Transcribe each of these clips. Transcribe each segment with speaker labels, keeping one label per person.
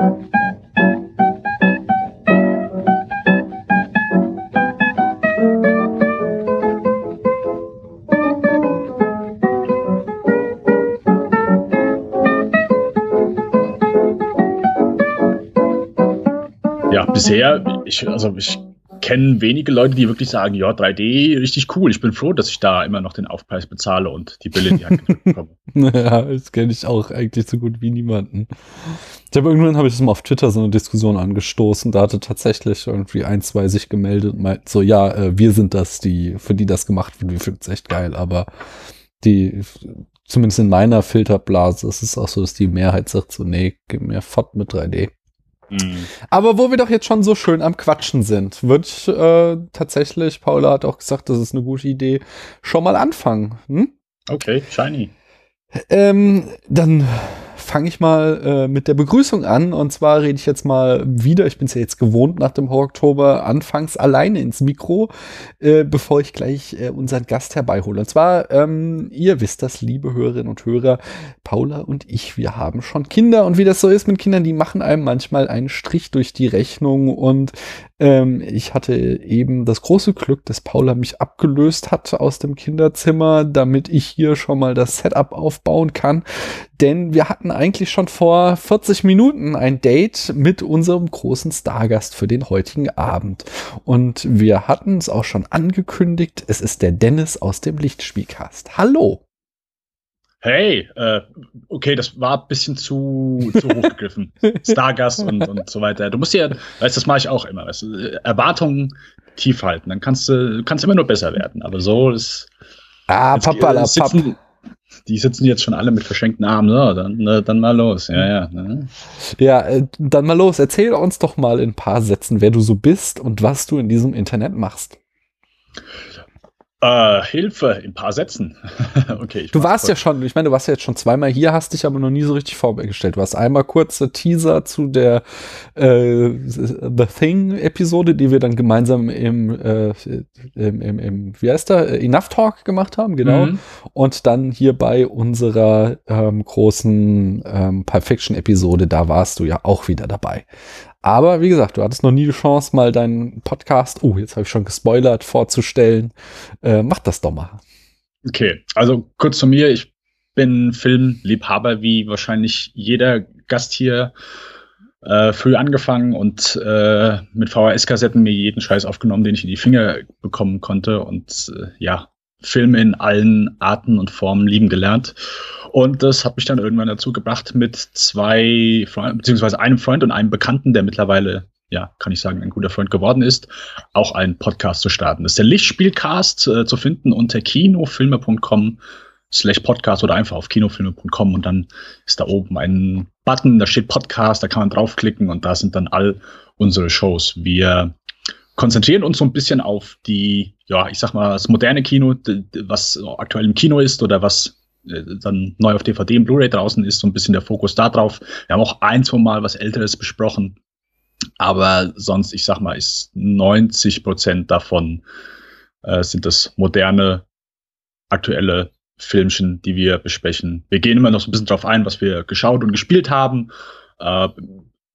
Speaker 1: Ja, bisher, ich, also ich kenne wenige Leute, die wirklich sagen, ja, 3D, richtig cool. Ich bin froh, dass ich da immer noch den Aufpreis bezahle und die Bilder in die Hand bekomme.
Speaker 2: ja, das kenne ich auch eigentlich so gut wie niemanden. Ich habe irgendwann habe ich das mal auf Twitter so eine Diskussion angestoßen. Da hatte tatsächlich irgendwie ein, zwei sich gemeldet und meint so, ja, äh, wir sind das, die, für die das gemacht wird. Wir finden es echt geil, aber die, zumindest in meiner Filterblase, ist es auch so, dass die Mehrheit sagt so, nee, gib mir fort mit 3D. Mhm. Aber wo wir doch jetzt schon so schön am Quatschen sind, würde ich äh, tatsächlich, Paula hat auch gesagt, das ist eine gute Idee, schon mal anfangen. Hm?
Speaker 1: Okay, shiny.
Speaker 2: Ähm, dann fange ich mal äh, mit der Begrüßung an. Und zwar rede ich jetzt mal wieder, ich bin es ja jetzt gewohnt nach dem Horror-Oktober, anfangs alleine ins Mikro, äh, bevor ich gleich äh, unseren Gast herbeihole. Und zwar, ähm, ihr wisst das, liebe Hörerinnen und Hörer, Paula und ich, wir haben schon Kinder. Und wie das so ist mit Kindern, die machen einem manchmal einen Strich durch die Rechnung. Und ähm, ich hatte eben das große Glück, dass Paula mich abgelöst hat aus dem Kinderzimmer, damit ich hier schon mal das Setup aufbauen kann. Denn wir hatten eigentlich schon vor 40 Minuten ein Date mit unserem großen Stargast für den heutigen Abend. Und wir hatten es auch schon angekündigt. Es ist der Dennis aus dem Lichtspielcast. Hallo.
Speaker 1: Hey, äh, okay, das war ein bisschen zu, zu hoch gegriffen. Stargast und, und so weiter. Du musst ja, weißt das mache ich auch immer. Weißt, Erwartungen tief halten, dann kannst du kannst immer nur besser werden. Aber so ist.
Speaker 2: Ah, Papa, la, sitzen,
Speaker 1: die sitzen jetzt schon alle mit verschenkten Armen. So, dann, dann mal los. Ja, ja. Ne?
Speaker 2: Ja, äh, dann mal los. Erzähl uns doch mal in ein paar Sätzen, wer du so bist und was du in diesem Internet machst.
Speaker 1: Äh, Hilfe, in ein paar Sätzen.
Speaker 2: okay. Du warst kurz. ja schon, ich meine, du warst ja jetzt schon zweimal hier, hast dich aber noch nie so richtig vorgestellt. Du hast einmal kurze Teaser zu der äh, The Thing-Episode, die wir dann gemeinsam im, äh, im, im, im, wie heißt der, Enough Talk gemacht haben, genau. Mhm. Und dann hier bei unserer ähm, großen ähm, Pulp Fiction-Episode, da warst du ja auch wieder dabei. Aber wie gesagt, du hattest noch nie die Chance, mal deinen Podcast, oh, jetzt habe ich schon gespoilert, vorzustellen. Äh, mach das doch mal.
Speaker 1: Okay, also kurz zu mir. Ich bin Filmliebhaber, wie wahrscheinlich jeder Gast hier. Äh, früh angefangen und äh, mit VHS-Kassetten mir jeden Scheiß aufgenommen, den ich in die Finger bekommen konnte. Und äh, ja, Filme in allen Arten und Formen lieben gelernt. Und das hat mich dann irgendwann dazu gebracht, mit zwei Freunden, beziehungsweise einem Freund und einem Bekannten, der mittlerweile, ja, kann ich sagen, ein guter Freund geworden ist, auch einen Podcast zu starten. Das ist der Lichtspielcast äh, zu finden unter kinofilme.com slash Podcast oder einfach auf kinofilme.com und dann ist da oben ein Button, da steht Podcast, da kann man draufklicken und da sind dann all unsere Shows. Wir konzentrieren uns so ein bisschen auf die, ja, ich sag mal, das moderne Kino, was aktuell im Kino ist oder was äh, dann neu auf DVD und Blu-ray draußen ist, so ein bisschen der Fokus da drauf. Wir haben auch ein, zwei Mal was Älteres besprochen. Aber sonst, ich sag mal, ist 90 Prozent davon äh, sind das moderne, aktuelle Filmchen, die wir besprechen. Wir gehen immer noch so ein bisschen drauf ein, was wir geschaut und gespielt haben. Äh,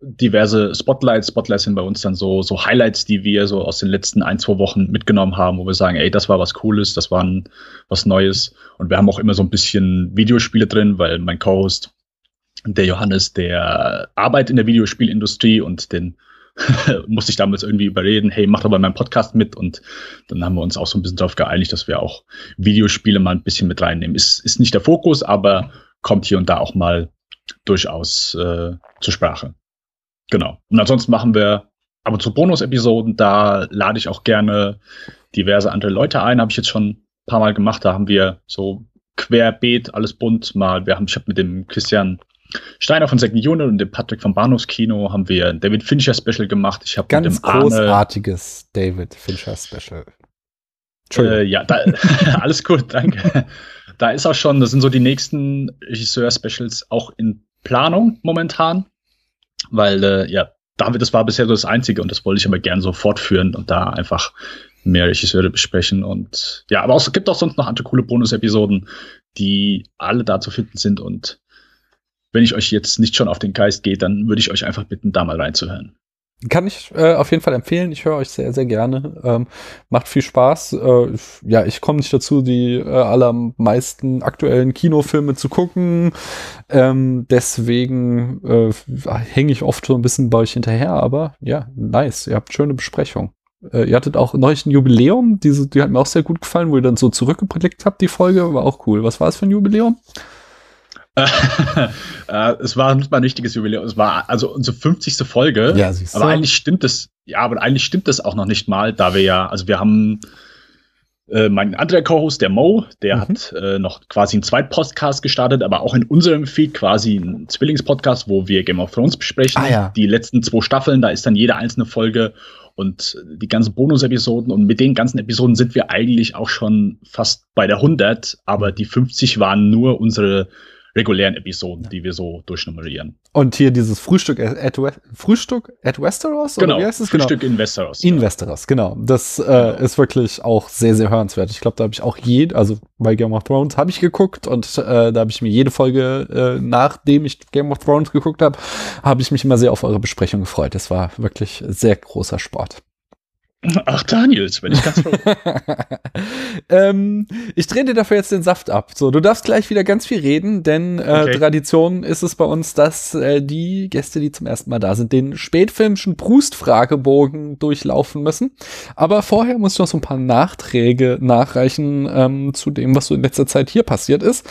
Speaker 1: diverse Spotlights. Spotlights sind bei uns dann so, so Highlights, die wir so aus den letzten ein, zwei Wochen mitgenommen haben, wo wir sagen, ey, das war was Cooles, das war ein, was Neues. Und wir haben auch immer so ein bisschen Videospiele drin, weil mein Co-Host, der Johannes, der arbeitet in der Videospielindustrie und den musste ich damals irgendwie überreden, hey, mach doch bei meinem Podcast mit. Und dann haben wir uns auch so ein bisschen darauf geeinigt, dass wir auch Videospiele mal ein bisschen mit reinnehmen. Ist, ist nicht der Fokus, aber kommt hier und da auch mal durchaus äh, zur Sprache. Genau. Und ansonsten machen wir ab und zu Bonus-Episoden. Da lade ich auch gerne diverse andere Leute ein. Habe ich jetzt schon ein paar Mal gemacht. Da haben wir so querbeet, alles bunt mal. Wir haben, ich habe mit dem Christian Steiner von Second Unit und dem Patrick vom Bahnhofskino haben wir ein David Fincher Special gemacht. Ich habe
Speaker 2: ganz großartiges Arne, David Fincher Special.
Speaker 1: Äh, ja, da, alles gut, danke. Da ist auch schon, das sind so die nächsten Regisseur-Specials auch in Planung momentan weil äh, ja, David, das war bisher so das Einzige und das wollte ich aber gern so fortführen und da einfach mehr Regisseure besprechen und ja, aber es gibt auch sonst noch andere coole Bonus-Episoden, die alle da zu finden sind und wenn ich euch jetzt nicht schon auf den Geist gehe, dann würde ich euch einfach bitten, da mal reinzuhören.
Speaker 2: Kann ich äh, auf jeden Fall empfehlen. Ich höre euch sehr, sehr gerne. Ähm, macht viel Spaß. Äh, ja, ich komme nicht dazu, die äh, allermeisten aktuellen Kinofilme zu gucken. Ähm, deswegen äh, hänge ich oft so ein bisschen bei euch hinterher. Aber ja, nice. Ihr habt schöne Besprechung. Äh, ihr hattet auch neulich ein Jubiläum. Diese, die hat mir auch sehr gut gefallen, wo ihr dann so zurückgeblickt habt, die Folge. War auch cool. Was war es für ein Jubiläum?
Speaker 1: äh, es war nicht mal ein wichtiges Jubiläum. Es war also unsere 50. Folge. Ja, siehst du. Aber eigentlich stimmt es, ja, aber eigentlich stimmt es auch noch nicht mal, da wir ja, also wir haben äh, mein anderer Co-Host, der Mo, der mhm. hat äh, noch quasi einen Zweitpodcast gestartet, aber auch in unserem Feed quasi einen Zwillingspodcast, wo wir Game of Thrones besprechen. Ah, ja. Die letzten zwei Staffeln, da ist dann jede einzelne Folge und die ganzen Bonus-Episoden und mit den ganzen Episoden sind wir eigentlich auch schon fast bei der 100, aber die 50 waren nur unsere regulären Episoden, ja. die wir so durchnummerieren.
Speaker 2: Und hier dieses Frühstück at, Frühstück at Westeros?
Speaker 1: Genau, wie heißt es? Frühstück genau. in Westeros.
Speaker 2: In ja. Westeros, genau. Das äh, genau. ist wirklich auch sehr, sehr hörenswert. Ich glaube, da habe ich auch jede, also bei Game of Thrones habe ich geguckt und äh, da habe ich mir jede Folge, äh, nachdem ich Game of Thrones geguckt habe, habe ich mich immer sehr auf eure Besprechung gefreut. Das war wirklich sehr großer Sport.
Speaker 1: Ach, Daniels, wenn ich ganz
Speaker 2: ähm, ich drehe dir dafür jetzt den Saft ab. So, du darfst gleich wieder ganz viel reden, denn äh, okay. Tradition ist es bei uns, dass äh, die Gäste, die zum ersten Mal da sind, den spätfilmischen Brust-Fragebogen durchlaufen müssen. Aber vorher muss ich noch so ein paar Nachträge nachreichen ähm, zu dem, was so in letzter Zeit hier passiert ist.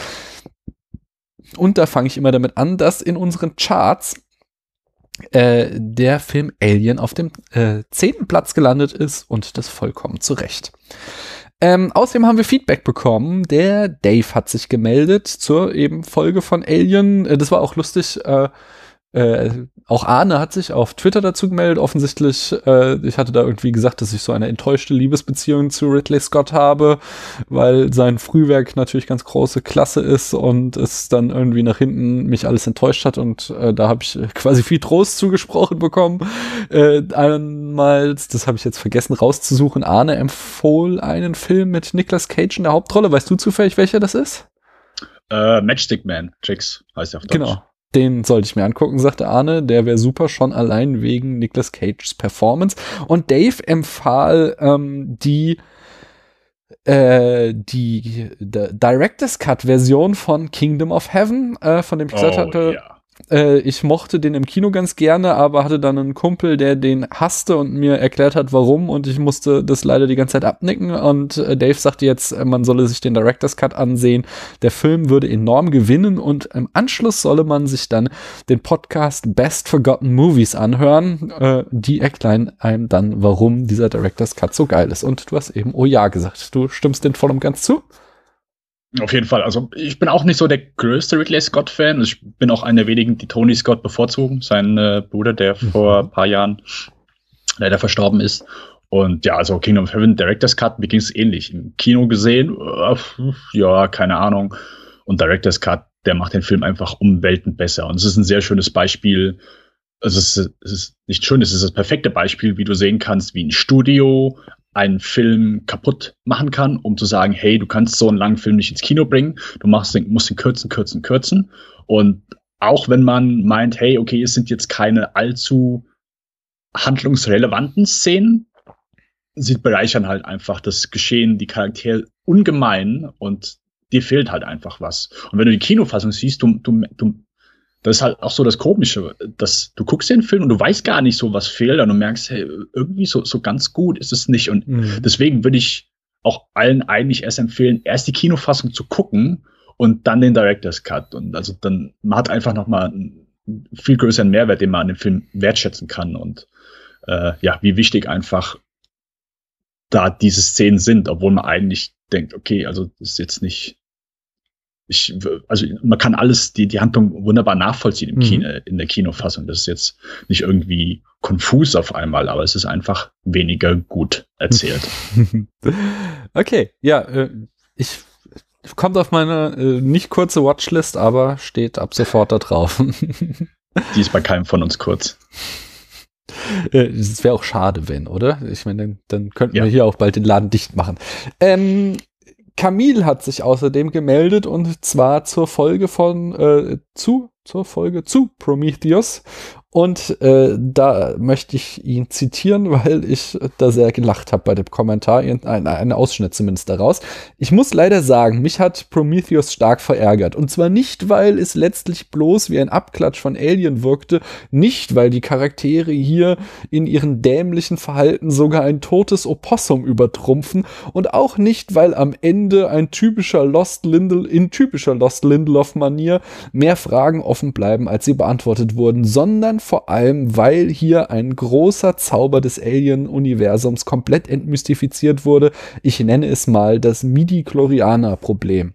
Speaker 2: Und da fange ich immer damit an, dass in unseren Charts äh, der Film Alien auf dem äh, zehnten Platz gelandet ist und das vollkommen zu Recht. Ähm, außerdem haben wir Feedback bekommen. Der Dave hat sich gemeldet zur eben Folge von Alien. Äh, das war auch lustig. Äh, äh, auch Arne hat sich auf Twitter dazu gemeldet. Offensichtlich, äh, ich hatte da irgendwie gesagt, dass ich so eine enttäuschte Liebesbeziehung zu Ridley Scott habe, weil sein Frühwerk natürlich ganz große Klasse ist und es dann irgendwie nach hinten mich alles enttäuscht hat und äh, da habe ich quasi viel Trost zugesprochen bekommen. Äh, einmal, das habe ich jetzt vergessen rauszusuchen, Arne empfohl einen Film mit Nicolas Cage in der Hauptrolle. Weißt du zufällig, welcher das ist?
Speaker 1: Uh, Matchstick Man, Tricks heißt er auf
Speaker 2: Deutsch. Genau den sollte ich mir angucken, sagte Arne. Der wäre super, schon allein wegen Nicolas Cages Performance. Und Dave empfahl ähm, die äh, die, Director's Cut Version von Kingdom of Heaven, äh, von dem ich gesagt oh, hatte, yeah. Äh, ich mochte den im Kino ganz gerne, aber hatte dann einen Kumpel, der den hasste und mir erklärt hat, warum. Und ich musste das leider die ganze Zeit abnicken. Und äh, Dave sagte jetzt, äh, man solle sich den Director's Cut ansehen. Der Film würde enorm gewinnen und im Anschluss solle man sich dann den Podcast Best Forgotten Movies anhören. Äh, die erklären einem dann, warum dieser Director's Cut so geil ist. Und du hast eben Oh ja gesagt. Du stimmst den voll und ganz zu?
Speaker 1: Auf jeden Fall. Also ich bin auch nicht so der größte Ridley Scott-Fan. Ich bin auch einer der wenigen, die Tony Scott bevorzugen, sein äh, Bruder, der mhm. vor ein paar Jahren leider verstorben ist. Und ja, also Kingdom of Heaven, Director's Cut, mir ging es ähnlich. Im Kino gesehen, äh, ja, keine Ahnung. Und Director's Cut, der macht den Film einfach um Welten besser. Und es ist ein sehr schönes Beispiel. Also es ist, es ist nicht schön, es ist das perfekte Beispiel, wie du sehen kannst, wie ein Studio einen Film kaputt machen kann, um zu sagen, hey, du kannst so einen langen Film nicht ins Kino bringen, du machst den, musst den kürzen, kürzen, kürzen. Und auch wenn man meint, hey, okay, es sind jetzt keine allzu handlungsrelevanten Szenen, sie bereichern halt einfach das Geschehen, die Charaktere ungemein und dir fehlt halt einfach was. Und wenn du die Kinofassung siehst, du, du, du das ist halt auch so das Komische, dass du guckst den Film und du weißt gar nicht so, was fehlt, und du merkst, hey, irgendwie so, so ganz gut ist es nicht. Und mhm. deswegen würde ich auch allen eigentlich erst empfehlen, erst die Kinofassung zu gucken und dann den Director's Cut. Und also dann, man hat einfach nochmal einen viel größeren Mehrwert, den man an dem Film wertschätzen kann. Und äh, ja, wie wichtig einfach da diese Szenen sind, obwohl man eigentlich denkt, okay, also das ist jetzt nicht ich, also man kann alles, die, die Handlung wunderbar nachvollziehen im mhm. Kino, in der Kinofassung. Das ist jetzt nicht irgendwie konfus auf einmal, aber es ist einfach weniger gut erzählt.
Speaker 2: okay, ja, äh, ich kommt auf meine äh, nicht kurze Watchlist, aber steht ab sofort da drauf.
Speaker 1: die ist bei keinem von uns kurz.
Speaker 2: Äh, es wäre auch schade, wenn, oder? Ich meine, dann, dann könnten ja. wir hier auch bald den Laden dicht machen. Ähm, Camille hat sich außerdem gemeldet und zwar zur Folge von äh, zu zur Folge zu Prometheus und äh, da möchte ich ihn zitieren, weil ich da sehr gelacht habe bei dem Kommentar. Ein, ein Ausschnitt zumindest daraus. Ich muss leider sagen, mich hat Prometheus stark verärgert. Und zwar nicht, weil es letztlich bloß wie ein Abklatsch von Alien wirkte, nicht, weil die Charaktere hier in ihren dämlichen Verhalten sogar ein totes Opossum übertrumpfen und auch nicht, weil am Ende ein typischer Lost Lindel in typischer Lost Lindelof-Manier mehr Fragen offen bleiben, als sie beantwortet wurden, sondern vor allem, weil hier ein großer Zauber des Alien-Universums komplett entmystifiziert wurde. Ich nenne es mal das Midi-Chlorianer-Problem.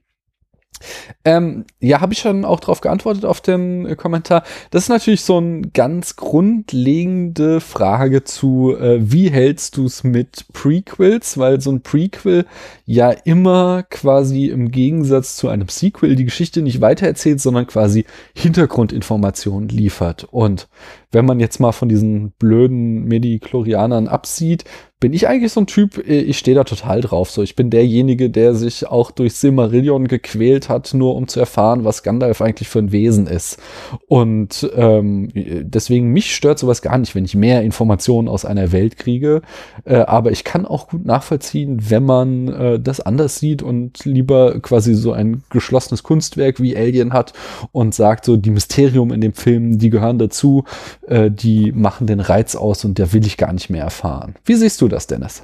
Speaker 2: Ähm, ja, habe ich schon auch darauf geantwortet auf den äh, Kommentar. Das ist natürlich so eine ganz grundlegende Frage zu, äh, wie hältst du es mit Prequels, weil so ein Prequel ja immer quasi im Gegensatz zu einem Sequel die Geschichte nicht weitererzählt, sondern quasi Hintergrundinformationen liefert. Und wenn man jetzt mal von diesen blöden Medichlorianern absieht, bin ich eigentlich so ein Typ, äh, ich stehe da total drauf. So, ich bin derjenige, der sich auch durch Silmarillion gequält hat, nur um zu erfahren, was Gandalf eigentlich für ein Wesen ist. Und ähm, deswegen mich stört sowas gar nicht, wenn ich mehr Informationen aus einer Welt kriege. Äh, aber ich kann auch gut nachvollziehen, wenn man äh, das anders sieht und lieber quasi so ein geschlossenes Kunstwerk wie Alien hat und sagt so, die Mysterium in dem Film, die gehören dazu, äh, die machen den Reiz aus und der will ich gar nicht mehr erfahren. Wie siehst du das, Dennis?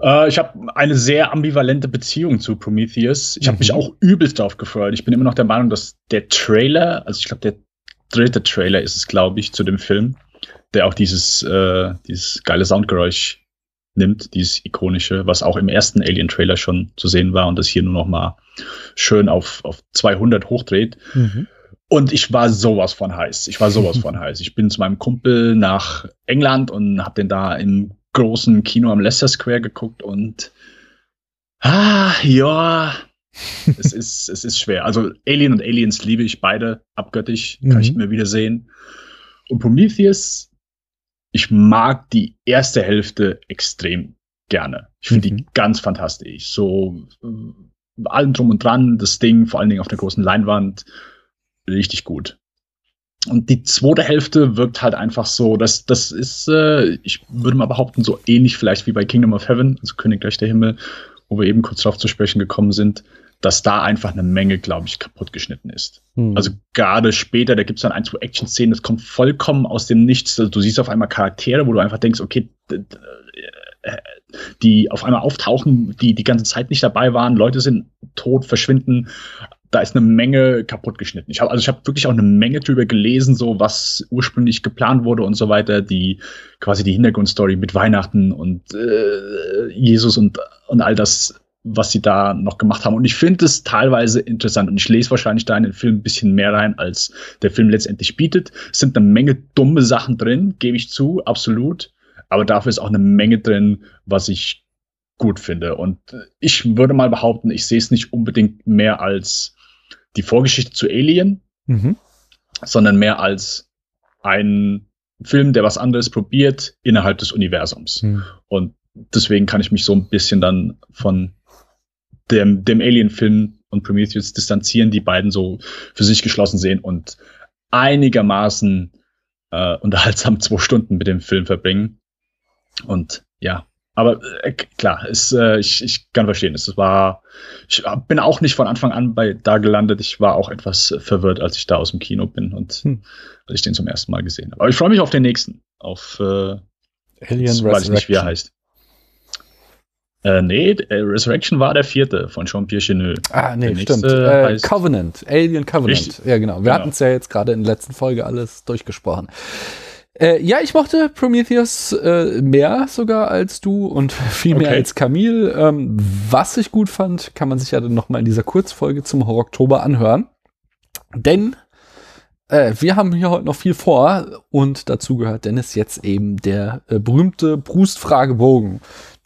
Speaker 1: Äh, ich habe eine sehr ambivalente Beziehung zu Prometheus. Ich habe mhm. mich auch übelst darauf gefreut. Ich bin immer noch der Meinung, dass der Trailer, also ich glaube, der dritte Trailer ist es, glaube ich, zu dem Film, der auch dieses, äh, dieses geile Soundgeräusch nimmt, dieses ikonische, was auch im ersten Alien-Trailer schon zu sehen war und das hier nur noch mal schön auf, auf 200 hochdreht. Mhm. Und ich war sowas von heiß. Ich war sowas von heiß. Ich bin zu meinem Kumpel nach England und habe den da im großen Kino am Leicester Square geguckt und ah, ja, es ist, es ist schwer. Also Alien und Aliens liebe ich beide abgöttisch, kann mhm. ich immer wieder sehen. Und Prometheus, ich mag die erste Hälfte extrem gerne. Ich finde mhm. die ganz fantastisch. So äh, allem drum und dran, das Ding, vor allen Dingen auf der großen Leinwand richtig gut. Und die zweite Hälfte wirkt halt einfach so, dass das ist, äh, ich würde mal behaupten, so ähnlich vielleicht wie bei Kingdom of Heaven, also Königreich der Himmel, wo wir eben kurz darauf zu sprechen gekommen sind, dass da einfach eine Menge, glaube ich, kaputt geschnitten ist. Hm. Also gerade später, da gibt es dann ein, zwei Action-Szenen, das kommt vollkommen aus dem Nichts. Also du siehst auf einmal Charaktere, wo du einfach denkst, okay, die auf einmal auftauchen, die die ganze Zeit nicht dabei waren, Leute sind tot, verschwinden da ist eine Menge kaputt geschnitten. Ich habe also ich habe wirklich auch eine Menge drüber gelesen, so was ursprünglich geplant wurde und so weiter, die quasi die Hintergrundstory mit Weihnachten und äh, Jesus und und all das, was sie da noch gemacht haben. Und ich finde es teilweise interessant und ich lese wahrscheinlich da in den Film ein bisschen mehr rein, als der Film letztendlich bietet. Es sind eine Menge dumme Sachen drin, gebe ich zu, absolut. Aber dafür ist auch eine Menge drin, was ich gut finde. Und ich würde mal behaupten, ich sehe es nicht unbedingt mehr als die Vorgeschichte zu Alien, mhm. sondern mehr als ein Film, der was anderes probiert innerhalb des Universums. Mhm. Und deswegen kann ich mich so ein bisschen dann von dem, dem Alien-Film und Prometheus distanzieren, die beiden so für sich geschlossen sehen und einigermaßen äh, unterhaltsam zwei Stunden mit dem Film verbringen. Und ja, aber äh, klar, ist, äh, ich, ich kann verstehen. Es war, ich bin auch nicht von Anfang an bei da gelandet. Ich war auch etwas verwirrt, als ich da aus dem Kino bin und hm. als ich den zum ersten Mal gesehen habe. Aber ich freue mich auf den nächsten. Auf äh,
Speaker 2: Alien Resurrection. Weiß ich nicht,
Speaker 1: wie er heißt. Äh, nee, äh, Resurrection war der vierte von Jean-Pierre Cheneux.
Speaker 2: Ah, nee, stimmt. Äh, Covenant, Alien Covenant. Richtig. Ja, genau. Wir genau. hatten es ja jetzt gerade in der letzten Folge alles durchgesprochen. Äh, ja, ich mochte Prometheus äh, mehr sogar als du und viel mehr okay. als Camille. Ähm, was ich gut fand, kann man sich ja dann noch mal in dieser Kurzfolge zum Horror Oktober anhören. Denn äh, wir haben hier heute noch viel vor und dazu gehört Dennis jetzt eben der äh, berühmte Brust-Fragebogen,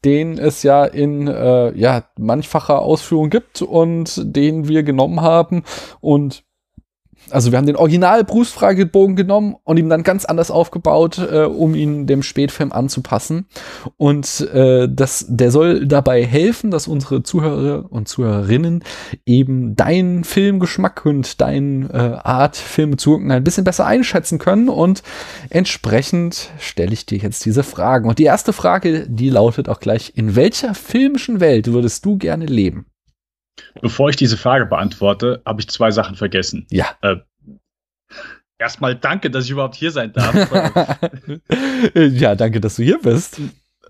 Speaker 2: den es ja in äh, ja, manchfacher Ausführung gibt und den wir genommen haben und also wir haben den Original Bruce Fragebogen genommen und ihm dann ganz anders aufgebaut, äh, um ihn dem Spätfilm anzupassen. Und äh, das, der soll dabei helfen, dass unsere Zuhörer und Zuhörerinnen eben deinen Filmgeschmack und deine äh, Art, Filme zu gucken, ein bisschen besser einschätzen können. Und entsprechend stelle ich dir jetzt diese Fragen. Und die erste Frage, die lautet auch gleich, in welcher filmischen Welt würdest du gerne leben?
Speaker 1: Bevor ich diese Frage beantworte, habe ich zwei Sachen vergessen.
Speaker 2: Ja. Äh,
Speaker 1: erstmal danke, dass ich überhaupt hier sein darf.
Speaker 2: ja, danke, dass du hier bist.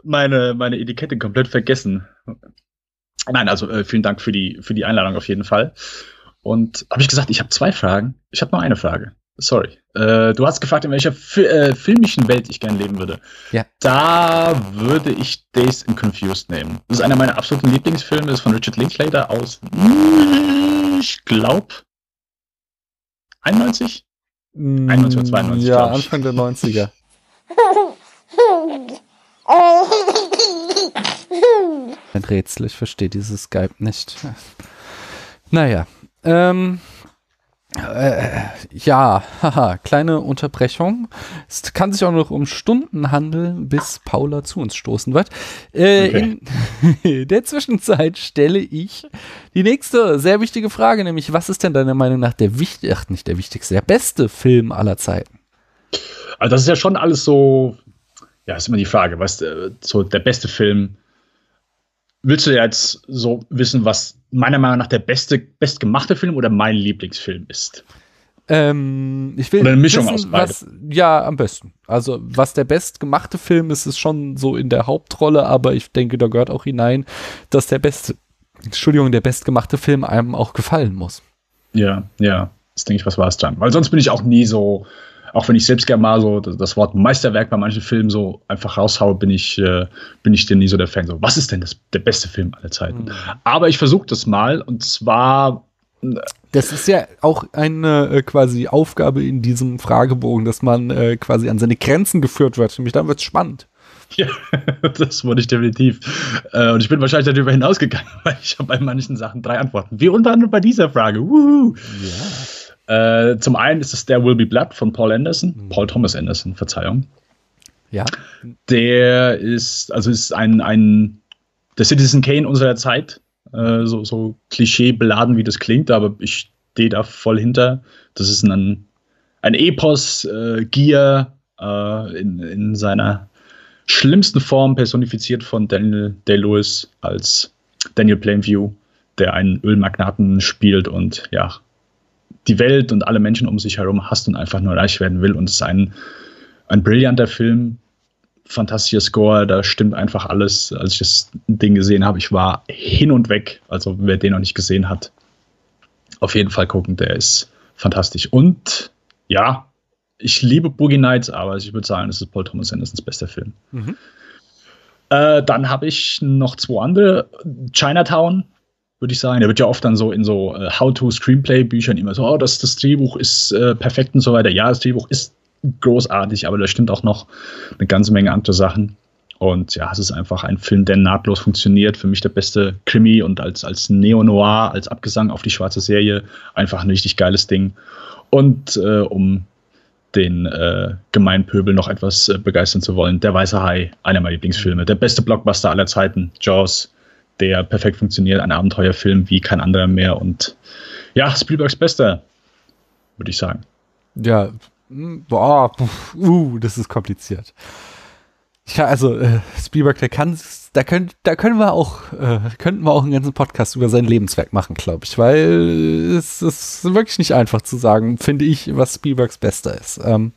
Speaker 1: Meine, meine Etikette komplett vergessen. Nein, also äh, vielen Dank für die, für die Einladung auf jeden Fall. Und habe ich gesagt, ich habe zwei Fragen. Ich habe nur eine Frage. Sorry. Äh, du hast gefragt, in welcher Fi äh, filmischen Welt ich gerne leben würde.
Speaker 2: Ja.
Speaker 1: Da würde ich Days in Confused nehmen. Das ist einer meiner absoluten Lieblingsfilme, das ist von Richard Linklater aus, ich glaube, 91?
Speaker 2: 91 oder 92, Ja, Anfang der 90er. Ein Rätsel, ich verstehe dieses Skype nicht. Naja, ähm, äh, ja, haha, kleine Unterbrechung. Es kann sich auch noch um Stunden handeln, bis Paula zu uns stoßen wird. Äh, okay. In der Zwischenzeit stelle ich die nächste sehr wichtige Frage, nämlich was ist denn deiner Meinung nach der wichtigste, ach nicht der wichtigste, der beste Film aller Zeiten?
Speaker 1: Also das ist ja schon alles so, ja, ist immer die Frage, was so der beste Film willst du jetzt so wissen, was meiner Meinung nach der beste, bestgemachte Film oder mein Lieblingsfilm ist?
Speaker 2: Ähm, ich will
Speaker 1: oder eine Mischung wissen, aus
Speaker 2: beiden. Was, ja, am besten. Also, was der bestgemachte Film ist, ist schon so in der Hauptrolle, aber ich denke, da gehört auch hinein, dass der beste, Entschuldigung, der bestgemachte Film einem auch gefallen muss.
Speaker 1: Ja, ja. Das denke ich, was war es dann? Weil sonst bin ich auch nie so, auch wenn ich selbst gerne mal so das Wort Meisterwerk bei manchen Filmen so einfach raushaue, bin ich, äh, bin ich dir nie so der Fan. So, was ist denn das, der beste Film aller Zeiten? Mhm. Aber ich versuche das mal und zwar.
Speaker 2: Äh, das ist ja auch eine äh, quasi Aufgabe in diesem Fragebogen, dass man äh, quasi an seine Grenzen geführt wird. Nämlich dann wird es spannend.
Speaker 1: Ja, das wurde ich definitiv. Äh, und ich bin wahrscheinlich darüber hinausgegangen, weil ich habe bei manchen Sachen drei Antworten. Wie unter anderem bei dieser Frage. Wuhu. Ja. Äh, zum einen ist es There Will Be Blood von Paul Anderson, mhm. Paul Thomas Anderson, Verzeihung.
Speaker 2: Ja.
Speaker 1: Der ist, also ist ein, ein der Citizen Kane unserer Zeit, äh, so, so klischeebeladen, wie das klingt, aber ich stehe da voll hinter. Das ist ein, ein Epos, äh, Gier äh, in, in seiner schlimmsten Form personifiziert von Daniel Day-Lewis als Daniel Plainview, der einen Ölmagnaten spielt und ja, die Welt und alle Menschen um sich herum hasst und einfach nur reich werden will. Und es ist ein, ein brillanter Film, fantastischer Score, da stimmt einfach alles. Als ich das Ding gesehen habe, ich war hin und weg. Also wer den noch nicht gesehen hat, auf jeden Fall gucken, der ist fantastisch. Und ja, ich liebe Boogie Nights, aber ich würde sagen, das ist Paul Thomas Andersons bester Film. Mhm. Äh, dann habe ich noch zwei andere. Chinatown würde ich sagen. Der wird ja oft dann so in so äh, How-to-Screenplay-Büchern immer so, oh, das, das Drehbuch ist äh, perfekt und so weiter. Ja, das Drehbuch ist großartig, aber da stimmt auch noch eine ganze Menge andere Sachen. Und ja, es ist einfach ein Film, der nahtlos funktioniert. Für mich der beste Krimi und als, als Neo-Noir, als Abgesang auf die schwarze Serie einfach ein richtig geiles Ding. Und äh, um den äh, Gemeinpöbel noch etwas äh, begeistern zu wollen, Der Weiße Hai, einer meiner Lieblingsfilme. Der beste Blockbuster aller Zeiten, Jaws der perfekt funktioniert, ein Abenteuerfilm wie kein anderer mehr und ja, Spielbergs bester, würde ich sagen.
Speaker 2: Ja, boah, uh, das ist kompliziert. Ja, also äh, Spielberg, der kann, da können, da können wir auch, äh, könnten wir auch einen ganzen Podcast über sein Lebenswerk machen, glaube ich, weil es ist wirklich nicht einfach zu sagen, finde ich, was Spielbergs Bester ist. Ähm,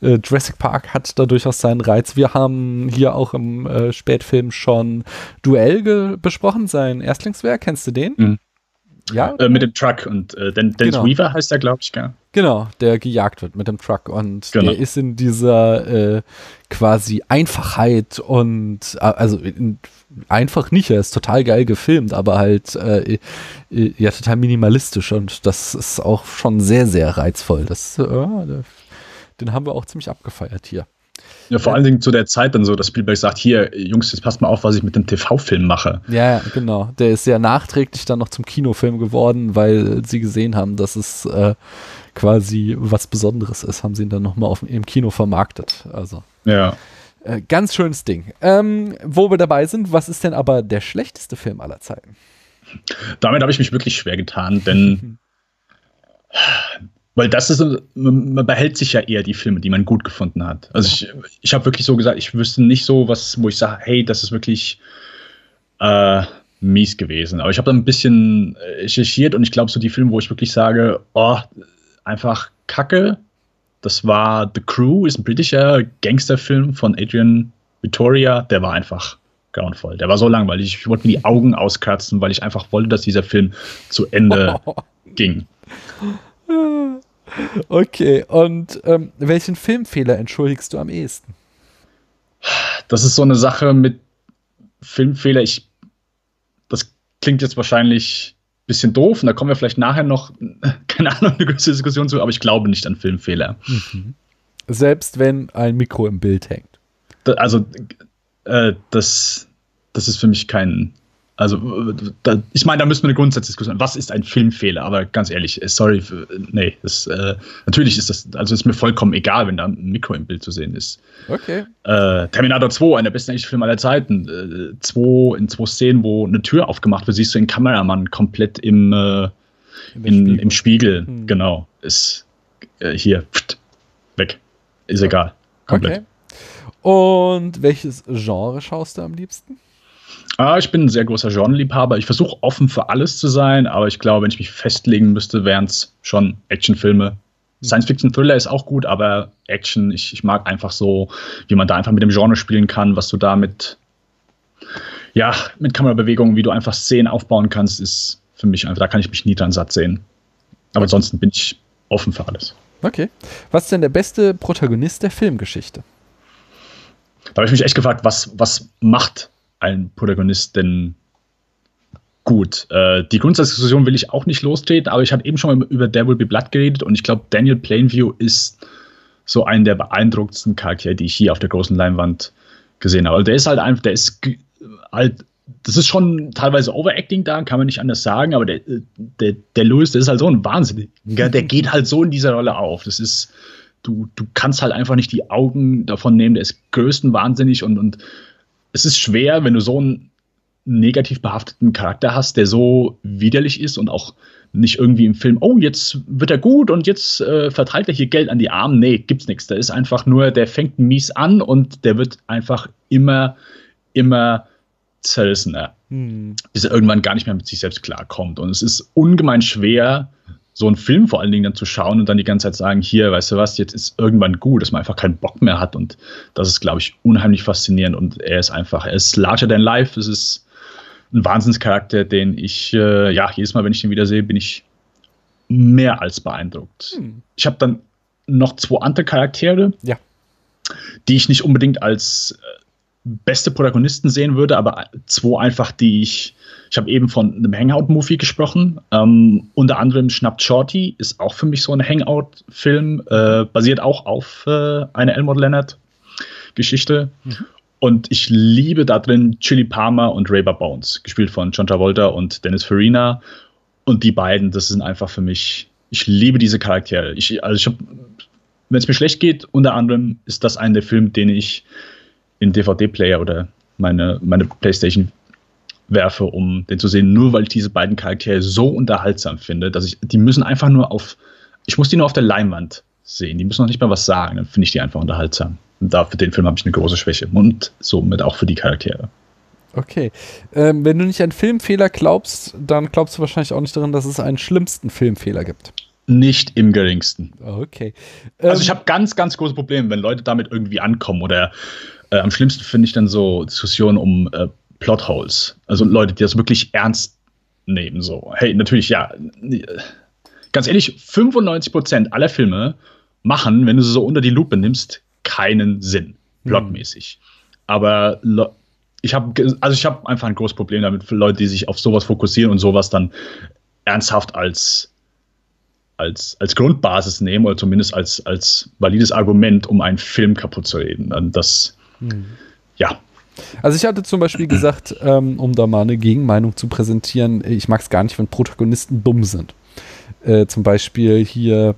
Speaker 2: äh, Jurassic Park hat da durchaus seinen Reiz. Wir haben hier auch im äh, Spätfilm schon Duell besprochen, sein Erstlingswerk. Kennst du den? Mhm.
Speaker 1: Ja. Äh, mit dem Truck und äh, Dennis genau. Weaver heißt er, glaube ich, gell?
Speaker 2: Genau, der gejagt wird mit dem Truck und genau. der ist in dieser äh, quasi Einfachheit und äh, also in, einfach nicht, er ist total geil gefilmt, aber halt äh, äh, ja total minimalistisch und das ist auch schon sehr, sehr reizvoll. Das, den haben wir auch ziemlich abgefeiert hier.
Speaker 1: Ja, vor allen Dingen zu der Zeit dann so, dass Spielberg sagt, hier, Jungs, jetzt passt mal auf, was ich mit dem TV-Film mache.
Speaker 2: Ja, genau. Der ist ja nachträglich dann noch zum Kinofilm geworden, weil sie gesehen haben, dass es äh, quasi was Besonderes ist, haben sie ihn dann nochmal im Kino vermarktet. Also.
Speaker 1: Ja.
Speaker 2: Äh, ganz schönes Ding. Ähm, wo wir dabei sind, was ist denn aber der schlechteste Film aller Zeiten?
Speaker 1: Damit habe ich mich wirklich schwer getan, denn Weil das ist, man behält sich ja eher die Filme, die man gut gefunden hat. Also ich, ich habe wirklich so gesagt, ich wüsste nicht so was, wo ich sage, hey, das ist wirklich äh, mies gewesen. Aber ich habe dann ein bisschen äh, recherchiert und ich glaube, so die Filme, wo ich wirklich sage, oh, einfach Kacke. Das war The Crew, ist ein britischer Gangsterfilm von Adrian Victoria. Der war einfach grauenvoll. Der war so langweilig. Ich wollte mir die Augen auskratzen, weil ich einfach wollte, dass dieser Film zu Ende ging.
Speaker 2: Okay, und ähm, welchen Filmfehler entschuldigst du am ehesten?
Speaker 1: Das ist so eine Sache mit Filmfehler. Ich, das klingt jetzt wahrscheinlich ein bisschen doof und da kommen wir vielleicht nachher noch, keine Ahnung, eine gewisse Diskussion zu, aber ich glaube nicht an Filmfehler. Mhm.
Speaker 2: Selbst wenn ein Mikro im Bild hängt.
Speaker 1: Da, also, äh, das, das ist für mich kein, also, da, ich meine, da müssen wir eine Grundsatzdiskussion. Was ist ein Filmfehler? Aber ganz ehrlich, äh, sorry, nee, das, äh, natürlich ist das, also ist mir vollkommen egal, wenn da ein Mikro im Bild zu sehen ist.
Speaker 2: Okay.
Speaker 1: Äh, Terminator 2, einer der besten Filme aller Zeiten. Äh, zwei, in zwei Szenen, wo eine Tür aufgemacht wird, siehst du den Kameramann komplett im, äh, in, Spiegel. im Spiegel. Hm. Genau. Ist äh, hier, pft, weg. Ist egal.
Speaker 2: Komplett. Okay. Und welches Genre schaust du am liebsten?
Speaker 1: Ah, ich bin ein sehr großer Genreliebhaber. Ich versuche offen für alles zu sein, aber ich glaube, wenn ich mich festlegen müsste, wären es schon Actionfilme. Science-Fiction-Thriller ist auch gut, aber Action, ich, ich mag einfach so, wie man da einfach mit dem Genre spielen kann, was du da mit, ja, mit Kamerabewegungen, wie du einfach Szenen aufbauen kannst, ist für mich einfach, da kann ich mich nie dran satt sehen. Aber ansonsten bin ich offen für alles.
Speaker 2: Okay. Was ist denn der beste Protagonist der Filmgeschichte?
Speaker 1: Da habe ich mich echt gefragt, was, was macht ein Protagonist denn gut? Äh, die Grundsatzdiskussion will ich auch nicht lostreten, aber ich habe eben schon mal über There Will Be Blood geredet und ich glaube, Daniel Plainview ist so ein der beeindruckendsten Charaktere, die ich hier auf der großen Leinwand gesehen habe. Also der ist halt einfach, der ist halt, das ist schon teilweise Overacting da, kann man nicht anders sagen, aber der, der, der Louis, der ist halt so ein Wahnsinn. Der geht halt so in dieser Rolle auf. Das ist, du, du kannst halt einfach nicht die Augen davon nehmen, der ist größten wahnsinnig und, und es ist schwer, wenn du so einen negativ behafteten Charakter hast, der so widerlich ist und auch nicht irgendwie im Film, oh, jetzt wird er gut und jetzt äh, verteilt er hier Geld an die Armen. Nee, gibt's nichts. Da ist einfach nur, der fängt mies an und der wird einfach immer, immer zerrissener, hm. bis er irgendwann gar nicht mehr mit sich selbst klarkommt. Und es ist ungemein schwer, so einen Film vor allen Dingen dann zu schauen und dann die ganze Zeit sagen, hier, weißt du was, jetzt ist irgendwann gut, dass man einfach keinen Bock mehr hat. Und das ist, glaube ich, unheimlich faszinierend. Und er ist einfach, er ist larger than life. Es ist ein Wahnsinnscharakter, den ich, äh, ja, jedes Mal, wenn ich ihn wieder sehe, bin ich mehr als beeindruckt. Hm. Ich habe dann noch zwei andere Charaktere,
Speaker 2: ja.
Speaker 1: die ich nicht unbedingt als äh, beste Protagonisten sehen würde, aber zwei einfach, die ich ich habe eben von einem Hangout-Movie gesprochen. Ähm, unter anderem Schnappt Shorty ist auch für mich so ein Hangout-Film, äh, basiert auch auf äh, einer Elmore Leonard-Geschichte. Mhm. Und ich liebe da drin Chili Palmer und Rayber Bones, gespielt von John Travolta und Dennis Farina. Und die beiden, das sind einfach für mich, ich liebe diese Charaktere. Ich, also ich habe, wenn es mir schlecht geht, unter anderem ist das einer der Filme, den ich in DVD-Player oder meine, meine Playstation werfe, um den zu sehen, nur weil ich diese beiden Charaktere so unterhaltsam finde, dass ich, die müssen einfach nur auf, ich muss die nur auf der Leinwand sehen, die müssen noch nicht mal was sagen, dann finde ich die einfach unterhaltsam. Und da für den Film habe ich eine große Schwäche und somit auch für die Charaktere.
Speaker 2: Okay. Ähm, wenn du nicht an Filmfehler glaubst, dann glaubst du wahrscheinlich auch nicht daran, dass es einen schlimmsten Filmfehler gibt.
Speaker 1: Nicht im geringsten.
Speaker 2: Okay.
Speaker 1: Ähm, also ich habe ganz, ganz große Probleme, wenn Leute damit irgendwie ankommen oder äh, am schlimmsten finde ich dann so Diskussionen um äh, Plotholes. Also Leute, die das wirklich ernst nehmen. So, hey, natürlich, ja. Ganz ehrlich, 95% aller Filme machen, wenn du sie so unter die Lupe nimmst, keinen Sinn, plotmäßig. Mhm. Aber ich habe also ich habe einfach ein großes Problem damit für Leute, die sich auf sowas fokussieren und sowas dann ernsthaft als als, als Grundbasis nehmen oder zumindest als, als valides Argument, um einen Film kaputt zu reden. Das, hm. ja.
Speaker 2: Also ich hatte zum Beispiel gesagt, ähm, um da mal eine Gegenmeinung zu präsentieren, ich mag es gar nicht, wenn Protagonisten dumm sind. Äh, zum Beispiel hier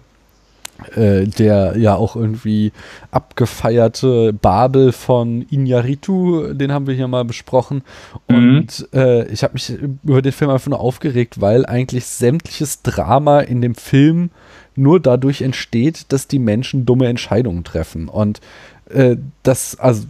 Speaker 2: äh, der ja auch irgendwie abgefeierte Babel von Inyaritu, den haben wir hier mal besprochen. Mhm. Und äh, ich habe mich über den Film einfach nur aufgeregt, weil eigentlich sämtliches Drama in dem Film nur dadurch entsteht, dass die Menschen dumme Entscheidungen treffen. Und äh, das, also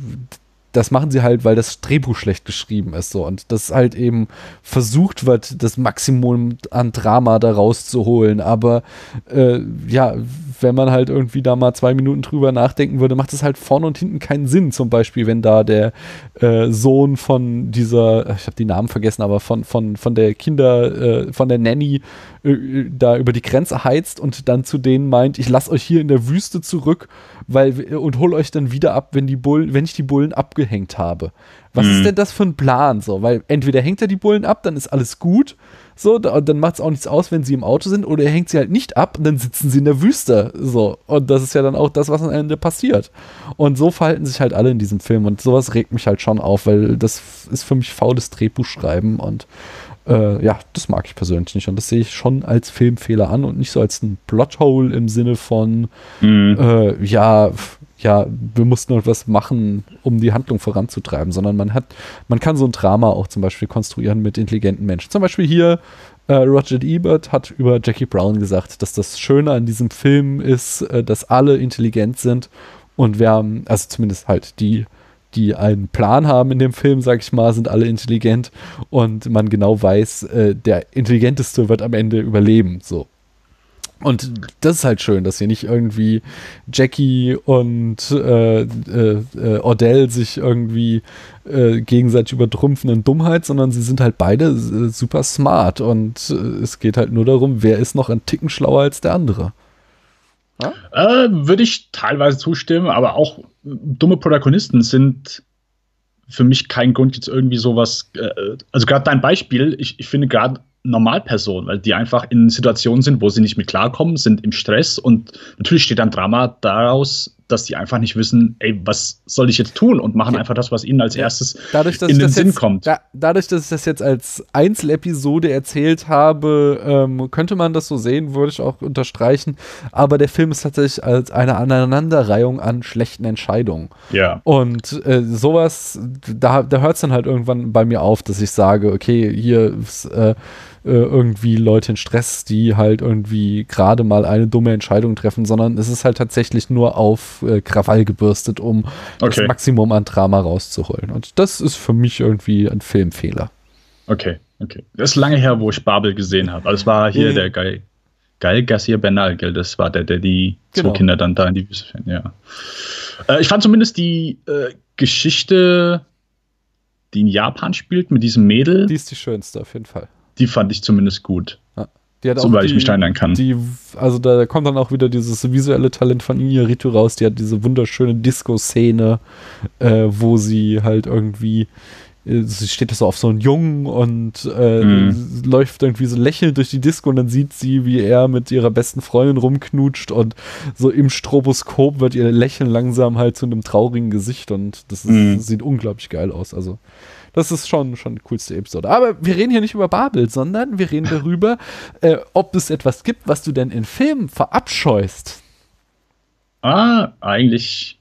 Speaker 2: das machen sie halt, weil das Drehbuch schlecht geschrieben ist so und das halt eben versucht wird, das Maximum an Drama da rauszuholen. Aber äh, ja, wenn man halt irgendwie da mal zwei Minuten drüber nachdenken würde, macht es halt vorne und hinten keinen Sinn. Zum Beispiel, wenn da der äh, Sohn von dieser, ich habe die Namen vergessen, aber von, von, von der Kinder, äh, von der Nanny äh, da über die Grenze heizt und dann zu denen meint, ich lasse euch hier in der Wüste zurück, weil und hol euch dann wieder ab, wenn die Bullen, wenn ich die Bullen abgehängt habe. Was mhm. ist denn das für ein Plan so? Weil entweder hängt er die Bullen ab, dann ist alles gut, so, da, dann macht es auch nichts aus, wenn sie im Auto sind, oder er hängt sie halt nicht ab und dann sitzen sie in der Wüste. So. Und das ist ja dann auch das, was am Ende passiert. Und so verhalten sich halt alle in diesem Film. Und sowas regt mich halt schon auf, weil das ist für mich faules Drehbuchschreiben und äh, ja, das mag ich persönlich nicht. Und das sehe ich schon als Filmfehler an und nicht so als ein Plothole im Sinne von, mhm. äh, ja, ja, wir mussten etwas machen, um die Handlung voranzutreiben, sondern man hat, man kann so ein Drama auch zum Beispiel konstruieren mit intelligenten Menschen. Zum Beispiel hier äh, Roger Ebert hat über Jackie Brown gesagt, dass das Schöne an diesem Film ist, äh, dass alle intelligent sind und wir haben, also zumindest halt die, die einen Plan haben in dem Film, sag ich mal, sind alle intelligent und man genau weiß, äh, der Intelligenteste wird am Ende überleben, so. Und das ist halt schön, dass hier nicht irgendwie Jackie und äh, äh, äh, Odell sich irgendwie äh, gegenseitig übertrumpfen in Dummheit, sondern sie sind halt beide äh, super smart und äh, es geht halt nur darum, wer ist noch ein Ticken schlauer als der andere.
Speaker 1: Ja? Würde ich teilweise zustimmen, aber auch dumme Protagonisten sind für mich kein Grund, jetzt irgendwie sowas. also gerade dein Beispiel, ich, ich finde gerade Normalpersonen, weil die einfach in Situationen sind, wo sie nicht mit klarkommen, sind im Stress und natürlich steht dann Drama daraus, dass die einfach nicht wissen, ey, was soll ich jetzt tun und machen einfach das, was ihnen als erstes
Speaker 2: dadurch,
Speaker 1: in den Sinn
Speaker 2: jetzt,
Speaker 1: kommt.
Speaker 2: Da, dadurch, dass ich das jetzt als Einzelepisode erzählt habe, ähm, könnte man das so sehen, würde ich auch unterstreichen. Aber der Film ist tatsächlich als eine Aneinanderreihung an schlechten Entscheidungen.
Speaker 1: Ja.
Speaker 2: Und äh, sowas, da, da hört es dann halt irgendwann bei mir auf, dass ich sage, okay, hier ist, äh, irgendwie Leute in Stress, die halt irgendwie gerade mal eine dumme Entscheidung treffen, sondern es ist halt tatsächlich nur auf äh, Krawall gebürstet, um okay. das Maximum an Drama rauszuholen. Und das ist für mich irgendwie ein Filmfehler.
Speaker 1: Okay, okay. Das ist lange her, wo ich Babel gesehen habe. Also es war hier mhm. der Geil. Geil Garcia Bernal, gell? Das war der, der die genau. zwei Kinder dann da in die Wüste fährt, ja. Äh, ich fand zumindest die äh, Geschichte, die in Japan spielt, mit diesem Mädel.
Speaker 2: Die ist die schönste, auf jeden Fall
Speaker 1: die fand ich zumindest gut.
Speaker 2: Ja.
Speaker 1: Soweit ich mich erinnern kann.
Speaker 2: Die, also da kommt dann auch wieder dieses visuelle Talent von Inarito raus. Die hat diese wunderschöne Disco-Szene, äh, wo sie halt irgendwie äh, sie steht so auf so einen Jungen und äh, mm. läuft irgendwie so lächelnd durch die Disco und dann sieht sie, wie er mit ihrer besten Freundin rumknutscht und so im Stroboskop wird ihr Lächeln langsam halt zu einem traurigen Gesicht und das ist, mm. sieht unglaublich geil aus. Also das ist schon, schon die coolste Episode. Aber wir reden hier nicht über Babel, sondern wir reden darüber, äh, ob es etwas gibt, was du denn in Filmen verabscheust.
Speaker 1: Ah, eigentlich,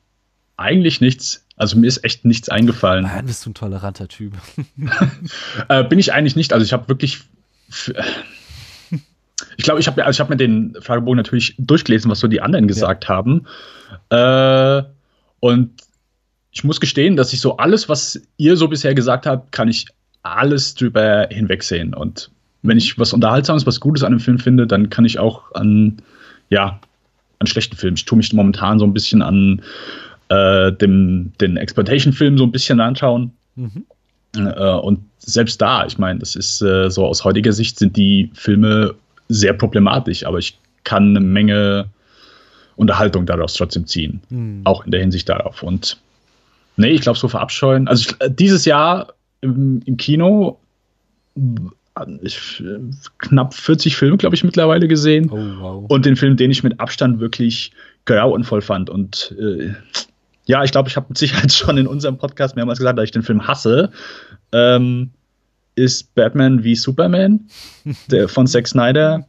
Speaker 1: eigentlich nichts. Also mir ist echt nichts eingefallen.
Speaker 2: Nein, bist du ein toleranter Typ.
Speaker 1: äh, bin ich eigentlich nicht. Also ich habe wirklich. Ich glaube, ich habe also hab mir den Fragebogen natürlich durchgelesen, was so die anderen gesagt ja. haben. Äh, und ich muss gestehen, dass ich so alles, was ihr so bisher gesagt habt, kann ich alles drüber hinwegsehen. Und wenn ich was Unterhaltsames, was Gutes an einem Film finde, dann kann ich auch an, ja, an schlechten Filmen. Ich tue mich momentan so ein bisschen an äh, dem, den Exploitation-Film so ein bisschen anschauen. Mhm. Äh, und selbst da, ich meine, das ist äh, so aus heutiger Sicht sind die Filme sehr problematisch, aber ich kann eine Menge Unterhaltung daraus trotzdem ziehen. Mhm. Auch in der Hinsicht darauf. Und Nee, ich glaube, so verabscheuen. Also ich, äh, dieses Jahr im, im, Kino ich, knapp 40 Filme, glaube ich, mittlerweile gesehen. Oh, wow. Und den Film, den ich mit Abstand wirklich grauenvoll fand. Und äh, ja, ich glaube, ich habe mit Sicherheit schon in unserem Podcast mehrmals gesagt, dass ich den Film hasse. Ähm, ist Batman wie Superman der von Zack Snyder.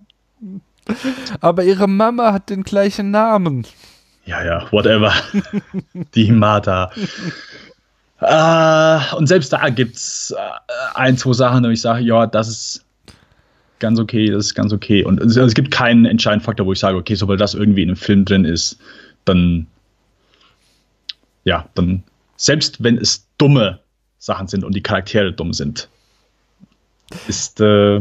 Speaker 2: Aber ihre Mama hat den gleichen Namen.
Speaker 1: Ja, ja, whatever. Die Martha. Äh, und selbst da gibt es äh, ein, zwei Sachen, wo ich sage, ja, das ist ganz okay, das ist ganz okay. Und es, es gibt keinen entscheidenden Faktor, wo ich sage, okay, sobald das irgendwie in einem Film drin ist, dann, ja, dann, selbst wenn es dumme Sachen sind und die Charaktere dumm sind, ist, äh,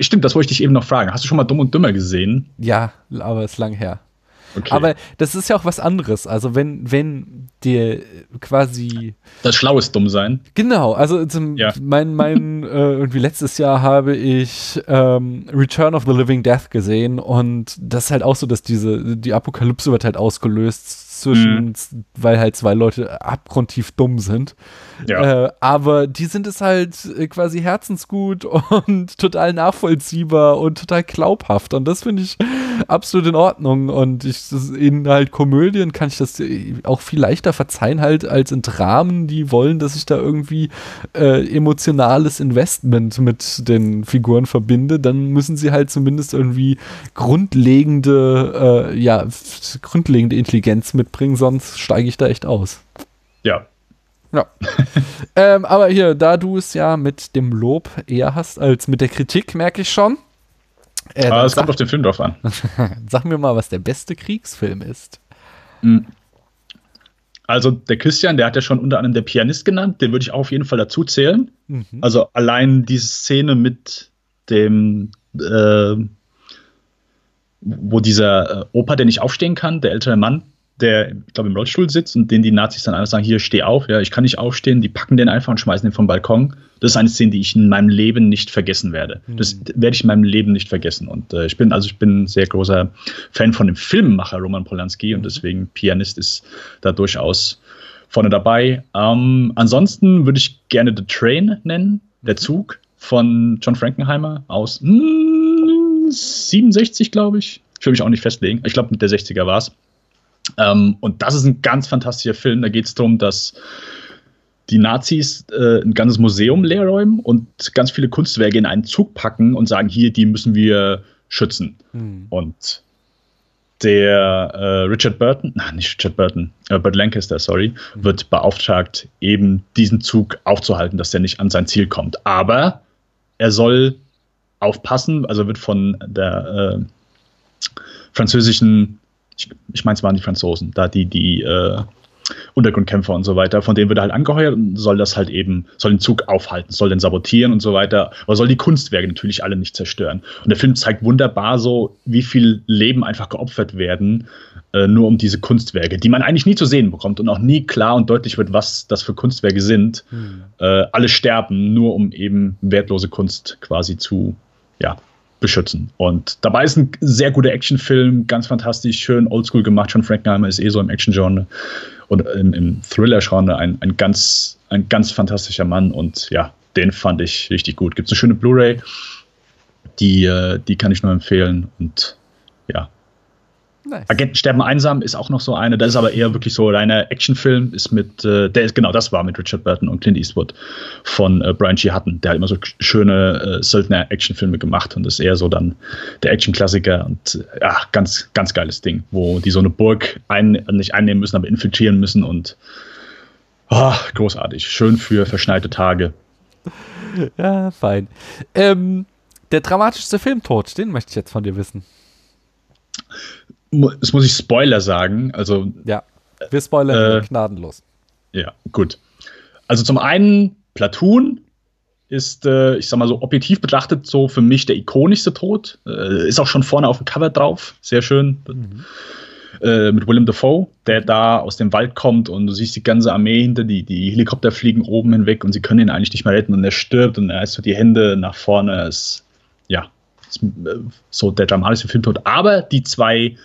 Speaker 1: stimmt, das wollte ich dich eben noch fragen. Hast du schon mal Dumm und Dümmer gesehen?
Speaker 2: Ja, aber ist lang her. Okay. Aber das ist ja auch was anderes. Also wenn, wenn dir quasi.
Speaker 1: Das schlaues dumm sein.
Speaker 2: Genau, also zum, ja. mein, mein äh, irgendwie letztes Jahr habe ich ähm, Return of the Living Death gesehen und das ist halt auch so, dass diese, die Apokalypse wird halt ausgelöst zwischen, mhm. weil halt zwei Leute abgrundtief dumm sind. Ja. Äh, aber die sind es halt äh, quasi herzensgut und total nachvollziehbar und total glaubhaft. Und das finde ich absolut in Ordnung. Und ich, in halt Komödien kann ich das äh, auch viel leichter verzeihen, halt als in Dramen, die wollen, dass ich da irgendwie äh, emotionales Investment mit den Figuren verbinde. Dann müssen sie halt zumindest irgendwie grundlegende, äh, ja, grundlegende Intelligenz mitbringen, sonst steige ich da echt aus.
Speaker 1: Ja,
Speaker 2: ja. ähm, aber hier, da du es ja mit dem Lob eher hast als mit der Kritik, merke ich schon.
Speaker 1: Äh, aber es kommt auf den Film drauf an.
Speaker 2: sag mir mal, was der beste Kriegsfilm ist.
Speaker 1: Hm. Also der Christian, der hat ja schon unter anderem der Pianist genannt, den würde ich auch auf jeden Fall dazu zählen. Mhm. Also allein diese Szene mit dem, äh, wo dieser äh, Opa, der nicht aufstehen kann, der ältere Mann, der, ich glaube, im Rollstuhl sitzt und den die Nazis dann einfach sagen, hier, steh auf, ja, ich kann nicht aufstehen, die packen den einfach und schmeißen den vom Balkon. Das ist eine Szene, die ich in meinem Leben nicht vergessen werde. Mhm. Das werde ich in meinem Leben nicht vergessen. Und äh, ich bin, also ich bin ein sehr großer Fan von dem Filmemacher Roman Polanski und mhm. deswegen Pianist ist da durchaus vorne dabei. Ähm, ansonsten würde ich gerne The Train nennen, der mhm. Zug von John Frankenheimer aus mh, hm, 67, glaube ich. Ich will mich auch nicht festlegen. Ich glaube, mit der 60er war es. Ähm, und das ist ein ganz fantastischer Film. Da geht es darum, dass die Nazis äh, ein ganzes Museum leerräumen und ganz viele Kunstwerke in einen Zug packen und sagen, hier, die müssen wir schützen. Hm. Und der äh, Richard Burton, nein, nicht Richard Burton, äh, Burt Lancaster, sorry, mhm. wird beauftragt, eben diesen Zug aufzuhalten, dass der nicht an sein Ziel kommt. Aber er soll aufpassen, also wird von der äh, französischen ich, ich meine, es waren die Franzosen, da die, die äh, Untergrundkämpfer und so weiter, von denen wird er halt angeheuert und soll das halt eben, soll den Zug aufhalten, soll den sabotieren und so weiter, aber soll die Kunstwerke natürlich alle nicht zerstören. Und der Film zeigt wunderbar so, wie viel Leben einfach geopfert werden, äh, nur um diese Kunstwerke, die man eigentlich nie zu sehen bekommt und auch nie klar und deutlich wird, was das für Kunstwerke sind. Hm. Äh, alle sterben, nur um eben wertlose Kunst quasi zu, ja, beschützen. Und dabei ist ein sehr guter Actionfilm, ganz fantastisch, schön oldschool gemacht. John Frankenheimer ist eh so im Action-Genre und im, im Thriller-Genre ein, ein, ganz, ein ganz fantastischer Mann. Und ja, den fand ich richtig gut. Gibt es eine schöne Blu-ray, die, äh, die kann ich nur empfehlen. Und ja, Nice. Agenten sterben einsam ist auch noch so eine. Das ist aber eher wirklich so reiner Actionfilm. Ist mit, äh, der ist genau das war mit Richard Burton und Clint Eastwood von äh, Brian G. Hutton. Der hat immer so schöne äh, Söldner-Actionfilme gemacht und ist eher so dann der Action-Klassiker und äh, ja, ganz, ganz geiles Ding, wo die so eine Burg ein, nicht einnehmen müssen, aber infiltrieren müssen und oh, großartig. Schön für verschneite Tage.
Speaker 2: Ja, fein. Ähm, der dramatischste Filmtod, den möchte ich jetzt von dir wissen
Speaker 1: das muss ich Spoiler sagen. Also,
Speaker 2: ja, wir spoilern äh, gnadenlos.
Speaker 1: Ja, gut. Also zum einen, Platoon ist, äh, ich sag mal so, objektiv betrachtet so für mich der ikonischste Tod. Äh, ist auch schon vorne auf dem Cover drauf. Sehr schön. Mhm. Äh, mit Willem Dafoe, der da aus dem Wald kommt und du siehst die ganze Armee hinter, die, die Helikopter fliegen oben hinweg und sie können ihn eigentlich nicht mehr retten und er stirbt und er ist so die Hände nach vorne. Ist, ja, ist, äh, so der dramatische Filmtod. Aber die zwei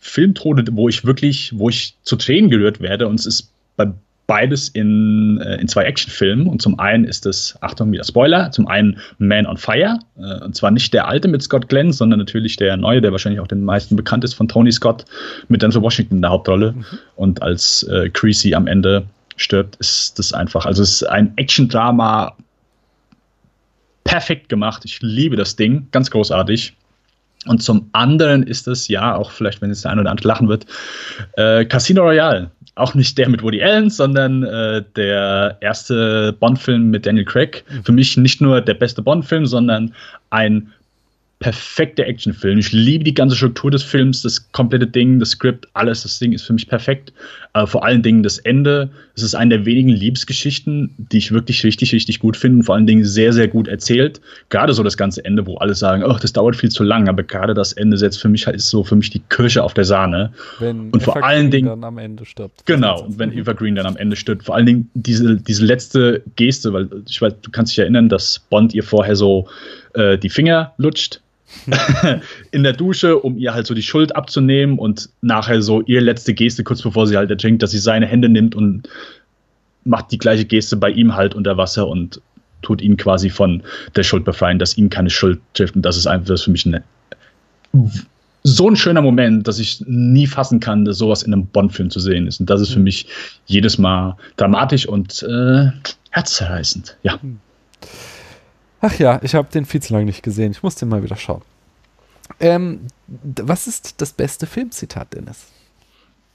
Speaker 1: Filmtode, wo ich wirklich, wo ich zu Tränen gerührt werde. Und es ist bei beides in, äh, in zwei Actionfilmen. Und zum einen ist es, Achtung, wieder Spoiler, zum einen Man on Fire. Äh, und zwar nicht der alte mit Scott Glenn, sondern natürlich der neue, der wahrscheinlich auch den meisten bekannt ist, von Tony Scott mit Denzel Washington in der Hauptrolle. Mhm. Und als äh, Creasy am Ende stirbt, ist das einfach. Also es ist ein Action-Drama perfekt gemacht. Ich liebe das Ding, ganz großartig. Und zum anderen ist es ja, auch vielleicht, wenn jetzt der eine oder andere lachen wird, äh, Casino Royale. Auch nicht der mit Woody Allen, sondern äh, der erste Bond-Film mit Daniel Craig. Mhm. Für mich nicht nur der beste Bond-Film, sondern ein perfekter Actionfilm. Ich liebe die ganze Struktur des Films, das komplette Ding, das Skript, alles. Das Ding ist für mich perfekt. Aber vor allen Dingen das Ende. Es ist eine der wenigen Liebesgeschichten, die ich wirklich richtig, richtig gut finde. Und vor allen Dingen sehr, sehr gut erzählt. Gerade so das ganze Ende, wo alle sagen, oh, das dauert viel zu lang. Aber gerade das Ende setzt für mich halt ist so für mich die Kirsche auf der Sahne.
Speaker 2: Wenn
Speaker 1: und vor Eva allen Green Dingen
Speaker 2: dann am Ende stirbt.
Speaker 1: Genau. Und wenn Eva Green dann am Ende stirbt. Vor allen Dingen diese, diese letzte Geste, weil ich weiß, du kannst dich erinnern, dass Bond ihr vorher so äh, die Finger lutscht in der Dusche, um ihr halt so die Schuld abzunehmen und nachher so ihre letzte Geste, kurz bevor sie halt ertrinkt, dass sie seine Hände nimmt und macht die gleiche Geste bei ihm halt unter Wasser und tut ihn quasi von der Schuld befreien, dass ihm keine Schuld trifft. Und das ist einfach das für mich eine, so ein schöner Moment, dass ich nie fassen kann, dass sowas in einem Bond-Film zu sehen ist. Und das ist für mhm. mich jedes Mal dramatisch und äh, herzzerreißend. Ja.
Speaker 2: Ach ja, ich habe den viel zu lange nicht gesehen. Ich muss den mal wieder schauen. Ähm, was ist das beste Filmzitat, Dennis?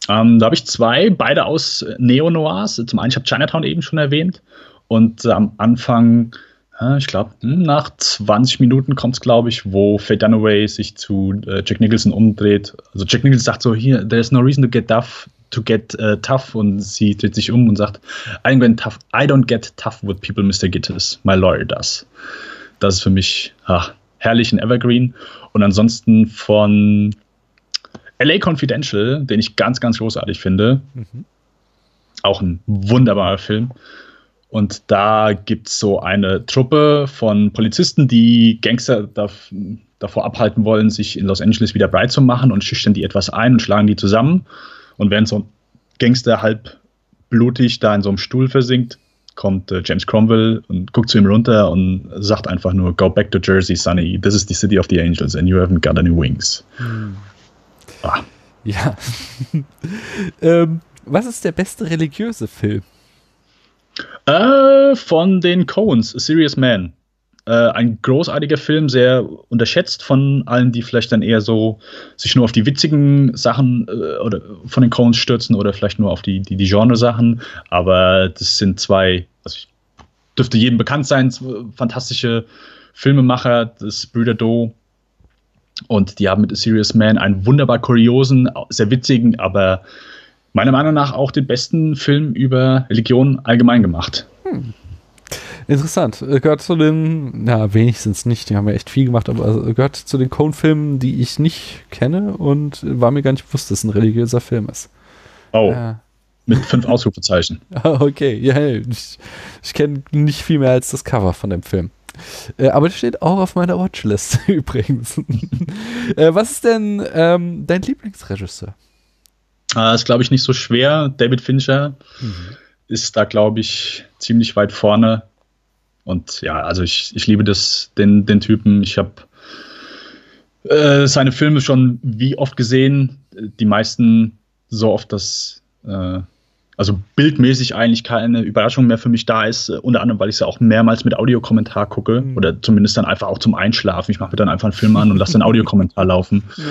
Speaker 1: Ähm, da habe ich zwei, beide aus Neo-Noirs. Zum einen, ich habe Chinatown eben schon erwähnt. Und am Anfang, äh, ich glaube, hm, nach 20 Minuten kommt es, glaube ich, wo Faye Dunaway sich zu äh, Jack Nicholson umdreht. Also Jack Nicholson sagt so, hier, there's no reason to get tough, to get uh, tough. Und sie dreht sich um und sagt, I don't get tough, I don't get tough with people Mr. Gittes. My lawyer does. Das ist für mich ach, herrlich ein Evergreen. Und ansonsten von LA Confidential, den ich ganz, ganz großartig finde. Mhm. Auch ein wunderbarer Film. Und da gibt es so eine Truppe von Polizisten, die Gangster davor abhalten wollen, sich in Los Angeles wieder breit zu machen und schüchtern die etwas ein und schlagen die zusammen. Und während so ein Gangster halb blutig da in so einem Stuhl versinkt, kommt äh, James Cromwell und guckt zu ihm runter und sagt einfach nur, Go back to Jersey, Sonny. This is the city of the angels and you haven't got any wings. Hm.
Speaker 2: Ah. Ja. ähm, was ist der beste religiöse Film?
Speaker 1: Äh, von den Coens, A Serious Man. Äh, ein großartiger Film, sehr unterschätzt von allen, die vielleicht dann eher so sich nur auf die witzigen Sachen äh, oder von den Coens stürzen oder vielleicht nur auf die, die, die Genre-Sachen. Aber das sind zwei, also ich dürfte jedem bekannt sein, fantastische Filmemacher, das Brüder Doe. Und die haben mit A Serious Man einen wunderbar kuriosen, sehr witzigen, aber meiner Meinung nach auch den besten Film über Religion allgemein gemacht. Hm.
Speaker 2: Interessant. Äh, gehört zu den, na, wenigstens nicht, die haben ja echt viel gemacht, aber also gehört zu den Cone-Filmen, die ich nicht kenne und war mir gar nicht bewusst, dass es ein religiöser Film ist.
Speaker 1: Oh. Ja. Mit fünf Ausrufezeichen.
Speaker 2: Ah, okay, ja, ich, ich kenne nicht viel mehr als das Cover von dem Film. Äh, aber das steht auch auf meiner Watchlist übrigens. äh, was ist denn ähm, dein Lieblingsregisseur?
Speaker 1: Das ist, glaube ich, nicht so schwer. David Fincher mhm. Ist da, glaube ich, ziemlich weit vorne. Und ja, also ich, ich liebe das, den, den Typen. Ich habe äh, seine Filme schon wie oft gesehen. Die meisten so oft, dass äh, also bildmäßig eigentlich keine Überraschung mehr für mich da ist. Äh, unter anderem, weil ich es ja auch mehrmals mit Audiokommentar gucke mhm. oder zumindest dann einfach auch zum Einschlafen. Ich mache mir dann einfach einen Film an und lasse den Audiokommentar laufen. Ja.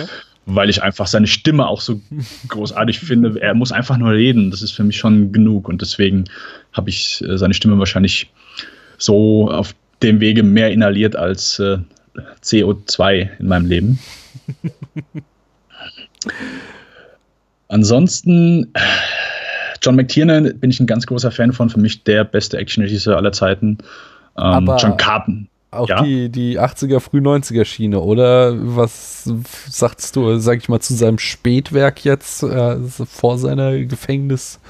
Speaker 1: Weil ich einfach seine Stimme auch so großartig finde. Er muss einfach nur reden. Das ist für mich schon genug. Und deswegen habe ich äh, seine Stimme wahrscheinlich so auf dem Wege mehr inhaliert als äh, CO2 in meinem Leben. Ansonsten, John McTiernan bin ich ein ganz großer Fan von. Für mich der beste Actionregisseur aller Zeiten.
Speaker 2: Ähm, John Carpen. Auch ja? die, die 80er, früh 90er Schiene, oder? Was sagst du, sag ich mal, zu seinem Spätwerk jetzt, äh, vor seiner Gefängnis,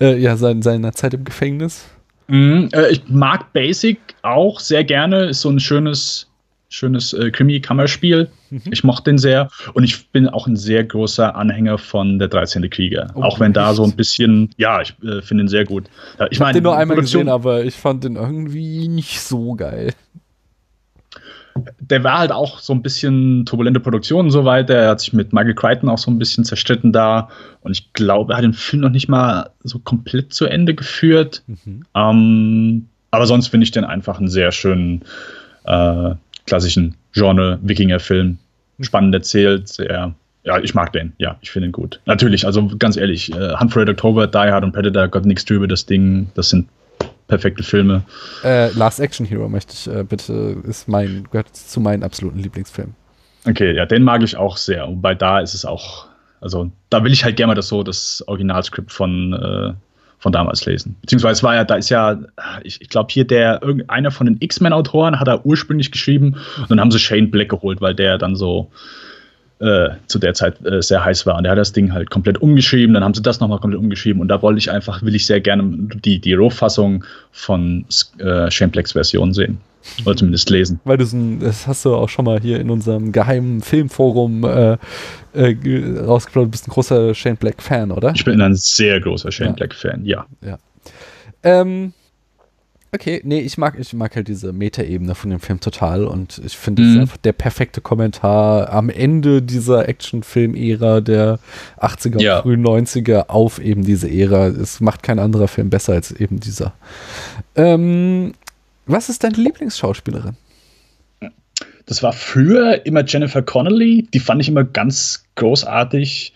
Speaker 2: äh, ja, sein, seiner Zeit im Gefängnis?
Speaker 1: Mhm, äh, ich mag Basic auch sehr gerne. Ist so ein schönes schönes äh, Krimi-Kammerspiel. Mhm. Ich mochte den sehr und ich bin auch ein sehr großer Anhänger von der 13. Krieger. Oh, auch wenn echt? da so ein bisschen, ja, ich äh, finde ihn sehr gut.
Speaker 2: Ich, ich habe den nur einmal gesehen, aber ich fand den irgendwie nicht so geil
Speaker 1: der war halt auch so ein bisschen turbulente Produktion und so weiter. Er hat sich mit Michael Crichton auch so ein bisschen zerstritten da. Und ich glaube, er hat den Film noch nicht mal so komplett zu Ende geführt. Mhm. Ähm, aber sonst finde ich den einfach einen sehr schönen, äh, klassischen Genre-Wikinger-Film. Mhm. Spannend erzählt, sehr. Ja, ich mag den. Ja, ich finde ihn gut. Natürlich, also ganz ehrlich, äh, Hunt for Red October, Die Hard und Predator, Got nichts drüber, das Ding, das sind perfekte Filme.
Speaker 2: Äh, Last Action Hero möchte ich äh, bitte, ist mein, gehört zu meinen absoluten Lieblingsfilmen.
Speaker 1: Okay, ja, den mag ich auch sehr. Wobei da ist es auch, also da will ich halt gerne mal das so, das Originalskript von, äh, von damals lesen. Beziehungsweise war ja, da ist ja, ich, ich glaube hier der, irgendeiner von den X-Men-Autoren hat er ursprünglich geschrieben und dann haben sie Shane Black geholt, weil der dann so äh, zu der Zeit äh, sehr heiß war. Und er hat das Ding halt komplett umgeschrieben, dann haben sie das nochmal komplett umgeschrieben und da wollte ich einfach, will ich sehr gerne die, die Rohfassung von äh, Shane Blacks Version sehen. Oder zumindest lesen.
Speaker 2: Weil du das hast du auch schon mal hier in unserem geheimen Filmforum äh, äh, rausgeplaudert, du bist ein großer Shane Black-Fan, oder?
Speaker 1: Ich bin ein sehr großer Shane ja. Black-Fan, ja.
Speaker 2: ja. Ähm, Okay, nee, ich mag, ich mag halt diese Metaebene von dem Film total und ich finde, es mhm. ist einfach der perfekte Kommentar am Ende dieser Actionfilm-Ära der 80er ja. frühen 90er auf eben diese Ära. Es macht kein anderer Film besser als eben dieser. Ähm, was ist deine Lieblingsschauspielerin?
Speaker 1: Das war früher immer Jennifer Connelly. Die fand ich immer ganz großartig.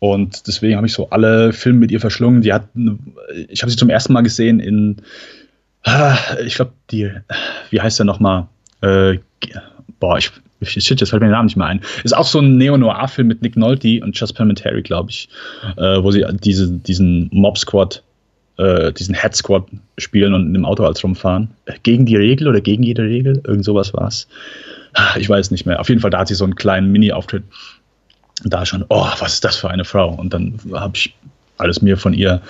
Speaker 1: Und deswegen habe ich so alle Filme mit ihr verschlungen. Die hat, ich habe sie zum ersten Mal gesehen in ich glaube, die, wie heißt der nochmal? Äh, boah, ich, shit, jetzt fällt mir der Name nicht mehr ein. Ist auch so ein Neo-Noir-Film mit Nick Nolte und Just Palminteri, glaube ich, äh, wo sie diese, diesen Mob-Squad, äh, diesen Head-Squad spielen und im Auto als rumfahren. Gegen die Regel oder gegen jede Regel? Irgend sowas war es. Ah, ich weiß nicht mehr. Auf jeden Fall, da hat sie so einen kleinen Mini-Auftritt. Da schon, oh, was ist das für eine Frau? Und dann habe ich alles mir von ihr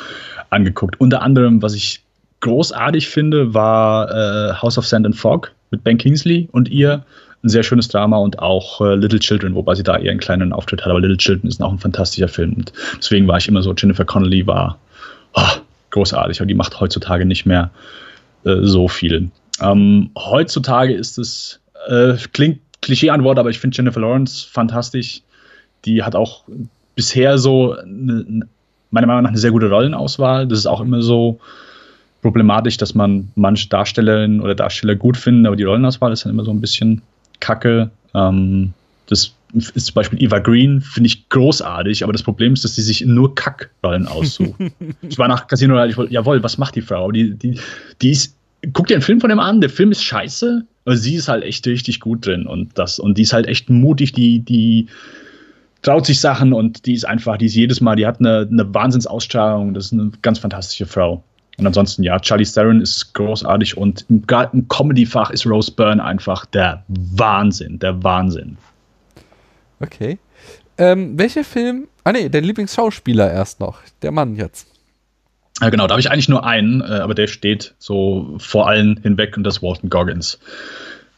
Speaker 1: angeguckt. Unter anderem, was ich großartig finde, war äh, House of Sand and Fog mit Ben Kingsley und ihr. Ein sehr schönes Drama und auch äh, Little Children, wobei sie da einen kleinen Auftritt hat. Aber Little Children ist auch ein fantastischer Film. Und deswegen war ich immer so, Jennifer Connelly war oh, großartig und die macht heutzutage nicht mehr äh, so viel. Ähm, heutzutage ist es, äh, klingt Klischee-Antwort, aber ich finde Jennifer Lawrence fantastisch. Die hat auch bisher so, eine, meiner Meinung nach, eine sehr gute Rollenauswahl. Das ist auch immer so, problematisch, dass man manche Darstellerinnen oder Darsteller gut finden, aber die Rollenauswahl ist dann immer so ein bisschen kacke. Ähm, das ist zum Beispiel Eva Green, finde ich großartig, aber das Problem ist, dass sie sich nur Kackrollen aussucht. ich war nach Casino, ich wollte, jawohl, was macht die Frau? Die, die, die ist, guck dir einen Film von dem an, der Film ist scheiße, aber sie ist halt echt richtig gut drin und das, und die ist halt echt mutig, die, die traut sich Sachen und die ist einfach, die ist jedes Mal, die hat eine, eine Wahnsinnsausstrahlung, das ist eine ganz fantastische Frau. Und ansonsten, ja, Charlie Theron ist großartig und im, im Comedy-Fach ist Rose Byrne einfach der Wahnsinn, der Wahnsinn.
Speaker 2: Okay. Ähm, welcher Film? Ah, nee, der Lieblingsschauspieler erst noch. Der Mann jetzt.
Speaker 1: Ja, genau, da habe ich eigentlich nur einen, äh, aber der steht so vor allen hinweg und das ist Walton Goggins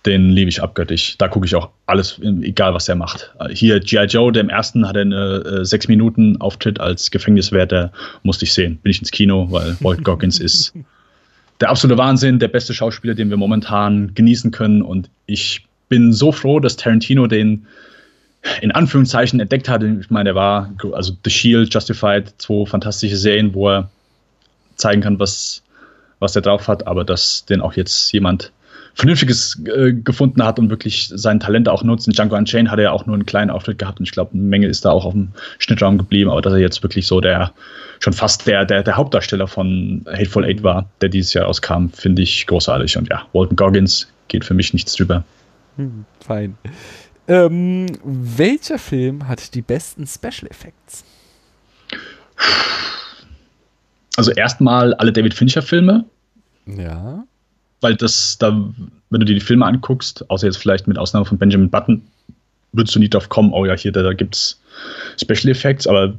Speaker 1: den liebe ich abgöttisch. Da gucke ich auch alles, egal was er macht. Hier G.I. Joe, dem ersten, hat er eine äh, sechs Minuten Auftritt als Gefängniswärter, musste ich sehen. Bin ich ins Kino, weil Walt Goggins ist der absolute Wahnsinn, der beste Schauspieler, den wir momentan genießen können. Und ich bin so froh, dass Tarantino den in Anführungszeichen entdeckt hat. Ich meine, er war, also The Shield, Justified, zwei fantastische Serien, wo er zeigen kann, was, was er drauf hat, aber dass den auch jetzt jemand Vernünftiges äh, gefunden hat und wirklich sein Talent auch nutzt. In Django Unchained hat er ja auch nur einen kleinen Auftritt gehabt und ich glaube, eine Menge ist da auch auf dem Schnittraum geblieben, aber dass er jetzt wirklich so der, schon fast der, der, der Hauptdarsteller von Hateful Eight war, der dieses Jahr rauskam, finde ich großartig. Und ja, Walton Goggins geht für mich nichts drüber.
Speaker 2: Hm, fein. Ähm, welcher Film hat die besten Special Effects?
Speaker 1: Also erstmal alle David Fincher Filme.
Speaker 2: Ja
Speaker 1: weil das da, wenn du dir die Filme anguckst, außer jetzt vielleicht mit Ausnahme von Benjamin Button, würdest du nie drauf kommen, oh ja, hier, da, da gibt's Special Effects, aber äh,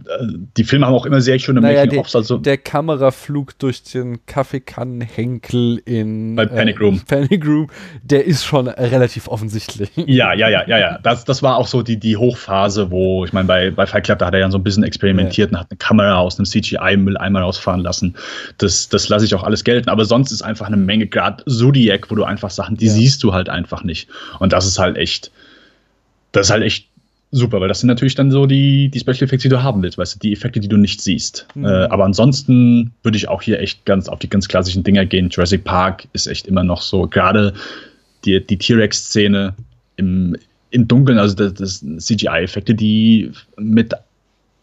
Speaker 1: die Filme haben auch immer sehr schöne
Speaker 2: naja, Making-ofs. Also der Kameraflug durch den Kaffeekannenhenkel in
Speaker 1: bei Panic Room.
Speaker 2: Äh, Panic Room, der ist schon relativ offensichtlich.
Speaker 1: Ja, ja, ja, ja, ja. Das, das war auch so die, die Hochphase, wo, ich meine, bei, bei Fight Club, da hat er ja so ein bisschen experimentiert ja. und hat eine Kamera aus einem CGI-Müll einmal rausfahren lassen. Das, das lasse ich auch alles gelten. Aber sonst ist einfach eine Menge, gerade Zodiac, wo du einfach Sachen, die ja. siehst du halt einfach nicht. Und das ist halt echt, das ist halt echt super, weil das sind natürlich dann so die, die Special Effects, die du haben willst, weißt du, die Effekte, die du nicht siehst. Mhm. Äh, aber ansonsten würde ich auch hier echt ganz auf die ganz klassischen Dinger gehen. Jurassic Park ist echt immer noch so, gerade die, die T-Rex-Szene im, im Dunkeln, also das, das CGI-Effekte, die mit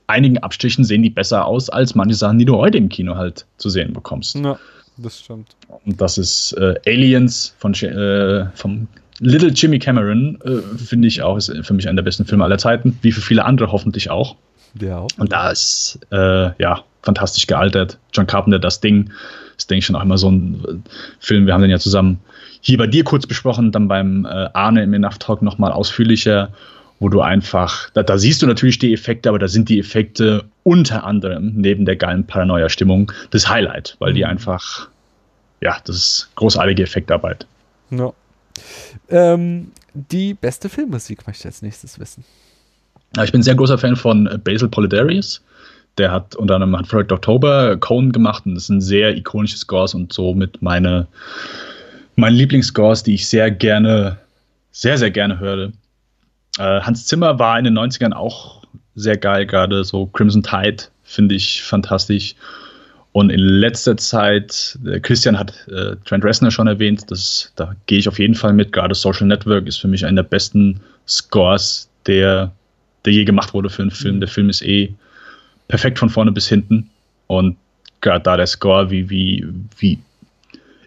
Speaker 1: einigen Abstrichen sehen die besser aus als manche Sachen, die du heute im Kino halt zu sehen bekommst.
Speaker 2: Ja, das stimmt.
Speaker 1: Und das ist äh, Aliens von, äh, vom Little Jimmy Cameron, äh, finde ich auch, ist für mich einer der besten Filme aller Zeiten, wie für viele andere hoffentlich auch.
Speaker 2: Ja. Auch.
Speaker 1: Und da ist, äh, ja, fantastisch gealtert. John Carpenter, das Ding, ist, denke ich, schon auch immer so ein Film. Wir haben den ja zusammen hier bei dir kurz besprochen, dann beim äh, Arne im Enough Talk nochmal ausführlicher, wo du einfach, da, da, siehst du natürlich die Effekte, aber da sind die Effekte unter anderem neben der geilen Paranoia-Stimmung das Highlight, weil die mhm. einfach, ja, das ist großartige Effektarbeit.
Speaker 2: Ja. Ähm, die beste Filmmusik möchte ich als nächstes wissen.
Speaker 1: Ich bin ein sehr großer Fan von Basil Polidarius. Der hat unter anderem hat Project October Conan gemacht und das sind sehr ikonische Scores und somit meine, meine Lieblingsscores, die ich sehr gerne, sehr, sehr gerne höre. Äh, Hans Zimmer war in den 90ern auch sehr geil, gerade so Crimson Tide finde ich fantastisch. Und in letzter Zeit, äh, Christian hat äh, Trent Reznor schon erwähnt, das, da gehe ich auf jeden Fall mit. Gerade Social Network ist für mich einer der besten Scores, der, der je gemacht wurde für einen Film. Mhm. Der Film ist eh perfekt von vorne bis hinten. Und gerade da der Score, wie, wie, wie,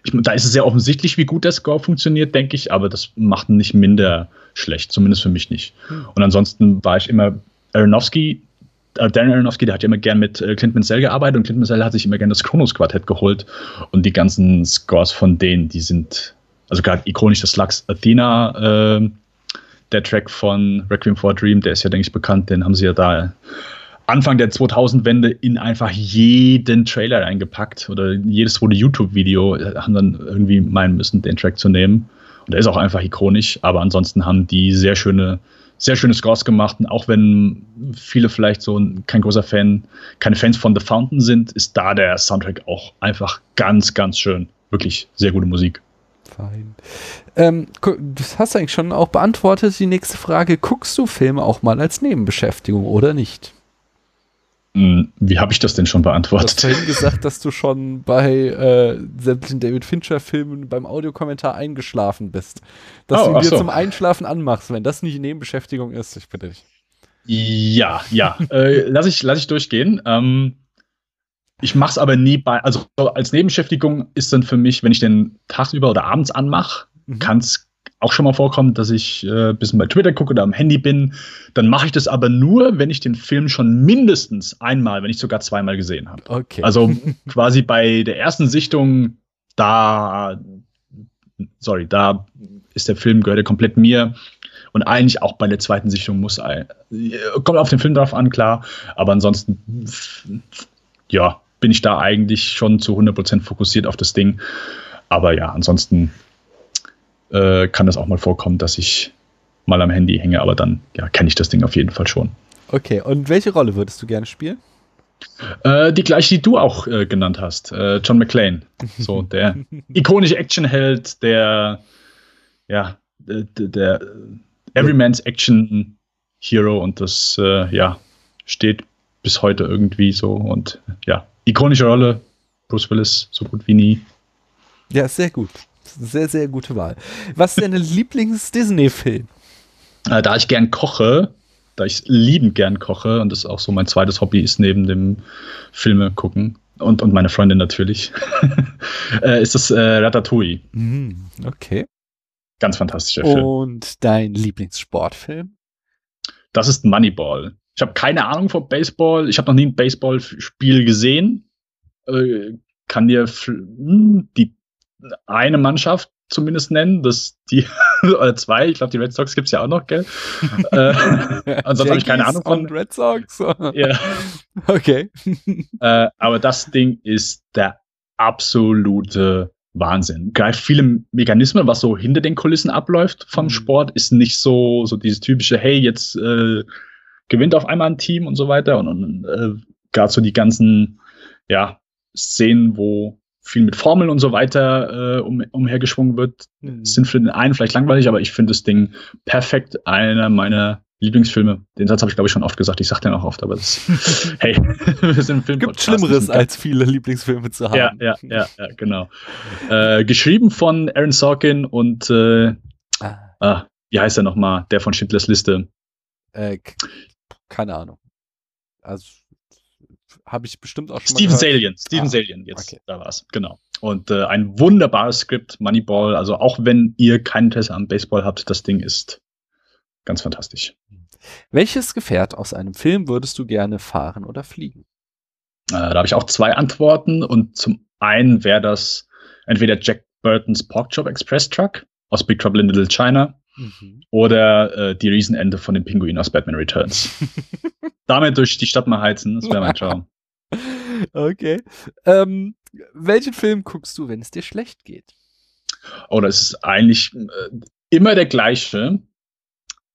Speaker 1: ich, da ist es sehr offensichtlich, wie gut der Score funktioniert, denke ich, aber das macht ihn nicht minder schlecht, zumindest für mich nicht. Mhm. Und ansonsten war ich immer Aronofsky Darren Aronofsky, der hat ja immer gern mit äh, Clint Mansell gearbeitet und Clint Mansell hat sich immer gern das Kronos Quartett geholt und die ganzen Scores von denen, die sind, also gerade ikonisch das Lux Athena, äh, der Track von Requiem for a Dream, der ist ja, denke ich, bekannt, den haben sie ja da Anfang der 2000-Wende in einfach jeden Trailer eingepackt oder jedes wurde YouTube-Video, äh, haben dann irgendwie meinen müssen, den Track zu nehmen. Und der ist auch einfach ikonisch, aber ansonsten haben die sehr schöne sehr schöne Scores gemacht. Und auch wenn viele vielleicht so kein großer Fan, keine Fans von The Fountain sind, ist da der Soundtrack auch einfach ganz, ganz schön. Wirklich sehr gute Musik.
Speaker 2: Fein. Ähm, das hast du eigentlich schon auch beantwortet. Die nächste Frage: Guckst du Filme auch mal als Nebenbeschäftigung oder nicht?
Speaker 1: Hm, wie habe ich das denn schon beantwortet?
Speaker 2: Du hast gesagt, dass du schon bei äh, sämtlichen David Fincher-Filmen beim Audiokommentar eingeschlafen bist. Dass oh, du ihn dir so. zum Einschlafen anmachst, wenn das nicht Nebenbeschäftigung ist, ich bitte dich.
Speaker 1: Ja, ja. äh, lass, ich, lass ich durchgehen. Ähm, ich mache es aber nie bei, also als Nebenbeschäftigung ist dann für mich, wenn ich den tagsüber oder abends anmache, mhm. kann es auch schon mal vorkommt, dass ich äh, ein bisschen bei Twitter gucke oder am Handy bin. Dann mache ich das aber nur, wenn ich den Film schon mindestens einmal, wenn nicht sogar zweimal gesehen habe.
Speaker 2: Okay.
Speaker 1: Also quasi bei der ersten Sichtung, da, sorry, da ist der Film, gehört er komplett mir. Und eigentlich auch bei der zweiten Sichtung muss ein, kommt auf den Film drauf an, klar. Aber ansonsten, ja, bin ich da eigentlich schon zu 100% fokussiert auf das Ding. Aber ja, ansonsten äh, kann das auch mal vorkommen, dass ich mal am Handy hänge, aber dann ja, kenne ich das Ding auf jeden Fall schon.
Speaker 2: Okay, und welche Rolle würdest du gerne spielen?
Speaker 1: Äh, die gleiche, die du auch äh, genannt hast, äh, John McClane. So der ikonische Actionheld, der ja, der, der Everyman's Action Hero und das äh, ja steht bis heute irgendwie so und ja, ikonische Rolle. Bruce Willis so gut wie nie.
Speaker 2: Ja, sehr gut. Sehr, sehr gute Wahl. Was ist dein Lieblings-Disney-Film?
Speaker 1: Äh, da ich gern koche, da ich liebend gern koche und das auch so mein zweites Hobby ist neben dem Filme gucken und, und meine Freundin natürlich, äh, ist das äh, Ratatouille.
Speaker 2: Mm, okay.
Speaker 1: Ganz fantastischer Film.
Speaker 2: Und dein Lieblingssportfilm?
Speaker 1: Das ist Moneyball. Ich habe keine Ahnung von Baseball. Ich habe noch nie ein Baseballspiel gesehen. Äh, kann dir hm, die eine Mannschaft, zumindest nennen. Das die oder zwei, ich glaube, die Red Sox gibt's ja auch noch, gell? äh, ansonsten habe ich keine Ahnung von.
Speaker 2: Red Sox.
Speaker 1: ja.
Speaker 2: Okay.
Speaker 1: äh, aber das Ding ist der absolute Wahnsinn. Greift viele Mechanismen, was so hinter den Kulissen abläuft vom mhm. Sport, ist nicht so, so dieses typische, hey, jetzt äh, gewinnt auf einmal ein Team und so weiter. Und, und äh, gerade so die ganzen ja, Szenen, wo viel mit Formeln und so weiter äh, um, umhergeschwungen wird, mhm. sind für den einen vielleicht langweilig, aber ich finde das Ding perfekt. Einer meiner Lieblingsfilme. Den Satz habe ich, glaube ich, schon oft gesagt. Ich sage den auch oft, aber das, hey,
Speaker 2: wir sind im Film. Gibt Schlimmeres, als viele Lieblingsfilme zu haben.
Speaker 1: Ja, ja, ja, ja genau. äh, geschrieben von Aaron Sorkin und äh, ah. ah wie heißt er nochmal? Der von Schindlers Liste.
Speaker 2: Äh, keine Ahnung. Also habe ich bestimmt auch schon
Speaker 1: Steven mal Salien. Steven ah, Salien, jetzt, okay. da war's, genau. Und äh, ein wunderbares Skript, Moneyball. Also auch wenn ihr kein Interesse am Baseball habt, das Ding ist ganz fantastisch.
Speaker 2: Welches Gefährt aus einem Film würdest du gerne fahren oder fliegen?
Speaker 1: Äh, da habe ich auch zwei Antworten. Und zum einen wäre das entweder Jack Burtons Porkchop Express Truck aus Big Trouble in Little China mhm. oder äh, die Riesenende von dem Pinguin aus Batman Returns. Damit durch die Stadt mal heizen, das wäre mein Traum.
Speaker 2: Okay. Ähm, welchen Film guckst du, wenn es dir schlecht geht?
Speaker 1: Oh, das ist eigentlich äh, immer der gleiche.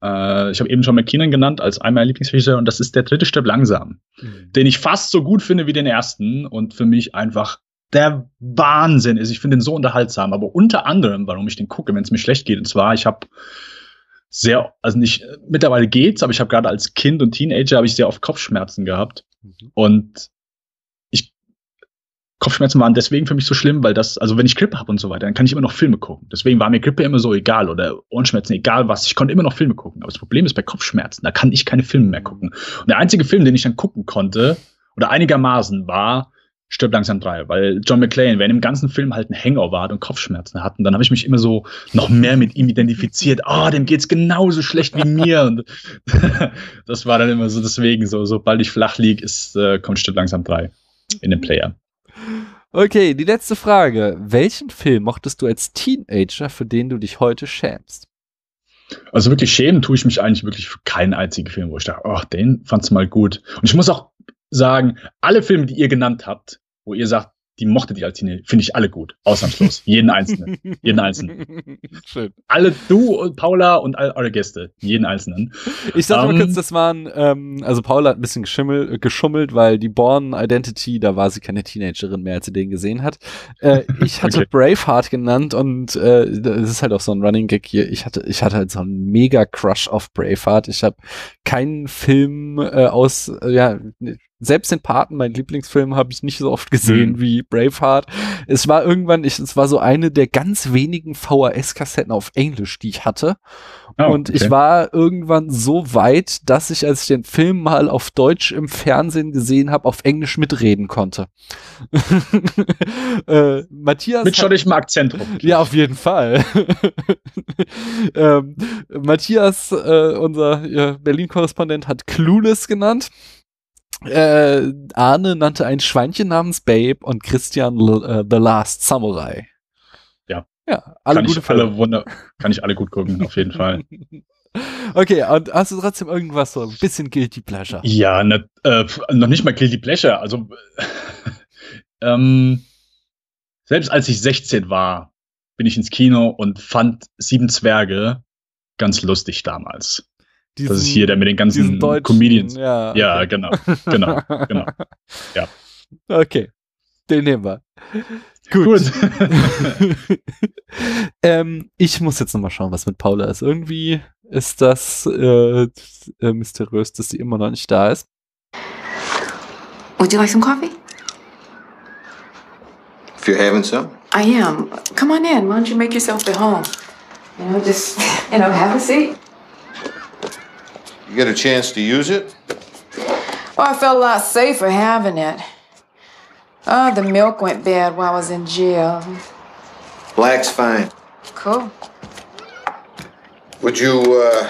Speaker 1: Äh, ich habe eben schon McKinnon genannt als einmal Lieblingsregisseur und das ist der dritte Step langsam, mhm. den ich fast so gut finde wie den ersten und für mich einfach der Wahnsinn ist. Ich finde den so unterhaltsam, aber unter anderem, warum ich den gucke, wenn es mir schlecht geht, und zwar, ich habe sehr, also nicht, mittlerweile geht's, aber ich habe gerade als Kind und Teenager habe ich sehr oft Kopfschmerzen gehabt. Mhm. Und Kopfschmerzen waren deswegen für mich so schlimm, weil das, also wenn ich Grippe habe und so weiter, dann kann ich immer noch Filme gucken. Deswegen war mir Grippe immer so egal oder Ohrenschmerzen, egal was. Ich konnte immer noch Filme gucken. Aber das Problem ist bei Kopfschmerzen, da kann ich keine Filme mehr gucken. Und der einzige Film, den ich dann gucken konnte, oder einigermaßen, war Stirb langsam drei, weil John McClane, wenn im ganzen Film halt ein Hangover hat und Kopfschmerzen hat, und dann habe ich mich immer so noch mehr mit ihm identifiziert. Ah, oh, dem geht's genauso schlecht wie mir. Und das war dann immer so deswegen so, sobald ich flach lieg, ist äh, kommt Stirb langsam drei in den Player.
Speaker 2: Okay, die letzte Frage. Welchen Film mochtest du als Teenager, für den du dich heute schämst?
Speaker 1: Also wirklich schämen tue ich mich eigentlich wirklich für keinen einzigen Film, wo ich dachte, oh, den fand's mal gut. Und ich muss auch sagen, alle Filme, die ihr genannt habt, wo ihr sagt, die mochte die als Teenager. Finde ich alle gut. Ausnahmslos. Jeden einzelnen. Jeden einzelnen. Schön. Alle du und Paula und all eure Gäste. Jeden einzelnen.
Speaker 2: Ich sag um, mal ähm, kurz, das waren, ähm, also Paula hat ein bisschen geschummelt, geschummelt, weil die Born Identity, da war sie keine Teenagerin mehr, als sie den gesehen hat. Äh, ich hatte okay. Braveheart genannt und äh, das ist halt auch so ein Running Gag hier. Ich hatte, ich hatte halt so einen mega Crush auf Braveheart. Ich habe keinen Film äh, aus, äh, ja, selbst den Paten, mein Lieblingsfilm, habe ich nicht so oft gesehen mhm. wie Braveheart. Es war irgendwann, ich, es war so eine der ganz wenigen VHS-Kassetten auf Englisch, die ich hatte. Oh, und okay. ich war irgendwann so weit, dass ich, als ich den Film mal auf Deutsch im Fernsehen gesehen habe, auf Englisch mitreden konnte.
Speaker 1: äh, Matthias. Mit schottischem Akzent.
Speaker 2: Ja, auf jeden Fall. ähm, Matthias, äh, unser ja, Berlin-Korrespondent, hat Clueless genannt. Äh, Arne nannte ein Schweinchen namens Babe und Christian uh, The Last Samurai.
Speaker 1: Ja.
Speaker 2: Ja,
Speaker 1: alle kann gute ich Alle wunder kann ich alle gut gucken, auf jeden Fall.
Speaker 2: Okay, und hast du trotzdem irgendwas so ein bisschen Guilty Pleasure?
Speaker 1: Ja, ne, äh, noch nicht mal Guilty Pleasure. Also, ähm, selbst als ich 16 war, bin ich ins Kino und fand Sieben Zwerge ganz lustig damals. Diesen, das ist hier der mit den ganzen Comedians. Ja, ja okay. genau, genau, genau. Ja.
Speaker 2: Okay, den nehmen wir. Gut. Gut. ähm, ich muss jetzt nochmal schauen, was mit Paula ist. Irgendwie ist das äh, äh, mysteriös, dass sie immer noch nicht da ist.
Speaker 3: Would you like some coffee?
Speaker 4: If you're having some.
Speaker 3: I am. Come on in. Why don't you make yourself at home? You know, just, you know, have a seat.
Speaker 4: You get a chance to use it?
Speaker 3: Oh, I felt a lot safer having it. Oh, the milk went bad while I was in jail.
Speaker 4: Black's fine.
Speaker 3: Cool.
Speaker 4: Would you uh,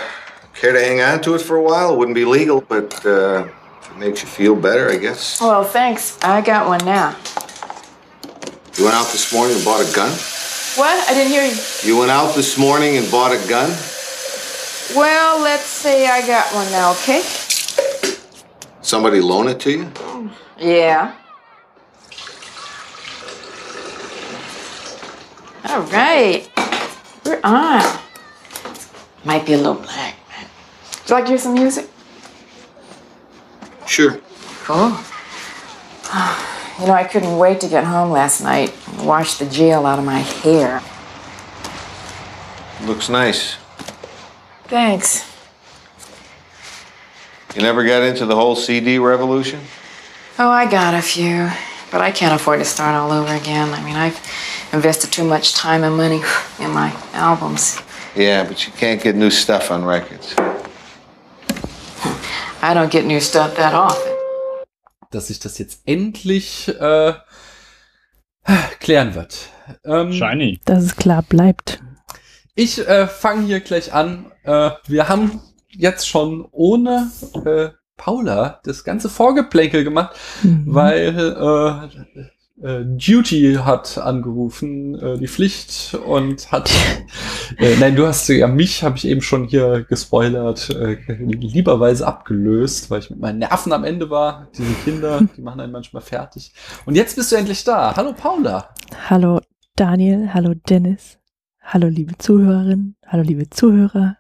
Speaker 4: care to hang on to it for a while? It wouldn't be legal, but uh, it makes you feel better, I guess.
Speaker 3: Well, thanks. I got one now.
Speaker 4: You went out this morning and bought a gun?
Speaker 3: What? I didn't hear you.
Speaker 4: You went out this morning and bought a gun?
Speaker 3: Well, let's say I got one now, okay?
Speaker 4: Somebody loan it to you?
Speaker 3: Yeah. All right. We're on. Might be a little black. man. Would you like to hear some music?
Speaker 4: Sure.
Speaker 3: Cool. You know, I couldn't wait to get home last night and wash the gel out of my hair.
Speaker 4: Looks nice.
Speaker 3: Thanks.
Speaker 4: You never got into the whole CD revolution?
Speaker 3: Oh, I got a few, but I can't afford to start all over again. I mean, I've invested too much time and money in my albums.
Speaker 4: Yeah, but you can't get new stuff on records.
Speaker 3: I don't get new stuff that often.
Speaker 2: Dass sich das jetzt endlich äh, klären wird. Ähm,
Speaker 1: Shiny.
Speaker 5: Dass es klar bleibt.
Speaker 2: Ich äh, fange hier gleich an. Äh, wir haben jetzt schon ohne äh, Paula das ganze Vorgeplänkel gemacht,
Speaker 5: Mhm.
Speaker 2: weil äh, äh, Duty hat angerufen, äh, die Pflicht und hat. äh, nein, du hast ja mich, habe ich eben schon hier gespoilert, äh, lieberweise abgelöst, weil ich mit meinen Nerven am Ende war. Diese Kinder, die machen einen manchmal fertig. Und jetzt bist du endlich da. Hallo Paula.
Speaker 5: Hallo Daniel, hallo Dennis, hallo liebe Zuhörerinnen, hallo liebe Zuhörer.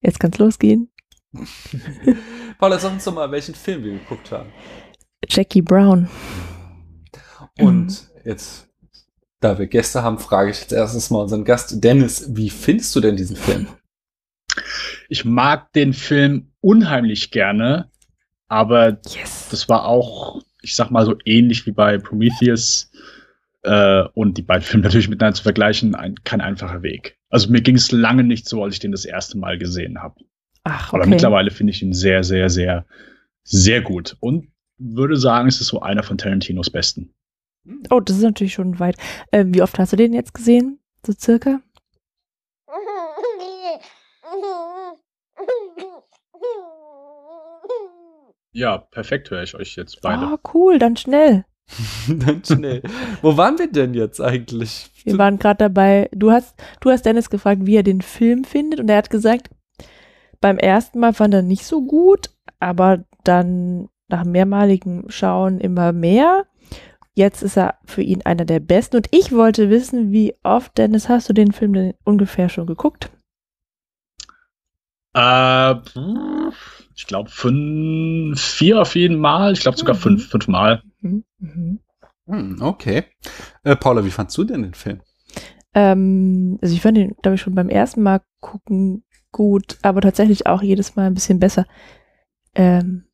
Speaker 5: Jetzt kann's losgehen.
Speaker 2: Paula, sag uns doch mal, welchen Film wir geguckt haben.
Speaker 5: Jackie Brown.
Speaker 2: Und jetzt, da wir Gäste haben, frage ich jetzt erstes mal unseren Gast Dennis, wie findest du denn diesen Film?
Speaker 1: Ich mag den Film unheimlich gerne, aber
Speaker 5: Yes.
Speaker 1: das war auch, ich sag mal so ähnlich wie bei Prometheus äh, und die beiden Filme natürlich miteinander zu vergleichen, ein, kein einfacher Weg. Also mir ging es lange nicht so, als ich den das erste Mal gesehen habe.
Speaker 5: Ach,
Speaker 1: Aber
Speaker 5: okay.
Speaker 1: mittlerweile finde ich ihn sehr, sehr, sehr, sehr gut und würde sagen, es ist so einer von Tarantinos besten.
Speaker 5: Oh, das ist natürlich schon weit. Ähm, wie oft hast du den jetzt gesehen? So circa?
Speaker 1: Ja, perfekt höre ich euch jetzt beide.
Speaker 5: Oh, cool, dann schnell.
Speaker 2: Dann schnell. Wo waren wir denn jetzt eigentlich?
Speaker 5: Wir waren gerade dabei. Du hast, du hast Dennis gefragt, wie er den Film findet, und er hat gesagt, beim ersten Mal fand er nicht so gut, aber dann nach mehrmaligem Schauen immer mehr. Jetzt ist er für ihn einer der besten. Und ich wollte wissen, wie oft, Dennis, hast du den Film denn ungefähr schon geguckt?
Speaker 1: Äh, ich glaube fünf, vier auf jeden Mal. Ich glaube sogar
Speaker 5: Mhm.
Speaker 1: fünf, fünf Mal.
Speaker 5: Mhm. Mhm.
Speaker 2: Hm, okay. Äh, Paula, wie fandst du denn den Film?
Speaker 5: Ähm, also ich fand den, glaube ich, schon beim ersten Mal gucken gut, aber tatsächlich auch jedes Mal ein bisschen besser. Ähm,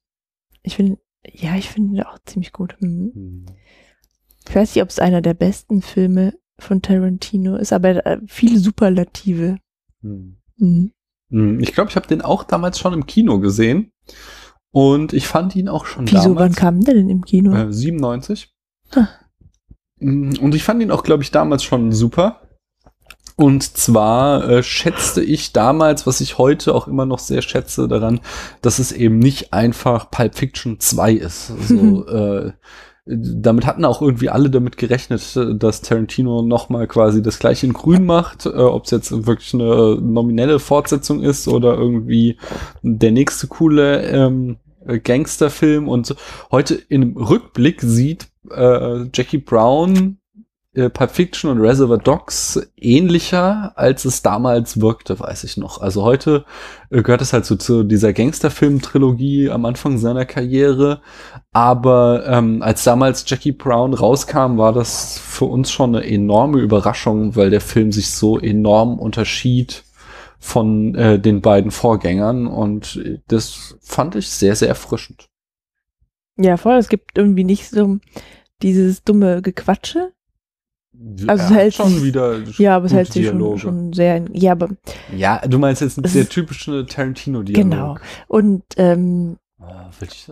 Speaker 5: ich finde, ja, ich finde ihn auch ziemlich gut. Mhm.
Speaker 2: Hm.
Speaker 5: Ich weiß nicht, ob es einer der besten Filme von Tarantino ist, aber äh, viele Superlative.
Speaker 2: Hm.
Speaker 5: Mhm.
Speaker 2: Hm, Ich glaube, ich habe den auch damals schon im Kino gesehen. Und ich fand ihn auch schon
Speaker 5: Wieso, wann
Speaker 2: damals.
Speaker 5: kam der denn im Kino?
Speaker 2: Äh, 97.
Speaker 5: Ah.
Speaker 2: Mm, Und ich fand ihn auch, glaube ich, damals schon super. Und zwar äh, schätzte ich damals, was ich heute auch immer noch sehr schätze daran, dass es eben nicht einfach Pulp Fiction 2 ist. So, äh, damit hatten auch irgendwie alle damit gerechnet, dass Tarantino nochmal quasi das gleiche in grün macht, äh, ob es jetzt wirklich eine nominelle Fortsetzung ist oder irgendwie der nächste coole ähm, äh, Gangsterfilm. Und heute im Rückblick sieht äh, Jackie Brown äh, Pulp Fiction und Reservoir Dogs ähnlicher, als es damals wirkte, weiß ich noch. Also heute äh, gehört es halt so zu dieser Gangsterfilm-Trilogie am Anfang seiner Karriere. Aber ähm, als damals Jackie Brown rauskam, war das für uns schon eine enorme Überraschung, weil der Film sich so enorm unterschied von äh, den beiden Vorgängern und das fand ich sehr, sehr erfrischend.
Speaker 5: Ja, voll. Es gibt irgendwie nicht so dieses dumme Gequatsche. Also es
Speaker 2: Er hat
Speaker 5: hält
Speaker 2: schon
Speaker 5: sich-
Speaker 2: wieder
Speaker 5: Ja, aber es hält sich schon, schon sehr. in- Ja, aber
Speaker 2: Ja, du meinst jetzt
Speaker 5: Es
Speaker 2: der
Speaker 5: ist-
Speaker 2: typische Tarantino-Dialog.
Speaker 5: genau. Und ähm,
Speaker 2: Ah?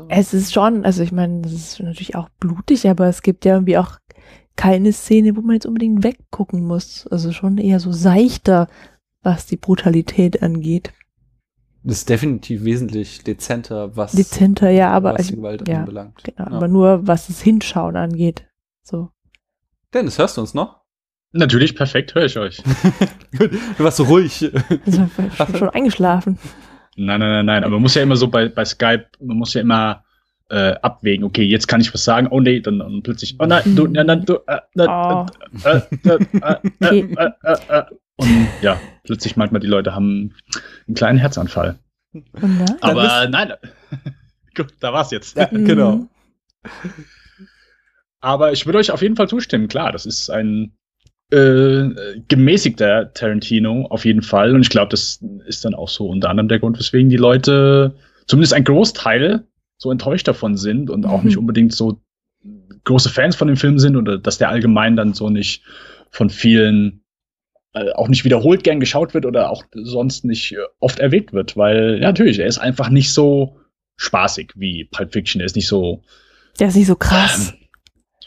Speaker 5: Es ist schon, also ich meine, das ist natürlich auch blutig, aber es gibt ja irgendwie auch keine Szene, wo man jetzt unbedingt weggucken muss. Also schon eher so seichter, was die Brutalität angeht.
Speaker 2: Das ist definitiv wesentlich dezenter, was,
Speaker 5: Dezenter, ja, aber
Speaker 2: was
Speaker 5: also,
Speaker 2: die Gewalt
Speaker 5: ja,
Speaker 2: anbelangt.
Speaker 5: genau,
Speaker 2: Ja.
Speaker 5: aber nur was das Hinschauen angeht. So.
Speaker 2: Dennis, hörst du uns noch?
Speaker 1: Natürlich, perfekt, höre ich euch.
Speaker 2: Gut, du warst so ruhig.
Speaker 5: Also, schon, schon eingeschlafen.
Speaker 1: Nein, nein, nein, nein. Aber man muss ja immer so bei, bei Skype, man muss ja immer äh, abwägen, okay, jetzt kann ich was sagen, oh nee, dann, dann plötzlich, oh nein, du, nein, nein, du, äh,
Speaker 5: Oh.
Speaker 1: äh. Und ja, plötzlich meint man, die Leute haben einen kleinen Herzanfall.
Speaker 5: Und da?
Speaker 1: Aber nein, gut, da war's jetzt.
Speaker 2: Ja, genau.
Speaker 1: Aber ich würde euch auf jeden Fall zustimmen, klar, das ist ein äh, gemäßigter Tarantino auf jeden Fall. Und ich glaube, das ist dann auch so unter anderem der Grund, weswegen die Leute, zumindest ein Großteil, so enttäuscht davon sind und auch
Speaker 5: Mhm.
Speaker 1: nicht unbedingt so große Fans von dem Film sind oder dass der allgemein dann so nicht von vielen äh, auch nicht wiederholt gern geschaut wird oder auch sonst nicht äh, oft erwähnt wird, weil ja, natürlich, er ist einfach nicht so spaßig wie Pulp Fiction, er ist nicht so
Speaker 5: Der ist nicht so krass.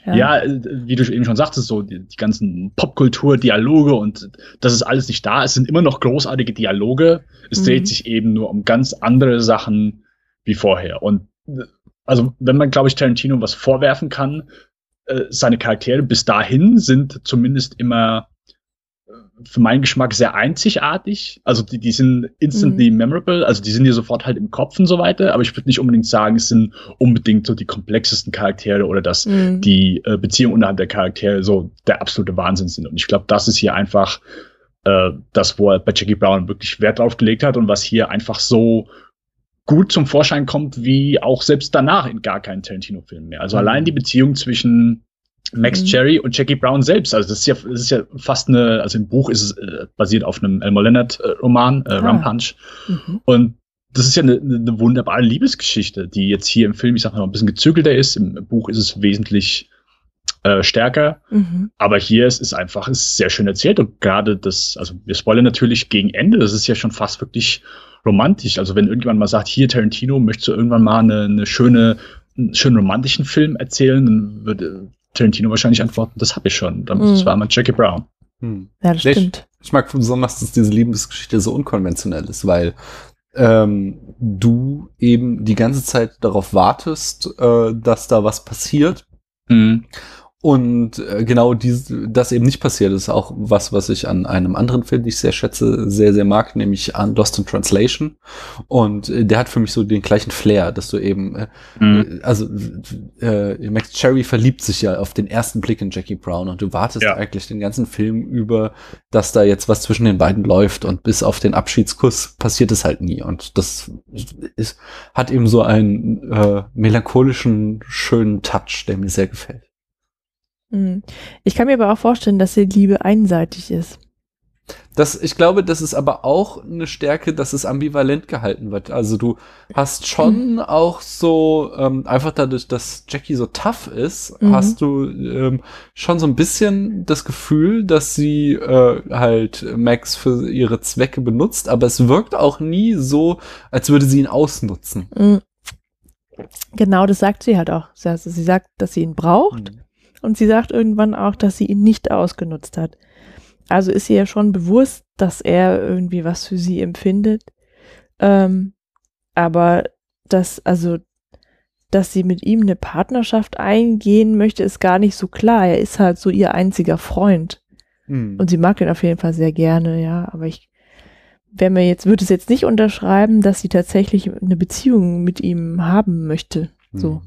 Speaker 1: Ja, äh, wie du eben schon sagtest, so die, die ganzen Popkultur, Dialoge und das ist alles nicht da. Es sind immer noch großartige Dialoge. Es
Speaker 5: Mhm.
Speaker 1: dreht sich eben nur um ganz andere Sachen wie vorher. Und äh, also, wenn man, glaube ich, Tarantino was vorwerfen kann, äh, seine Charaktere bis dahin sind zumindest immer für meinen Geschmack sehr einzigartig. Also die, die sind instantly memorable, also die sind dir sofort halt im Kopf und so weiter, aber ich würde nicht unbedingt sagen, es sind unbedingt so die komplexesten Charaktere oder dass
Speaker 5: Mhm.
Speaker 1: die äh, Beziehungen unterhalb der Charaktere so der absolute Wahnsinn sind. Und ich glaube, das ist hier einfach äh, das, wo er bei Jackie Brown wirklich Wert drauf gelegt hat und was hier einfach so gut zum Vorschein kommt, wie auch selbst danach in gar keinen Tarantino-Film mehr. Also
Speaker 2: Mhm.
Speaker 1: allein die Beziehung zwischen Max
Speaker 5: Mhm.
Speaker 1: Cherry und Jackie Brown selbst. Also das ist ja, das ist ja fast eine, also im Buch ist es äh, basiert auf einem Elmer Leonard äh, Roman, äh,
Speaker 5: Ah.
Speaker 1: Rum Punch.
Speaker 5: Mhm.
Speaker 1: Und das ist ja eine, eine wunderbare Liebesgeschichte, die jetzt hier im Film, ich sag mal, ein bisschen gezügelter ist. Im Buch ist es wesentlich äh, stärker.
Speaker 5: Mhm.
Speaker 1: Aber hier ist es einfach, es ist sehr schön erzählt und gerade das, also wir spoilern natürlich gegen Ende, das ist ja schon fast wirklich romantisch. Also wenn irgendjemand mal sagt, hier Tarantino, möchtest du irgendwann mal eine, eine schöne, einen schönen romantischen Film erzählen, dann würde Tarantino wahrscheinlich antworten, das habe ich schon. Dann, Das
Speaker 5: Mhm.
Speaker 1: war mal Jackie Brown.
Speaker 2: Hm.
Speaker 5: Ja, das
Speaker 2: Nee,
Speaker 5: stimmt.
Speaker 2: Ich mag besonders, dass diese Liebesgeschichte so unkonventionell ist, weil ähm, du eben die ganze Zeit darauf wartest, äh, dass da was passiert.
Speaker 1: Mhm.
Speaker 2: Und äh, genau dies, das eben nicht passiert, ist auch was, was ich an einem anderen Film, den ich sehr schätze, sehr, sehr mag, nämlich an Lost in Translation. Und äh, der hat für mich so den gleichen Flair, dass du eben, äh,
Speaker 1: Mhm.
Speaker 2: also äh, Max Cherry verliebt sich ja auf den ersten Blick in Jackie Brown und du wartest
Speaker 1: Ja.
Speaker 2: eigentlich den ganzen Film über, dass da jetzt was zwischen den beiden läuft und bis auf den Abschiedskuss passiert es halt nie. Und das ist, hat eben so einen äh, melancholischen, schönen Touch, der mir sehr gefällt.
Speaker 5: Mhm. Ich kann mir aber auch vorstellen, dass die Liebe einseitig ist.
Speaker 2: Das, ich glaube, das ist aber auch eine Stärke, dass es ambivalent gehalten wird. Also du hast schon auch so, ähm, einfach dadurch, dass Jackie so tough ist,
Speaker 5: Mhm.
Speaker 2: hast du ähm, schon so ein bisschen das Gefühl, dass sie äh, halt Max für ihre Zwecke benutzt, aber es wirkt auch nie so, als würde sie ihn ausnutzen.
Speaker 5: Mhm. Genau, das sagt sie halt auch. Also sie sagt, dass sie ihn braucht und sie sagt irgendwann auch, dass sie ihn nicht ausgenutzt hat. Also ist ihr ja schon bewusst, dass er irgendwie was für sie empfindet. Ähm, aber dass, also, dass sie mit ihm eine Partnerschaft eingehen möchte, ist gar nicht so klar. Er ist halt so ihr einziger Freund.
Speaker 2: Mhm.
Speaker 5: Und sie mag ihn auf jeden Fall sehr gerne, ja. Aber ich wäre mir jetzt, würde es jetzt nicht unterschreiben, dass sie tatsächlich eine Beziehung mit ihm haben möchte. So.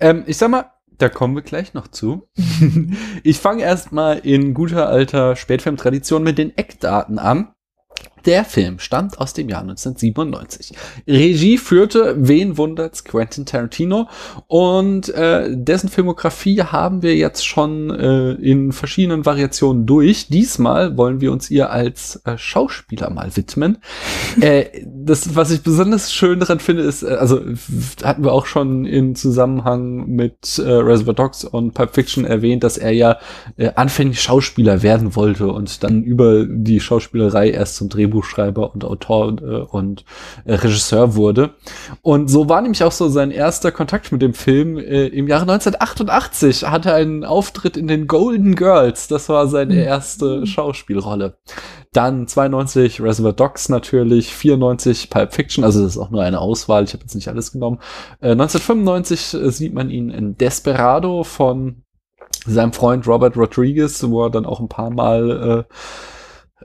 Speaker 2: Ähm, ich sag mal, da kommen wir gleich noch zu. Ich fange erstmal in guter alter Spätfilmtradition mit den Eckdaten an. Der Film stammt aus dem Jahr 1997. Regie führte, wen wundert's, Quentin Tarantino. Und äh, dessen Filmografie haben wir jetzt schon äh, in verschiedenen Variationen durch. Diesmal wollen wir uns ihr als äh, Schauspieler mal widmen. äh, das, was ich besonders schön daran finde, ist, äh, also hatten wir auch schon in Zusammenhang mit äh, Reservoir Dogs und Pulp Fiction erwähnt, dass er ja äh, anfänglich Schauspieler werden wollte und dann über die Schauspielerei erst zum Drehbuchschreiber und Autor äh, und äh, Regisseur wurde. Und so war nämlich auch so sein erster Kontakt mit dem Film. Äh, Im Jahre 1988 hatte er einen Auftritt in den Golden Girls. Das war seine
Speaker 5: Mhm.
Speaker 2: erste Schauspielrolle. Dann 92 Reservoir Dogs natürlich, 94 Pulp Fiction, also das ist auch nur eine Auswahl, ich habe jetzt nicht alles genommen. Äh, 1995 äh, sieht man ihn in Desperado von seinem Freund Robert Rodriguez, wo er dann auch ein paar Mal äh,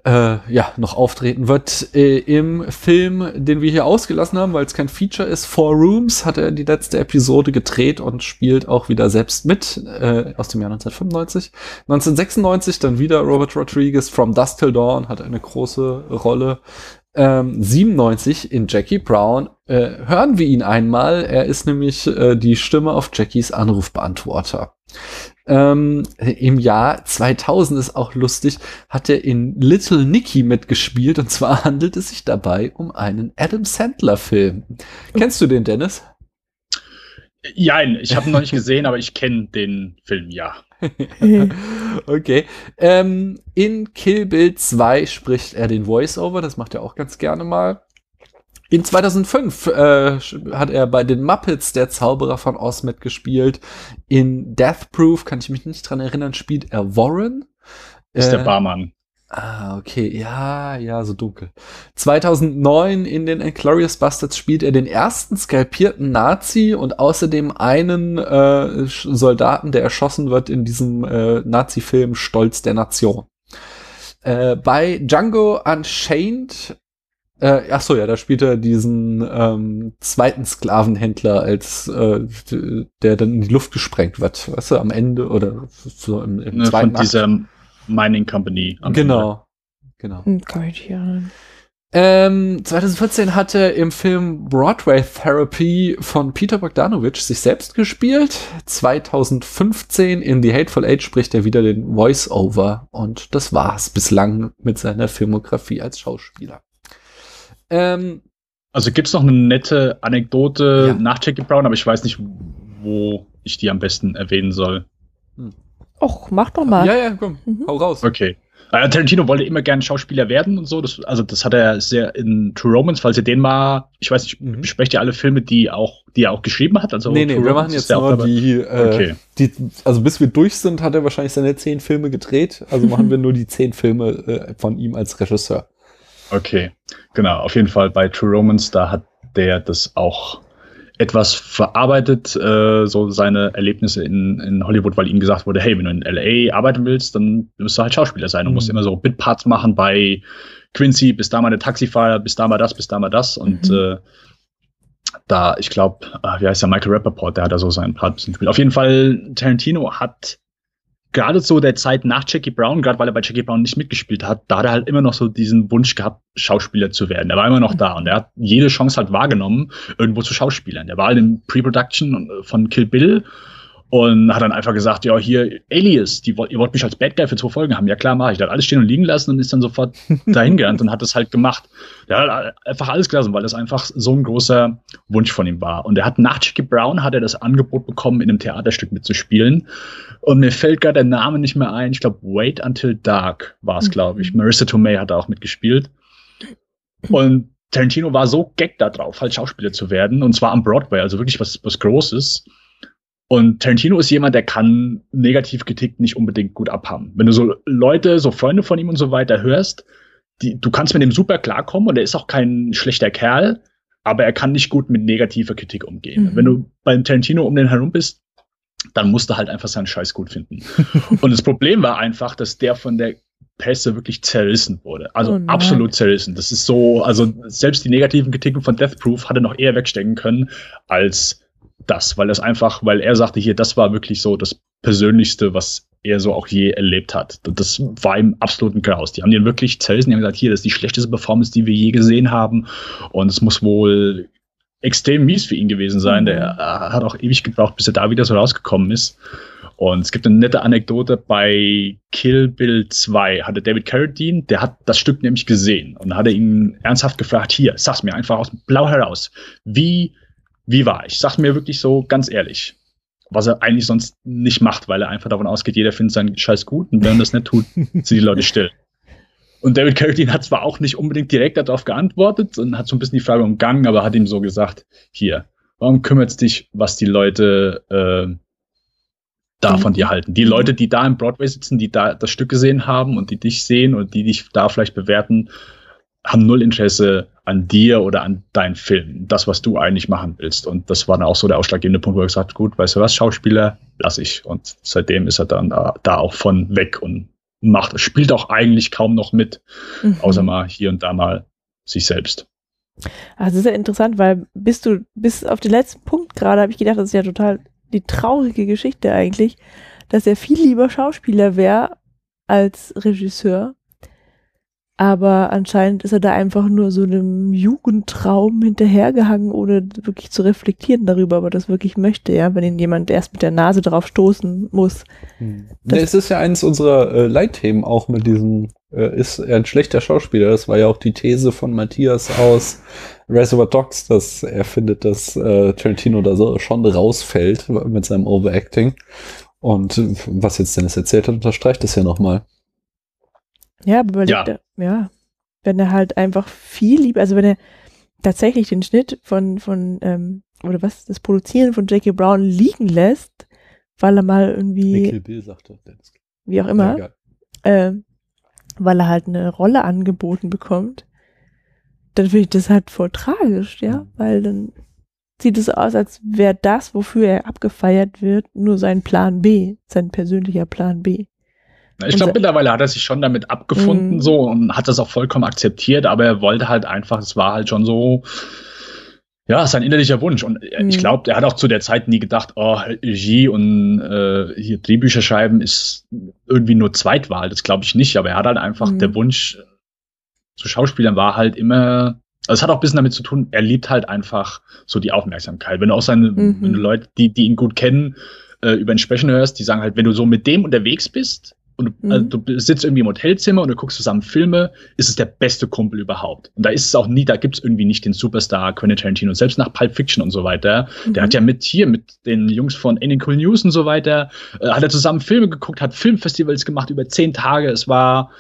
Speaker 2: äh, ja, noch auftreten wird. Äh, Im Film, den wir hier ausgelassen haben, weil es kein Feature ist, Four Rooms, hat er die letzte Episode gedreht und spielt auch wieder selbst mit, äh, aus dem Jahr 1995. 1996 dann wieder Robert Rodriguez, From Dust Till Dawn, hat eine große Rolle. Ähm, 97 in Jackie Brown äh, hören wir ihn einmal. Er ist nämlich äh, die Stimme auf Jackies Anrufbeantworter. Ähm, Im Jahr 2000 ist auch lustig, hat er in Little Nicky mitgespielt und zwar handelt es sich dabei um einen Adam Sandler Film. Kennst du den, Dennis?
Speaker 1: Jein, ich habe ihn noch nicht gesehen, aber ich kenne den Film, ja.
Speaker 2: okay. Ähm, in Kill Bill 2 spricht er den Voice-Over, das macht er auch ganz gerne mal. In 2005 äh, hat er bei den Muppets der Zauberer von Oz mitgespielt. In Death Proof, kann ich mich nicht dran erinnern, spielt er Warren.
Speaker 1: Ist äh, der Barmann.
Speaker 2: Ah, okay, ja, ja, so dunkel. 2009 in den Inglourious Bastards spielt er den ersten skalpierten Nazi und außerdem einen äh, Soldaten, der erschossen wird in diesem äh, Nazi-Film Stolz der Nation. Äh, bei Django Unchained äh, ach so, ja, da spielt er diesen ähm, zweiten Sklavenhändler, als äh, der dann in die Luft gesprengt wird, weißt du, am Ende oder so im, im
Speaker 1: ne, zweiten Von Akt. dieser Mining Company.
Speaker 2: Genau, genau. Hm, ähm, 2014 hat er im Film Broadway Therapy von Peter Bogdanovich sich selbst gespielt. 2015 in The Hateful Eight spricht er wieder den Voice-Over und das war's bislang mit seiner Filmografie als Schauspieler.
Speaker 1: Ähm, also gibt es noch eine nette Anekdote ja. nach Jackie Brown, aber ich weiß nicht, wo ich die am besten erwähnen soll.
Speaker 5: Hm. Och, mach doch mal.
Speaker 2: Ja, ja, komm, mhm. hau raus.
Speaker 1: Okay. Äh, Tarantino wollte immer gerne Schauspieler werden und so. Das, also das hat er sehr in True Romance, falls ihr den mal, ich weiß nicht, mhm. besprecht ihr alle Filme, die auch, die er auch geschrieben hat? Also
Speaker 2: nee, nee, True wir Romance machen jetzt nur die, äh, okay. die, also bis wir durch sind, hat er wahrscheinlich seine zehn Filme gedreht. Also machen wir nur die zehn Filme äh, von ihm als Regisseur.
Speaker 1: Okay, genau. Auf jeden Fall bei True Romance, da hat der das auch etwas verarbeitet, äh, so seine Erlebnisse in, in Hollywood, weil ihm gesagt wurde, hey, wenn du in LA arbeiten willst, dann musst du halt Schauspieler sein. Du mhm. musst immer so Bitparts machen bei Quincy, bis da mal eine Taxifahrer, bis da mal das, bis da mal das. Und mhm. äh, da, ich glaube, äh, wie heißt der Michael Rappaport, der hat da so seinen Part ein bisschen gespielt. Auf jeden Fall, Tarantino hat gerade so der Zeit nach Jackie Brown, gerade weil er bei Jackie Brown nicht mitgespielt hat, da hat er halt immer noch so diesen Wunsch gehabt, Schauspieler zu werden. Er war immer noch da und er hat jede Chance halt wahrgenommen, irgendwo zu Schauspielern. Der war halt in Pre-Production von Kill Bill und hat dann einfach gesagt, ja, hier, Alias, die, ihr wollt mich als Bad Guy für zwei Folgen haben. Ja klar, mache ich. Der hat alles stehen und liegen lassen und ist dann sofort dahin gerannt und hat das halt gemacht. Der hat einfach alles gelassen, weil das einfach so ein großer Wunsch von ihm war. Und er hat nach Jackie Brown hat er das Angebot bekommen, in einem Theaterstück mitzuspielen. Und mir fällt gerade der Name nicht mehr ein. Ich glaube, Wait Until Dark war es, glaube ich. Mhm. Marissa Tomei hat da auch mitgespielt. Und Tarantino war so gag da drauf, halt Schauspieler zu werden. Und zwar am Broadway, also wirklich was, was Großes. Und Tarantino ist jemand, der kann Negativkritik nicht unbedingt gut abhaben. Wenn du so Leute, so Freunde von ihm und so weiter hörst, die, du kannst mit dem super klarkommen und er ist auch kein schlechter Kerl, aber er kann nicht gut mit negativer Kritik umgehen. Mhm. Wenn du beim Tarantino um den herum bist, dann musst du halt einfach seinen Scheiß gut finden. und das Problem war einfach, dass der von der Pässe wirklich zerrissen wurde. Also oh absolut zerrissen. Das ist so, also selbst die negativen Kritiken von Death Proof hatte noch eher wegstecken können als das, weil das einfach, weil er sagte hier, das war wirklich so das Persönlichste, was er so auch je erlebt hat. Das war ihm absolut ein Graus. Die haben den wirklich zerrissen, die haben gesagt, hier, das ist die schlechteste Performance, die wir je gesehen haben. Und es muss wohl extrem mies für ihn gewesen sein. Der äh, hat auch ewig gebraucht, bis er da wieder so rausgekommen ist. Und es gibt eine nette Anekdote bei Kill Bill 2 hatte David Carradine, der hat das Stück nämlich gesehen und hat er ihn ernsthaft gefragt, hier, sag's mir einfach aus dem Blau heraus, wie wie war ich? Sag mir wirklich so ganz ehrlich. Was er eigentlich sonst nicht macht, weil er einfach davon ausgeht, jeder findet seinen Scheiß gut und wenn er das nicht tut, sind die Leute still. Und David Carradine hat zwar auch nicht unbedingt direkt darauf geantwortet und hat so ein bisschen die Frage umgangen, aber hat ihm so gesagt, hier, warum kümmert es dich, was die Leute äh, da von dir halten? Die Leute, die da im Broadway sitzen, die da das Stück gesehen haben und die dich sehen und die dich da vielleicht bewerten, haben null Interesse an dir oder an deinem Film, das, was du eigentlich machen willst. Und das war dann auch so der ausschlaggebende Punkt, wo er gesagt hat, gut, weißt du was, Schauspieler, lasse ich. Und seitdem ist er dann da, da auch von weg und macht, spielt auch eigentlich kaum noch mit, mhm. außer mal hier und da mal sich selbst.
Speaker 5: Also das ist ja interessant, weil bis du, bis auf den letzten Punkt gerade habe ich gedacht, das ist ja total die traurige Geschichte eigentlich, dass er viel lieber Schauspieler wäre als Regisseur. Aber anscheinend ist er da einfach nur so einem Jugendtraum hinterhergehangen, ohne wirklich zu reflektieren darüber, ob er das wirklich möchte, ja, wenn ihn jemand erst mit der Nase drauf stoßen muss.
Speaker 2: Hm. Es ist ja eines unserer äh, Leitthemen auch mit diesem, äh, ist er ein schlechter Schauspieler. Das war ja auch die These von Matthias aus Reservoir Dogs, dass er findet, dass äh, Tarantino da so schon rausfällt mit seinem Overacting. Und was jetzt Dennis erzählt hat, unterstreicht das ja nochmal.
Speaker 5: Ja, aber überlegt ja. Ja, wenn er halt einfach viel lieber, also wenn er tatsächlich den Schnitt von, von, ähm, oder was, das Produzieren von Jackie Brown liegen lässt, weil er mal irgendwie. Kill Bill sagte. Wie auch immer. Ja, äh, weil er halt eine Rolle angeboten bekommt, dann finde ich das halt voll tragisch, ja, mhm. weil dann sieht es aus, als wäre das, wofür er abgefeiert wird, nur sein Plan B, sein persönlicher Plan B.
Speaker 1: Ich glaube, mittlerweile hat er sich schon damit abgefunden, mm. so und hat das auch vollkommen akzeptiert, aber er wollte halt einfach, es war halt schon so, ja, sein innerlicher Wunsch. Und mm. ich glaube, er hat auch zu der Zeit nie gedacht, oh, Regie und äh, hier Drehbücher schreiben ist irgendwie nur Zweitwahl. Das glaube ich nicht, aber er hat halt einfach, mm. der Wunsch zu Schauspielern war halt immer, also es hat auch ein bisschen damit zu tun, er liebt halt einfach so die Aufmerksamkeit. Wenn du auch seine, mhm. wenn du Leute, die, die ihn gut kennen, äh, über ihn sprechen hörst, die sagen halt, wenn du so mit dem unterwegs bist, und mhm. also, du sitzt irgendwie im Hotelzimmer und du guckst zusammen Filme, ist es der beste Kumpel überhaupt. Und da ist es auch nie, da gibt's irgendwie nicht den Superstar Quentin Tarantino. Selbst nach Pulp Fiction und so weiter. Mhm. Der hat ja mit hier, mit den Jungs von Any Cool News und so weiter, äh, hat er zusammen Filme geguckt, hat Filmfestivals gemacht über zehn Tage. Es war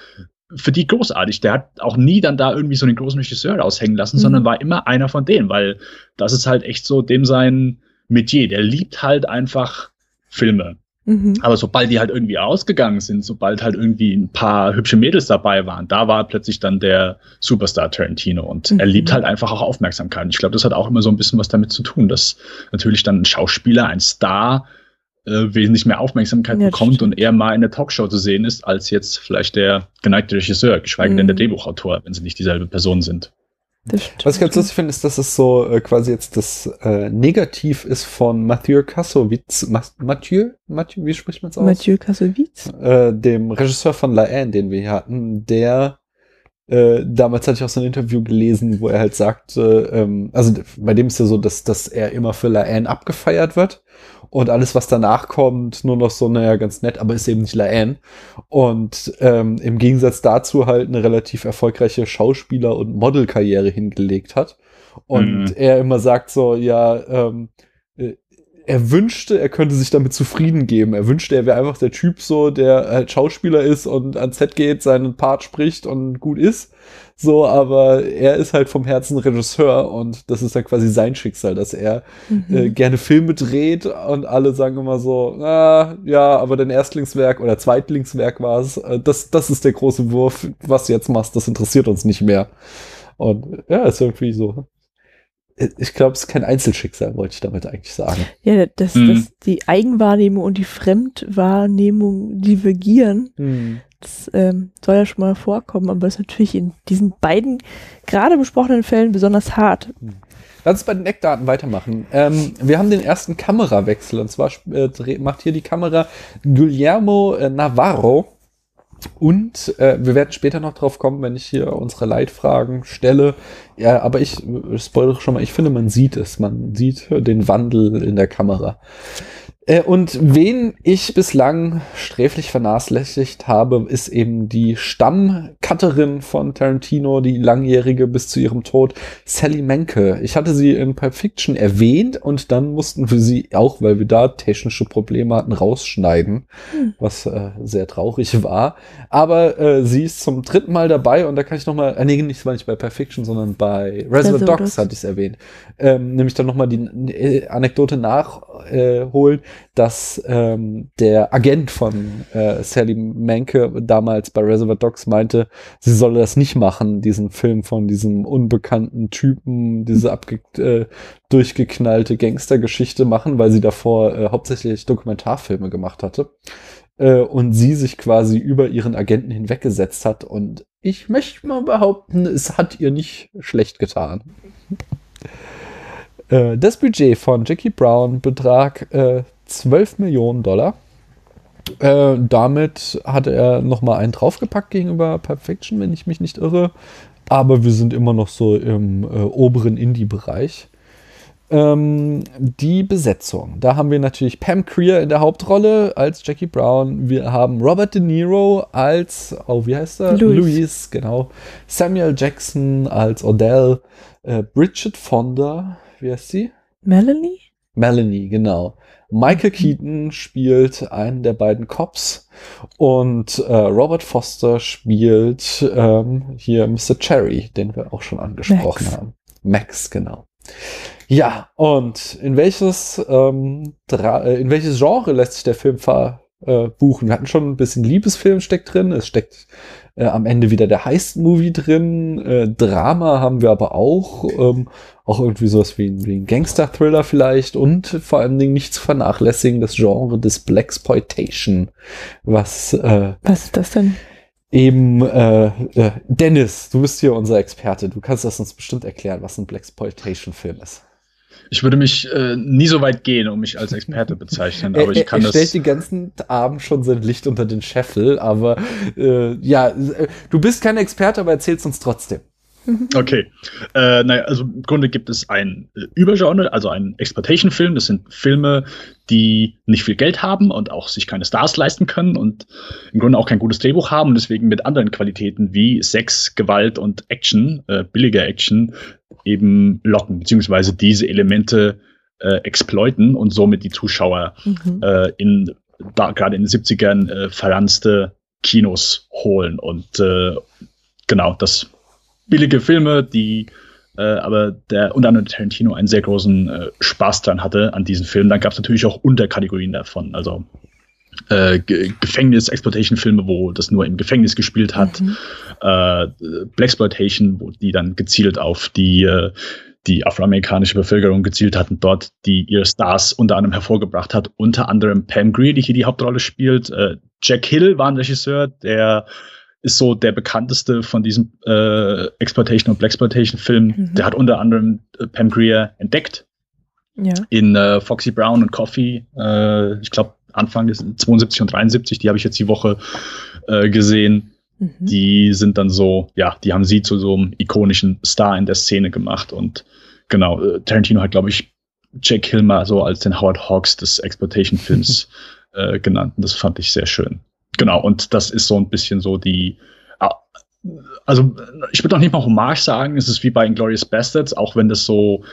Speaker 1: für die großartig. Der hat auch nie dann da irgendwie so einen großen Regisseur raushängen lassen, mhm. sondern war immer einer von denen, weil das ist halt echt so dem sein Metier. Der liebt halt einfach Filme. Mhm. Aber sobald die halt irgendwie ausgegangen sind, sobald halt irgendwie ein paar hübsche Mädels dabei waren, da war plötzlich dann der Superstar Tarantino und mhm. er liebt halt einfach auch Aufmerksamkeit. Ich glaube, das hat auch immer so ein bisschen was damit zu tun, dass natürlich dann ein Schauspieler, ein Star äh, wesentlich mehr Aufmerksamkeit ja, bekommt und eher mal in der Talkshow zu sehen ist, als jetzt vielleicht der geneigte Regisseur, geschweige mhm. denn der Drehbuchautor, wenn sie nicht dieselbe Person sind.
Speaker 2: Was ich ganz lustig finde, ist, dass es so äh, quasi jetzt das äh, Negativ ist von Mathieu Kassovitz. Mathieu? Mathieu, wie spricht man es aus?
Speaker 5: Mathieu Kassovitz?
Speaker 2: Äh, dem Regisseur von La Haine, den wir hier hatten, der äh, damals hatte ich auch so ein Interview gelesen, wo er halt sagte, ähm, also bei dem ist ja so, dass, dass er immer für La Haine abgefeiert wird und alles, was danach kommt, nur noch so, naja, ganz nett, aber ist eben nicht La Haine. Und ähm, im Gegensatz dazu halt eine relativ erfolgreiche Schauspieler- und Modelkarriere hingelegt hat. Und mhm. er immer sagt so, ja, ähm, äh, er wünschte, er könnte sich damit zufrieden geben. Er wünschte, er wäre einfach der Typ so, der halt Schauspieler ist und ans Set geht, seinen Part spricht und gut ist. So, aber er ist halt vom Herzen Regisseur und das ist dann quasi sein Schicksal, dass er mhm. äh, gerne Filme dreht und alle sagen immer so, ah, ja, aber dein Erstlingswerk oder Zweitlingswerk war es, äh, das, das ist der große Wurf, was du jetzt machst, das interessiert uns nicht mehr. Und ja, ist irgendwie so ich glaube, es ist kein Einzelschicksal, wollte ich damit eigentlich sagen.
Speaker 5: Ja, dass, mhm. dass die Eigenwahrnehmung und die Fremdwahrnehmung divergieren, mhm. Das ähm, soll ja schon mal vorkommen, aber ist natürlich in diesen beiden gerade besprochenen Fällen besonders hart.
Speaker 2: Lass uns bei den Eckdaten weitermachen. Ähm, wir haben den ersten Kamerawechsel und zwar äh, macht hier die Kamera Guillermo äh, Navarro und äh, wir werden später noch drauf kommen, wenn ich hier unsere Leitfragen stelle. Ja, aber ich spoilere schon mal, ich finde, man sieht es. Man sieht den Wandel in der Kamera. Äh, und wen ich bislang sträflich vernachlässigt habe, ist eben die Stammcutterin von Tarantino, die langjährige bis zu ihrem Tod, Sally Menke. Ich hatte sie in Pulp Fiction erwähnt und dann mussten wir sie auch, weil wir da technische Probleme hatten, rausschneiden, hm. was äh, sehr traurig war. Aber äh, sie ist zum dritten Mal dabei und da kann ich noch mal, äh, nee, nicht, war nicht bei Pulp Fiction, sondern bei Reservoir Dogs. hatte ich es erwähnt. Ähm, nämlich dann nochmal die äh, Anekdote nachholen, dass ähm, der Agent von äh, Sally Menke damals bei Reservoir Dogs meinte, sie solle das nicht machen, diesen Film von diesem unbekannten Typen, diese abge äh, durchgeknallte Gangstergeschichte machen, weil sie davor äh, hauptsächlich Dokumentarfilme gemacht hatte äh, und sie sich quasi über ihren Agenten hinweggesetzt hat. Und ich möchte mal behaupten, es hat ihr nicht schlecht getan. Äh, das Budget von Jackie Brown betrag äh, 12 Millionen Dollar. Äh, damit hatte er nochmal einen draufgepackt gegenüber Perfection, wenn ich mich nicht irre. Aber wir sind immer noch so im äh, oberen Indie-Bereich. Ähm, die Besetzung. Da haben wir natürlich Pam Creer in der Hauptrolle als Jackie Brown. Wir haben Robert De Niro als, oh, wie heißt er?
Speaker 5: Louis.
Speaker 2: Louis, genau. Samuel Jackson als Odell. Äh, Bridget Fonda, wie heißt sie?
Speaker 5: Melanie?
Speaker 2: Melanie, genau. Michael Keaton spielt einen der beiden Cops und äh, Robert Foster spielt ähm, hier Mr. Cherry, den wir auch schon angesprochen
Speaker 5: Max.
Speaker 2: haben. Max, genau. Ja, und in welches, ähm, äh, in welches Genre lässt sich der Film verbuchen? Wir hatten schon ein bisschen Liebesfilm steckt drin, es steckt äh, am Ende wieder der Heist-Movie drin, äh, Drama haben wir aber auch, ähm, auch irgendwie sowas wie, ein- wie ein Gangster-Thriller vielleicht und vor allen Dingen nicht zu vernachlässigen das Genre des Blaxploitation, was äh,
Speaker 5: Was ist das denn?
Speaker 2: eben äh, äh, Dennis, du bist hier unser Experte, du kannst das uns bestimmt erklären, was ein Blaxploitation-Film ist.
Speaker 1: Ich würde mich äh, nie so weit gehen, um mich als Experte bezeichnen, aber
Speaker 2: er,
Speaker 1: ich kann
Speaker 2: er stellt
Speaker 1: das.
Speaker 2: den ganzen Abend schon sein Licht unter den Scheffel, aber äh, ja, äh, du bist kein Experte, aber erzähl's uns trotzdem.
Speaker 1: Okay. Äh, naja, also im Grunde gibt es ein äh, Übergenre, also einen Exploitation-Film. Das sind Filme, die nicht viel Geld haben und auch sich keine Stars leisten können und im Grunde auch kein gutes Drehbuch haben und deswegen mit anderen Qualitäten wie Sex, Gewalt und Action, äh, billiger Action, eben locken, beziehungsweise diese Elemente äh, exploiten und somit die Zuschauer
Speaker 5: Mhm.
Speaker 1: äh, in da gerade in den 70ern äh, verranste Kinos holen. Und äh, genau, das billige Filme, die äh, aber der unter anderem Tarantino einen sehr großen äh, Spaß dran hatte an diesen Filmen. Dann gab es natürlich auch Unterkategorien davon. Also äh, Ge- Gefängnis-Exploitation-Filme, wo das nur im Gefängnis gespielt hat,
Speaker 5: Mhm.
Speaker 1: äh, Blaxploitation, wo die dann gezielt auf die, äh, die afroamerikanische Bevölkerung gezielt hatten, dort die ihre Stars unter anderem hervorgebracht hat. Unter anderem Pam Grier, die hier die Hauptrolle spielt. Äh, Jack Hill war ein Regisseur, der ist so der bekannteste von diesen äh, Exploitation und Blaxploitation-Filmen.
Speaker 5: Mhm.
Speaker 1: Der hat unter anderem äh, Pam Grier entdeckt
Speaker 5: Ja.
Speaker 1: in äh, Foxy Brown und Coffee. Äh, ich glaube Anfang des 72 und 73, die habe ich jetzt die Woche äh, gesehen.
Speaker 5: Mhm.
Speaker 1: Die sind dann so, ja, die haben sie zu so einem ikonischen Star in der Szene gemacht. Und genau, äh, Tarantino hat, glaube ich, Jack Hill mal so als den Howard Hawks des Exploitation-Films äh, genannt. Und das fand ich sehr schön. Genau, und das ist so ein bisschen so die, ah, also ich würde noch nicht mal Hommage sagen, es ist wie bei Inglourious Bastards, auch wenn das so,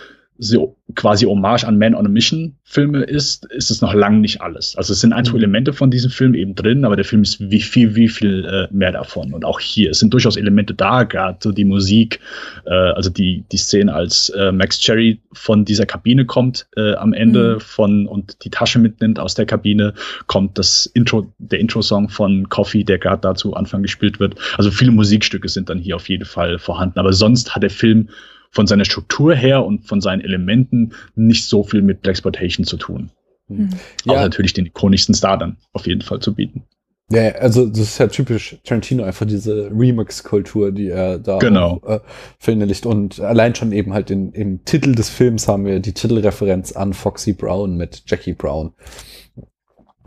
Speaker 1: so quasi Hommage an Man on a Mission Filme ist, ist es noch lang nicht alles. Also es sind ein, zwei
Speaker 2: Mhm.
Speaker 1: Elemente von diesem Film eben drin, aber der Film ist wie viel, wie viel äh, mehr davon. Und auch hier, es sind durchaus Elemente da, gerade so die Musik, äh, also die, die Szene, als äh, Max Cherry von dieser Kabine kommt äh, am Ende
Speaker 5: Mhm.
Speaker 1: von und die Tasche mitnimmt aus der Kabine, kommt das Intro, der Intro-Song von Coffee, der gerade dazu Anfang gespielt wird. Also viele Musikstücke sind dann hier auf jeden Fall vorhanden. Aber sonst hat der Film von seiner Struktur her und von seinen Elementen nicht so viel mit Blaxploitation zu tun.
Speaker 5: Mhm.
Speaker 1: Auch
Speaker 2: Ja,
Speaker 1: natürlich den ikonischsten Star dann auf jeden Fall zu bieten.
Speaker 2: ja, also das ist ja typisch Tarantino, einfach diese Remix-Kultur, die er da
Speaker 1: Genau.
Speaker 2: auch, äh, verinnerlicht. Und allein schon eben halt in, im Titel des Films haben wir die Titelreferenz an Foxy Brown mit Jackie Brown.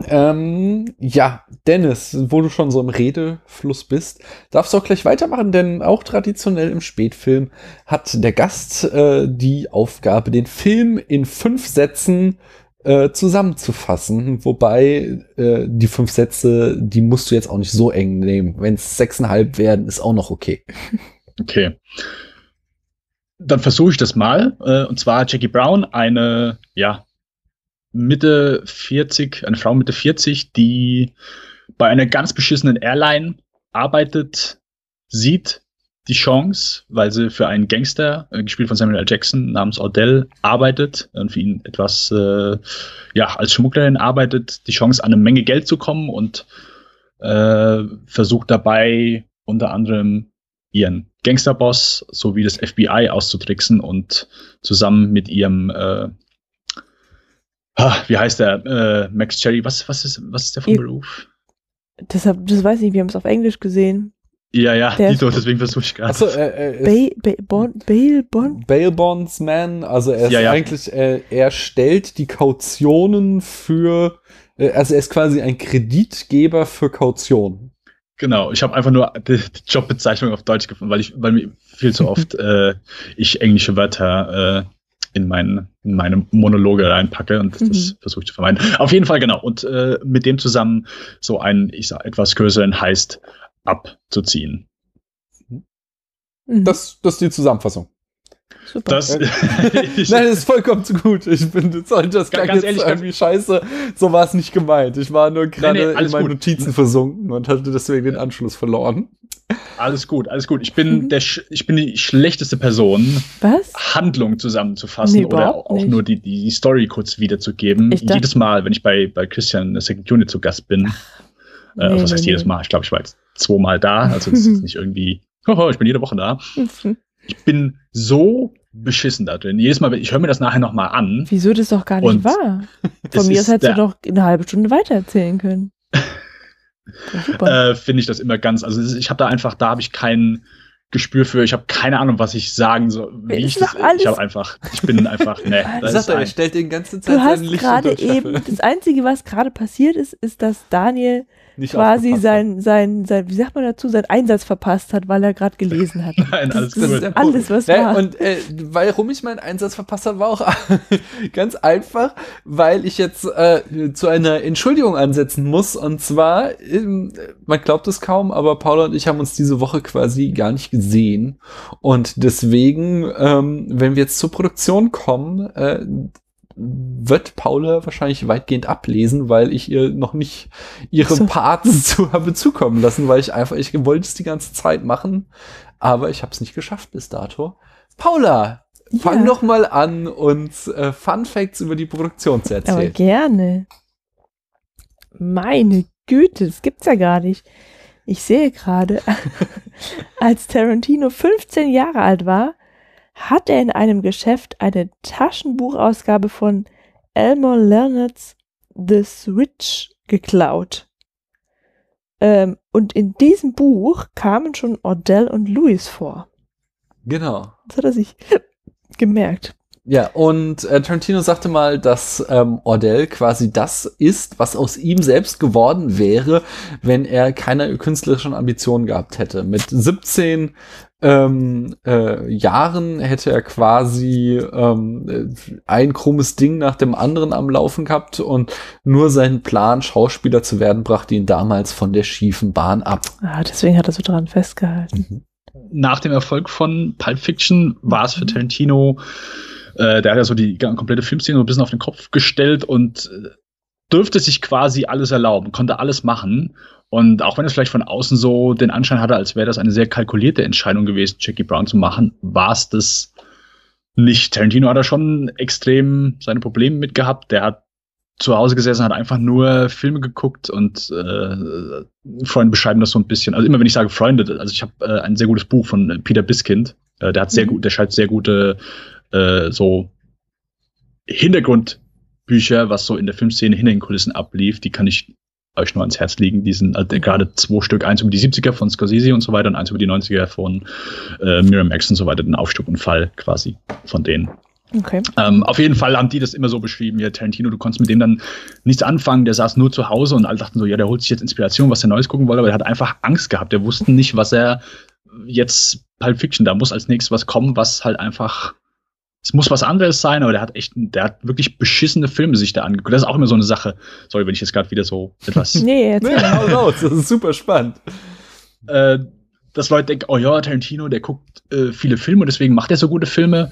Speaker 2: Ähm, ja, Dennis, wo du schon so im Redefluss bist, darfst du auch gleich weitermachen, denn auch traditionell im Spätfilm hat der Gast äh, die Aufgabe, den Film in fünf Sätzen äh, zusammenzufassen, wobei äh, die fünf Sätze, die musst du jetzt auch nicht so eng nehmen. Wenn es sechseinhalb werden, ist auch noch okay.
Speaker 1: Okay. Dann versuche ich das mal. Äh, und zwar Jackie Brown, eine, ja, Mitte 40, eine Frau Mitte 40, die bei einer ganz beschissenen Airline arbeitet, sieht die Chance, weil sie für einen Gangster, äh, gespielt von Samuel L. Jackson, namens Ordell, arbeitet und für ihn etwas, äh, ja, als Schmugglerin arbeitet, die Chance, an eine Menge Geld zu kommen und äh, versucht dabei unter anderem ihren Gangsterboss sowie das FBI auszutricksen und zusammen mit ihrem, äh, ah, wie heißt der, äh, Max Cherry, was, was, ist, was ist der von
Speaker 5: Ihr-
Speaker 1: Beruf?
Speaker 5: Deshalb, das weiß ich nicht, wir haben es auf Englisch gesehen.
Speaker 1: Ja, ja,
Speaker 5: Der-
Speaker 1: Dito, deswegen versuche ich gerade.
Speaker 2: Achso, äh, äh,
Speaker 5: Bail, Bail, Bond, Bail, Bond.
Speaker 2: Bail Bondsman, also er ist
Speaker 1: Ja, ja.
Speaker 2: eigentlich, äh, er stellt die Kautionen für, äh, also er ist quasi ein Kreditgeber für Kautionen.
Speaker 1: Genau, ich habe einfach nur die, die Jobbezeichnung auf Deutsch gefunden, weil ich, weil mir viel zu oft äh, ich englische Wörter äh, in, mein, in meine Monologe reinpacke und das, das
Speaker 5: Mhm.
Speaker 1: versuche ich zu vermeiden. Auf jeden Fall genau. Und äh, mit dem zusammen so einen, ich sag, etwas größeren Heist abzuziehen.
Speaker 5: Mhm,
Speaker 2: Das, das ist die Zusammenfassung.
Speaker 5: Super.
Speaker 1: Das,
Speaker 2: Nein, das ist vollkommen zu gut. Ich bin, sorry, das klang
Speaker 1: ganz
Speaker 2: jetzt
Speaker 1: ehrlich, ganz-
Speaker 2: irgendwie scheiße. So war es nicht gemeint. Ich war nur gerade
Speaker 1: nee,
Speaker 2: in
Speaker 1: alles
Speaker 2: meinen
Speaker 1: gut.
Speaker 2: Notizen versunken und hatte deswegen den Anschluss verloren.
Speaker 1: alles gut, alles gut. Ich bin
Speaker 5: Mhm.
Speaker 1: der, ich bin die schlechteste Person,
Speaker 5: Was?
Speaker 1: Handlung zusammenzufassen
Speaker 5: Nee,
Speaker 1: oder auch
Speaker 5: nicht.
Speaker 1: nur die, die Story kurz wiederzugeben. Jedes Mal, wenn ich bei, bei Christian in der Second Unit zu Gast bin, äh,
Speaker 5: nee,
Speaker 1: was heißt
Speaker 5: nee,
Speaker 1: jedes
Speaker 5: nee.
Speaker 1: Mal? Ich glaube, ich war jetzt zweimal da, also das ist nicht irgendwie, hoho, ich bin jede Woche da. Ich bin so beschissen da drin. Jedes Mal, ich höre mir das nachher nochmal an.
Speaker 5: Wieso das doch gar nicht wahr?
Speaker 1: es
Speaker 5: Von mir aus hättest du doch eine halbe Stunde weitererzählen können. Ja, super.
Speaker 1: äh, finde ich das immer ganz, also ich habe da einfach, da habe ich kein Gespür für, ich habe keine Ahnung, was ich sagen soll, wie
Speaker 5: Ist
Speaker 1: ich das, ich habe einfach, ich bin einfach, ne,
Speaker 2: Ich
Speaker 1: das
Speaker 2: sag
Speaker 1: ist
Speaker 2: doch, er stellt den ganzen
Speaker 5: du
Speaker 2: Zeit
Speaker 5: hast
Speaker 2: sein Licht
Speaker 5: gerade eben, das Einzige, was gerade passiert ist, ist, dass Daniel
Speaker 2: Nicht
Speaker 5: quasi sein, sein, sein, wie sagt man dazu, seinen Einsatz verpasst hat, weil er gerade gelesen hat.
Speaker 1: nein,
Speaker 5: Das,
Speaker 1: alles
Speaker 5: das
Speaker 1: gut.
Speaker 5: ist alles, was
Speaker 2: Ja,
Speaker 5: war.
Speaker 2: und äh, warum ich meinen Einsatz verpasst habe, war auch ganz einfach, weil ich jetzt äh, zu einer Entschuldigung ansetzen muss. Und zwar, ähm, man glaubt es kaum, aber Paula und ich haben uns diese Woche quasi gar nicht gesehen. Und deswegen, ähm, wenn wir jetzt zur Produktion kommen, äh, wird Paula wahrscheinlich weitgehend ablesen, weil ich ihr noch nicht ihre
Speaker 5: So.
Speaker 2: Parts zu habe zukommen lassen, weil ich einfach, ich wollte es die ganze Zeit machen, aber ich habe es nicht geschafft bis dato. Paula, fang
Speaker 5: Ja.
Speaker 2: doch mal an, uns äh, Fun Facts über die Produktion zu
Speaker 5: Aber
Speaker 2: erzählen.
Speaker 5: gerne. Meine Güte, das gibt's ja gar nicht. Ich sehe gerade, als Tarantino 15 Jahre alt war, hat er in einem Geschäft eine Taschenbuchausgabe von Elmore Leonards The Switch geklaut. Ähm, und in diesem Buch kamen schon Ordell und Louis vor.
Speaker 2: Genau.
Speaker 5: Das hat er sich gemerkt.
Speaker 2: Ja, und äh, Tarantino sagte mal, dass ähm, Ordell quasi das ist, was aus ihm selbst geworden wäre, wenn er keine künstlerischen Ambitionen gehabt hätte. Mit 17 ähm, äh, Jahren hätte er quasi ähm, äh, ein krummes Ding nach dem anderen am Laufen gehabt und nur sein Plan, Schauspieler zu werden, brachte ihn damals von der schiefen Bahn ab.
Speaker 5: Ah, deswegen hat er so dran festgehalten.
Speaker 1: nach dem Erfolg von Pulp Fiction war es für
Speaker 5: Mhm.
Speaker 1: Tarantino, äh, der hat ja so die komplette Filmszene so ein bisschen auf den Kopf gestellt und äh, dürfte sich quasi alles erlauben, konnte alles machen. Und auch wenn es vielleicht von außen so den Anschein hatte, als wäre das eine sehr kalkulierte Entscheidung gewesen, Jackie Brown zu machen, war es das nicht. Tarantino hat da schon extrem seine Probleme mit gehabt. Der hat zu Hause gesessen, hat einfach nur Filme geguckt und äh, Freunde beschreiben das so ein bisschen. Also immer wenn ich sage Freunde, also ich habe äh, ein sehr gutes Buch von äh, Peter Biskind. Äh, der hat sehr
Speaker 5: Mhm.
Speaker 1: gut, der schreibt sehr gute äh, so Hintergrundbücher, was so in der Filmszene hinter den Kulissen ablief. Die kann ich euch nur ans Herz legen. Die sind äh, gerade zwei Stück, eins über die 70er von Scorsese und so weiter und eins über die 90er von äh, Miramax und so weiter, den Aufstieg und Fall quasi von denen.
Speaker 5: Okay.
Speaker 1: Ähm, auf jeden Fall haben die das immer so beschrieben, ja, Tarantino, du konntest mit dem dann nichts anfangen, der saß nur zu Hause und alle dachten so, ja, der holt sich jetzt Inspiration, was er Neues gucken wollte, aber der hat einfach Angst gehabt, der wusste nicht, was er jetzt Pulp Fiction, da muss als nächstes was kommen, was halt einfach, es muss was anderes sein, aber der hat echt, der hat wirklich beschissene Filme sich da angeguckt. Das ist auch immer so eine Sache. Sorry, wenn ich jetzt gerade wieder so etwas
Speaker 5: Nee, erzähl.
Speaker 2: Nee, hau raus, das ist super spannend.
Speaker 1: äh, dass Leute denken, oh ja, Tarantino, der guckt äh, viele Filme und deswegen macht er so gute Filme.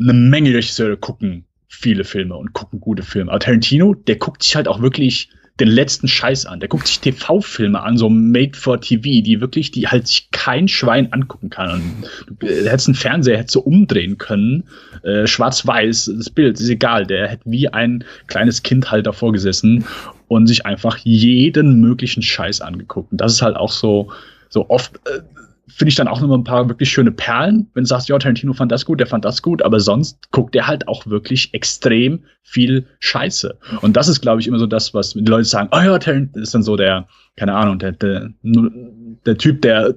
Speaker 1: Eine Menge Regisseure gucken viele Filme und gucken gute Filme. Aber Tarantino, der guckt sich halt auch wirklich den letzten Scheiß an. Der guckt sich TV-Filme an, so Made for TV, die wirklich, die halt sich kein Schwein angucken kann. Und du hättest einen Fernseher hättest du umdrehen können, äh, schwarz-weiß, das Bild ist egal. Der hätte wie ein kleines Kind halt davor gesessen und sich einfach jeden möglichen Scheiß angeguckt. Und das ist halt auch so, so oft, äh, finde ich dann auch noch ein paar wirklich schöne Perlen. Wenn du sagst, ja, Tarantino fand das gut, der fand das gut, aber sonst guckt er halt auch wirklich extrem viel Scheiße. Und das ist, glaube ich, immer so das, was die Leute sagen, oh ja, Tarantino ist dann so der, keine Ahnung, der, der, der Typ, der,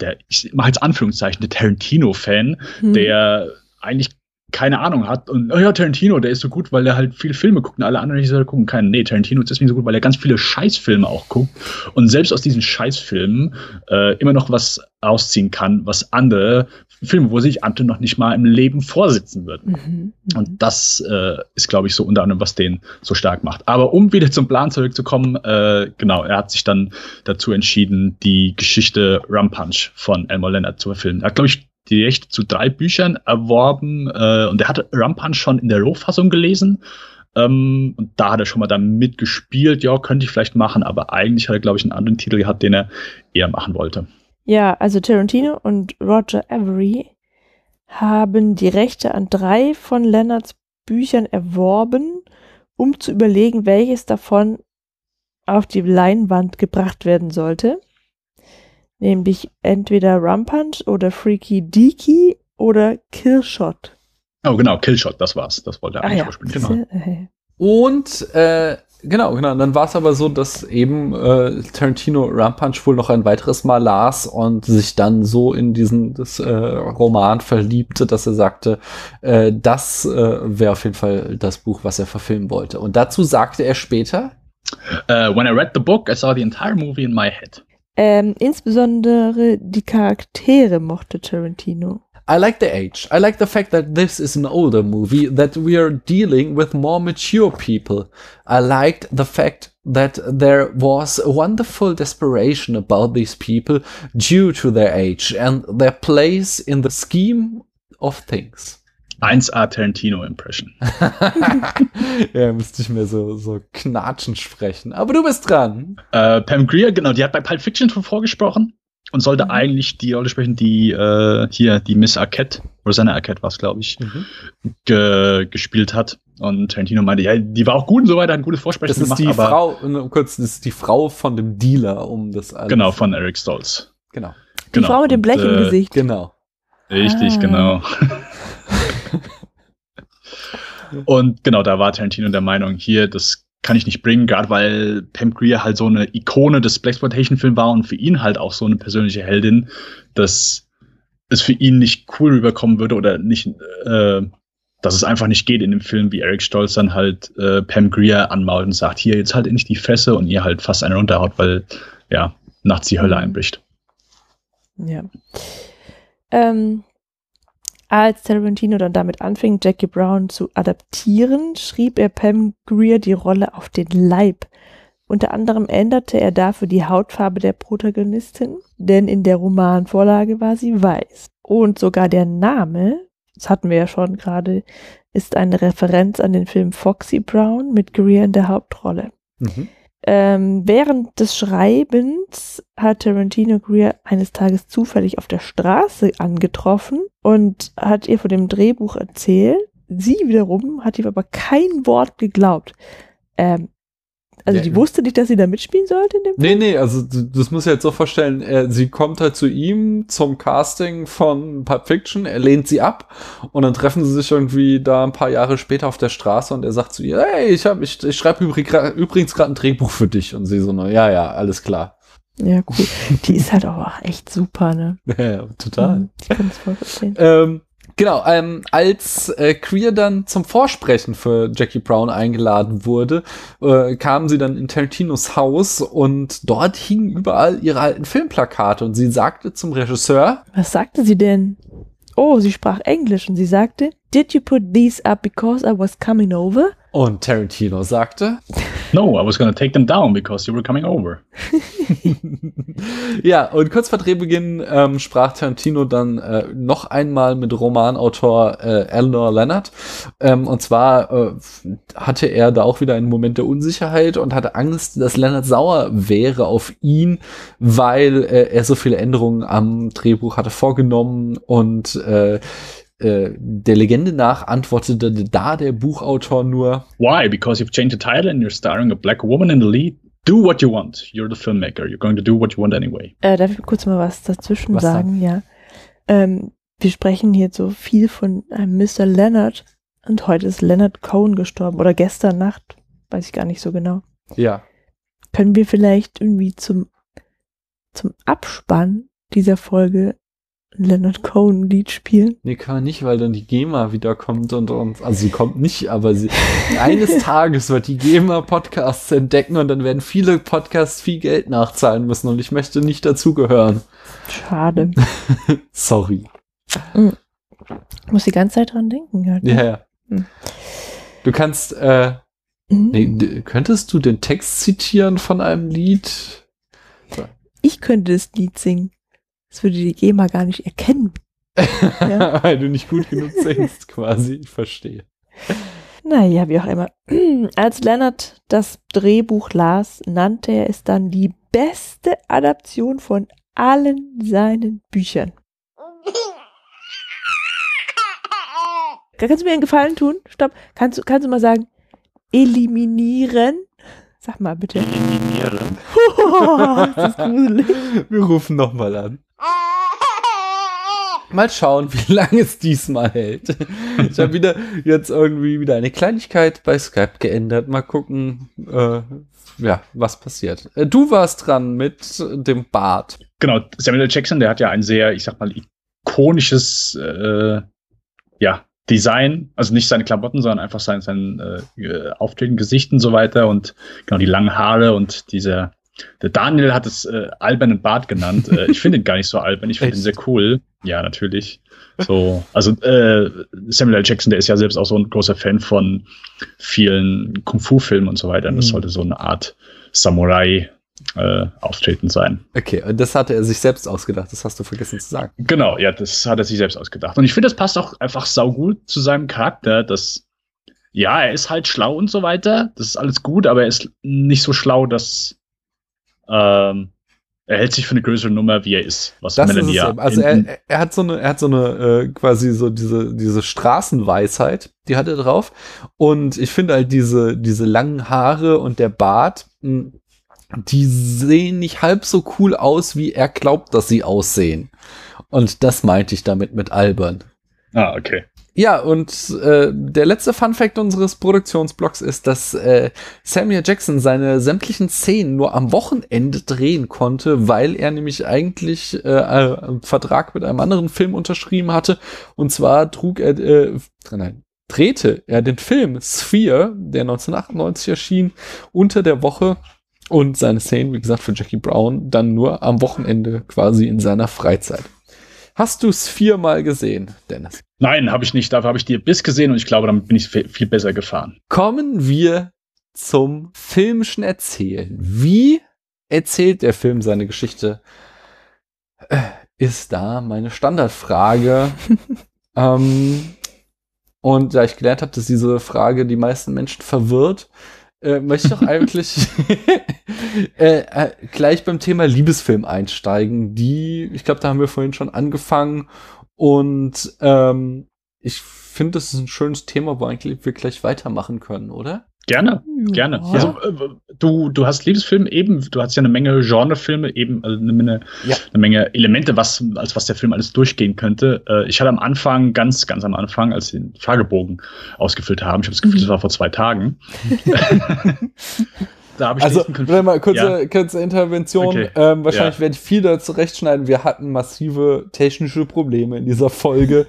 Speaker 1: der, ich mache jetzt Anführungszeichen, der Tarantino-Fan, hm. der eigentlich keine Ahnung hat und oh ja, Tarantino, der ist so gut, weil er halt viele Filme guckt und alle anderen nicht so gucken können. Nee, Tarantino ist deswegen so gut, weil er ganz viele Scheißfilme auch guckt und selbst aus diesen Scheißfilmen äh, immer noch was ausziehen kann, was andere Filme, wo sich Ante noch nicht mal im Leben vorsitzen würden. Mhm, mhm. und das äh, ist, glaube ich, so unter anderem, was den so stark macht. Aber um wieder zum Plan zurückzukommen, äh, genau, er hat sich dann dazu entschieden, die Geschichte Rum Punch von Elmo Leonard zu verfilmen. Er hat, glaube ich, die Rechte zu drei Büchern erworben äh, und er hatte Rampan schon in der Rohfassung gelesen. Ähm, und da hat er schon mal da mitgespielt. Ja, könnte ich vielleicht machen, aber eigentlich hat er, glaube ich, einen anderen Titel gehabt, den er eher machen wollte.
Speaker 5: Ja, also Tarantino und Roger Avery haben die Rechte an drei von Leonards Büchern erworben, um zu überlegen, welches davon auf die Leinwand gebracht werden sollte nämlich entweder Rumpunch oder Freaky Deaky oder Killshot.
Speaker 1: Oh, genau, Killshot, das war's. Das wollte er
Speaker 2: ah, eigentlich ja. ursprünglich. Genau. Und äh, genau, genau. Dann war es aber so, dass eben äh, Tarantino Rumpunch wohl noch ein weiteres Mal las und sich dann so in diesen das, äh, Roman verliebte, dass er sagte, äh, das äh, wäre auf jeden Fall das Buch, was er verfilmen wollte. Und dazu sagte er später.
Speaker 1: Uh, when I read the book, I saw the entire movie in my head.
Speaker 5: Ähm, insbesondere die Charaktere mochte Tarantino.
Speaker 2: I like the age. I like the fact that this is an older movie, that we are dealing with more mature people. I liked the fact that there was a wonderful desperation about these people due to their age and their place in the scheme of things.
Speaker 1: 1A Tarantino-Impression.
Speaker 2: ja, müsste ich mir so, so knatschen sprechen. Aber du bist dran.
Speaker 1: Äh, Pam Greer, genau, die hat bei Pulp Fiction schon vorgesprochen und sollte mhm. eigentlich die Rolle sprechen, die äh, hier die Miss Arquette, Rosanna Arquette war es, glaube ich, mhm. ge gespielt hat. Und Tarantino meinte, ja, die war auch gut und so weiter, hat ein gutes Vorsprechen
Speaker 2: das ist gemacht. Die Frau, kurz, das ist die Frau von dem Dealer, um das
Speaker 1: alles. Genau, von Eric Stolz.
Speaker 2: Genau.
Speaker 5: Die genau. Frau mit dem Blech und, im äh, Gesicht.
Speaker 2: Genau.
Speaker 1: Richtig, ah. genau. Und genau, da war Tarantino der Meinung, hier, das kann ich nicht bringen, gerade weil Pam Greer halt so eine Ikone des Blaxploitation-Films war und für ihn halt auch so eine persönliche Heldin, dass es für ihn nicht cool rüberkommen würde oder nicht, äh, dass es einfach nicht geht in dem Film, wie Eric Stolz dann halt äh, Pam Greer anmault und sagt, hier, jetzt halt nicht die Fresse und ihr halt fast einen runterhaut, weil, ja, nachts die Hölle einbricht.
Speaker 5: Ja. Ähm, als Tarantino dann damit anfing, Jackie Brown zu adaptieren, schrieb er Pam Greer die Rolle auf den Leib. Unter anderem änderte er dafür die Hautfarbe der Protagonistin, denn in der Romanvorlage war sie weiß. Und sogar der Name, das hatten wir ja schon gerade, ist eine Referenz an den Film Foxy Brown mit Greer in der Hauptrolle. Mhm. Ähm, während des Schreibens hat Tarantino Greer eines Tages zufällig auf der Straße angetroffen und hat ihr von dem Drehbuch erzählt. Sie wiederum hat ihm aber kein Wort geglaubt. Ähm, also ja, die wusste nicht, dass sie da mitspielen sollte in dem
Speaker 2: Film? Nee, nee, also das muss ich jetzt so vorstellen, er, sie kommt halt zu ihm zum Casting von Pulp Fiction, er lehnt sie ab und dann treffen sie sich irgendwie da ein paar Jahre später auf der Straße und er sagt zu ihr, hey, ich, hab, ich, ich schreibe übrigens gerade ein Drehbuch für dich und sie so, na, ja, ja, alles klar.
Speaker 5: Ja, cool. Die ist halt auch echt super, ne?
Speaker 2: Ja, total. Ich kann es voll verstehen. Ähm, Genau, ähm, als äh, Queer dann zum Vorsprechen für Jackie Brown eingeladen wurde, äh, kamen sie dann in Tarantinos Haus und dort hingen überall ihre alten Filmplakate und sie sagte zum Regisseur.
Speaker 5: Was sagte sie denn? Oh, sie sprach Englisch und sie sagte, Did you put these up because I was coming over?
Speaker 2: Und Tarantino sagte,
Speaker 1: No, I was gonna take them down because you were coming over.
Speaker 2: ja, und kurz vor Drehbeginn ähm, sprach Tarantino dann äh, noch einmal mit Romanautor äh, Eleanor Leonard. Ähm, und zwar äh, hatte er da auch wieder einen Moment der Unsicherheit und hatte Angst, dass Leonard sauer wäre auf ihn, weil äh, er so viele Änderungen am Drehbuch hatte vorgenommen und äh, äh, der Legende nach antwortete da der Buchautor nur
Speaker 1: Why? Because you've changed the title and you're starring a black woman in the lead. Do what you want. You're the filmmaker. You're going to do what you want anyway.
Speaker 5: Äh, darf ich kurz mal was dazwischen
Speaker 2: Was
Speaker 5: sagen? Ja. Ähm, wir sprechen hier so viel von einem Mr. Leonard und heute ist Leonard Cohen gestorben oder gestern Nacht, weiß ich gar nicht so genau.
Speaker 2: ja.
Speaker 5: Können wir vielleicht irgendwie zum, zum Abspann dieser Folge Leonard Cohen Lied spielen?
Speaker 2: Nee, kann man nicht, weil dann die GEMA wiederkommt und, und also sie kommt nicht, aber sie eines Tages wird die GEMA Podcasts entdecken und dann werden viele Podcasts viel Geld nachzahlen müssen und ich möchte nicht dazugehören.
Speaker 5: Schade.
Speaker 2: Sorry.
Speaker 5: Ich muss die ganze Zeit dran denken. Halt, ne?
Speaker 2: Ja, ja.
Speaker 5: Hm.
Speaker 2: Du kannst, äh,
Speaker 5: Mhm.
Speaker 2: nee, könntest du den Text zitieren von einem Lied?
Speaker 5: Ich könnte das Lied singen. Das würde die GEMA gar nicht erkennen. Ja.
Speaker 2: weil du nicht gut genug singst, quasi. Ich verstehe.
Speaker 5: Naja, wie auch immer. Als Leonard das Drehbuch las, nannte er es dann die beste Adaption von allen seinen Büchern. Kannst du mir einen Gefallen tun? Stopp. Kannst du, kannst du mal sagen, eliminieren? Sag mal bitte.
Speaker 1: Eliminieren.
Speaker 5: das ist gruselig.
Speaker 2: Wir rufen nochmal an. Mal schauen, wie lange es diesmal hält. Ich habe wieder jetzt irgendwie wieder eine Kleinigkeit bei Skype geändert. Mal gucken, äh, ja, was passiert. Äh, Du warst dran mit dem Bart.
Speaker 1: Genau, Samuel. Jackson, der hat ja ein sehr, ich sag mal, ikonisches äh, ja, Design. Also nicht seine Klamotten, sondern einfach sein, sein äh, Auftreten, Gesicht und so weiter. Und genau die langen Haare und dieser. Der Daniel hat es äh, albernen Bart genannt. äh, ich finde ihn gar nicht so albern. Ich finde ihn sehr cool. Ja, natürlich. So, also äh, Samuel L. Jackson, der ist ja selbst auch so ein großer Fan von vielen Kung-Fu-Filmen und so weiter. Und das
Speaker 2: Mhm.
Speaker 1: sollte so eine Art Samurai äh, auftreten sein.
Speaker 2: Okay, und das hatte er sich selbst ausgedacht. Das hast du vergessen zu sagen.
Speaker 1: Genau, ja, das hat er sich selbst ausgedacht. Und ich finde, das passt auch einfach saugut zu seinem Charakter, dass, ja, er ist halt schlau und so weiter. Das ist alles gut, aber er ist nicht so schlau, dass ähm, er hält sich für eine größere Nummer, wie er ist. Was
Speaker 2: Das ist
Speaker 1: Melanie
Speaker 2: eben. Also er, er hat so eine, er hat so eine äh, quasi so diese diese Straßenweisheit, die hat er drauf. Und ich finde halt diese diese langen Haare und der Bart, mh, die sehen nicht halb so cool aus, wie er glaubt, dass sie aussehen. Und das meinte ich damit mit albern.
Speaker 1: Ah, okay.
Speaker 2: Ja, und äh, der letzte Fun Fact unseres Produktionsblocks ist, dass äh, Samuel Jackson seine sämtlichen Szenen nur am Wochenende drehen konnte, weil er nämlich eigentlich äh, einen Vertrag mit einem anderen Film unterschrieben hatte. Und zwar trug er, äh, nein, drehte er den Film Sphere, der 1998 erschien, unter der Woche und seine Szenen, wie gesagt, für Jackie Brown dann nur am Wochenende quasi in seiner Freizeit. Hast du Sphere mal gesehen, Dennis?
Speaker 1: Nein, habe ich nicht. Dafür habe ich die Abyss gesehen und ich glaube, damit bin ich viel, viel besser gefahren.
Speaker 2: kommen wir zum filmischen Erzählen. Wie erzählt der Film seine Geschichte? Äh, Ist da meine Standardfrage. ähm, und da ich gelernt habe, dass diese Frage die meisten Menschen verwirrt, äh, möchte ich doch eigentlich äh, äh, gleich beim Thema Liebesfilm einsteigen. Die, ich glaube, da haben wir vorhin schon angefangen. Und ähm, ich finde, das ist ein schönes Thema, wo eigentlich wir gleich weitermachen können, oder?
Speaker 1: Gerne, gerne.
Speaker 5: Ja.
Speaker 1: Also äh, du, du hast Liebesfilme eben, du hast ja eine Menge Genrefilme eben, also eine Menge,
Speaker 2: Ja.
Speaker 1: eine Menge Elemente, was, als was der Film alles durchgehen könnte. Äh, ich hatte am Anfang, ganz, ganz am Anfang, als wir den Fragebogen ausgefüllt haben, ich habe das Gefühl, das war vor zwei Tagen. da habe ich
Speaker 2: Also, warte mal, kurze,
Speaker 1: Ja.
Speaker 2: kurze Intervention.
Speaker 1: Okay.
Speaker 2: Ähm, wahrscheinlich
Speaker 1: Ja.
Speaker 2: werde ich viel dazu rechtschneiden. Wir hatten massive technische Probleme in dieser Folge.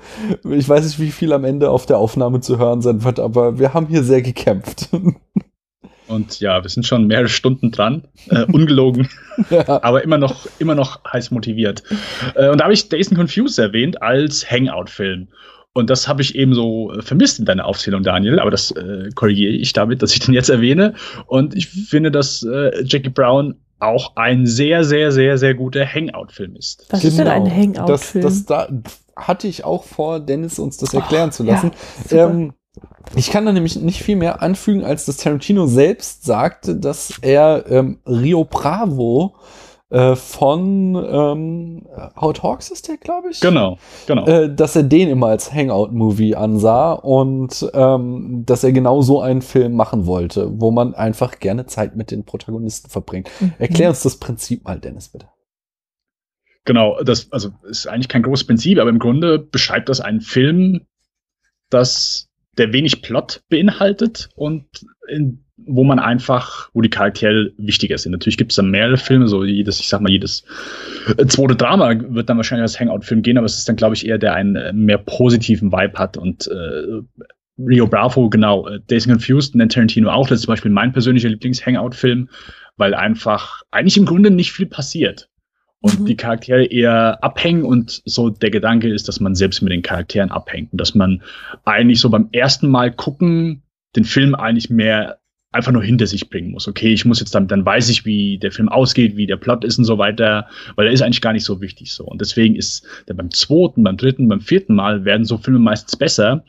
Speaker 2: ich weiß nicht, wie viel am Ende auf der Aufnahme zu hören sein wird, aber wir haben hier sehr gekämpft.
Speaker 1: Und ja, wir sind schon mehrere Stunden dran, äh, ungelogen,
Speaker 2: ja.
Speaker 1: aber immer noch, immer noch heiß motiviert. Äh, und da habe ich Days and Confused erwähnt als Hangout-Film. Und das habe ich eben so äh, vermisst in deiner Aufzählung, Daniel, aber das äh, korrigiere ich damit, dass ich den jetzt erwähne. Und ich finde, dass äh, Jackie Brown auch ein sehr, sehr, sehr, sehr guter Hangout-Film ist.
Speaker 5: Was ist denn ein
Speaker 2: Genau.
Speaker 5: Hangout-Film?
Speaker 2: Das, das da hatte ich auch vor, Dennis uns das erklären
Speaker 5: Oh,
Speaker 2: zu lassen.
Speaker 5: ja,
Speaker 2: ähm, ich kann da nämlich nicht viel mehr anfügen, als dass Tarantino selbst sagte, dass er ähm, Rio Bravo äh, von ähm, How Hawks ist der, glaube ich.
Speaker 1: Genau, genau.
Speaker 2: Äh, dass er den immer als Hangout-Movie ansah und ähm, dass er genau so einen Film machen wollte, wo man einfach gerne Zeit mit den Protagonisten verbringt.
Speaker 5: Mhm.
Speaker 2: Erklär uns das Prinzip mal, Dennis, bitte.
Speaker 1: Genau, das also ist eigentlich kein großes Prinzip, aber im Grunde beschreibt das einen Film, das der wenig Plot beinhaltet und in, wo man einfach, wo die Charaktere wichtiger sind. Natürlich gibt es da mehrere Filme, so jedes, ich sag mal, jedes äh, zweite Drama wird dann wahrscheinlich als Hangout-Film gehen, aber es ist dann, glaube ich, eher der einen äh, mehr positiven Vibe hat und äh, Rio Bravo, genau, äh, Days Confused nennt Tarantino auch, das ist zum Beispiel mein persönlicher Lieblings-Hangout-Film, weil einfach eigentlich im Grunde nicht viel passiert und
Speaker 5: Mhm.
Speaker 1: die Charaktere eher abhängen und so der Gedanke ist, dass man selbst mit den Charakteren abhängt und dass man eigentlich so beim ersten Mal gucken den Film eigentlich mehr einfach nur hinter sich bringen muss. Okay, ich muss jetzt damit, dann weiß ich, wie der Film ausgeht, wie der Plot ist und so weiter, weil er ist eigentlich gar nicht so wichtig so. Und deswegen ist der beim zweiten, beim dritten, beim vierten Mal werden so Filme meistens besser,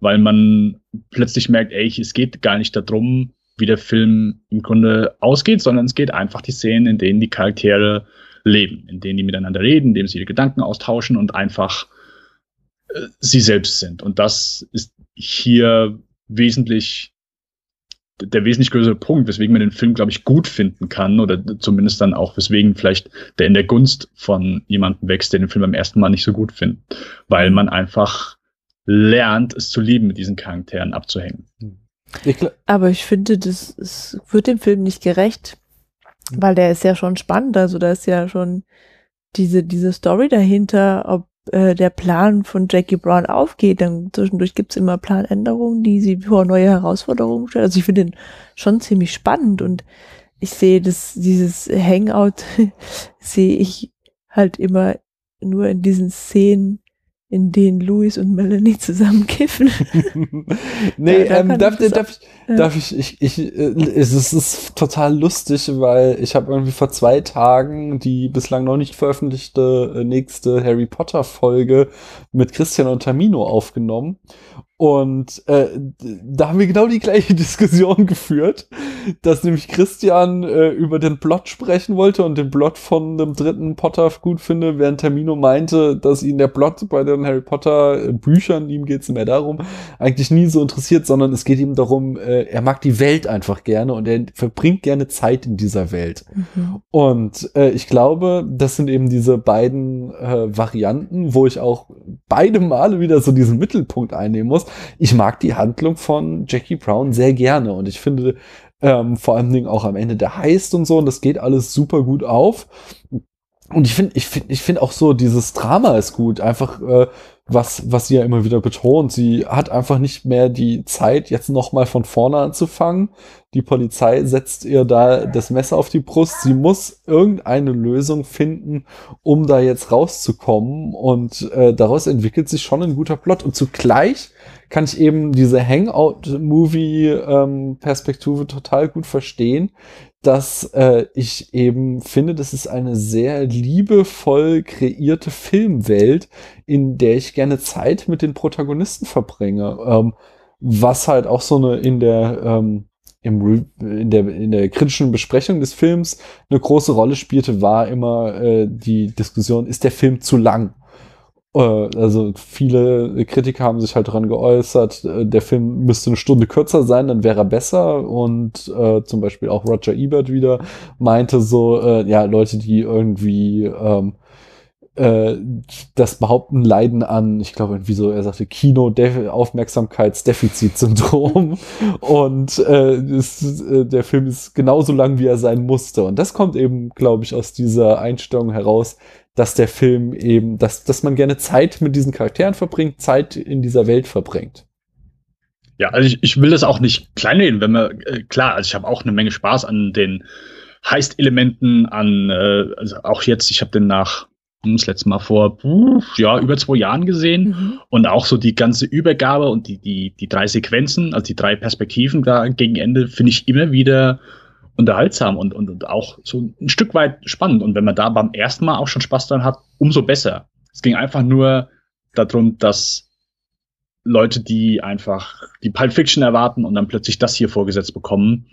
Speaker 1: weil man plötzlich merkt, ey, es geht gar nicht darum, wie der Film im Grunde ausgeht, sondern es geht einfach die Szenen, in denen die Charaktere leben, in denen die miteinander reden, in denen sie ihre Gedanken austauschen und einfach äh, sie selbst sind. Und das ist hier wesentlich der wesentlich größere Punkt, weswegen man den Film, glaube ich, gut finden kann oder zumindest dann auch, weswegen vielleicht der in der Gunst von jemandem wächst, der den Film beim ersten Mal nicht so gut findet, weil man einfach lernt, es zu lieben, mit diesen Charakteren abzuhängen.
Speaker 2: Ich,
Speaker 5: Aber ich finde, das es wird dem Film nicht gerecht, weil der ist ja schon spannend. Also da ist ja schon diese, diese Story dahinter, ob äh, der Plan von Jackie Brown aufgeht. Dann zwischendurch gibt's immer Planänderungen, die sie vor neue Herausforderungen stellen. Also ich finde den schon ziemlich spannend und ich sehe das, dieses Hangout sehe ich halt immer nur in diesen Szenen, in denen Louis und Melanie zusammen kiffen.
Speaker 2: nee,
Speaker 5: da
Speaker 2: ähm, darf,
Speaker 5: ich
Speaker 2: darf, ich,
Speaker 5: ja.
Speaker 2: darf ich, ich, ich, äh, es ist, es ist total lustig, weil ich habe irgendwie vor zwei Tagen die bislang noch nicht veröffentlichte äh, nächste Harry Potter Folge mit Christian und Tamino aufgenommen. Und äh, da haben wir genau die gleiche Diskussion geführt, dass nämlich Christian äh, über den Plot sprechen wollte und den Plot von dem dritten Potter gut finde, während Termino meinte, dass ihn der Plot bei den Harry Potter äh, Büchern, ihm geht's mehr darum, eigentlich nie so interessiert, sondern es geht ihm darum, äh, er mag die Welt einfach gerne und er verbringt gerne Zeit in dieser Welt.
Speaker 5: Mhm.
Speaker 2: Und äh, ich glaube, das sind eben diese beiden äh, Varianten, wo ich auch beide Male wieder so diesen Mittelpunkt einnehmen muss. Ich mag die Handlung von Jackie Brown sehr gerne und ich finde ähm, vor allen Dingen auch am Ende der Heist und so und das geht alles super gut auf. Und ich finde, ich finde, ich finde auch so, dieses Drama ist gut. Einfach, äh, was, was sie ja immer wieder betont. Sie hat einfach nicht mehr die Zeit, jetzt nochmal von vorne anzufangen. Die Polizei setzt ihr da das Messer auf die Brust. Sie muss irgendeine Lösung finden, um da jetzt rauszukommen. Und äh, daraus entwickelt sich schon ein guter Plot. Und zugleich kann ich eben diese Hangout-Movie-Perspektive total gut verstehen, dass äh, ich eben finde, das ist eine sehr liebevoll kreierte Filmwelt, in der ich gerne Zeit mit den Protagonisten verbringe. Ähm, was halt auch so eine in der ähm, im in der in der kritischen Besprechung des Films eine große Rolle spielte, war immer äh, die Diskussion: Ist der Film zu lang? Äh, also viele Kritiker haben sich halt daran geäußert, äh, der Film müsste eine Stunde kürzer sein, dann wäre er besser. Und äh, zum Beispiel auch Roger Ebert wieder meinte so, äh, ja, Leute, die irgendwie ähm, äh, das Behaupten leiden an, ich glaube, irgendwie so, er sagte, Kino-Aufmerksamkeitsdefizitsyndrom. und äh, äh, der Film ist genauso lang, wie er sein musste. Und das kommt eben, glaube ich, aus dieser Einstellung heraus, dass der Film eben, dass, dass man gerne Zeit mit diesen Charakteren verbringt, Zeit in dieser Welt verbringt.
Speaker 1: Ja, also ich, ich will das auch nicht kleinreden, wenn man, äh, klar, also ich habe auch eine Menge Spaß an den Heist-Elementen, an, äh, also auch jetzt, ich habe den nach hm, das letzte Mal vor ja, über zwei Jahren gesehen. Mhm. Und auch so die ganze Übergabe und die, die, die drei Sequenzen, also die drei Perspektiven da gegen Ende, finde ich immer wieder unterhaltsam und, und, und auch so ein Stück weit spannend. Und wenn man da beim ersten Mal auch schon Spaß dran hat, umso besser. Es ging einfach nur darum, dass Leute, die einfach die Pulp Fiction erwarten und dann plötzlich das hier vorgesetzt bekommen,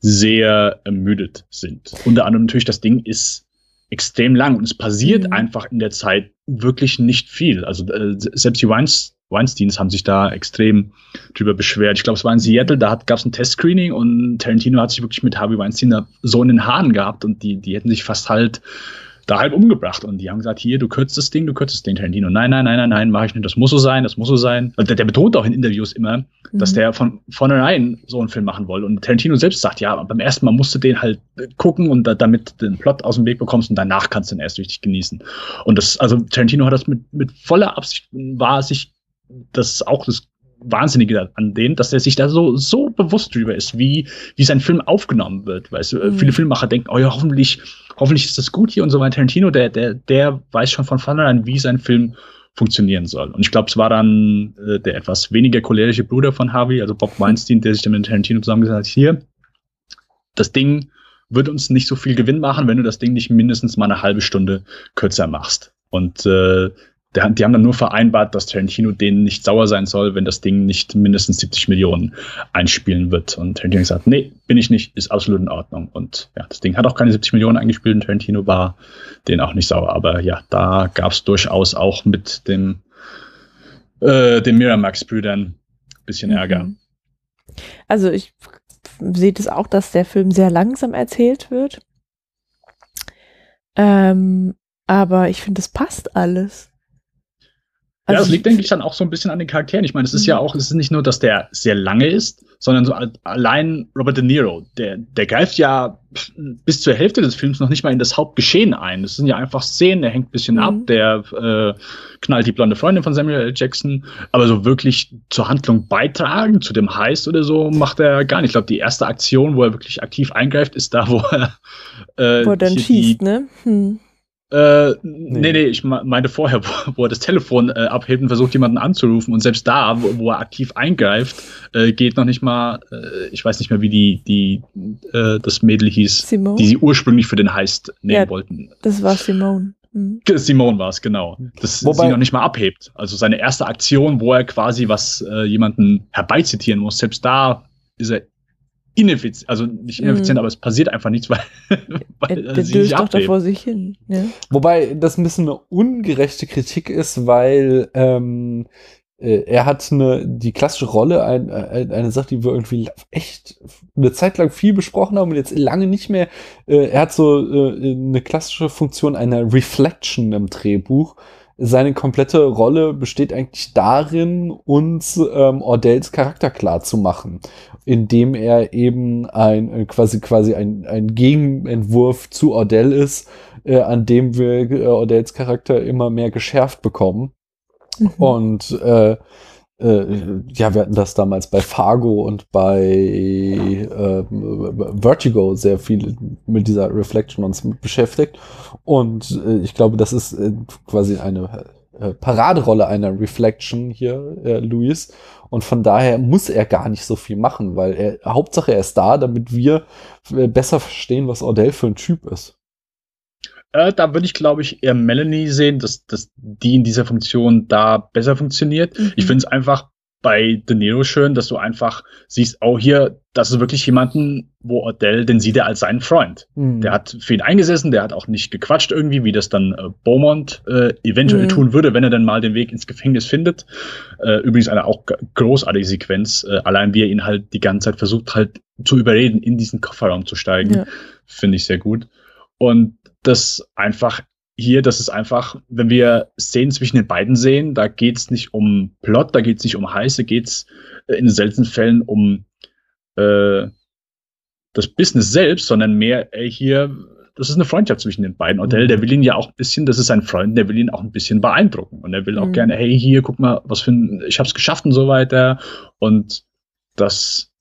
Speaker 1: sehr ermüdet sind. Unter anderem natürlich, das Ding ist extrem lang und es passiert mhm. einfach in der Zeit wirklich nicht viel. Also äh, selbst die Weinstein Weinsteins haben sich da extrem drüber beschwert. Ich glaube, es war in Seattle, da gab es ein Testscreening und Tarantino hat sich wirklich mit Harvey Weinstein da so in den Haaren gehabt und die, die hätten sich fast halt da halt umgebracht. Und die haben gesagt, hier, du kürzt das Ding, du kürzt das Ding, Tarantino. Nein, nein, nein, nein, nein, mach ich nicht. Das muss so sein, das muss so sein. Also der, der betont auch in Interviews immer, mhm. dass der von vornherein so einen Film machen wollte. Und Tarantino selbst sagt, ja, beim ersten Mal musst du den halt gucken und da, damit den Plot aus dem Weg bekommst und danach kannst du den erst richtig genießen. Und das, also Tarantino hat das mit, mit voller Absicht, war sich das auch das Wahnsinnige an denen, dass er sich da so, so bewusst drüber ist, wie, wie sein Film aufgenommen wird. Weißt du, mhm. viele Filmemacher denken, oh ja, hoffentlich, hoffentlich ist das gut hier und so weiter. Tarantino, der, der, der weiß schon von vornherein, wie sein Film funktionieren soll. Und ich glaube, es war dann äh, der etwas weniger cholerische Bruder von Harvey, also Bob Weinstein, der sich dann mit Tarantino zusammengesetzt hat, hier, das Ding wird uns nicht so viel Gewinn machen, wenn du das Ding nicht mindestens mal eine halbe Stunde kürzer machst. Und äh, der, die haben dann nur vereinbart, dass Tarantino denen nicht sauer sein soll, wenn das Ding nicht mindestens 70 Millionen einspielen wird. Und Tarantino hat gesagt, nee, bin ich nicht, ist absolut in Ordnung. Und ja, das Ding hat auch keine 70 Millionen eingespielt und Tarantino war denen auch nicht sauer. Aber ja, da gab es durchaus auch mit dem, äh, den Miramax-Brüdern ein bisschen mhm. Ärger.
Speaker 5: Also ich sehe das auch, dass der Film sehr langsam erzählt wird. Ähm, aber ich finde, es passt alles.
Speaker 1: Also ja, das liegt, denke ich, dann auch so ein bisschen an den Charakteren. Ich meine, es ist ja mhm. auch, es ist nicht nur, dass der sehr lange ist, sondern so allein Robert De Niro, der, der greift ja bis zur Hälfte des Films noch nicht mal in das Hauptgeschehen ein. Das sind ja einfach Szenen, der hängt ein bisschen mhm. ab, der äh, knallt die blonde Freundin von Samuel L. Jackson, aber so wirklich zur Handlung beitragen, zu dem Heist oder so, macht er gar nicht. Ich glaube, die erste Aktion, wo er wirklich aktiv eingreift, ist da, wo er
Speaker 5: äh, wo er dann schießt, ne? Hm
Speaker 1: äh, nee. nee, nee, ich meinte vorher, wo, wo er das Telefon äh, abhebt und versucht, jemanden anzurufen. Und selbst da, wo, wo er aktiv eingreift, äh, geht noch nicht mal, äh, ich weiß nicht mehr, wie die, die äh, das Mädel hieß, Simone? die sie ursprünglich für den Heist nehmen ja, wollten.
Speaker 5: Das war Simone. Mhm.
Speaker 1: Simone war es, genau. Das Wobei, sie noch nicht mal abhebt. Also seine erste Aktion, wo er quasi was äh, jemanden herbeizitieren muss, selbst da ist er ineffizient, also nicht ineffizient, mm. aber es passiert einfach nichts, weil,
Speaker 5: weil der sie sich doch da vor sich hin. Ja.
Speaker 2: Wobei das ein bisschen eine ungerechte Kritik ist, weil ähm, äh, er hat eine, die klassische Rolle, ein, ein, eine Sache, die wir irgendwie echt eine Zeit lang viel besprochen haben und jetzt lange nicht mehr. Äh, er hat so äh, eine klassische Funktion einer Reflection im Drehbuch seine komplette Rolle besteht eigentlich darin, uns ähm, Ordells Charakter klar zu machen, indem er eben ein äh, quasi quasi ein, ein Gegenentwurf zu Ordell ist, äh, an dem wir äh, Ordells Charakter immer mehr geschärft bekommen. Mhm. Und äh, äh, ja, wir hatten das damals bei Fargo und bei äh, Vertigo sehr viel mit dieser Reflection uns beschäftigt. Und äh, ich glaube, das ist äh, quasi eine äh, Paraderolle einer Reflection hier, äh, Luis. Und von daher muss er gar nicht so viel machen, weil er, Hauptsache er ist da, damit wir besser verstehen, was Ordell für ein Typ ist.
Speaker 1: Äh, da würde ich, glaube ich, eher Melanie sehen, dass, dass die in dieser Funktion da besser funktioniert. Mhm. Ich finde es einfach bei De Niro schön, dass du einfach siehst, oh hier, das ist wirklich jemanden, wo Odell, den sieht er als seinen Freund. Mhm. Der hat für ihn eingesessen, der hat auch nicht gequatscht irgendwie, wie das dann äh, Beaumont äh, eventuell mhm. tun würde, wenn er dann mal den Weg ins Gefängnis findet. Äh, übrigens eine auch großartige Sequenz, äh, allein wie er ihn halt die ganze Zeit versucht halt zu überreden, in diesen Kofferraum zu steigen, ja. finde ich sehr gut. Und das einfach hier, das ist einfach, wenn wir Szenen zwischen den beiden sehen, da geht's nicht um Plot, da geht's nicht um Heiße, geht's äh, in seltenen Fällen um äh, das Business selbst, sondern mehr ey, hier, das ist eine Freundschaft zwischen den beiden. Und mhm. der will ihn ja auch ein bisschen, das ist sein Freund, der will ihn auch ein bisschen beeindrucken. Und er will auch mhm. gerne, hey, hier, guck mal, was für ein, ich hab's geschafft und so weiter. Und das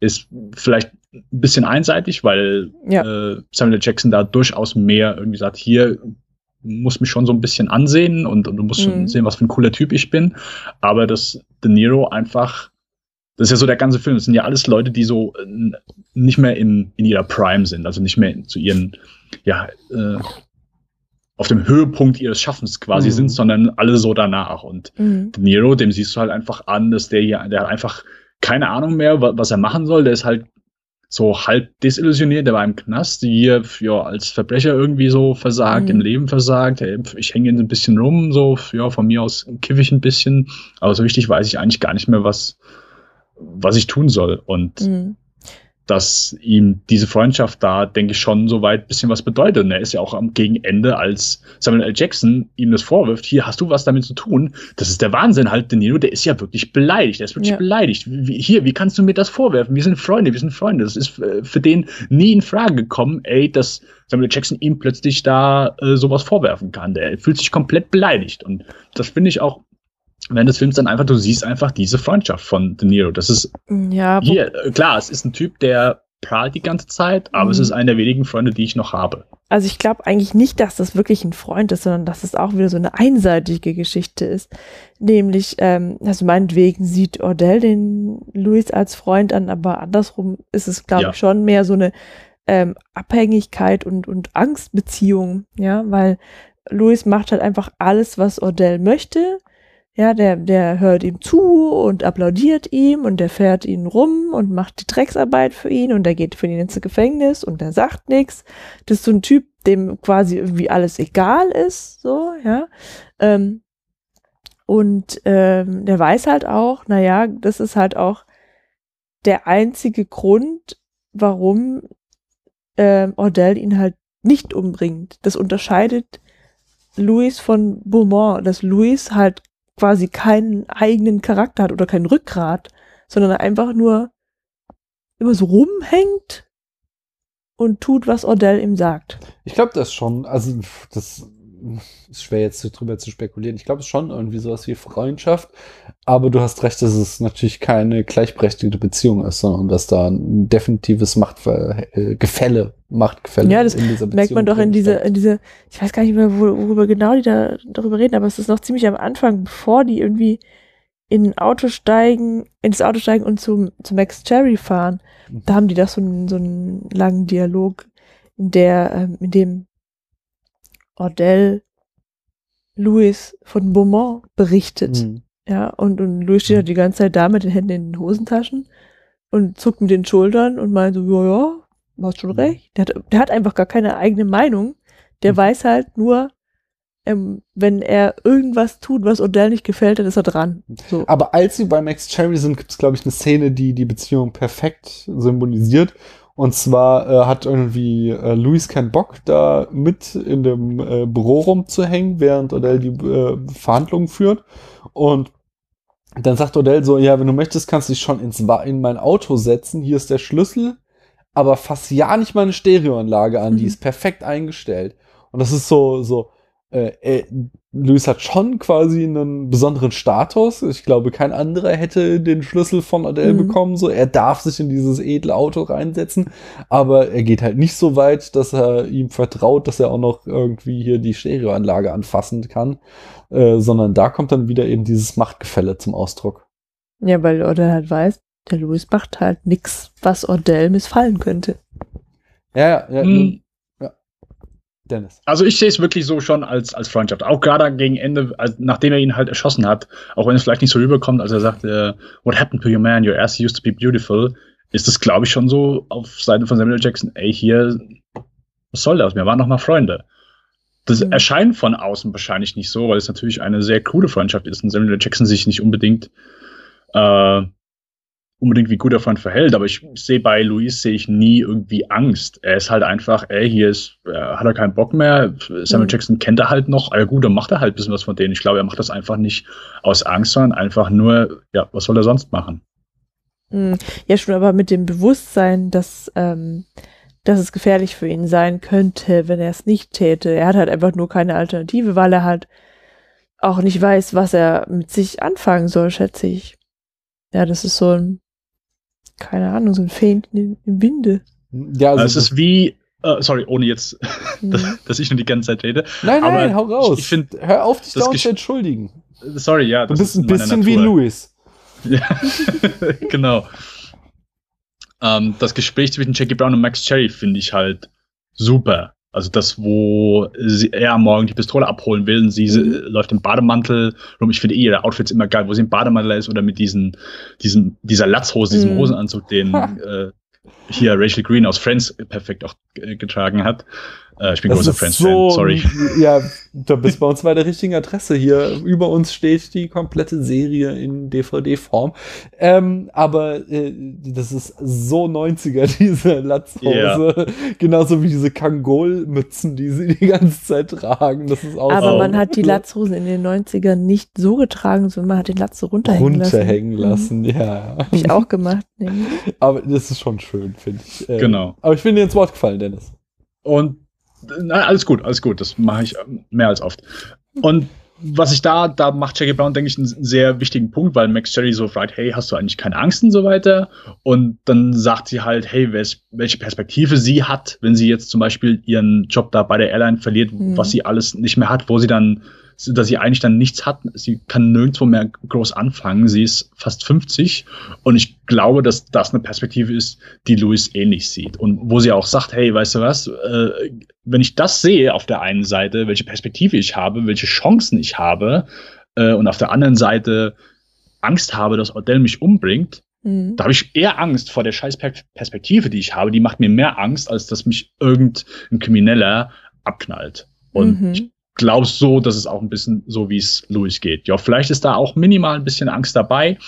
Speaker 1: ist vielleicht ein bisschen einseitig, weil ja. äh, Samuel Jackson da durchaus mehr irgendwie sagt, hier, musst mich schon so ein bisschen ansehen und, und du musst
Speaker 5: Mhm.
Speaker 1: sehen, was für ein cooler Typ ich bin. Aber dass De Niro einfach, das ist ja so der ganze Film, das sind ja alles Leute, die so äh, nicht mehr in, in ihrer Prime sind, also nicht mehr zu ihren, ja, äh, auf dem Höhepunkt ihres Schaffens quasi
Speaker 2: Mhm.
Speaker 1: sind, sondern alle so danach. Und
Speaker 5: Mhm.
Speaker 1: De Niro, dem siehst du halt einfach an, dass der hier, der hat einfach keine Ahnung mehr, wa- was er machen soll. Der ist halt so halb desillusioniert, der war im Knast, hier ja, als Verbrecher irgendwie so versagt,
Speaker 5: Mhm.
Speaker 1: im Leben versagt. Hey, Ich hänge ein bisschen rum, so, ja, von mir aus kiffe ich ein bisschen, aber so richtig weiß ich eigentlich gar nicht mehr, was, was ich tun soll. Und
Speaker 5: Mhm.
Speaker 1: Dass ihm diese Freundschaft da, denke ich, schon so weit bisschen was bedeutet. Und er ist ja auch am Gegenende, als Samuel L. Jackson ihm das vorwirft, hier hast du was damit zu tun. Das ist der Wahnsinn halt, De Niro, der ist ja wirklich beleidigt. Der ist wirklich
Speaker 5: Ja.
Speaker 1: beleidigt. Wie, hier, wie kannst du mir das vorwerfen? Wir sind Freunde, wir sind Freunde. Das ist äh, für den nie in Frage gekommen, ey, dass Samuel L. Jackson ihm plötzlich da äh, sowas vorwerfen kann. Der fühlt sich komplett beleidigt. Und das finde ich auch während des Films dann einfach, du siehst einfach diese Freundschaft von De Niro. Das ist
Speaker 5: Ja, wo,
Speaker 1: hier, äh, klar, es ist ein Typ, der prahlt die ganze Zeit, aber
Speaker 5: Mhm.
Speaker 1: es ist einer der wenigen Freunde, die ich noch habe.
Speaker 5: also ich glaube eigentlich nicht, dass das wirklich ein Freund ist, sondern dass es auch wieder so eine einseitige Geschichte ist. Nämlich, ähm, also meinetwegen sieht Ordell den Louis als Freund an, aber andersrum ist es, glaube
Speaker 1: Ja.
Speaker 5: ich, schon mehr so eine ähm, Abhängigkeit und, und Angstbeziehung, ja, weil Louis macht halt einfach alles, was Ordell möchte. Ja, der, der hört ihm zu und applaudiert ihm und der fährt ihn rum und macht die Drecksarbeit für ihn und der geht für ihn ins Gefängnis und der sagt nichts. Das ist so ein Typ, dem quasi irgendwie alles egal ist, so, ja. Ähm, und ähm, der weiß halt auch, naja, das ist halt auch der einzige Grund, warum ähm, Ordell ihn halt nicht umbringt. Das unterscheidet Louis von Beaumont, dass Louis halt quasi keinen eigenen Charakter hat oder kein Rückgrat, sondern einfach nur immer so rumhängt und tut, was Ordell ihm sagt.
Speaker 2: Ich glaube das schon. Also, das ist schwer jetzt drüber zu spekulieren. Ich glaube es schon irgendwie sowas wie Freundschaft. Aber du hast recht, dass es natürlich keine gleichberechtigte Beziehung ist, sondern dass da ein definitives Machtver äh, Gefälle, Machtgefälle
Speaker 5: Ja, das
Speaker 2: in dieser
Speaker 5: merkt man doch in
Speaker 2: drin
Speaker 5: diese,
Speaker 2: steckt.
Speaker 5: in diese, ich weiß gar nicht mehr, wo- worüber genau die da darüber reden, aber es ist noch ziemlich am Anfang, bevor die irgendwie in ein Auto steigen, ins Auto steigen und zum, zu Max Cherry fahren. Da haben die doch so einen, so einen langen Dialog, in der, ähm, in dem Ordell Louis von Beaumont berichtet.
Speaker 2: Mhm.
Speaker 5: Ja, und, und Louis steht halt die ganze Zeit da mit den Händen in den Hosentaschen und zuckt mit den Schultern und meint so, ja, ja, hast schon recht. Der hat, der hat einfach gar keine eigene Meinung. Der
Speaker 2: Mhm.
Speaker 5: weiß halt nur, ähm, wenn er irgendwas tut, was Odell nicht gefällt, dann ist er dran. So.
Speaker 2: Aber als sie bei Max Cherry sind, gibt es, glaube ich, eine Szene, die die Beziehung perfekt symbolisiert. Und zwar äh, hat irgendwie äh, Luis keinen Bock, da mit in dem äh, Büro rumzuhängen, während Odell die äh, Verhandlungen führt. Und dann sagt Odell so, ja, wenn du möchtest, kannst du dich schon ins, in mein Auto setzen. Hier ist der Schlüssel. Aber fass ja nicht meine Stereoanlage an, die
Speaker 5: Mhm.
Speaker 2: ist perfekt eingestellt. Und das ist so, so, äh, äh, Luis hat schon quasi einen besonderen Status. Ich glaube, kein anderer hätte den Schlüssel von Adele
Speaker 5: Mhm.
Speaker 2: bekommen. So, er darf sich in dieses edle Auto reinsetzen, aber er geht halt nicht so weit, dass er ihm vertraut, dass er auch noch irgendwie hier die Stereoanlage anfassen kann, äh, sondern da kommt dann wieder eben dieses Machtgefälle zum Ausdruck.
Speaker 5: Ja, weil Odell halt weiß, der Louis macht halt nix, was Odell missfallen könnte.
Speaker 2: Ja, ja, ja. Dennis.
Speaker 1: Also ich sehe es wirklich so schon als, als Freundschaft. Auch gerade gegen Ende, als, nachdem er ihn halt erschossen hat, auch wenn es vielleicht nicht so rüberkommt, als er sagt, äh, what happened to your man? Your ass used to be beautiful, ist das, glaube ich, schon so auf Seiten von Samuel. Jackson, ey, hier, was soll das? Wir waren noch mal Freunde. Das
Speaker 5: Mhm.
Speaker 1: erscheint von außen wahrscheinlich nicht so, weil es natürlich eine sehr coole Freundschaft ist und Samuel. Jackson sich nicht unbedingt äh, unbedingt wie guter Freund verhält, aber ich sehe bei Luis sehe ich nie irgendwie Angst. Er ist halt einfach, ey, hier ist, äh, hat er keinen Bock mehr. Samuel
Speaker 5: Mhm.
Speaker 1: Jackson kennt er halt noch. Ah, ja gut, dann macht er halt ein bisschen was von denen. Ich glaube, er macht das einfach nicht aus Angst, sondern einfach nur, ja, was soll er sonst machen?
Speaker 5: Hm, Ja, schon, aber mit dem Bewusstsein, dass, ähm, dass es gefährlich für ihn sein könnte, wenn er es nicht täte. Er hat halt einfach nur keine Alternative, weil er halt auch nicht weiß, was er mit sich anfangen soll, schätze ich. Ja, das ist so ein, keine Ahnung, so ein Feint im Winde.
Speaker 2: Ja, also
Speaker 1: es ist wie, äh, sorry, ohne jetzt, dass, dass ich nur die ganze Zeit rede.
Speaker 2: Nein,
Speaker 1: Aber
Speaker 2: nein, hau raus.
Speaker 1: Ich, ich find,
Speaker 2: Hör auf, dich dauernd zu entschuldigen.
Speaker 1: sorry, ja.
Speaker 2: Du
Speaker 1: das
Speaker 2: bist
Speaker 1: ist
Speaker 2: ein bisschen wie. Louis.
Speaker 1: Ja, genau. Ähm, das Gespräch zwischen Jackie Brown und Max Cherry finde ich halt super. Also das, wo sie, er Morgen die Pistole abholen will und sie sie läuft im Bademantel rum. Ich finde eh ihre Outfits immer geil, wo sie im Bademantel ist oder mit diesen, diesen, dieser Latzhose, diesem
Speaker 5: Mhm.
Speaker 1: Hosenanzug, den äh, hier Rachel Green aus Friends perfekt auch äh, getragen hat. Äh, ich bin großer Friends-Fan, sorry.
Speaker 2: Ja, du bist bei uns bei der richtigen Adresse hier. Über uns steht die komplette Serie in DVD-Form. Ähm, aber äh, das ist so 90er, diese Latzhose. Genauso wie diese Kangol-Mützen, die sie die ganze Zeit tragen. Das ist auch
Speaker 5: Aber
Speaker 2: so
Speaker 5: man hat die Latzhosen in den 90ern nicht so getragen, sondern man hat den Latz so runterhängen lassen.
Speaker 2: runterhängen
Speaker 5: Mhm.
Speaker 2: lassen. Ja.
Speaker 5: Hab ich auch gemacht. nämlich.
Speaker 2: Aber das ist schon schön, finde ich. Ähm,
Speaker 1: Genau.
Speaker 2: Aber ich bin dir ins Wort gefallen, Dennis.
Speaker 1: Und na, alles gut, alles gut. Das mache ich ähm, mehr als oft. Und was ich da, da macht Jackie Brown, denke ich, einen sehr wichtigen Punkt, weil Max Cherry so fragt, hey, hast du eigentlich keine Angst und so weiter? Und dann sagt sie halt, hey, welche Perspektive sie hat, wenn sie jetzt zum Beispiel ihren Job da bei der Airline verliert,
Speaker 5: Mhm.
Speaker 1: was sie alles nicht mehr hat, wo sie dann, dass sie eigentlich dann nichts hat. Sie kann nirgendwo mehr groß anfangen. Sie ist fast 50 und ich glaube, dass das eine Perspektive ist, die Louis ähnlich sieht und wo sie auch sagt, hey, weißt du was, äh, wenn ich das sehe auf der einen Seite, welche Perspektive ich habe, welche Chancen ich habe äh, und auf der anderen Seite Angst habe, dass Odell mich umbringt,
Speaker 5: Mhm.
Speaker 1: da habe ich eher Angst vor der scheiß Per- Perspektive, die ich habe. Die macht mir mehr Angst, als dass mich irgendein Krimineller abknallt. Und
Speaker 5: Mhm.
Speaker 1: ich glaube so, dass es auch ein bisschen so, wie es Louis geht. Ja, vielleicht ist da auch minimal ein bisschen Angst dabei.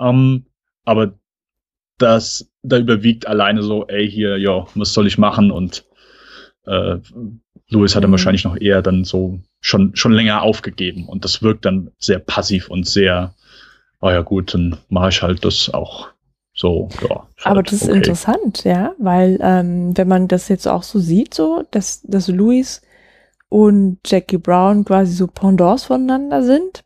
Speaker 1: Ähm, aber das, da überwiegt alleine so, ey, hier, ja, was soll ich machen? Und äh, Louis hat dann
Speaker 5: Mhm.
Speaker 1: wahrscheinlich noch eher dann so schon, schon länger aufgegeben. Und das wirkt dann sehr passiv und sehr, oh ja gut, dann mache ich halt das auch so, ja.
Speaker 5: Aber das ist
Speaker 1: okay.
Speaker 5: interessant, ja, weil ähm, wenn man das jetzt auch so sieht, so, dass, dass Louis und Jackie Brown quasi so Pendants voneinander sind.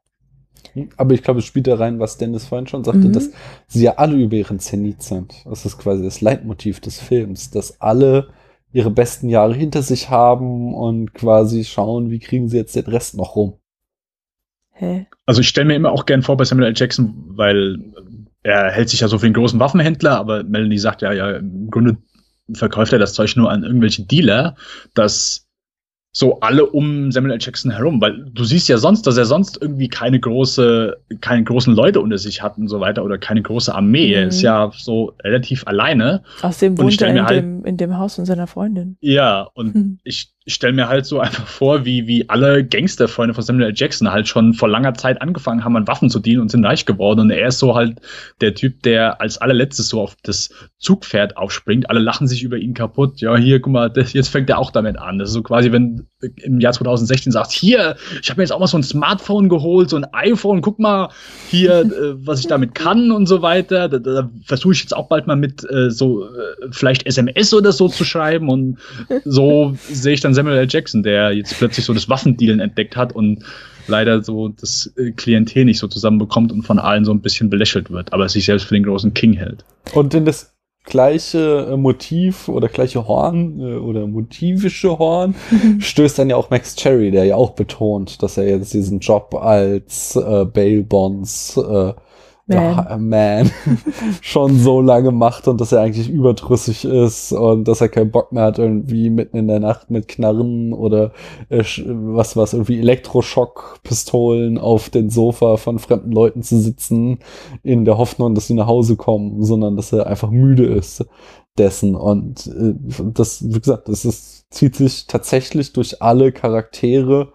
Speaker 2: Aber ich glaube, es spielt da rein, was Dennis vorhin schon sagte,
Speaker 5: Mhm.
Speaker 2: dass sie ja alle über ihren Zenit sind. Das ist quasi das Leitmotiv des Films, dass alle ihre besten Jahre hinter sich haben und quasi schauen, wie kriegen sie jetzt den Rest noch rum.
Speaker 5: Hä?
Speaker 1: Also ich stelle mir immer auch gern vor bei Samuel L. Jackson, weil er hält sich ja so für einen großen Waffenhändler, aber Melanie sagt ja, ja, im Grunde verkauft er das Zeug nur an irgendwelche Dealer, dass so alle um Samuel L. Jackson herum, weil du siehst ja sonst, dass er sonst irgendwie keine große, keine großen Leute unter sich hat und so weiter oder keine große Armee. Er
Speaker 5: Mhm.
Speaker 1: ist ja so relativ alleine.
Speaker 5: Außerdem wohnt er in,
Speaker 1: halt-
Speaker 5: dem, in dem Haus von seiner Freundin.
Speaker 1: Ja, und
Speaker 5: Hm.
Speaker 1: ich, ich stelle mir halt so einfach vor, wie, wie alle Gangsterfreunde von Samuel L. Jackson halt schon vor langer Zeit angefangen haben, an Waffen zu dienen und sind reich geworden. Und er ist so halt der Typ, der als allerletztes so auf das Zugpferd aufspringt. Alle lachen sich über ihn kaputt. Ja, hier, guck mal, das, jetzt fängt er auch damit an. Das ist so quasi, wenn im Jahr 2016 sagst, hier, ich habe mir jetzt auch mal so ein Smartphone geholt, so ein iPhone, guck mal hier, äh, was ich damit kann und so weiter. Da, da versuche ich jetzt auch bald mal mit äh, so äh, vielleicht SMS oder so zu schreiben und so sehe ich dann Samuel L. Jackson, der jetzt plötzlich so das Waffendealen entdeckt hat und leider so das äh, Klientel nicht so zusammenbekommt und von allen so ein bisschen belächelt wird, aber sich selbst für den großen King hält.
Speaker 2: Und in das gleiche äh, Motiv oder gleiche Horn äh, oder motivische Horn stößt dann ja auch Max Cherry, der ja auch betont, dass er jetzt diesen Job als äh, Bail Bonds äh. Ja, Man schon so lange macht und dass er eigentlich überdrüssig ist und dass er keinen Bock mehr hat, irgendwie mitten in der Nacht mit Knarren oder äh, was was irgendwie Elektroschockpistolen auf den Sofa von fremden Leuten zu sitzen, in der Hoffnung, dass sie nach Hause kommen, sondern dass er einfach müde ist dessen. Und äh, das, wie gesagt, das ist, zieht sich tatsächlich durch alle Charaktere.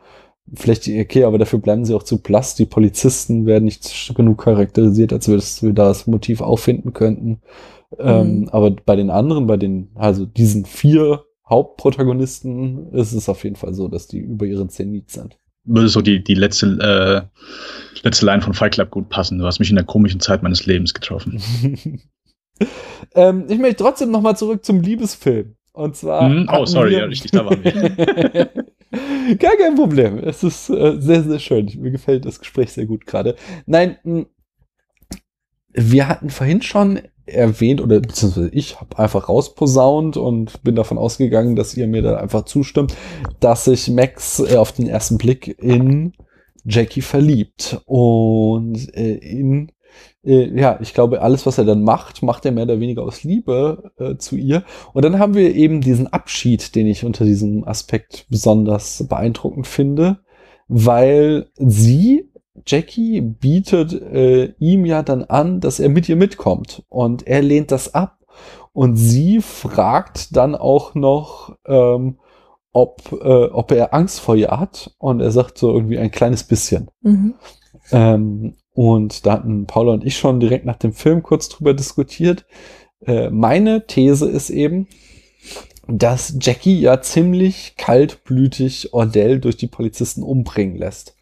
Speaker 2: Vielleicht, okay, aber dafür bleiben sie auch zu blass. Die Polizisten werden nicht genug charakterisiert, als wir, das, wir da das Motiv auffinden könnten. Ähm,
Speaker 5: Mhm.
Speaker 2: aber bei den anderen, bei den, also diesen vier Hauptprotagonisten, ist es auf jeden Fall so, dass die über ihren Zenit sind.
Speaker 1: Würde so die, die letzte, äh, letzte Line von Fight Club gut passen. Du hast mich in der komischen Zeit meines Lebens getroffen.
Speaker 2: ähm, ich möchte trotzdem noch mal zurück zum Liebesfilm. Und zwar.
Speaker 1: Hm? Oh, sorry, ja, richtig, da waren wir.
Speaker 2: Gar kein Problem. Es ist äh, sehr, sehr schön. Mir gefällt das Gespräch sehr gut gerade. Nein, mh, wir hatten vorhin schon erwähnt oder beziehungsweise ich habe einfach rausposaunt und bin davon ausgegangen, dass ihr mir da einfach zustimmt, dass sich Max äh, auf den ersten Blick in Jackie verliebt und äh, in äh, ja, ich glaube, alles, was er dann macht, macht er mehr oder weniger aus Liebe äh, zu ihr. Und dann haben wir eben diesen Abschied, den ich unter diesem Aspekt besonders beeindruckend finde, weil sie Jackie bietet äh, ihm ja dann an, dass er mit ihr mitkommt und er lehnt das ab und sie fragt dann auch noch, ähm, ob, äh, ob er Angst vor ihr hat und er sagt so irgendwie ein kleines bisschen. Mhm. Ähm, und da hatten Paula und ich schon direkt nach dem Film kurz drüber diskutiert. Äh, meine These ist eben, dass Jackie ja ziemlich kaltblütig Ordell durch die Polizisten umbringen lässt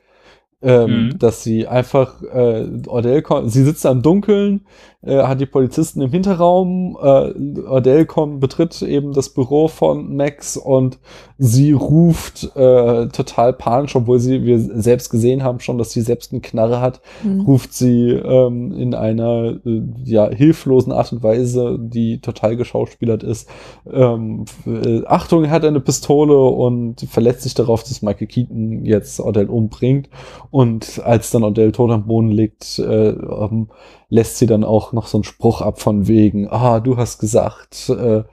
Speaker 2: ähm, mhm. dass sie einfach äh, Ordell kommt, sie sitzt da im Dunkeln, äh, hat die Polizisten im Hinterraum, äh, Ordell kommt, betritt eben das Büro von Max und sie ruft äh, total panisch, obwohl sie, wir selbst gesehen haben schon, dass sie selbst eine Knarre hat, mhm. ruft sie ähm, in einer äh, ja, hilflosen Art und Weise, die total geschauspielert ist. Ähm, äh, Achtung, er hat eine Pistole und verletzt sich darauf, dass Michael Keaton jetzt Ordell umbringt. Und als dann Odell tot am Boden liegt, äh, ähm, lässt sie dann auch noch so einen Spruch ab von wegen, ah, du hast gesagt, äh,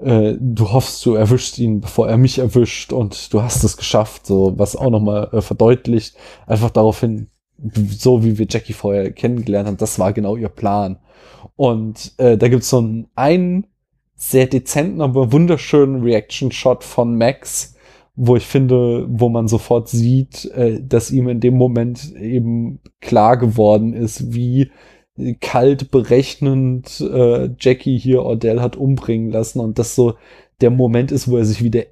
Speaker 2: äh, du hoffst, du erwischst ihn, bevor er mich erwischt und du hast es geschafft, so was auch nochmal äh, verdeutlicht, einfach darauf hin, so wie wir Jackie vorher kennengelernt haben, das war genau ihr Plan. Und äh, da gibt's so einen, einen sehr dezenten, aber wunderschönen Reaction-Shot von Max, wo ich finde, wo man sofort sieht, äh, dass ihm in dem Moment eben klar geworden ist, wie kalt berechnend äh, Jackie hier Ordell hat umbringen lassen und das so der Moment ist, wo er sich wieder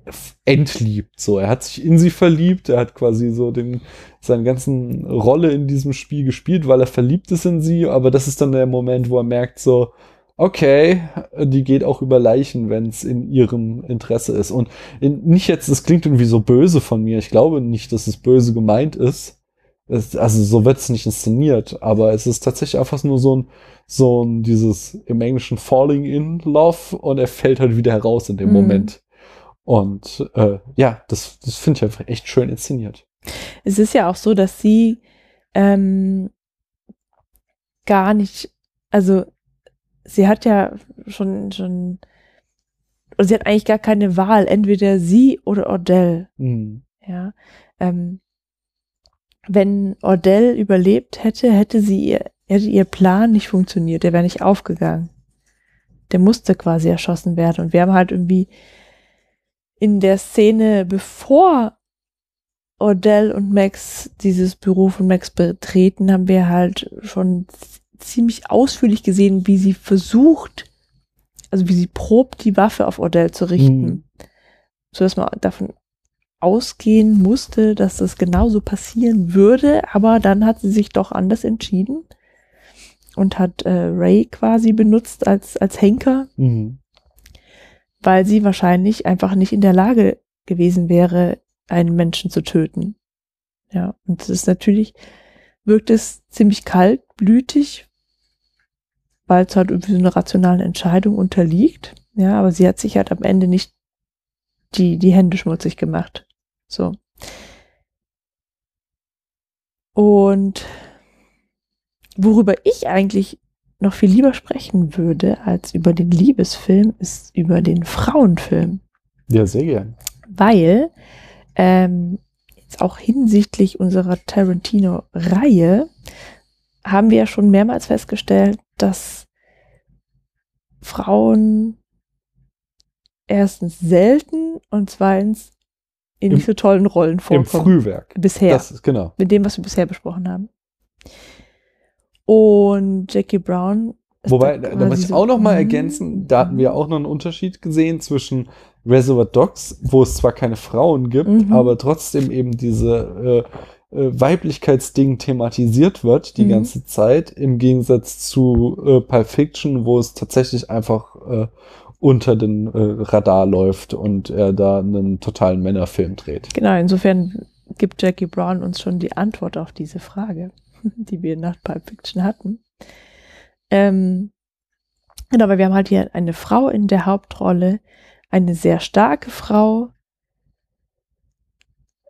Speaker 2: entliebt. So, er hat sich in sie verliebt, er hat quasi so den, seine ganzen Rolle in diesem Spiel gespielt, weil er verliebt ist in sie, aber das ist dann der Moment, wo er merkt so, okay, die geht auch über Leichen, wenn es in ihrem Interesse ist. Und in, nicht jetzt, das klingt irgendwie so böse von mir. Ich glaube nicht, dass es böse gemeint ist. Es, also so wird es nicht inszeniert, aber es ist tatsächlich einfach nur so ein, so ein dieses im Englischen Falling in Love und er fällt halt wieder heraus in dem mhm. Moment. Und äh, ja, das, das finde ich einfach echt schön inszeniert.
Speaker 5: Es ist ja auch so, dass sie ähm, gar nicht, also sie hat ja schon, schon, sie hat eigentlich gar keine Wahl, entweder sie oder Ordell. Mhm. Ja. Ähm, wenn Ordell überlebt hätte, hätte sie ihr, hätte ihr Plan nicht funktioniert, der wäre nicht aufgegangen. Der musste quasi erschossen werden. Und wir haben halt irgendwie in der Szene, bevor Ordell und Max dieses Büro von Max betreten, haben wir halt schon ziemlich ausführlich gesehen, wie sie versucht, also wie sie probt, die Waffe auf Odell zu richten. Mhm. So dass man davon ausgehen musste, dass das genauso passieren würde, aber dann hat sie sich doch anders entschieden und hat äh, Ray quasi benutzt als, als Henker, mhm. weil sie wahrscheinlich einfach nicht in der Lage gewesen wäre, einen Menschen zu töten. Ja, und das ist natürlich, wirkt es ziemlich kaltblütig, weil es halt irgendwie so einer rationalen Entscheidung unterliegt. Ja, aber sie hat sich halt am Ende nicht die, die Hände schmutzig gemacht. So. Und worüber ich eigentlich noch viel lieber sprechen würde als über den Liebesfilm, ist über den Frauenfilm.
Speaker 2: Ja, sehr gern.
Speaker 5: Weil ähm, jetzt auch hinsichtlich unserer Tarantino-Reihe haben wir ja schon mehrmals festgestellt, dass Frauen erstens selten und zweitens in nicht so tollen Rollen vorkommen.
Speaker 2: Im Frühwerk.
Speaker 5: Bisher.
Speaker 2: Das ist, genau.
Speaker 5: Mit dem, was wir bisher besprochen haben. Und Jackie Brown.
Speaker 2: Wobei, da, da muss ich so, auch noch mal ergänzen, da hatten wir auch noch einen Unterschied gesehen zwischen Reservoir Dogs, wo es zwar keine Frauen gibt, mhm. aber trotzdem eben diese äh, äh, Weiblichkeitsding thematisiert wird die mhm. ganze Zeit, im Gegensatz zu äh, Pulp Fiction, wo es tatsächlich einfach äh, unter den äh, Radar läuft und er da einen totalen Männerfilm dreht.
Speaker 5: Genau, insofern gibt Jackie Brown uns schon die Antwort auf diese Frage, die wir nach Pulp Fiction hatten. Ähm, Genau, weil wir haben halt hier eine Frau in der Hauptrolle, eine sehr starke Frau.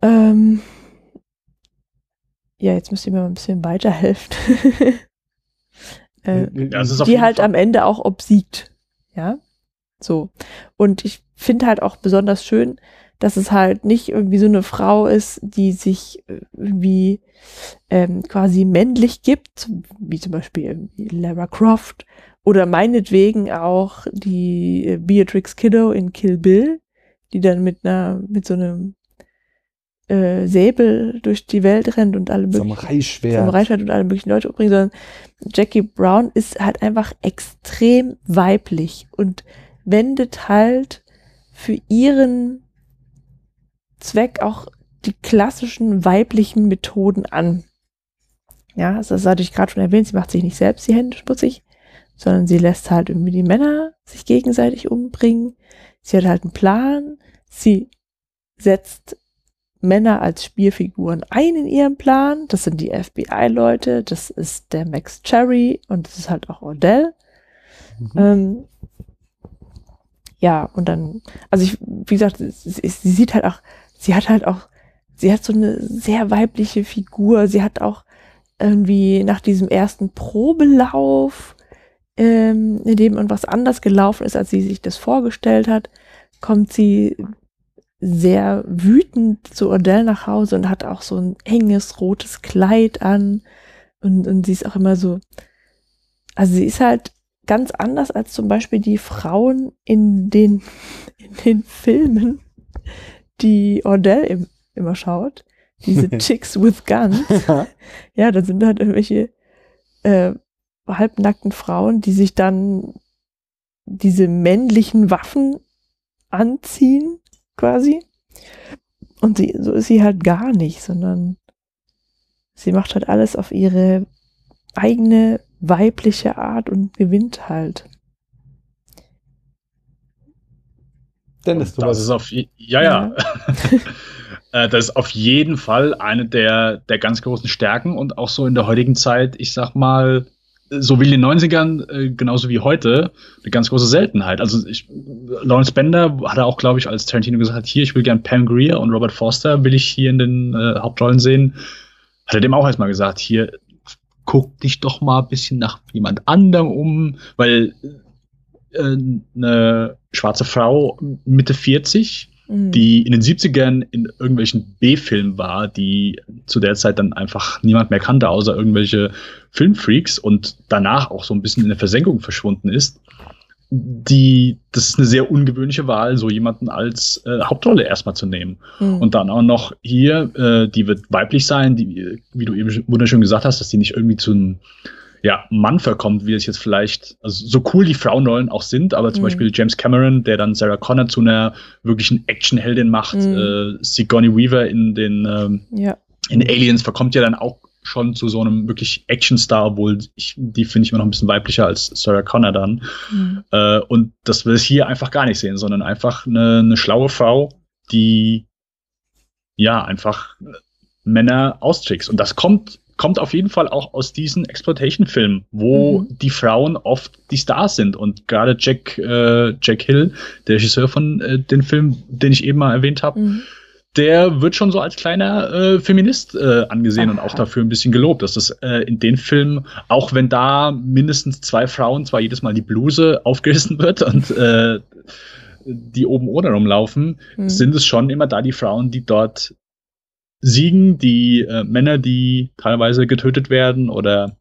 Speaker 5: Ähm, ja, jetzt müsst ihr mir mal ein bisschen weiterhelfen. äh,
Speaker 1: Ja,
Speaker 5: die halt
Speaker 1: Fall-
Speaker 5: am Ende auch obsiegt. Ja. So. Und ich finde halt auch besonders schön, dass es halt nicht irgendwie so eine Frau ist, die sich äh, irgendwie ähm, quasi männlich gibt, wie zum Beispiel Lara Croft oder meinetwegen auch die äh, Beatrix Kiddo in Kill Bill, die dann mit einer, mit so einem äh, Säbel durch die Welt rennt und alle möglichen
Speaker 2: Samurai-Schwert.
Speaker 5: Samurai-Schwert und alle möglichen Leute umbringen, sondern Jackie Brown ist halt einfach extrem weiblich und wendet halt für ihren Zweck auch die klassischen weiblichen Methoden an. Ja, also das hatte ich gerade schon erwähnt, sie macht sich nicht selbst die Hände schmutzig, sondern sie lässt halt irgendwie die Männer sich gegenseitig umbringen. Sie hat halt einen Plan, sie setzt Männer als Spielfiguren ein in ihrem Plan. Das sind die FBI-Leute, das ist der Max Cherry und das ist halt auch Odell.
Speaker 2: Mhm.
Speaker 5: Ähm, ja, und dann, also ich, wie gesagt, sie, sie sie sieht halt auch, sie hat halt auch, sie hat so eine sehr weibliche Figur. Sie hat auch irgendwie nach diesem ersten Probelauf, ähm, in dem irgendwas anders gelaufen ist, als sie sich das vorgestellt hat, kommt sie sehr wütend zu Odell nach Hause und hat auch so ein enges rotes Kleid an und, und sie ist auch immer so, also sie ist halt ganz anders als zum Beispiel die Frauen in den, in den Filmen, die Odell im, immer schaut. Diese Chicks with Guns. Ja, da sind halt irgendwelche äh, halbnackten Frauen, die sich dann diese männlichen Waffen anziehen, quasi. Und sie, so ist sie halt gar nicht, sondern sie macht halt alles auf ihre eigene weibliche Art und gewinnt halt.
Speaker 2: Dennis, du
Speaker 1: das ist auf je- ja, ja. Äh, das ist auf jeden Fall eine der, der ganz großen Stärken und auch so in der heutigen Zeit, ich sag mal, so wie in den 90ern, äh, genauso wie heute, eine ganz große Seltenheit. Also ich, Lawrence Bender hat er auch, glaube ich, als Tarantino gesagt, hier, ich will gern Pam Grier und Robert Forster will ich hier in den äh, Hauptrollen sehen. Hat er dem auch erstmal gesagt, hier, guck dich doch mal ein bisschen nach jemand anderem um, weil äh, eine schwarze Frau Mitte 40,
Speaker 5: Mhm.
Speaker 1: die in den 70ern in irgendwelchen B-Filmen war, die zu der Zeit dann einfach niemand mehr kannte, außer irgendwelche Filmfreaks und danach auch so ein bisschen in der Versenkung verschwunden ist. Die, das ist eine sehr ungewöhnliche Wahl, so jemanden als äh, Hauptrolle erstmal zu nehmen.
Speaker 5: Mhm.
Speaker 1: Und dann auch noch hier, äh, die wird weiblich sein, die, wie du eben wunderschön gesagt hast, dass die nicht irgendwie zu einem ja, Mann verkommt, wie es jetzt vielleicht, also so cool die Frauenrollen auch sind, aber zum
Speaker 5: Mhm.
Speaker 1: Beispiel James Cameron, der dann Sarah Connor zu einer wirklichen Actionheldin macht,
Speaker 5: Mhm.
Speaker 1: äh, Sigourney Weaver in den ähm,
Speaker 5: ja.
Speaker 1: in Aliens verkommt ja dann auch schon zu so einem wirklich Actionstar, obwohl ich, die finde ich immer noch ein bisschen weiblicher als Sarah Connor dann.
Speaker 5: Mhm.
Speaker 1: Äh, und das will ich hier einfach gar nicht sehen, sondern einfach eine, eine schlaue Frau, die ja einfach Männer austrickst. Und das kommt, kommt auf jeden Fall auch aus diesen Exploitation-Filmen, wo
Speaker 5: Mhm.
Speaker 1: die Frauen oft die Stars sind. Und gerade Jack, äh, Jack Hill, der Regisseur von äh, den Film, den ich eben mal erwähnt habe,
Speaker 5: Mhm.
Speaker 1: Der wird schon so als kleiner äh, Feminist äh, angesehen und
Speaker 5: Aha.
Speaker 1: auch dafür ein bisschen gelobt, dass das äh, in den Filmen, auch wenn da mindestens zwei Frauen zwar jedes Mal die Bluse aufgerissen wird und äh, die oben ohne rumlaufen,
Speaker 5: Mhm.
Speaker 1: sind es schon immer da die Frauen, die dort siegen, die äh, Männer, die teilweise getötet werden oder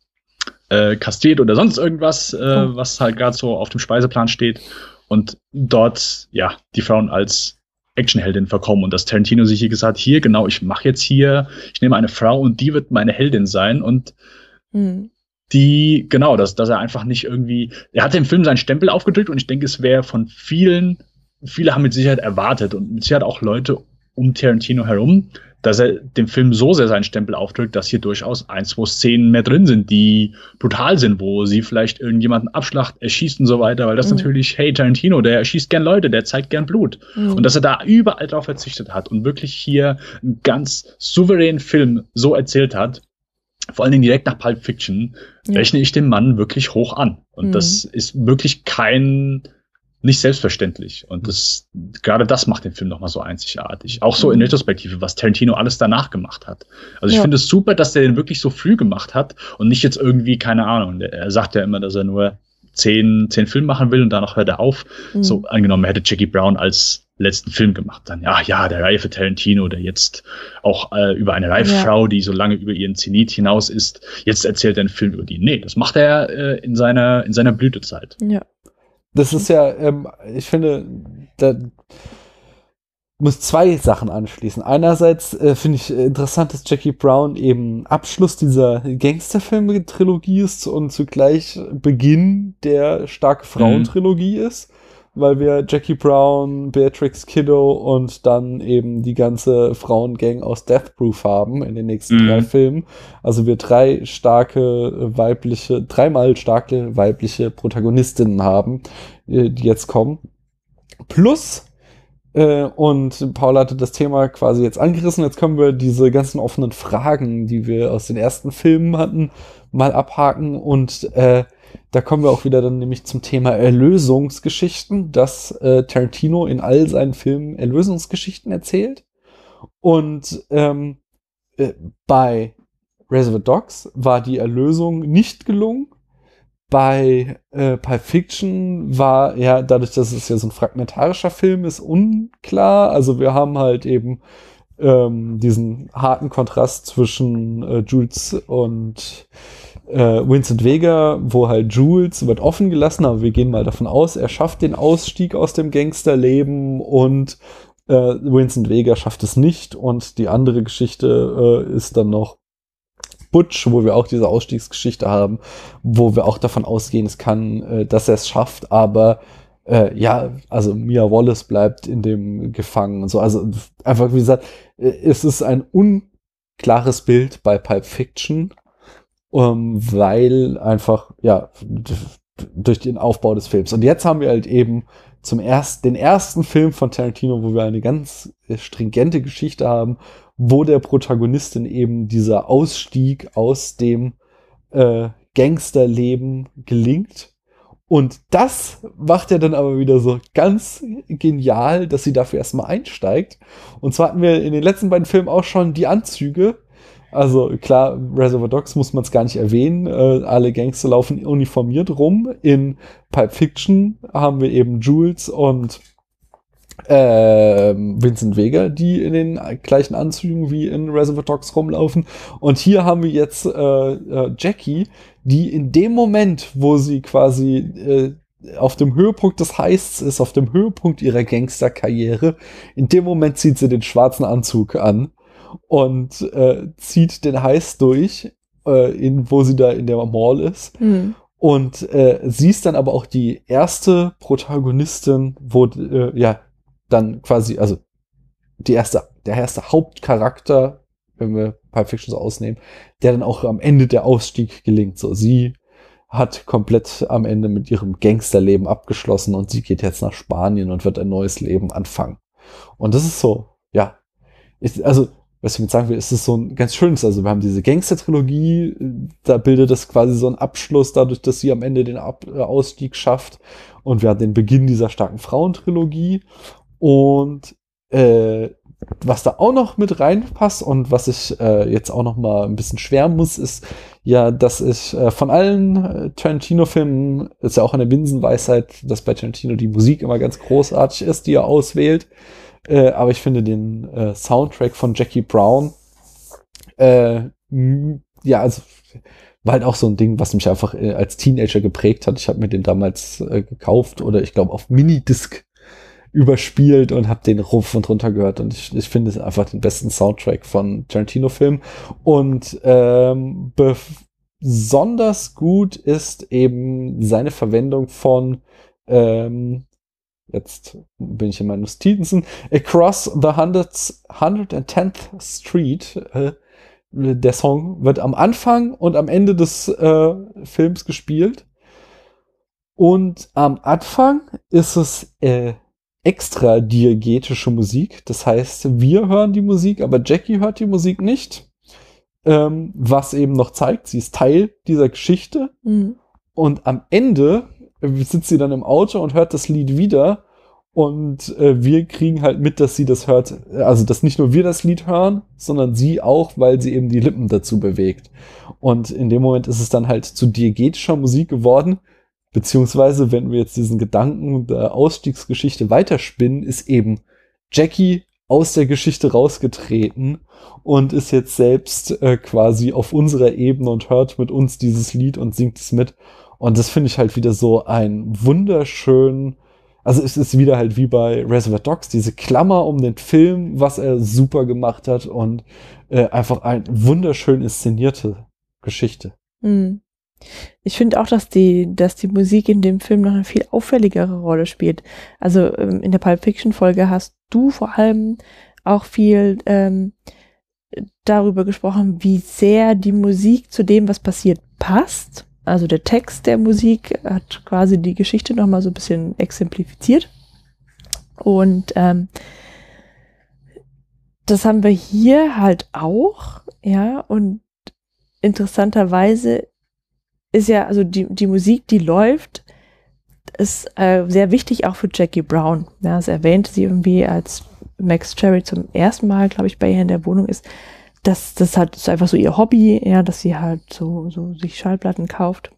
Speaker 1: äh, kastriert oder sonst irgendwas, äh,
Speaker 5: Oh.
Speaker 1: was halt gerade so auf dem Speiseplan steht. Und dort, ja, die Frauen als Actionheldin verkommen und dass Tarantino sich hier gesagt hat, hier genau, ich mache jetzt hier, ich nehme eine Frau und die wird meine Heldin sein und
Speaker 5: Mhm.
Speaker 1: die, genau, dass, dass er einfach nicht irgendwie, er hat dem Film seinen Stempel aufgedrückt und ich denke, es wäre von vielen, viele haben mit Sicherheit erwartet und mit Sicherheit auch Leute um Tarantino herum, dass er dem Film so sehr seinen Stempel aufdrückt, dass hier durchaus ein, zwei Szenen mehr drin sind, die brutal sind, wo sie vielleicht irgendjemanden abschlacht, erschießt und so weiter, weil das
Speaker 5: Mhm.
Speaker 1: natürlich, hey, Tarantino, der erschießt gern Leute, der zeigt gern Blut.
Speaker 5: Mhm.
Speaker 1: Und dass er da überall drauf verzichtet hat und wirklich hier einen ganz souveränen Film so erzählt hat, vor allen Dingen direkt nach Pulp Fiction,
Speaker 5: Ja.
Speaker 1: rechne ich den Mann wirklich hoch an. Und
Speaker 5: Mhm.
Speaker 1: das ist wirklich kein, nicht selbstverständlich. Und das, gerade das macht den Film nochmal so einzigartig. Auch so in
Speaker 5: Mhm.
Speaker 1: Retrospektive, was Tarantino alles danach gemacht hat. Also ich
Speaker 5: Ja.
Speaker 1: finde es super, dass der den wirklich so früh gemacht hat und nicht jetzt irgendwie, keine Ahnung, er sagt ja immer, dass er nur zehn, zehn Filme machen will und danach hört er auf.
Speaker 5: Mhm.
Speaker 1: So angenommen, er hätte Jackie Brown als letzten Film gemacht. Dann, ja, ja, der reife Tarantino, der jetzt auch äh, über eine reife
Speaker 5: Ja.
Speaker 1: Frau, die so lange über ihren Zenit hinaus ist, jetzt erzählt er einen Film über die. Nee, das macht er äh, in seiner, in seiner Blütezeit.
Speaker 5: Ja.
Speaker 2: Das ist ja, ähm, ich finde, da muss zwei Sachen anschließen. Einerseits äh, finde ich interessant, dass Jackie Brown eben Abschluss dieser Gangsterfilme-Trilogie ist und zugleich Beginn der starke Frauen-Trilogie ist, weil wir Jackie Brown, Beatrix Kiddo und dann eben die ganze Frauengang aus Death Proof haben in den nächsten
Speaker 1: Mhm.
Speaker 2: drei Filmen. Also wir drei starke äh, weibliche, dreimal starke weibliche Protagonistinnen haben, äh, die jetzt kommen. Plus, äh, und Paul hatte das Thema quasi jetzt angerissen, jetzt können wir diese ganzen offenen Fragen, die wir aus den ersten Filmen hatten, mal abhaken und äh, da kommen wir auch wieder dann nämlich zum Thema Erlösungsgeschichten, dass äh, Tarantino in all seinen Filmen Erlösungsgeschichten erzählt. Und ähm, äh, bei Reservoir Dogs war die Erlösung nicht gelungen. Bei äh, Pulp Fiction war ja dadurch, dass es ja so ein fragmentarischer Film ist, unklar. Also wir haben halt eben ähm, diesen harten Kontrast zwischen äh, Jules und äh, Vincent Vega, wo halt Jules wird offen gelassen, aber wir gehen mal davon aus, er schafft den Ausstieg aus dem Gangsterleben und äh, Vincent Vega schafft es nicht und die andere Geschichte äh, ist dann noch Butch, wo wir auch diese Ausstiegsgeschichte haben, wo wir auch davon ausgehen, es kann, äh, dass er es schafft, aber äh, ja, also Mia Wallace bleibt in dem gefangen und so. Also einfach wie gesagt, äh, es ist ein unklares Bild bei Pulp Fiction, ähm, weil einfach, ja, durch den Aufbau des Films. Und jetzt haben wir halt eben zum ersten, den ersten Film von Tarantino, wo wir eine ganz äh, stringente Geschichte haben, wo der Protagonistin eben dieser Ausstieg aus dem äh, Gangsterleben gelingt. Und das macht er dann aber wieder so ganz genial, dass sie dafür erstmal einsteigt. Und zwar hatten wir in den letzten beiden Filmen auch schon die Anzüge. Also klar, Reservoir Dogs muss man es gar nicht erwähnen. Äh, alle Gangster laufen uniformiert rum. In Pulp Fiction haben wir eben Jules und ähm, Vincent Vega, die in den gleichen Anzügen wie in Reservoir Dogs rumlaufen. Und hier haben wir jetzt äh, äh, Jackie, die in dem Moment, wo sie quasi äh, auf dem Höhepunkt des Heists ist, auf dem Höhepunkt ihrer Gangsterkarriere, in dem Moment zieht sie den schwarzen Anzug an und äh, zieht den Heist durch, äh, in, wo sie da in der Mall ist.
Speaker 5: Hm.
Speaker 2: Und äh, sie ist dann aber auch die erste Protagonistin, wo äh, ja dann quasi, also die erste, der erste Hauptcharakter, wenn wir Pulp Fiction so ausnehmen, der dann auch am Ende der Ausstieg gelingt. So, sie hat komplett am Ende mit ihrem Gangsterleben abgeschlossen und sie geht jetzt nach Spanien und wird ein neues Leben anfangen. Und das ist so, ja, ist, also was ich mit sagen will, ist es so ein ganz schönes. Also wir haben diese Gangster-Trilogie, da bildet es quasi so einen Abschluss dadurch, dass sie am Ende den Ab äh, Ausstieg schafft. Und wir haben den Beginn dieser starken Frauentrilogie. Und äh, was da auch noch mit reinpasst und was ich äh, jetzt auch noch mal ein bisschen schwärmen muss, ist ja, dass ich äh, von allen äh, Tarantino-Filmen, ist ja auch eine Binsenweisheit, dass bei Tarantino die Musik immer ganz großartig ist, die er auswählt. Äh, aber ich finde den äh, Soundtrack von Jackie Brown, äh, ja, also war halt auch so ein Ding, was mich einfach äh, als Teenager geprägt hat. Ich habe mir den damals äh, gekauft oder ich glaube auf Minidisc überspielt und habe den ruf und runter gehört und ich, ich finde es einfach den besten Soundtrack von Tarantino-Filmen und ähm, besonders gut ist eben seine Verwendung von ähm, jetzt bin ich in meinen Notizen Across the 100th, 110th Street äh, der Song wird am Anfang und am Ende des äh, Films gespielt und am Anfang ist es äh, extra diegetische Musik. Das heißt, wir hören die Musik, aber Jackie hört die Musik nicht. ähm, was eben noch zeigt, sie ist Teil dieser Geschichte.
Speaker 5: Mhm.
Speaker 2: Und am Ende sitzt sie dann im Auto und hört das Lied wieder. Und äh, wir kriegen halt mit, dass sie das hört. Also, dass nicht nur wir das Lied hören, sondern sie auch, weil sie eben die Lippen dazu bewegt. Und in dem Moment ist es dann halt zu diegetischer Musik geworden. Beziehungsweise, wenn wir jetzt diesen Gedanken der Ausstiegsgeschichte weiterspinnen, ist eben Jackie aus der Geschichte rausgetreten und ist jetzt selbst äh, quasi auf unserer Ebene und hört mit uns dieses Lied und singt es mit. Und das finde ich halt wieder so ein wunderschön, also es ist wieder halt wie bei Reservoir Dogs, diese Klammer um den Film, was er super gemacht hat und äh, einfach eine wunderschön inszenierte Geschichte.
Speaker 5: Mhm. Ich finde auch, dass die, dass die Musik in dem Film noch eine viel auffälligere Rolle spielt. Also ähm, in der Pulp Fiction Folge hast du vor allem auch viel ähm, darüber gesprochen, wie sehr die Musik zu dem, was passiert, passt. Also der Text der Musik hat quasi die Geschichte nochmal so ein bisschen exemplifiziert. Und ähm, das haben wir hier halt auch, ja, und interessanterweise ist ja, also die, die Musik, die läuft, ist äh, sehr wichtig auch für Jackie Brown. Ja, das erwähnte sie irgendwie, als Max Cherry zum ersten Mal, glaube ich, bei ihr in der Wohnung ist. Das, das halt ist einfach so ihr Hobby, ja, dass sie halt so, so sich Schallplatten kauft.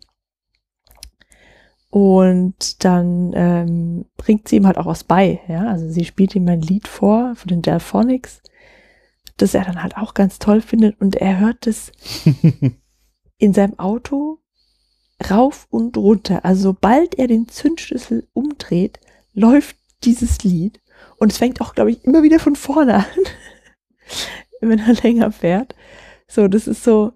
Speaker 5: Und dann ähm, bringt sie ihm halt auch was bei, ja. Also sie spielt ihm ein Lied vor von den Delphonics, das er dann halt auch ganz toll findet und er hört es in seinem Auto rauf und runter. Also sobald er den Zündschlüssel umdreht, läuft dieses Lied. Und es fängt auch, glaube ich, immer wieder von vorne an, wenn er länger fährt. So, das ist so,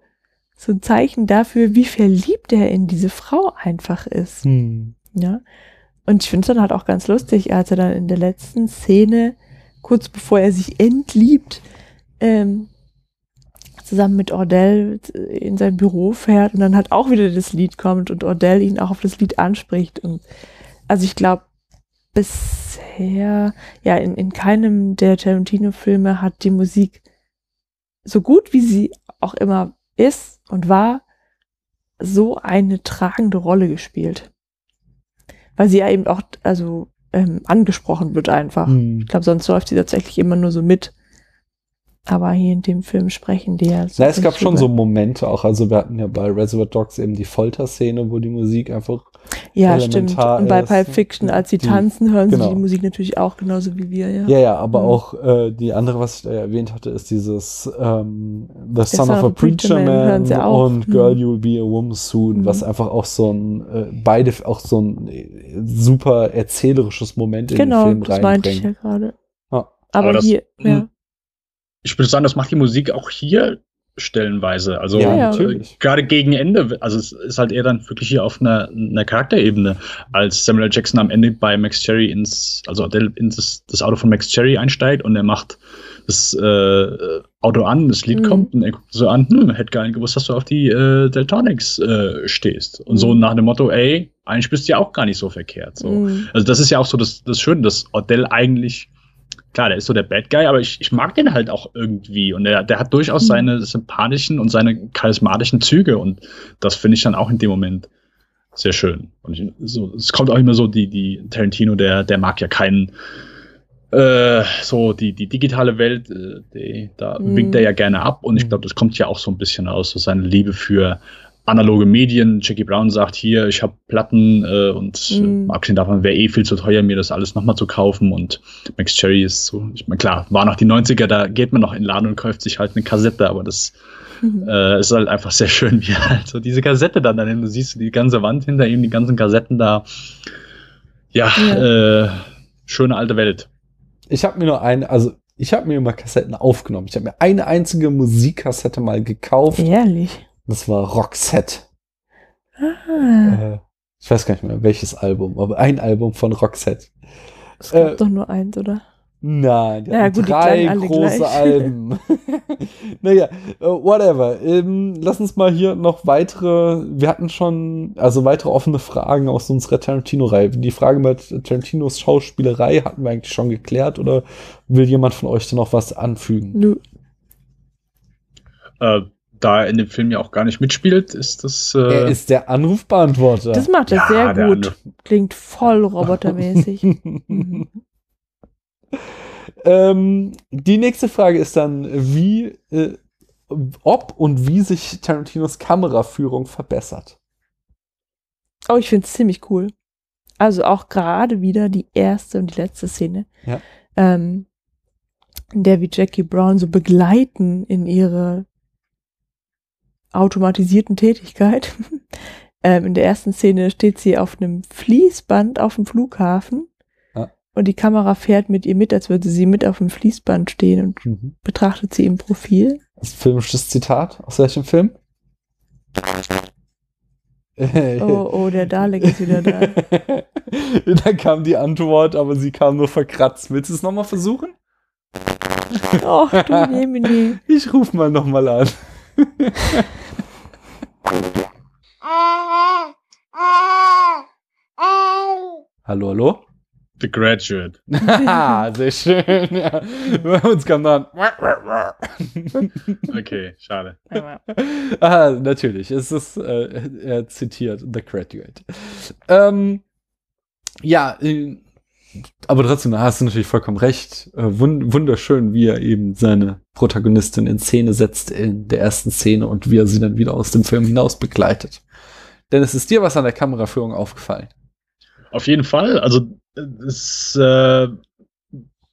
Speaker 5: so ein Zeichen dafür, wie verliebt er in diese Frau einfach ist.
Speaker 2: Hm.
Speaker 5: Ja. Und ich finde es dann halt auch ganz lustig, als er dann in der letzten Szene, kurz bevor er sich entliebt, ähm, zusammen mit Ordell in sein Büro fährt und dann halt auch wieder das Lied kommt und Ordell ihn auch auf das Lied anspricht. Und also ich glaube, bisher, ja, in, in keinem der Tarantino-Filme hat die Musik so gut wie sie auch immer ist und war, so eine tragende Rolle gespielt. Weil sie ja eben auch, also ähm, angesprochen wird einfach.
Speaker 2: Hm.
Speaker 5: Ich glaube, sonst läuft sie tatsächlich immer nur so mit. Aber hier in dem Film sprechen die ja.
Speaker 2: Na, es gab schon so Momente auch. Also wir hatten ja bei Reservoir Dogs eben die Folterszene, wo die Musik einfach
Speaker 5: Ja, stimmt. Und bei
Speaker 2: ist.
Speaker 5: Pulp Fiction, als sie
Speaker 2: Die-
Speaker 5: tanzen, hören
Speaker 2: genau.
Speaker 5: sie die Musik natürlich auch genauso wie wir, ja.
Speaker 2: Ja, ja, aber
Speaker 5: Mhm.
Speaker 2: auch äh, die andere, was ich da erwähnt hatte, ist dieses ähm, The Son of a Preacher Man,
Speaker 5: hören sie auch.
Speaker 2: und
Speaker 5: Mhm.
Speaker 2: Girl You'll Be a Woman Soon,
Speaker 5: Mhm.
Speaker 2: was einfach auch so ein, äh, beide auch so ein äh, super erzählerisches Moment in
Speaker 5: Genau,
Speaker 2: den Film
Speaker 5: das meinte ich ja gerade.
Speaker 2: Ja.
Speaker 5: Aber,
Speaker 1: Aber das-
Speaker 5: hier, ja.
Speaker 1: Ich würde sagen, das macht die Musik auch hier stellenweise. Also
Speaker 2: Ja,
Speaker 1: äh, gerade gegen Ende, also es ist halt eher dann wirklich hier auf einer, einer Charakterebene, als Samuel. Jackson am Ende bei Max Cherry ins, also Adele ins das, Auto von Max Cherry einsteigt und er macht das äh, Auto an, das Lied
Speaker 5: Mhm.
Speaker 1: kommt und er guckt so an, hm, hätte gar nicht gewusst, dass du auf die äh, Deltonics äh, stehst. Und so
Speaker 5: Mhm.
Speaker 1: nach dem Motto, ey, eigentlich bist du ja auch gar nicht so verkehrt. So.
Speaker 5: Mhm.
Speaker 1: Also das ist ja auch so das, das Schöne, dass Odell eigentlich, klar, der ist so der Bad Guy, aber ich, ich mag den halt auch irgendwie. Und der, der hat durchaus
Speaker 5: Mhm.
Speaker 1: seine sympathischen und seine charismatischen Züge. Und das finde ich dann auch in dem Moment sehr schön. Und ich, so, es kommt auch immer so, die, die Tarantino, der, der mag ja keinen, äh, so die, die digitale Welt, äh, die, da
Speaker 5: Mhm.
Speaker 1: winkt er ja gerne ab. Und ich
Speaker 2: Mhm.
Speaker 1: glaube, das kommt ja auch so ein bisschen aus, so seine Liebe für analoge Medien. Jackie Brown sagt hier, ich habe Platten äh, und
Speaker 5: Mhm.
Speaker 1: äh, abgesehen davon wäre eh viel zu teuer, mir das alles nochmal zu kaufen. Und Max Cherry ist so, ich meine, klar, war noch die 90er, da geht man noch in den Laden und kauft sich halt eine Kassette, aber das
Speaker 5: Mhm.
Speaker 1: äh, ist halt einfach sehr schön, wie er halt so diese Kassette dann daneben, du siehst die ganze Wand hinter ihm, die ganzen Kassetten da. Ja, Äh, schöne alte Welt.
Speaker 2: Ich habe mir nur eine, also ich habe mir immer Kassetten aufgenommen. Ich habe mir eine einzige Musikkassette mal gekauft.
Speaker 5: Ehrlich.
Speaker 2: Das war Roxette.
Speaker 5: Ah,
Speaker 2: Äh, ich weiß gar nicht mehr, welches Album, aber ein Album von Roxette.
Speaker 5: es gab
Speaker 2: äh,
Speaker 5: doch nur eins, oder?
Speaker 2: Nein,
Speaker 5: Ja, gut,
Speaker 2: drei große. Alben. naja, äh, whatever. Ähm, lass uns mal hier noch weitere, wir hatten schon, also weitere offene Fragen aus unserer Tarantino-Reihe. Die Frage mit Tarantinos Schauspielerei hatten wir eigentlich schon geklärt oder will jemand von euch da noch was anfügen?
Speaker 5: Nö.
Speaker 1: Äh, da in dem Film ja auch gar nicht mitspielt, ist das. Äh,
Speaker 2: er ist der Anrufbeantworter.
Speaker 5: Das macht er
Speaker 1: Ja,
Speaker 5: sehr gut. Klingt voll robotermäßig.
Speaker 2: Ähm, die nächste Frage ist dann, wie, äh, ob und wie sich Tarantinos Kameraführung verbessert.
Speaker 5: Oh, ich finde es ziemlich cool. Also auch gerade wieder die erste und die letzte Szene,
Speaker 2: Ja.
Speaker 5: ähm, in der wir Jackie Brown so begleiten in ihre automatisierten Tätigkeit. ähm, in der ersten Szene steht sie auf einem Fließband auf dem Flughafen
Speaker 2: Ja.
Speaker 5: und die Kamera fährt mit ihr mit, als würde sie mit auf dem Fließband stehen und
Speaker 2: Mhm.
Speaker 5: betrachtet sie im Profil.
Speaker 2: Das ist ein filmisches Zitat. Aus welchem Film?
Speaker 5: Oh, oh, der Dalek ist wieder da.
Speaker 2: da kam die Antwort, aber sie kam nur verkratzt. Willst du es nochmal versuchen?
Speaker 5: Och, du Jemini.
Speaker 2: Ich ruf mal nochmal an. hallo, hallo?
Speaker 1: The Graduate.
Speaker 2: Haha, sehr schön. Ja. Bei uns kam dann.
Speaker 1: Okay, schade.
Speaker 2: ah, natürlich. Es ist, äh, er zitiert The Graduate. Ähm, ja, äh, aber trotzdem hast du natürlich vollkommen recht. Äh, wun wunderschön, wie er eben seine Protagonistin in Szene setzt in der ersten Szene und wie er sie dann wieder aus dem Film hinaus begleitet. Denn es ist dir was an der Kameraführung aufgefallen.
Speaker 1: Auf jeden Fall. Also es, äh,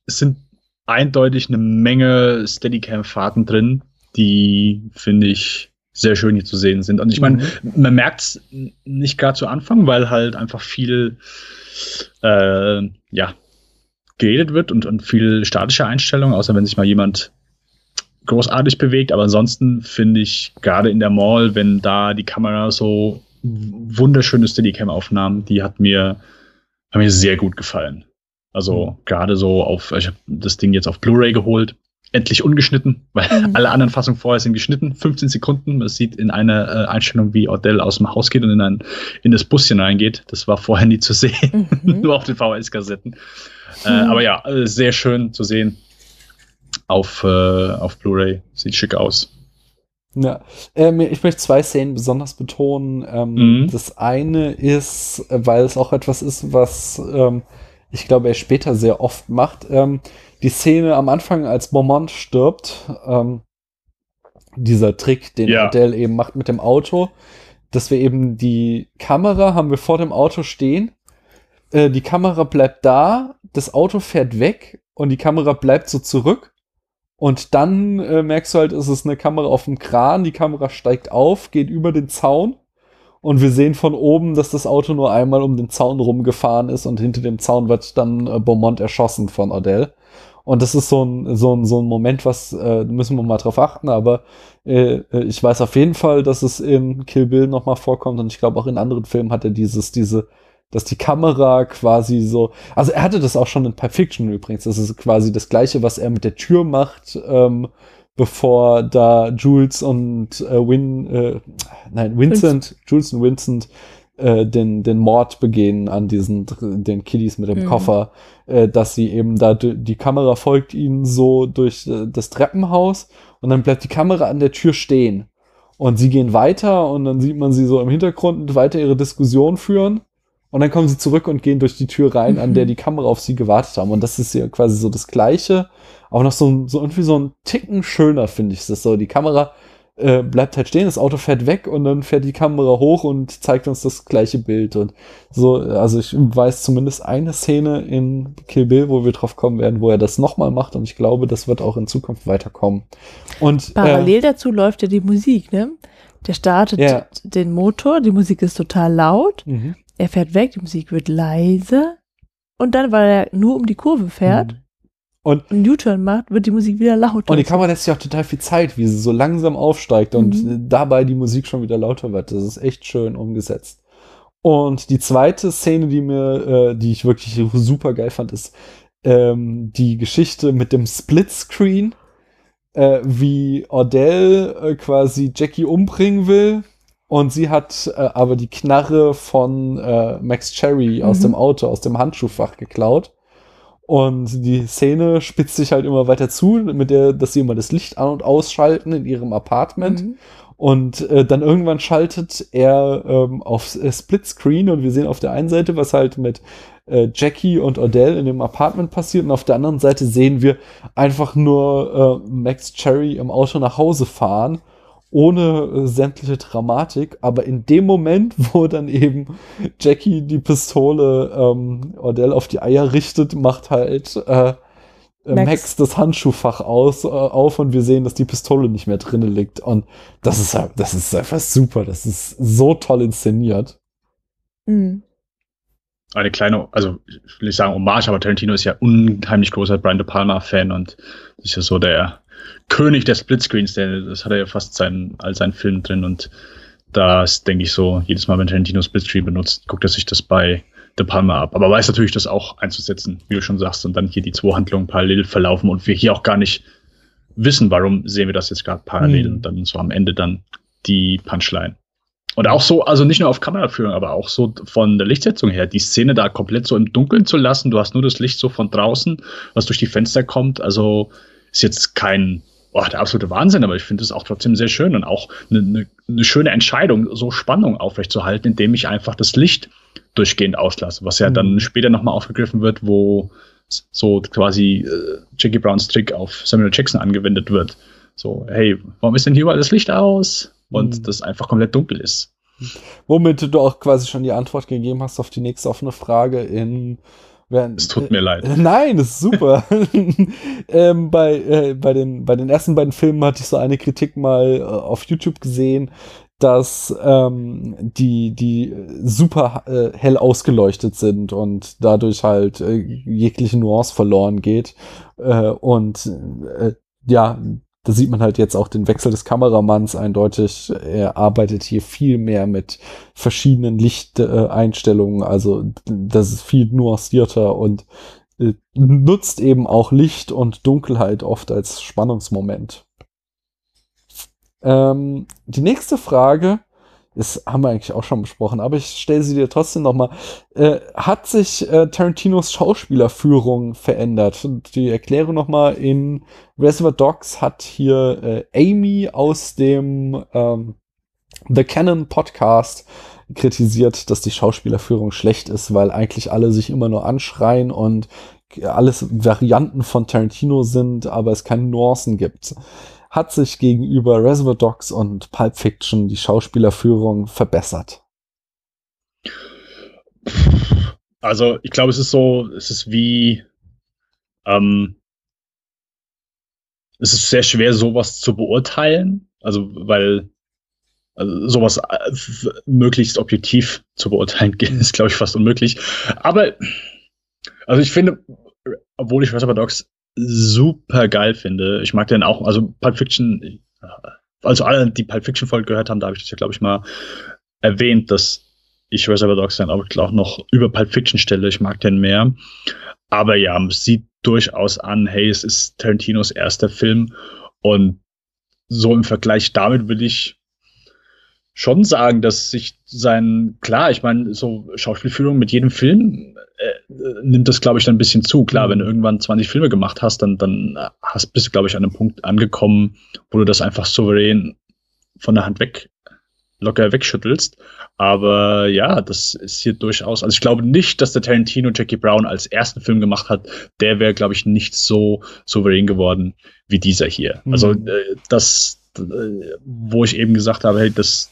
Speaker 1: es sind eindeutig eine Menge Steadicam-Fahrten drin, die finde ich sehr schön hier zu sehen sind. Und ich meine, man merkt es nicht gerade zu Anfang, weil halt einfach viel äh, ja geredet wird und, und viel statische Einstellungen, außer wenn sich mal jemand großartig bewegt. Aber ansonsten finde ich gerade in der Mall, wenn da die Kamera so wunderschöne Steadicam-Aufnahmen, die hat mir, hat mir sehr gut gefallen. Also gerade so auf, ich habe das Ding jetzt auf Blu-ray geholt, endlich ungeschnitten, weil
Speaker 5: Mhm.
Speaker 1: alle anderen Fassungen vorher sind geschnitten, 15 Sekunden. Man sieht in einer äh, Einstellung, wie Odell aus dem Haus geht und in, ein, in das Buschen reingeht. Das war vorher nie zu sehen,
Speaker 5: Mhm.
Speaker 1: nur auf den VHS-Kassetten. Äh, aber ja, äh, sehr schön zu sehen auf, äh, auf Blu-ray. Sieht schick aus.
Speaker 2: Ja, ähm, ich möchte zwei Szenen besonders betonen. Ähm,
Speaker 1: Mhm.
Speaker 2: Das eine ist, äh, weil es auch etwas ist, was ähm, ich glaube, er später sehr oft macht. Die Szene am Anfang, als Beaumont stirbt, ähm, dieser Trick, den
Speaker 1: Ja.
Speaker 2: Adele eben macht mit dem Auto, dass wir eben die Kamera haben wir vor dem Auto stehen. Äh, die Kamera bleibt da, das Auto fährt weg und die Kamera bleibt so zurück. Und dann äh, merkst du halt, es ist eine Kamera auf dem Kran, die Kamera steigt auf, geht über den Zaun und wir sehen von oben, dass das Auto nur einmal um den Zaun rumgefahren ist und hinter dem Zaun wird dann äh, Beaumont erschossen von Odell. Und das ist so ein, so ein, so ein Moment, was äh, müssen wir mal drauf achten, aber äh, äh, ich weiß auf jeden Fall, dass es in Kill Bill nochmal vorkommt. Und ich glaube auch in anderen Filmen hat er dieses, diese, dass die Kamera quasi so, also er hatte das auch schon in Pulp Fiction übrigens, das ist quasi das gleiche, was er mit der Tür macht, ähm, bevor da Jules und äh, Win, äh, nein, Vincent, Jules und Vincent äh, den, den Mord begehen an diesen, den Kiddies mit dem
Speaker 5: Mhm.
Speaker 2: Koffer, äh, dass sie eben da, die Kamera folgt ihnen so durch äh, das Treppenhaus und dann bleibt die Kamera an der Tür stehen. Und sie gehen weiter und dann sieht man sie so im Hintergrund weiter ihre Diskussion führen. Und dann kommen sie zurück und gehen durch die Tür rein, an der die Kamera auf sie gewartet haben. Und das ist ja quasi so das Gleiche, aber noch so, so irgendwie so ein Ticken schöner, finde ich das so. Die Kamera äh, bleibt halt stehen, das Auto fährt weg und dann fährt die Kamera hoch und zeigt uns das gleiche Bild. Und so, also ich weiß zumindest eine Szene in Kill Bill, wo wir drauf kommen werden, wo er das nochmal macht und ich glaube, das wird auch in Zukunft weiterkommen. Und
Speaker 5: Parallel dazu läuft ja die Musik, ne? Der startet
Speaker 2: Ja.
Speaker 5: den Motor, die Musik ist total laut,
Speaker 2: Äh, mhm.
Speaker 5: er fährt weg, die Musik wird leise und dann, weil er nur um die Kurve fährt
Speaker 2: Und
Speaker 5: und U-Turn macht, wird die Musik wieder lauter.
Speaker 2: Und die Kamera lässt sich auch total viel Zeit, wie sie so langsam aufsteigt und
Speaker 5: Mhm.
Speaker 2: äh, dabei die Musik schon wieder lauter wird. Das ist echt schön umgesetzt. Und die zweite Szene, die mir, äh, die ich wirklich super geil fand, ist ähm, die Geschichte mit dem Splitscreen, äh, wie Ordell äh, quasi Jackie umbringen will. Und sie hat äh, aber die Knarre von äh, Max Cherry aus
Speaker 5: Mhm.
Speaker 2: dem Auto, aus dem Handschuhfach geklaut. Und die Szene spitzt sich halt immer weiter zu, mit der, dass sie immer das Licht an- und ausschalten in ihrem Apartment.
Speaker 5: Mhm.
Speaker 2: Und äh, dann irgendwann schaltet er ähm, auf äh, Splitscreen und wir sehen auf der einen Seite, was halt mit äh, Jackie und Odell in dem Apartment passiert und auf der anderen Seite sehen wir einfach nur äh, Max Cherry im Auto nach Hause fahren, ohne äh, sämtliche Dramatik. Aber in dem Moment, wo dann eben Jackie die Pistole ähm, Odell auf die Eier richtet, macht halt äh, äh,
Speaker 5: Max.
Speaker 2: Max. das Handschuhfach aus, äh, auf und wir sehen, dass die Pistole nicht mehr drinne liegt. Und das ist, halt- das ist einfach super. Das ist so toll inszeniert.
Speaker 5: Mhm.
Speaker 1: Eine kleine, also ich will nicht sagen Hommage, aber Tarantino ist ja unheimlich großer Brian De Palma-Fan und ist ja so der König der Splitscreens, der, das hat er ja fast sein, all seinen Filmen drin und das denke ich so, jedes Mal, wenn Tarantino Splitscreen benutzt, guckt er sich das bei De Palma ab. Aber weiß natürlich, das auch einzusetzen, wie du schon sagst, und dann hier die zwei Handlungen parallel verlaufen und wir hier auch gar nicht wissen, warum sehen wir das jetzt gerade parallel
Speaker 2: Mhm.
Speaker 1: und dann so am Ende dann die Punchline. Und auch so, also nicht nur auf Kameraführung, aber auch so von der Lichtsetzung her, die Szene da komplett so im Dunkeln zu lassen. Du hast nur das Licht so von draußen, was durch die Fenster kommt. Also ist jetzt kein, boah, der absolute Wahnsinn, aber ich finde es auch trotzdem sehr schön und auch eine, eine, eine schöne Entscheidung, so Spannung aufrechtzuerhalten, indem ich einfach das Licht durchgehend auslasse, was ja
Speaker 2: Mhm.
Speaker 1: dann später nochmal aufgegriffen wird, wo so quasi äh, Jackie Browns Trick auf Samuel Jackson angewendet wird. So, hey, warum ist denn hier überall das Licht aus? Und
Speaker 2: Mhm.
Speaker 1: das einfach komplett dunkel ist.
Speaker 2: Womit du auch quasi schon die Antwort gegeben hast auf die nächste offene Frage in.
Speaker 1: Es tut mir leid.
Speaker 2: Äh, Nein, das ist super. ähm, bei, äh, bei, den, bei den ersten beiden Filmen hatte ich so eine Kritik mal äh, auf YouTube gesehen, dass ähm, die, die super äh, hell ausgeleuchtet sind und dadurch halt äh, jegliche Nuance verloren geht. Äh, und äh, ja, da sieht man halt jetzt auch den Wechsel des Kameramanns eindeutig. Er arbeitet hier viel mehr mit verschiedenen Lichteinstellungen. also das ist viel nuancierter und äh, nutzt eben auch Licht und Dunkelheit oft als Spannungsmoment. Ähm, die nächste Frage ist, haben wir eigentlich auch schon besprochen, aber ich stelle sie dir trotzdem noch mal. Äh, hat sich äh, Tarantinos Schauspielerführung verändert? Und die Erklärung noch mal in Reservoir Dogs hat hier äh, Amy aus dem ähm, The Canon Podcast kritisiert, dass die Schauspielerführung schlecht ist, weil eigentlich alle sich immer nur anschreien und alles Varianten von Tarantino sind, aber es keine Nuancen gibt. Hat sich gegenüber Reservoir Dogs und Pulp Fiction die Schauspielerführung verbessert?
Speaker 1: Also, ich glaube, es ist so, es ist wie, ähm, es ist sehr schwer, sowas zu beurteilen. Also, weil also sowas äh, möglichst objektiv zu beurteilen ist, glaube ich, fast unmöglich. Aber, also ich finde, obwohl ich Reservoir Dogs super geil finde, ich mag den auch, also Pulp Fiction, also alle, die Pulp Fiction Folge gehört haben, da habe ich das ja, glaube ich, mal erwähnt, dass ich Reservoir Dogs dann auch auch noch über Pulp Fiction stelle. Ich mag den mehr. Aber ja, es sieht durchaus an, hey, es ist Tarantinos erster Film. Und so im Vergleich damit will ich schon sagen, dass sich sein, klar, ich meine, so Schauspielführung mit jedem Film nimmt das, glaube ich, dann ein bisschen zu. Klar, wenn du irgendwann 20 Filme gemacht hast, dann, dann hast, bist du, glaube ich, an einem Punkt angekommen, wo du das einfach souverän von der Hand weg, locker wegschüttelst. Aber ja, das ist hier durchaus, also ich glaube nicht, dass der Tarantino Jackie Brown als ersten Film gemacht hat. Der wäre, glaube ich, nicht so souverän geworden wie dieser hier.
Speaker 2: Mhm.
Speaker 1: Also äh, das, äh, wo ich eben gesagt habe, hey, das,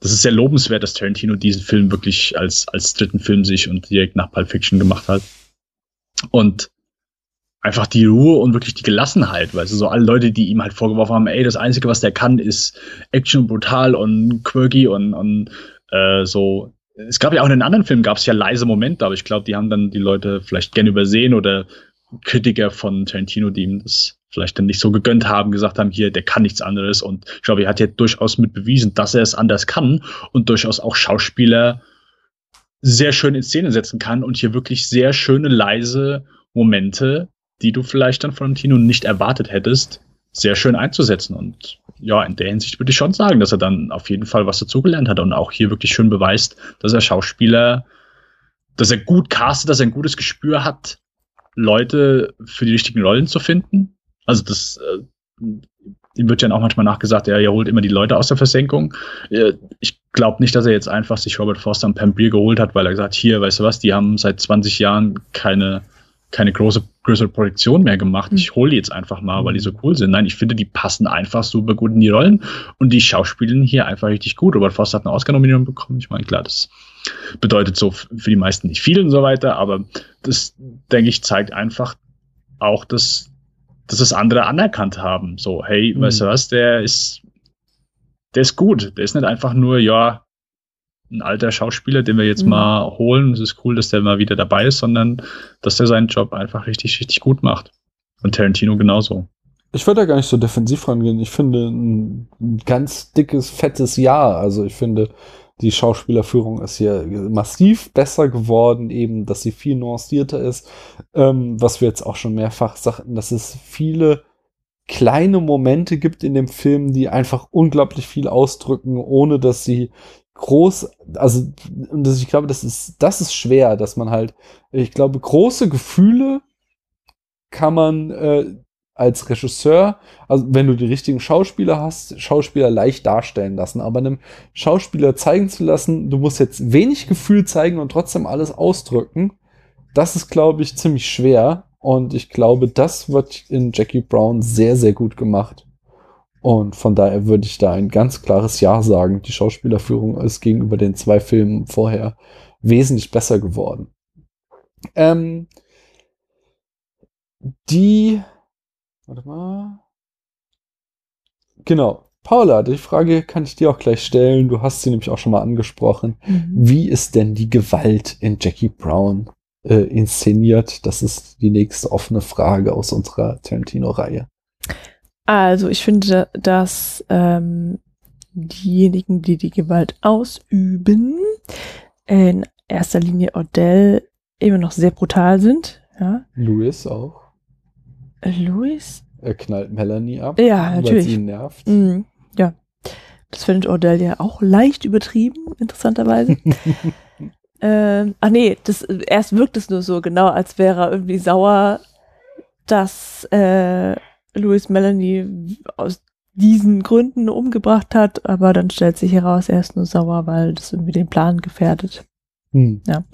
Speaker 1: das ist sehr lobenswert, dass Tarantino diesen Film wirklich als, als dritten Film sich und direkt nach Pulp Fiction gemacht hat. Und einfach die Ruhe und wirklich die Gelassenheit, weißt du, so alle Leute, die ihm halt vorgeworfen haben, ey, das Einzige, was der kann, ist Action brutal und quirky und, und äh, so. Es gab ja auch in den anderen Filmen gab es ja leise Momente, aber ich glaube, die haben dann die Leute vielleicht gerne übersehen oder Kritiker von Tarantino, die ihm das vielleicht dann nicht so gegönnt haben, gesagt haben, hier, der kann nichts anderes. Und ich glaube, er hat ja durchaus mit bewiesen, dass er es anders kann und durchaus auch Schauspieler sehr schön in Szene setzen kann und hier wirklich sehr schöne, leise Momente, die du vielleicht dann von Tino nicht erwartet hättest, sehr schön einzusetzen. Und ja, in der Hinsicht würde ich schon sagen, dass er dann auf jeden Fall was dazugelernt hat und auch hier wirklich schön beweist, dass er Schauspieler, dass er gut castet, dass er ein gutes Gespür hat, Leute für die richtigen Rollen zu finden. Also das, äh, ihm wird ja auch manchmal nachgesagt, er, er holt immer die Leute aus der Versenkung. Äh, ich glaube nicht, dass er jetzt einfach sich Robert Foster und Pam Beer geholt hat, weil er gesagt, hier, weißt du was, die haben seit 20 Jahren keine keine große, größere Produktion mehr gemacht. Ich hole die jetzt einfach mal, weil die so cool sind. Nein, ich finde, die passen einfach super gut in die Rollen und die schauspielen hier einfach richtig gut. Robert Foster hat eine Oscar-Nominierung bekommen. Ich meine, klar, das bedeutet so für die meisten nicht viel und so weiter, aber das, denke ich, zeigt einfach auch, dass, dass es andere anerkannt haben. So, hey, mhm. weißt du was, der ist, der ist gut. Der ist nicht einfach nur, ja, ein alter Schauspieler, den wir jetzt mhm. mal holen. Es ist cool, dass der mal wieder dabei ist, sondern dass der seinen Job einfach richtig, richtig gut macht. Und Tarantino genauso.
Speaker 2: Ich würde da gar nicht so defensiv rangehen. Ich finde ein, ein ganz dickes, fettes Ja. Also ich finde, die Schauspielerführung ist hier massiv besser geworden, eben, dass sie viel nuancierter ist. Ähm, was wir jetzt auch schon mehrfach sagten, dass es viele kleine Momente gibt in dem Film, die einfach unglaublich viel ausdrücken, ohne dass sie groß, also ich glaube, das ist, das ist schwer, dass man halt, ich glaube, große Gefühle kann man äh, als Regisseur, also wenn du die richtigen Schauspieler hast, Schauspieler leicht darstellen lassen, aber einem Schauspieler zeigen zu lassen, du musst jetzt wenig Gefühl zeigen und trotzdem alles ausdrücken, das ist, glaube ich, ziemlich schwer. Und ich glaube, das wird in Jackie Brown sehr, sehr gut gemacht. Und von daher würde ich da ein ganz klares Ja sagen. Die Schauspielerführung ist gegenüber den zwei Filmen vorher wesentlich besser geworden. Ähm, die, warte mal. Genau. Paula, die Frage kann ich dir auch gleich stellen. Du hast sie nämlich auch schon mal angesprochen. Mhm. Wie ist denn die Gewalt in Jackie Brown äh, inszeniert? Das ist die nächste offene Frage aus unserer Tarantino-Reihe.
Speaker 5: Also ich finde, dass ähm, diejenigen, die die Gewalt ausüben, in erster Linie Odell immer noch sehr brutal sind. Ja.
Speaker 2: Louis auch.
Speaker 5: Louis?
Speaker 2: Er knallt Melanie ab,
Speaker 5: ja, natürlich. weil
Speaker 2: sie ihn nervt.
Speaker 5: Mm, ja. Das findet Odell ja auch leicht übertrieben, interessanterweise. ähm, ach nee, das, erst wirkt es nur so genau, als wäre er irgendwie sauer, dass äh, Louis Melanie aus diesen Gründen umgebracht hat, aber dann stellt sich heraus, er ist nur sauer, weil das irgendwie den Plan gefährdet. Hm. Ja.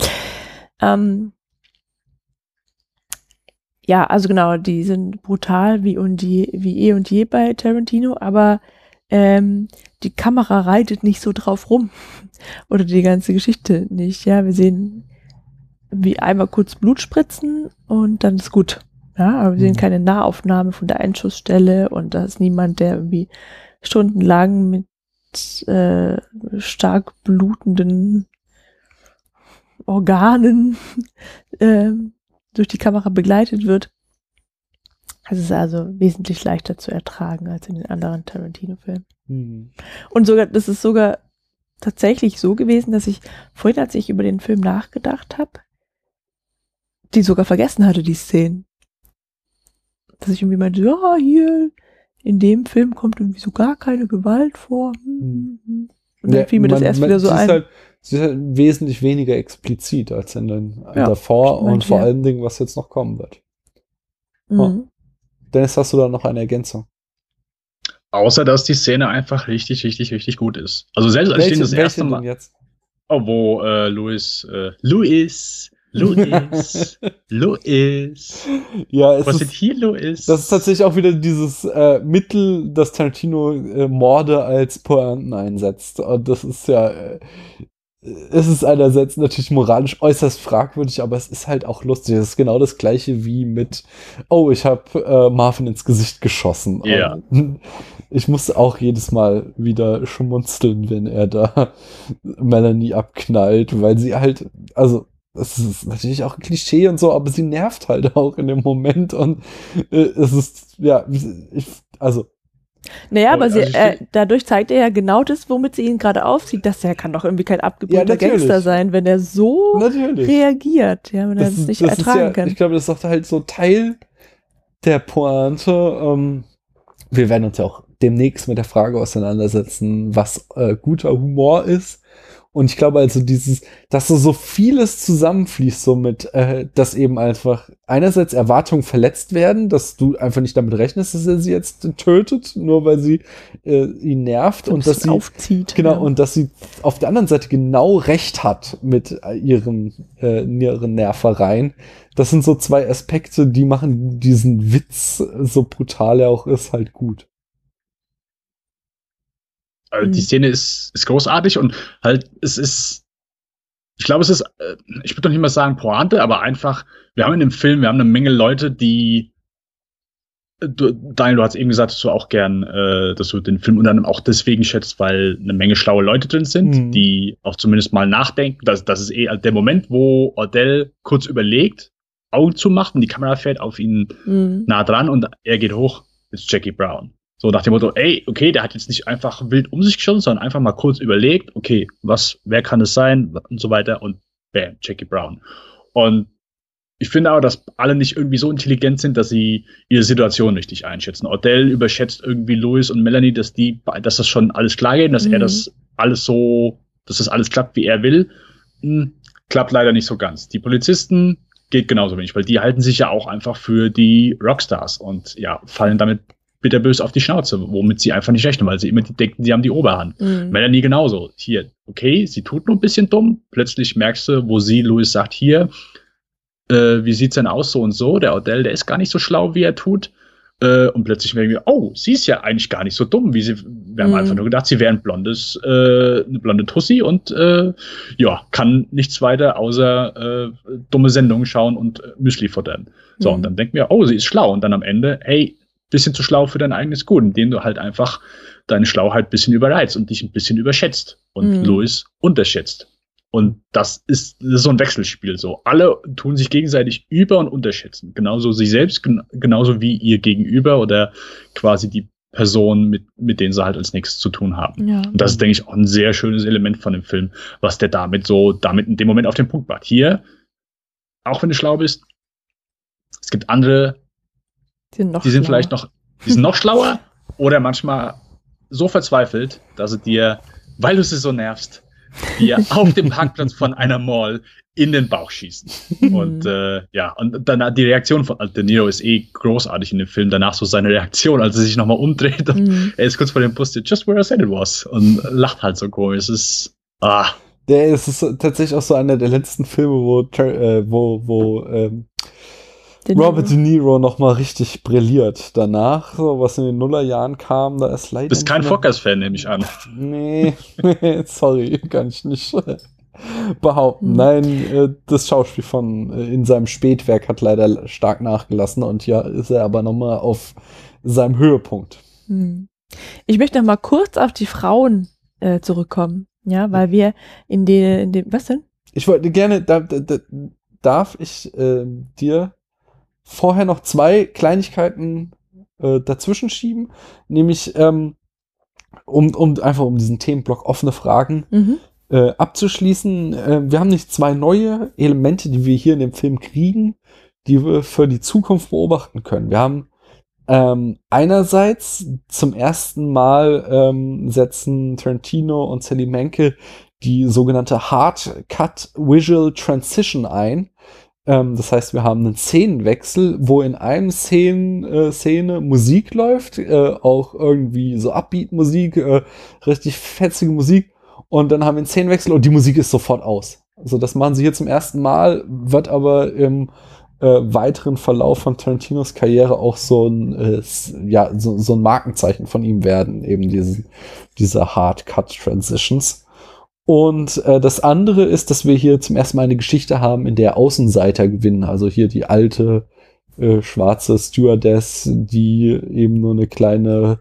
Speaker 5: Ähm, ja, also genau, die sind brutal wie und je, wie eh und je bei Tarantino, aber ähm, die Kamera reitet nicht so drauf rum. Oder die ganze Geschichte nicht. Ja, wir sehen wie einmal kurz Blut spritzen und dann ist gut. Ja, aber wir sehen mhm. keine Nahaufnahme von der Einschussstelle und da ist niemand, der irgendwie stundenlang mit äh, stark blutenden Organen äh, durch die Kamera begleitet wird. Es ist also wesentlich leichter zu ertragen als in den anderen Tarantino-Filmen. Mhm. Und sogar, das ist sogar tatsächlich so gewesen, dass ich vorhin, als ich über den Film nachgedacht habe, die sogar vergessen hatte, die Szenen dass ich irgendwie meinte, ja, hier in dem Film kommt irgendwie so gar keine Gewalt vor. Hm, hm, hm. Und dann ja, fiel mir man, das erst man, wieder so ein.
Speaker 2: Halt, sie ist halt wesentlich weniger explizit als in den ja, davor und vor ja. allen Dingen, was jetzt noch kommen wird. Mhm. Oh. Dennis, hast du da noch eine Ergänzung?
Speaker 1: Außer, dass die Szene einfach richtig, richtig, richtig gut ist. Also selbst als ich den das erste Mal. Jetzt? Oh, wo äh, Louis, äh, Louis Louis, Louis.
Speaker 2: Ja, es Was ist, hier Louis? Das ist tatsächlich auch wieder dieses äh, Mittel, das Tarantino äh, Morde als Pointen einsetzt. Und das ist ja, äh, es ist einerseits natürlich moralisch äußerst fragwürdig, aber es ist halt auch lustig. Es ist genau das gleiche wie mit, oh, ich habe äh, Marvin ins Gesicht geschossen.
Speaker 1: Ja.
Speaker 2: Ich musste auch jedes Mal wieder schmunzeln, wenn er da Melanie abknallt, weil sie halt, also das ist natürlich auch ein Klischee und so, aber sie nervt halt auch in dem Moment und äh, es ist, ja, ich, also.
Speaker 5: Naja, aber sie, also äh, dadurch zeigt er ja genau das, womit sie ihn gerade aufzieht, dass er kann doch irgendwie kein abgebrühter ja, Gangster sein, wenn er so natürlich. reagiert, ja, wenn er das, das nicht das ertragen ja, kann.
Speaker 2: Ich glaube, das ist doch halt so Teil der Pointe. Ähm, wir werden uns ja auch demnächst mit der Frage auseinandersetzen, was äh, guter Humor ist. Und ich glaube also dieses, dass so, so vieles zusammenfließt, so mit, äh, dass eben einfach einerseits Erwartungen verletzt werden, dass du einfach nicht damit rechnest, dass er sie jetzt tötet, nur weil sie äh, ihn nervt und dass sie
Speaker 5: aufzieht.
Speaker 2: genau
Speaker 5: ja.
Speaker 2: und dass sie auf der anderen Seite genau recht hat mit äh, ihren äh, ihren Nervereien. Das sind so zwei Aspekte, die machen diesen Witz, so brutal er auch ist, halt gut.
Speaker 1: Also die
Speaker 5: Mhm.
Speaker 1: Szene ist, ist großartig und halt, es ist, ich glaube, es ist, äh, ich würde doch nicht mal sagen Pointe, aber einfach, wir haben in dem Film, wir haben eine Menge Leute, die, äh, du, Daniel, du hast eben gesagt, dass du auch gern, äh, dass du den Film unter anderem auch deswegen schätzt, weil eine Menge schlaue Leute drin sind,
Speaker 2: Mhm.
Speaker 1: die auch zumindest mal nachdenken. Das, das ist eh der Moment, wo Ordell kurz überlegt, Augen zumacht und die Kamera fährt auf ihn
Speaker 5: Mhm.
Speaker 1: nah dran und er geht hoch, ist Jackie Brown. So nach dem Motto, ey, okay, der hat jetzt nicht einfach wild um sich geschossen, sondern einfach mal kurz überlegt, okay, was, wer kann es sein und so weiter und bam, Jackie Brown. Und ich finde aber, dass alle nicht irgendwie so intelligent sind, dass sie ihre Situation richtig einschätzen. Odell überschätzt irgendwie Louis und Melanie, dass die, dass das schon alles klar geht, dass er
Speaker 5: Mhm.
Speaker 1: das alles so, dass das alles klappt, wie er will. Hm, klappt leider nicht so ganz. Die Polizisten geht genauso wenig, weil die halten sich ja auch einfach für die Rockstars und ja, fallen damit bitterbös auf die Schnauze, womit sie einfach nicht rechnen, weil sie immer denken, sie haben die Oberhand.
Speaker 5: Mhm.
Speaker 1: Melanie genauso. Hier, okay, sie tut nur ein bisschen dumm. Plötzlich merkst du, wo sie, Louis sagt, hier, äh, wie sieht's denn aus, so und so. Der Odell, der ist gar nicht so schlau, wie er tut. Äh, und plötzlich merken wir, oh, sie ist ja eigentlich gar nicht so dumm, wie sie. Wir haben
Speaker 5: Mhm.
Speaker 1: einfach nur gedacht, sie wäre ein blondes, äh, eine blonde Tussi und äh, ja, kann nichts weiter außer äh, dumme Sendungen schauen und Müsli futtern. So,
Speaker 5: Mhm.
Speaker 1: und dann denken wir, oh, sie ist schlau. Und dann am Ende, hey, bisschen zu schlau für dein eigenes Gut, indem du halt einfach deine Schlauheit bisschen überreizt und dich ein bisschen überschätzt und
Speaker 5: Mhm.
Speaker 1: Louis unterschätzt. Und das ist, das ist so ein Wechselspiel so. Alle tun sich gegenseitig über- und unterschätzen. Genauso sie selbst, gen genauso wie ihr Gegenüber oder quasi die Person, mit, mit denen sie halt als nächstes zu tun haben.
Speaker 5: Ja.
Speaker 1: Und das ist, denke ich, auch ein sehr schönes Element von dem Film, was der damit so, damit in dem Moment auf den Punkt macht. Hier, auch wenn du schlau bist, es gibt andere,
Speaker 5: Die sind, noch
Speaker 1: die sind
Speaker 5: schlauer.
Speaker 1: vielleicht noch, die sind noch schlauer oder manchmal so verzweifelt, dass sie dir, weil du sie so nervst, dir auf dem Parkplatz von einer Mall in den Bauch schießen. Und äh, ja, und dann die Reaktion von De Niro ist eh großartig in dem Film. Danach so seine Reaktion, als er sich nochmal umdreht und
Speaker 5: Mhm.
Speaker 1: er ist kurz vor dem Bus, just where I said it was und lacht halt so komisch. Es ist, ah,
Speaker 2: Der ist tatsächlich auch so einer der letzten Filme, wo, äh, wo, wo ähm,
Speaker 5: Den-
Speaker 2: Robert De Niro noch mal richtig brilliert. Danach, so was in den Nullerjahren kam, da ist leider.
Speaker 1: bist kein Fockers-Fan, nehme ich an.
Speaker 2: Nee, sorry, kann ich nicht behaupten.
Speaker 5: Hm.
Speaker 2: Nein, äh, das Schauspiel von äh, in seinem Spätwerk hat leider stark nachgelassen und hier ist er aber nochmal auf seinem Höhepunkt.
Speaker 5: Hm. Ich möchte noch mal kurz auf die Frauen äh, zurückkommen. Ja, weil wir in den, in dem, was denn?
Speaker 2: Ich wollte gerne, da, da, da, darf ich äh, dir vorher noch zwei Kleinigkeiten äh, dazwischen schieben, nämlich ähm, um, um einfach um diesen Themenblock offene Fragen
Speaker 5: Mhm.
Speaker 2: äh, abzuschließen. Äh, wir haben nicht zwei neue Elemente, die wir hier in dem Film kriegen, die wir für die Zukunft beobachten können. Wir haben ähm, einerseits zum ersten Mal ähm, setzen Tarantino und Sally Menke die sogenannte Hard Cut Visual Transition ein. Ähm, das heißt, wir haben einen Szenenwechsel, wo in einem Szenen, äh, Szene Musik läuft, äh, auch irgendwie so Upbeat-Musik, äh, richtig fetzige Musik. Und dann haben wir einen Szenenwechsel und die Musik ist sofort aus. Also das machen sie hier zum ersten Mal, wird aber im äh, weiteren Verlauf von Tarantinos Karriere auch so ein, äh, ja, so, so ein Markenzeichen von ihm werden, eben diese, diese Hard Cut Transitions. Und äh, das andere ist, dass wir hier zum ersten Mal eine Geschichte haben, in der Außenseiter gewinnen. Also hier die alte äh, schwarze Stewardess, die eben nur eine kleine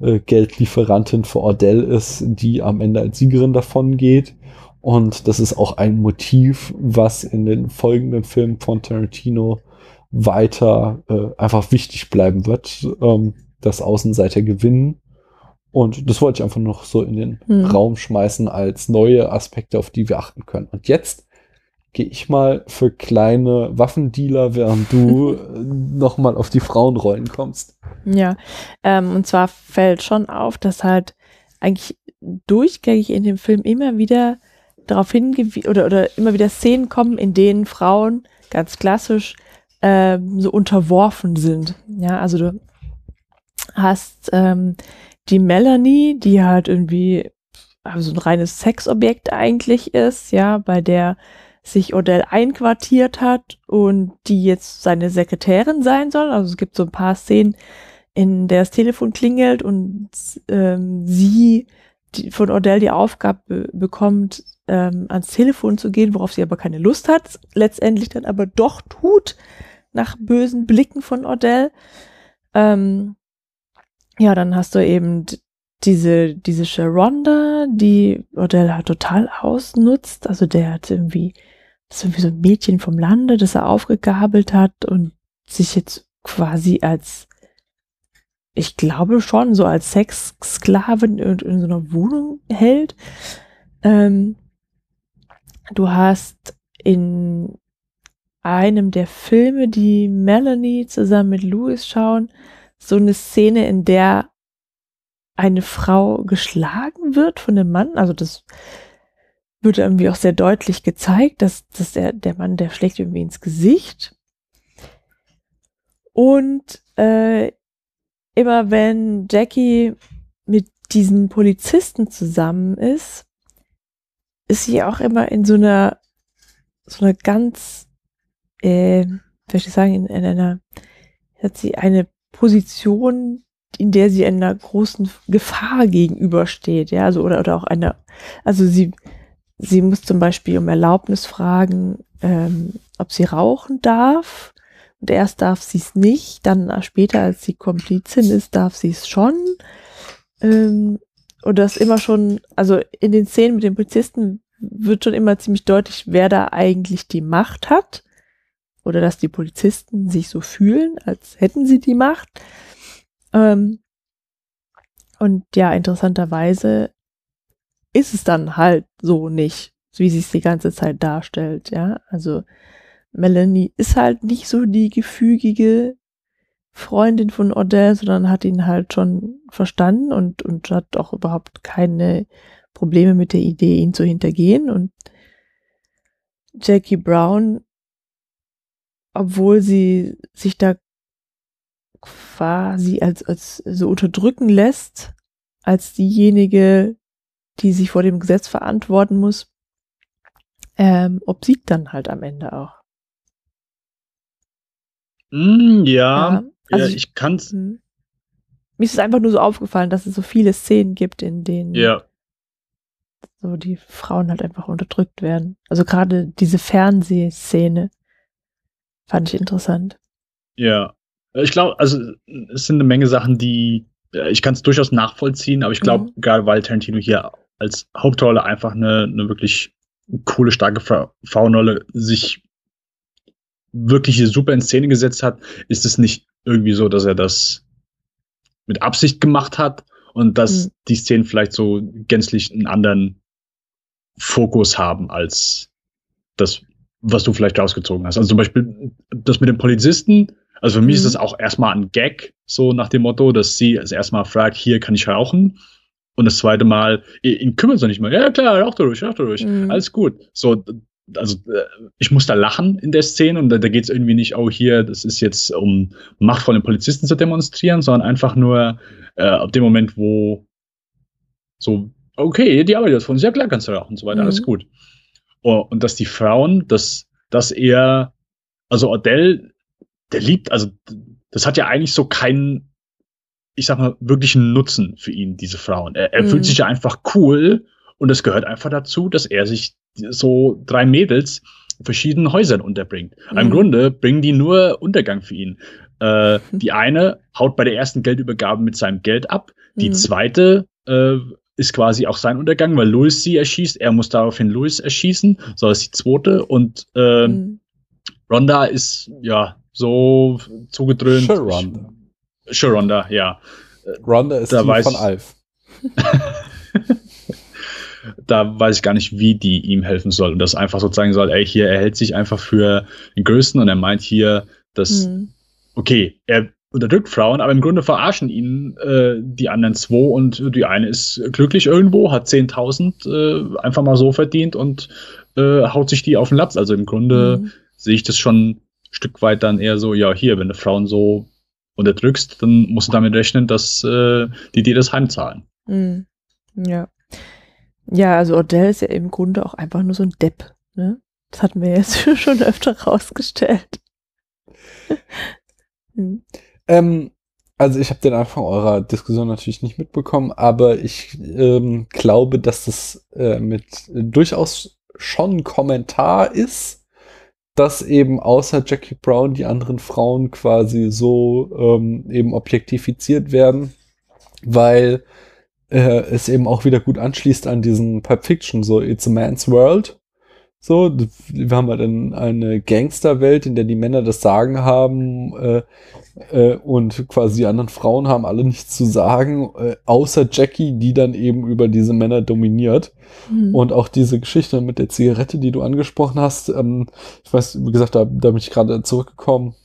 Speaker 2: äh, Geldlieferantin für Ordell ist, die am Ende als Siegerin davon geht. Und das ist auch ein Motiv, was in den folgenden Filmen von Tarantino weiter äh, einfach wichtig bleiben wird, ähm, dass Außenseiter gewinnen. Und das wollte ich einfach noch so in den
Speaker 5: Hm.
Speaker 2: Raum schmeißen als neue Aspekte, auf die wir achten können. Und jetzt gehe ich mal für kleine Waffendealer, während du äh, noch mal auf die Frauenrollen kommst.
Speaker 5: Ja, ähm, und zwar fällt schon auf, dass halt eigentlich durchgängig in dem Film immer wieder darauf hingewiesen oder, oder immer wieder Szenen kommen, in denen Frauen ganz klassisch ähm, so unterworfen sind. Ja, also du hast ähm, die Melanie, die halt irgendwie also ein reines Sexobjekt eigentlich ist, ja, bei der sich Odell einquartiert hat und die jetzt seine Sekretärin sein soll. Also es gibt so ein paar Szenen, in der das Telefon klingelt und ähm, sie die, von Odell die Aufgabe bekommt, ähm, ans Telefon zu gehen, worauf sie aber keine Lust hat, letztendlich dann aber doch tut, nach bösen Blicken von Odell. Ähm, ja, dann hast du eben diese, diese Sharonda, die Odell halt total ausnutzt. Also der hat irgendwie, das ist irgendwie so ein Mädchen vom Lande, das er aufgegabelt hat und sich jetzt quasi als, ich glaube schon, so als Sexsklavin in, in so einer Wohnung hält. Ähm, du hast in einem der Filme, die Melanie zusammen mit Louis schauen, so eine Szene, in der eine Frau geschlagen wird von dem Mann. Also das wird irgendwie auch sehr deutlich gezeigt, dass, dass der, der Mann, der schlägt irgendwie ins Gesicht. Und äh, immer wenn Jackie mit diesen Polizisten zusammen ist, ist sie auch immer in so einer, so einer ganz, äh, wie soll ich sagen, in, in einer, hat sie eine Position, in der sie einer großen Gefahr gegenübersteht, ja, also oder, oder auch einer, also sie, sie muss zum Beispiel um Erlaubnis fragen, ähm, ob sie rauchen darf. Und erst darf sie es nicht, dann später, als sie Komplizin ist, darf sie es schon. Ähm, und das immer schon, also in den Szenen mit den Polizisten wird schon immer ziemlich deutlich, wer da eigentlich die Macht hat. Oder dass die Polizisten sich so fühlen, als hätten sie die Macht. Ähm, und ja, interessanterweise ist es dann halt so nicht, wie sie es die ganze Zeit darstellt, ja. Also Melanie ist halt nicht so die gefügige Freundin von Odell, sondern hat ihn halt schon verstanden und, und hat auch überhaupt keine Probleme mit der Idee, ihn zu hintergehen. Und Jackie Brown, obwohl sie sich da quasi als, als so unterdrücken lässt, als diejenige, die sich vor dem Gesetz verantworten muss, ähm, obsiegt dann halt am Ende auch.
Speaker 1: Mm, ja, ja, also ja, ich kann's. Mh.
Speaker 5: Mir ist es einfach nur so aufgefallen, dass es so viele Szenen gibt, in denen
Speaker 1: ja.
Speaker 5: so die Frauen halt einfach unterdrückt werden. Also gerade diese Fernsehszene fand ich interessant.
Speaker 1: Ja, ich glaube, also es sind eine Menge Sachen, die ich kann es durchaus nachvollziehen, aber ich glaube, mhm. gerade weil Tarantino hier als Hauptrolle einfach eine, eine wirklich coole, starke Frauenrolle sich wirklich super in Szene gesetzt hat, ist es nicht irgendwie so, dass er das mit Absicht gemacht hat und dass mhm. die Szenen vielleicht so gänzlich einen anderen Fokus haben als das, was du vielleicht rausgezogen hast. Also zum Beispiel das mit dem Polizisten, also für mich mhm. ist das auch erstmal ein Gag, so nach dem Motto, dass sie als erstmal fragt, hier kann ich rauchen. Und das zweite Mal, ihn kümmert es nicht mehr. Ja, klar, rauch durch, rauch durch. Mhm. Alles gut. So, also äh, ich muss da lachen in der Szene und da, da geht es irgendwie nicht, oh hier, das ist jetzt um Macht von den Polizisten zu demonstrieren, sondern einfach nur äh, ab dem Moment, wo so, okay, die arbeitet von uns, ja klar kannst du rauchen und so weiter, mhm. alles gut. Oh, und dass die Frauen, dass, dass er, also Odell der liebt, also das hat ja eigentlich so keinen, ich sag mal, wirklichen Nutzen für ihn, diese Frauen. Er, er mhm. fühlt sich ja einfach cool und es gehört einfach dazu, dass er sich so drei Mädels in verschiedenen Häusern unterbringt. Mhm. Im Grunde bringen die nur Untergang für ihn. Äh, die eine haut bei der ersten Geldübergabe mit seinem Geld ab. Die mhm. zweite äh, ist quasi auch sein Untergang, weil Louis sie erschießt. Er muss daraufhin Louis erschießen. So ist die zweite. Und äh, mhm. Rhonda ist, ja, so zugedröhnt.
Speaker 2: Sharonda.
Speaker 1: Sharonda, ja.
Speaker 2: Ronda ist da die weiß, von Alf.
Speaker 1: da weiß ich gar nicht, wie die ihm helfen soll. Und das einfach so zeigen soll, ey, hier, er hält sich einfach für den Größten und er meint hier, dass, mhm. okay, er unterdrückt Frauen, aber im Grunde verarschen ihn äh, die anderen zwei und die eine ist glücklich irgendwo, hat 10.000 äh, einfach mal so verdient und äh, haut sich die auf den Latz. Also im Grunde mhm. sehe ich das schon ein Stück weit dann eher so, ja, hier, wenn du Frauen so unterdrückst, dann musst du damit rechnen, dass äh, die dir das heimzahlen.
Speaker 5: Mhm. Ja. Ja, also Odell ist ja im Grunde auch einfach nur so ein Depp. Ne? Das hatten wir jetzt schon öfter rausgestellt.
Speaker 2: hm. Ähm, also ich habe den Anfang eurer Diskussion natürlich nicht mitbekommen, aber ich ähm, glaube, dass das äh, mit äh, durchaus schon Kommentar ist, dass eben außer Jackie Brown die anderen Frauen quasi so ähm, eben objektifiziert werden, weil äh, es eben auch wieder gut anschließt an diesen Pulp Fiction, so It's a Man's World. So, wir haben halt eine Gangsterwelt, in der die Männer das Sagen haben äh, äh, und quasi die anderen Frauen haben alle nichts zu sagen, äh, außer Jackie, die dann eben über diese Männer dominiert. Mhm. Und auch diese Geschichte mit der Zigarette, die du angesprochen hast, ähm, ich weiß, wie gesagt, da, da bin ich gerade zurückgekommen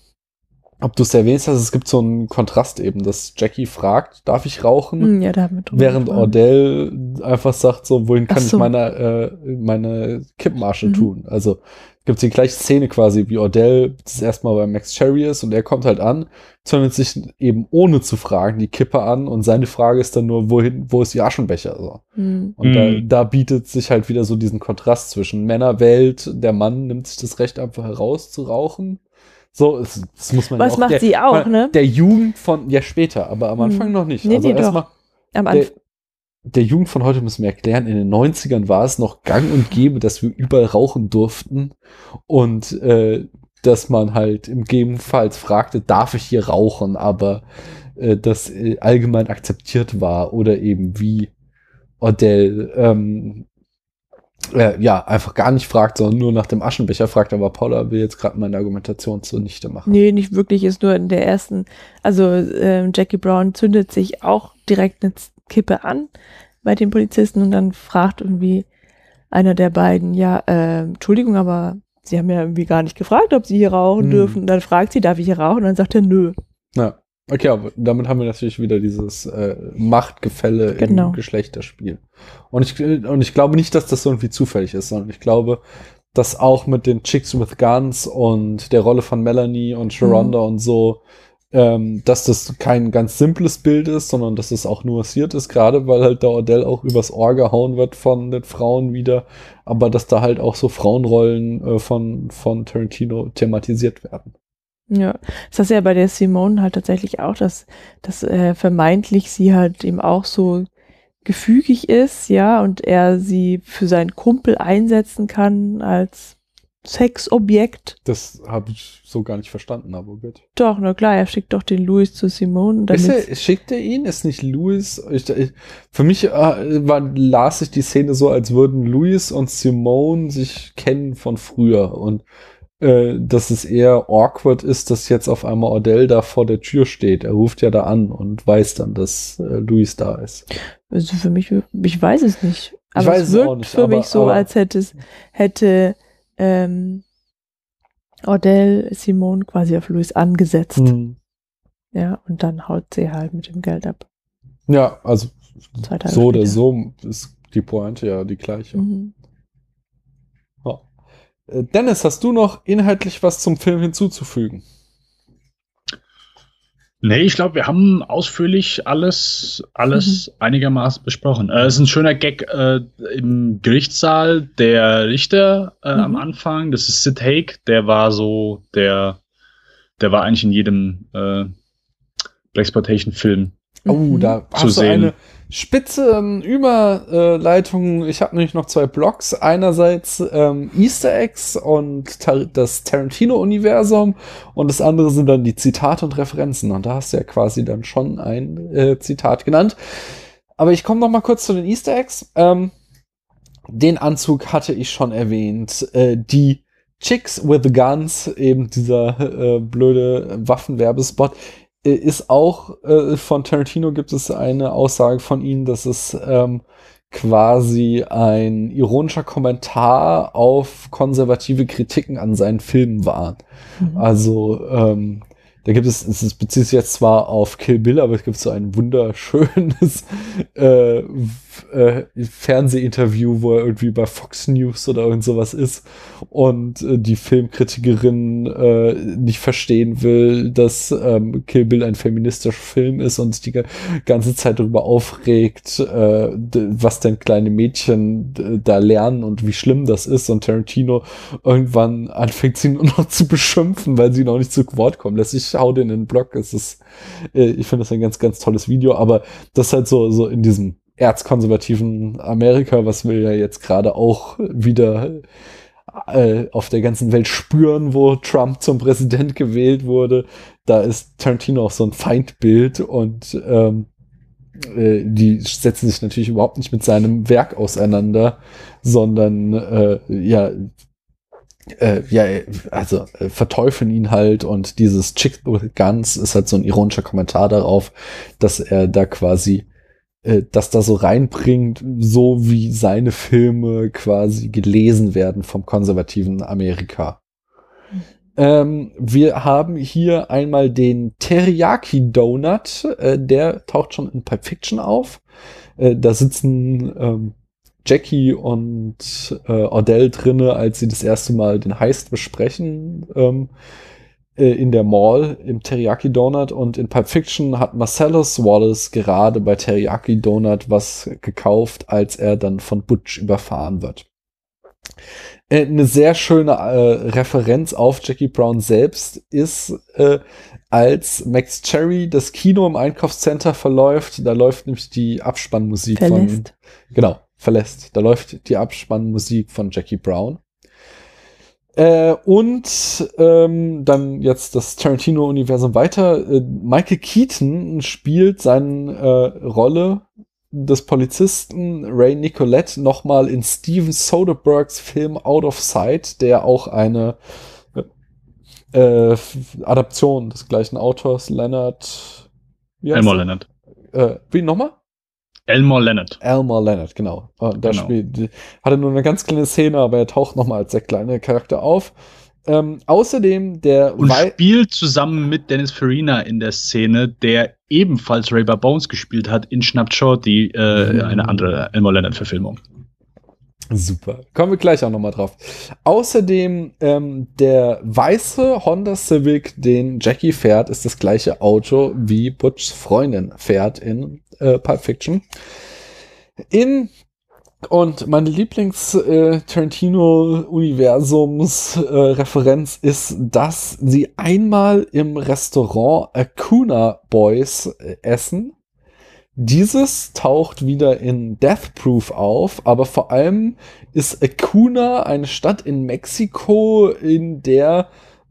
Speaker 2: ob du es erwähnst hast, es gibt so einen Kontrast eben, dass Jackie fragt, darf ich rauchen?
Speaker 5: Hm, ja, da
Speaker 2: während Ordell einfach sagt so, wohin kann so. ich meine, äh, meine Kippmarsche mhm. tun? Also gibt es die gleiche Szene quasi, wie Ordell das erstmal bei Max Cherry ist und er kommt halt an, zündet sich eben ohne zu fragen die Kippe an und seine Frage ist dann nur, wohin, wo ist die Aschenbecher? So. Mhm. Und da, hm. da bietet sich halt wieder so diesen Kontrast zwischen Männerwelt, der Mann nimmt sich das Recht einfach heraus zu rauchen so, das, das muss man
Speaker 5: Was
Speaker 2: ja auch,
Speaker 5: macht
Speaker 2: der,
Speaker 5: sie auch, ne?
Speaker 2: Der Jugend von, ja später, aber am Anfang hm. noch nicht.
Speaker 5: Nee, also nee, erstmal. Am Anfang.
Speaker 2: Der, der Jugend von heute müssen wir erklären, in den 90ern war es noch gang und gäbe, dass wir überall rauchen durften und äh, dass man halt im gegebenenfalls fragte, darf ich hier rauchen, aber äh, das äh, allgemein akzeptiert war oder eben wie Odell ähm, äh, ja, einfach gar nicht fragt, sondern nur nach dem Aschenbecher fragt, aber Paula will jetzt gerade meine Argumentation zunichte machen.
Speaker 5: Nee, nicht wirklich, ist nur in der ersten, also äh, Jackie Brown zündet sich auch direkt eine Kippe an bei den Polizisten und dann fragt irgendwie einer der beiden, ja, äh, Entschuldigung, aber sie haben ja irgendwie gar nicht gefragt, ob sie hier rauchen hm. dürfen. Und dann fragt sie, darf ich hier rauchen? Und dann sagt er, nö.
Speaker 2: Ja. Okay, aber damit haben wir natürlich wieder dieses äh, Machtgefälle genau. im Geschlechterspiel. Und ich, und ich glaube nicht, dass das irgendwie zufällig ist, sondern ich glaube, dass auch mit den Chicks with Guns und der Rolle von Melanie und Sharonda mhm. und so, ähm, dass das kein ganz simples Bild ist, sondern dass es auch nuanciert ist, gerade weil halt der Odell auch übers Ohr gehauen wird von den Frauen wieder, aber dass da halt auch so Frauenrollen äh, von, von Tarantino thematisiert werden.
Speaker 5: Ja, das ist ja bei der Simone halt tatsächlich auch, dass, dass äh, vermeintlich sie halt eben auch so gefügig ist, ja, und er sie für seinen Kumpel einsetzen kann als Sexobjekt.
Speaker 2: Das habe ich so gar nicht verstanden, aber gut.
Speaker 5: Doch, na klar, er schickt doch den Louis zu Simone.
Speaker 2: Ist er, schickt er ihn? Ist nicht Louis? Ich, ich, für mich äh, war, las ich die Szene so, als würden Louis und Simone sich kennen von früher und äh, dass es eher awkward ist, dass jetzt auf einmal Odell da vor der Tür steht. Er ruft ja da an und weiß dann, dass äh, Luis da ist.
Speaker 5: Also für mich, ich weiß es nicht. Aber es wirkt nicht, für aber, mich so, aber, als hätte es, hätte ähm, Odell Simone quasi auf Luis angesetzt. Mhm. Ja, und dann haut sie halt mit dem Geld ab.
Speaker 2: Ja, also so oder so ist die Pointe ja die gleiche. Mhm. Äh, Dennis, hast du noch inhaltlich was zum Film hinzuzufügen?
Speaker 1: Nee, ich glaube, wir haben ausführlich alles, alles mhm. einigermaßen besprochen. Äh, es ist ein schöner Gag äh, im Gerichtssaal. Der Richter äh, mhm. am Anfang, das ist Sid Haig, der war so, der, der war eigentlich in jedem äh, Blaxploitation-Film.
Speaker 2: Oh, da hast du eine, spitze ähm, Überleitung. Ich habe nämlich noch zwei Blogs. Einerseits ähm, Easter Eggs und tar das Tarantino-Universum und das andere sind dann die Zitate und Referenzen. Und da hast du ja quasi dann schon ein äh, Zitat genannt. Aber ich komme noch mal kurz zu den Easter Eggs. Ähm, den Anzug hatte ich schon erwähnt. Äh, die Chicks with Guns, eben dieser äh, blöde Waffenwerbespot, ist auch äh, von Tarantino gibt es eine Aussage von ihm, dass es ähm, quasi ein ironischer Kommentar auf konservative Kritiken an seinen Filmen war. Mhm. Also ähm, da gibt es, es bezieht sich jetzt zwar auf Kill Bill, aber es gibt so ein wunderschönes äh, äh, Fernsehinterview, wo er irgendwie bei Fox News oder irgend sowas ist und äh, die Filmkritikerin äh, nicht verstehen will, dass ähm, Kill Bill ein feministischer Film ist und sich die ganze Zeit darüber aufregt, äh, was denn kleine Mädchen da lernen und wie schlimm das ist und Tarantino irgendwann anfängt sie nur noch zu beschimpfen, weil sie noch nicht zu Wort kommen lässt. Ich hau den in den Blog, es ist, äh, ich finde das ein ganz, ganz tolles Video, aber das halt so, so in diesem erzkonservativen Amerika, was wir ja jetzt gerade auch wieder äh, auf der ganzen Welt spüren, wo Trump zum Präsident gewählt wurde. Da ist Tarantino auch so ein Feindbild und ähm, äh, die setzen sich natürlich überhaupt nicht mit seinem Werk auseinander, sondern äh, ja, äh, ja, also äh, verteufeln ihn halt und dieses Chick Guns ist halt so ein ironischer Kommentar darauf, dass er da quasi äh, das da so reinbringt, so wie seine Filme quasi gelesen werden vom konservativen Amerika. Ähm, wir haben hier einmal den Teriyaki Donut, äh, der taucht schon in Pulp Fiction auf. Äh, da sitzen ähm, Jackie und äh, Odell drinne, als sie das erste Mal den Heist besprechen. Ähm, äh, in der Mall im Teriyaki Donut und in Pulp Fiction hat Marcellus Wallace gerade bei Teriyaki Donut was gekauft, als er dann von Butch überfahren wird. Äh, eine sehr schöne äh, Referenz auf Jackie Brown selbst ist, äh, als Max Cherry das Kino im Einkaufscenter verläuft, da läuft nämlich die Abspannmusik
Speaker 5: Verlässt.
Speaker 2: von, genau, verlässt, da läuft die Abspannmusik von Jackie Brown. Äh, und ähm, dann jetzt das Tarantino-Universum weiter. Äh, Michael Keaton spielt seine äh, Rolle des Polizisten Ray Nicolette nochmal in Steven Soderberghs Film Out of Sight, der auch eine äh, Adaption des gleichen Autors Leonard.
Speaker 1: Elmore Leonard.
Speaker 2: Äh, wie nochmal?
Speaker 1: Elmore Leonard.
Speaker 2: Elmore Leonard, genau. Und da
Speaker 1: Genau.
Speaker 2: spielt, hatte nur eine ganz kleine Szene, aber er taucht nochmal als sehr kleiner Charakter auf. Ähm, außerdem der
Speaker 1: Und
Speaker 2: Wei-
Speaker 1: spielt zusammen mit Dennis Farina in der Szene, der ebenfalls Ray Bones gespielt hat in Schnapped Shorty, äh,
Speaker 2: Mhm.
Speaker 1: eine andere Elmore Leonard-Verfilmung.
Speaker 2: Super. Kommen wir gleich auch nochmal drauf. Außerdem ähm, der weiße Honda Civic, den Jackie fährt, ist das gleiche Auto wie Butchs Freundin fährt in äh, Pulp Fiction. In und meine Lieblings äh, äh, ist, dass sie einmal im Restaurant Acuna Boys äh, essen. Dieses taucht wieder in Death Proof auf, aber vor allem ist Acuna eine Stadt in Mexiko, in der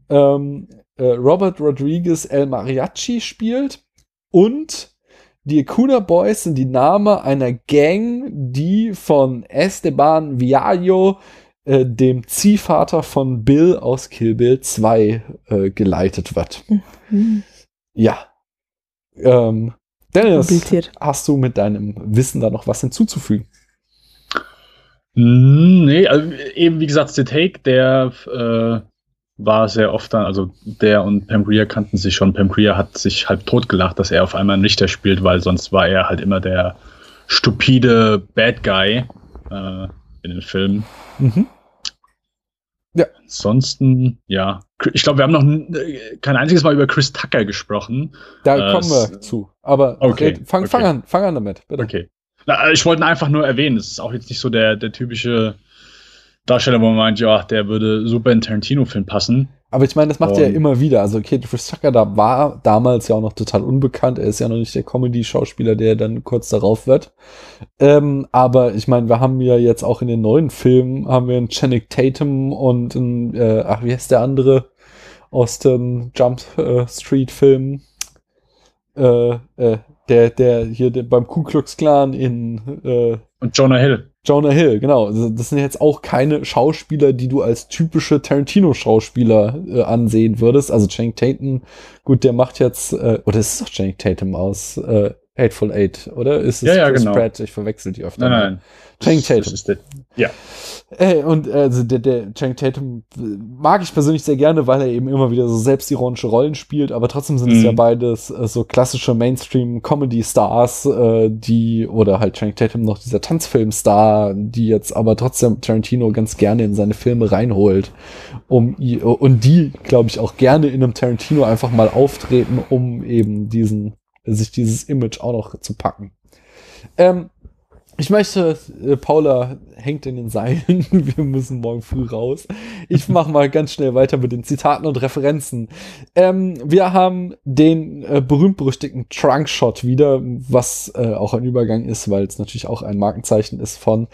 Speaker 2: ähm, äh, Robert Rodriguez El Mariachi spielt und die Acuna Boys sind die Name einer Gang, die von Esteban Viallo, äh, dem Ziehvater von Bill aus Kill Bill 2, äh, geleitet wird.
Speaker 5: Hm,
Speaker 2: Ja. Ähm, Dennis,
Speaker 5: kompliziert.
Speaker 2: hast du mit deinem Wissen da noch was hinzuzufügen?
Speaker 1: Mm, Nee, also eben wie gesagt, The Take, der äh, war sehr oft dann, also der und Pam Grier kannten sich schon. Pam Grier hat sich halb tot gelacht, dass er auf einmal einen Richter spielt, weil sonst war er halt immer der stupide Bad Guy äh, in den Filmen.
Speaker 2: Mhm.
Speaker 1: Ansonsten, ja, ich glaube, wir haben noch äh, kein einziges Mal über Chris Tucker gesprochen.
Speaker 2: Da
Speaker 1: Äh,
Speaker 2: kommen wir zu. Aber
Speaker 1: Okay,
Speaker 2: red, fang,
Speaker 1: okay.
Speaker 2: fang an, fang an damit, bitte.
Speaker 1: Okay. Na, äh, ich wollte ihn einfach nur erwähnen. Es ist auch jetzt nicht so der, der typische Darsteller, wo man meint, ja, der würde super in Tarantino-Film passen.
Speaker 2: Aber ich meine, das macht er ja
Speaker 1: Und-
Speaker 2: immer wieder. Also Kate Chris Tucker da war damals ja auch noch total unbekannt. Er ist ja noch nicht der Comedy-Schauspieler, der dann kurz darauf wird. Ähm, aber ich meine, wir haben ja jetzt auch in den neuen Filmen haben wir einen Channing Tatum und einen, äh, ach, wie heißt der andere aus dem Jump äh, Street-Film? Äh, äh, der, der hier der, beim Ku Klux Klan in äh,
Speaker 1: Und Jonah Hill.
Speaker 2: Jonah Hill, genau. Das sind jetzt auch keine Schauspieler, die du als typische Tarantino-Schauspieler äh, ansehen würdest. Also Channing Tatum, gut, der macht jetzt, äh, oder ist es doch Channing Tatum aus äh, Hateful Eight, oder? Ist es
Speaker 1: Ja, ja,
Speaker 2: Chris
Speaker 1: genau.
Speaker 2: Pratt? Ich verwechsel die öfter.
Speaker 1: Nein, nein.
Speaker 2: Channing
Speaker 1: Das-
Speaker 2: Tatum.
Speaker 1: der- Ja.
Speaker 2: Äh, und also der, der Channing Tatum äh, mag ich persönlich sehr gerne, weil er eben immer wieder so selbstironische Rollen spielt, aber trotzdem sind es
Speaker 1: Mhm.
Speaker 2: ja beides äh, so klassische Mainstream-Comedy-Stars, äh, die, oder halt Channing Tatum noch dieser Tanzfilm-Star, die jetzt aber trotzdem Tarantino ganz gerne in seine Filme reinholt, um und die, glaube ich, auch gerne in einem Tarantino einfach mal auftreten, um eben diesen, sich dieses Image auch noch zu packen. Ähm, ich möchte, äh, Paula hängt in den Seilen. Wir müssen morgen früh raus. Ich mache mal ganz schnell weiter mit den Zitaten und Referenzen. Ähm, wir haben den äh, berühmt-berüchtigten Trunk-Shot wieder, was äh, auch ein Übergang ist, weil es natürlich auch ein Markenzeichen ist von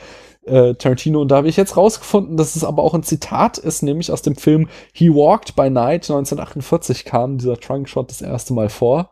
Speaker 2: äh, Tarantino. Und da habe ich jetzt rausgefunden, dass es aber auch ein Zitat ist, nämlich aus dem Film He Walked by Night 1948 kam dieser Trunk-Shot das erste Mal vor.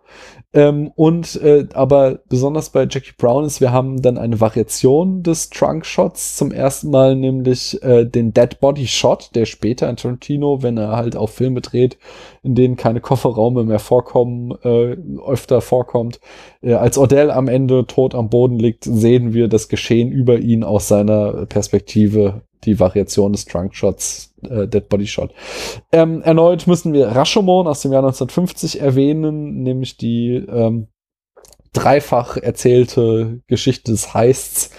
Speaker 2: Ähm, und äh, aber besonders bei Jackie Brown ist, wir haben dann eine Variation des Trunk Shots zum ersten Mal, nämlich äh, den Dead Body Shot, der später in Tarantino, wenn er halt auch Filme dreht, in denen keine Kofferraume mehr vorkommen, äh, öfter vorkommt. Äh, als Odell am Ende tot am Boden liegt, sehen wir das Geschehen über ihn aus seiner Perspektive, die Variation des Trunk Shots, äh, Dead Body Shot. Ähm, erneut müssen wir Rashomon aus dem Jahr 1950 erwähnen, nämlich die ähm, dreifach erzählte Geschichte des Heists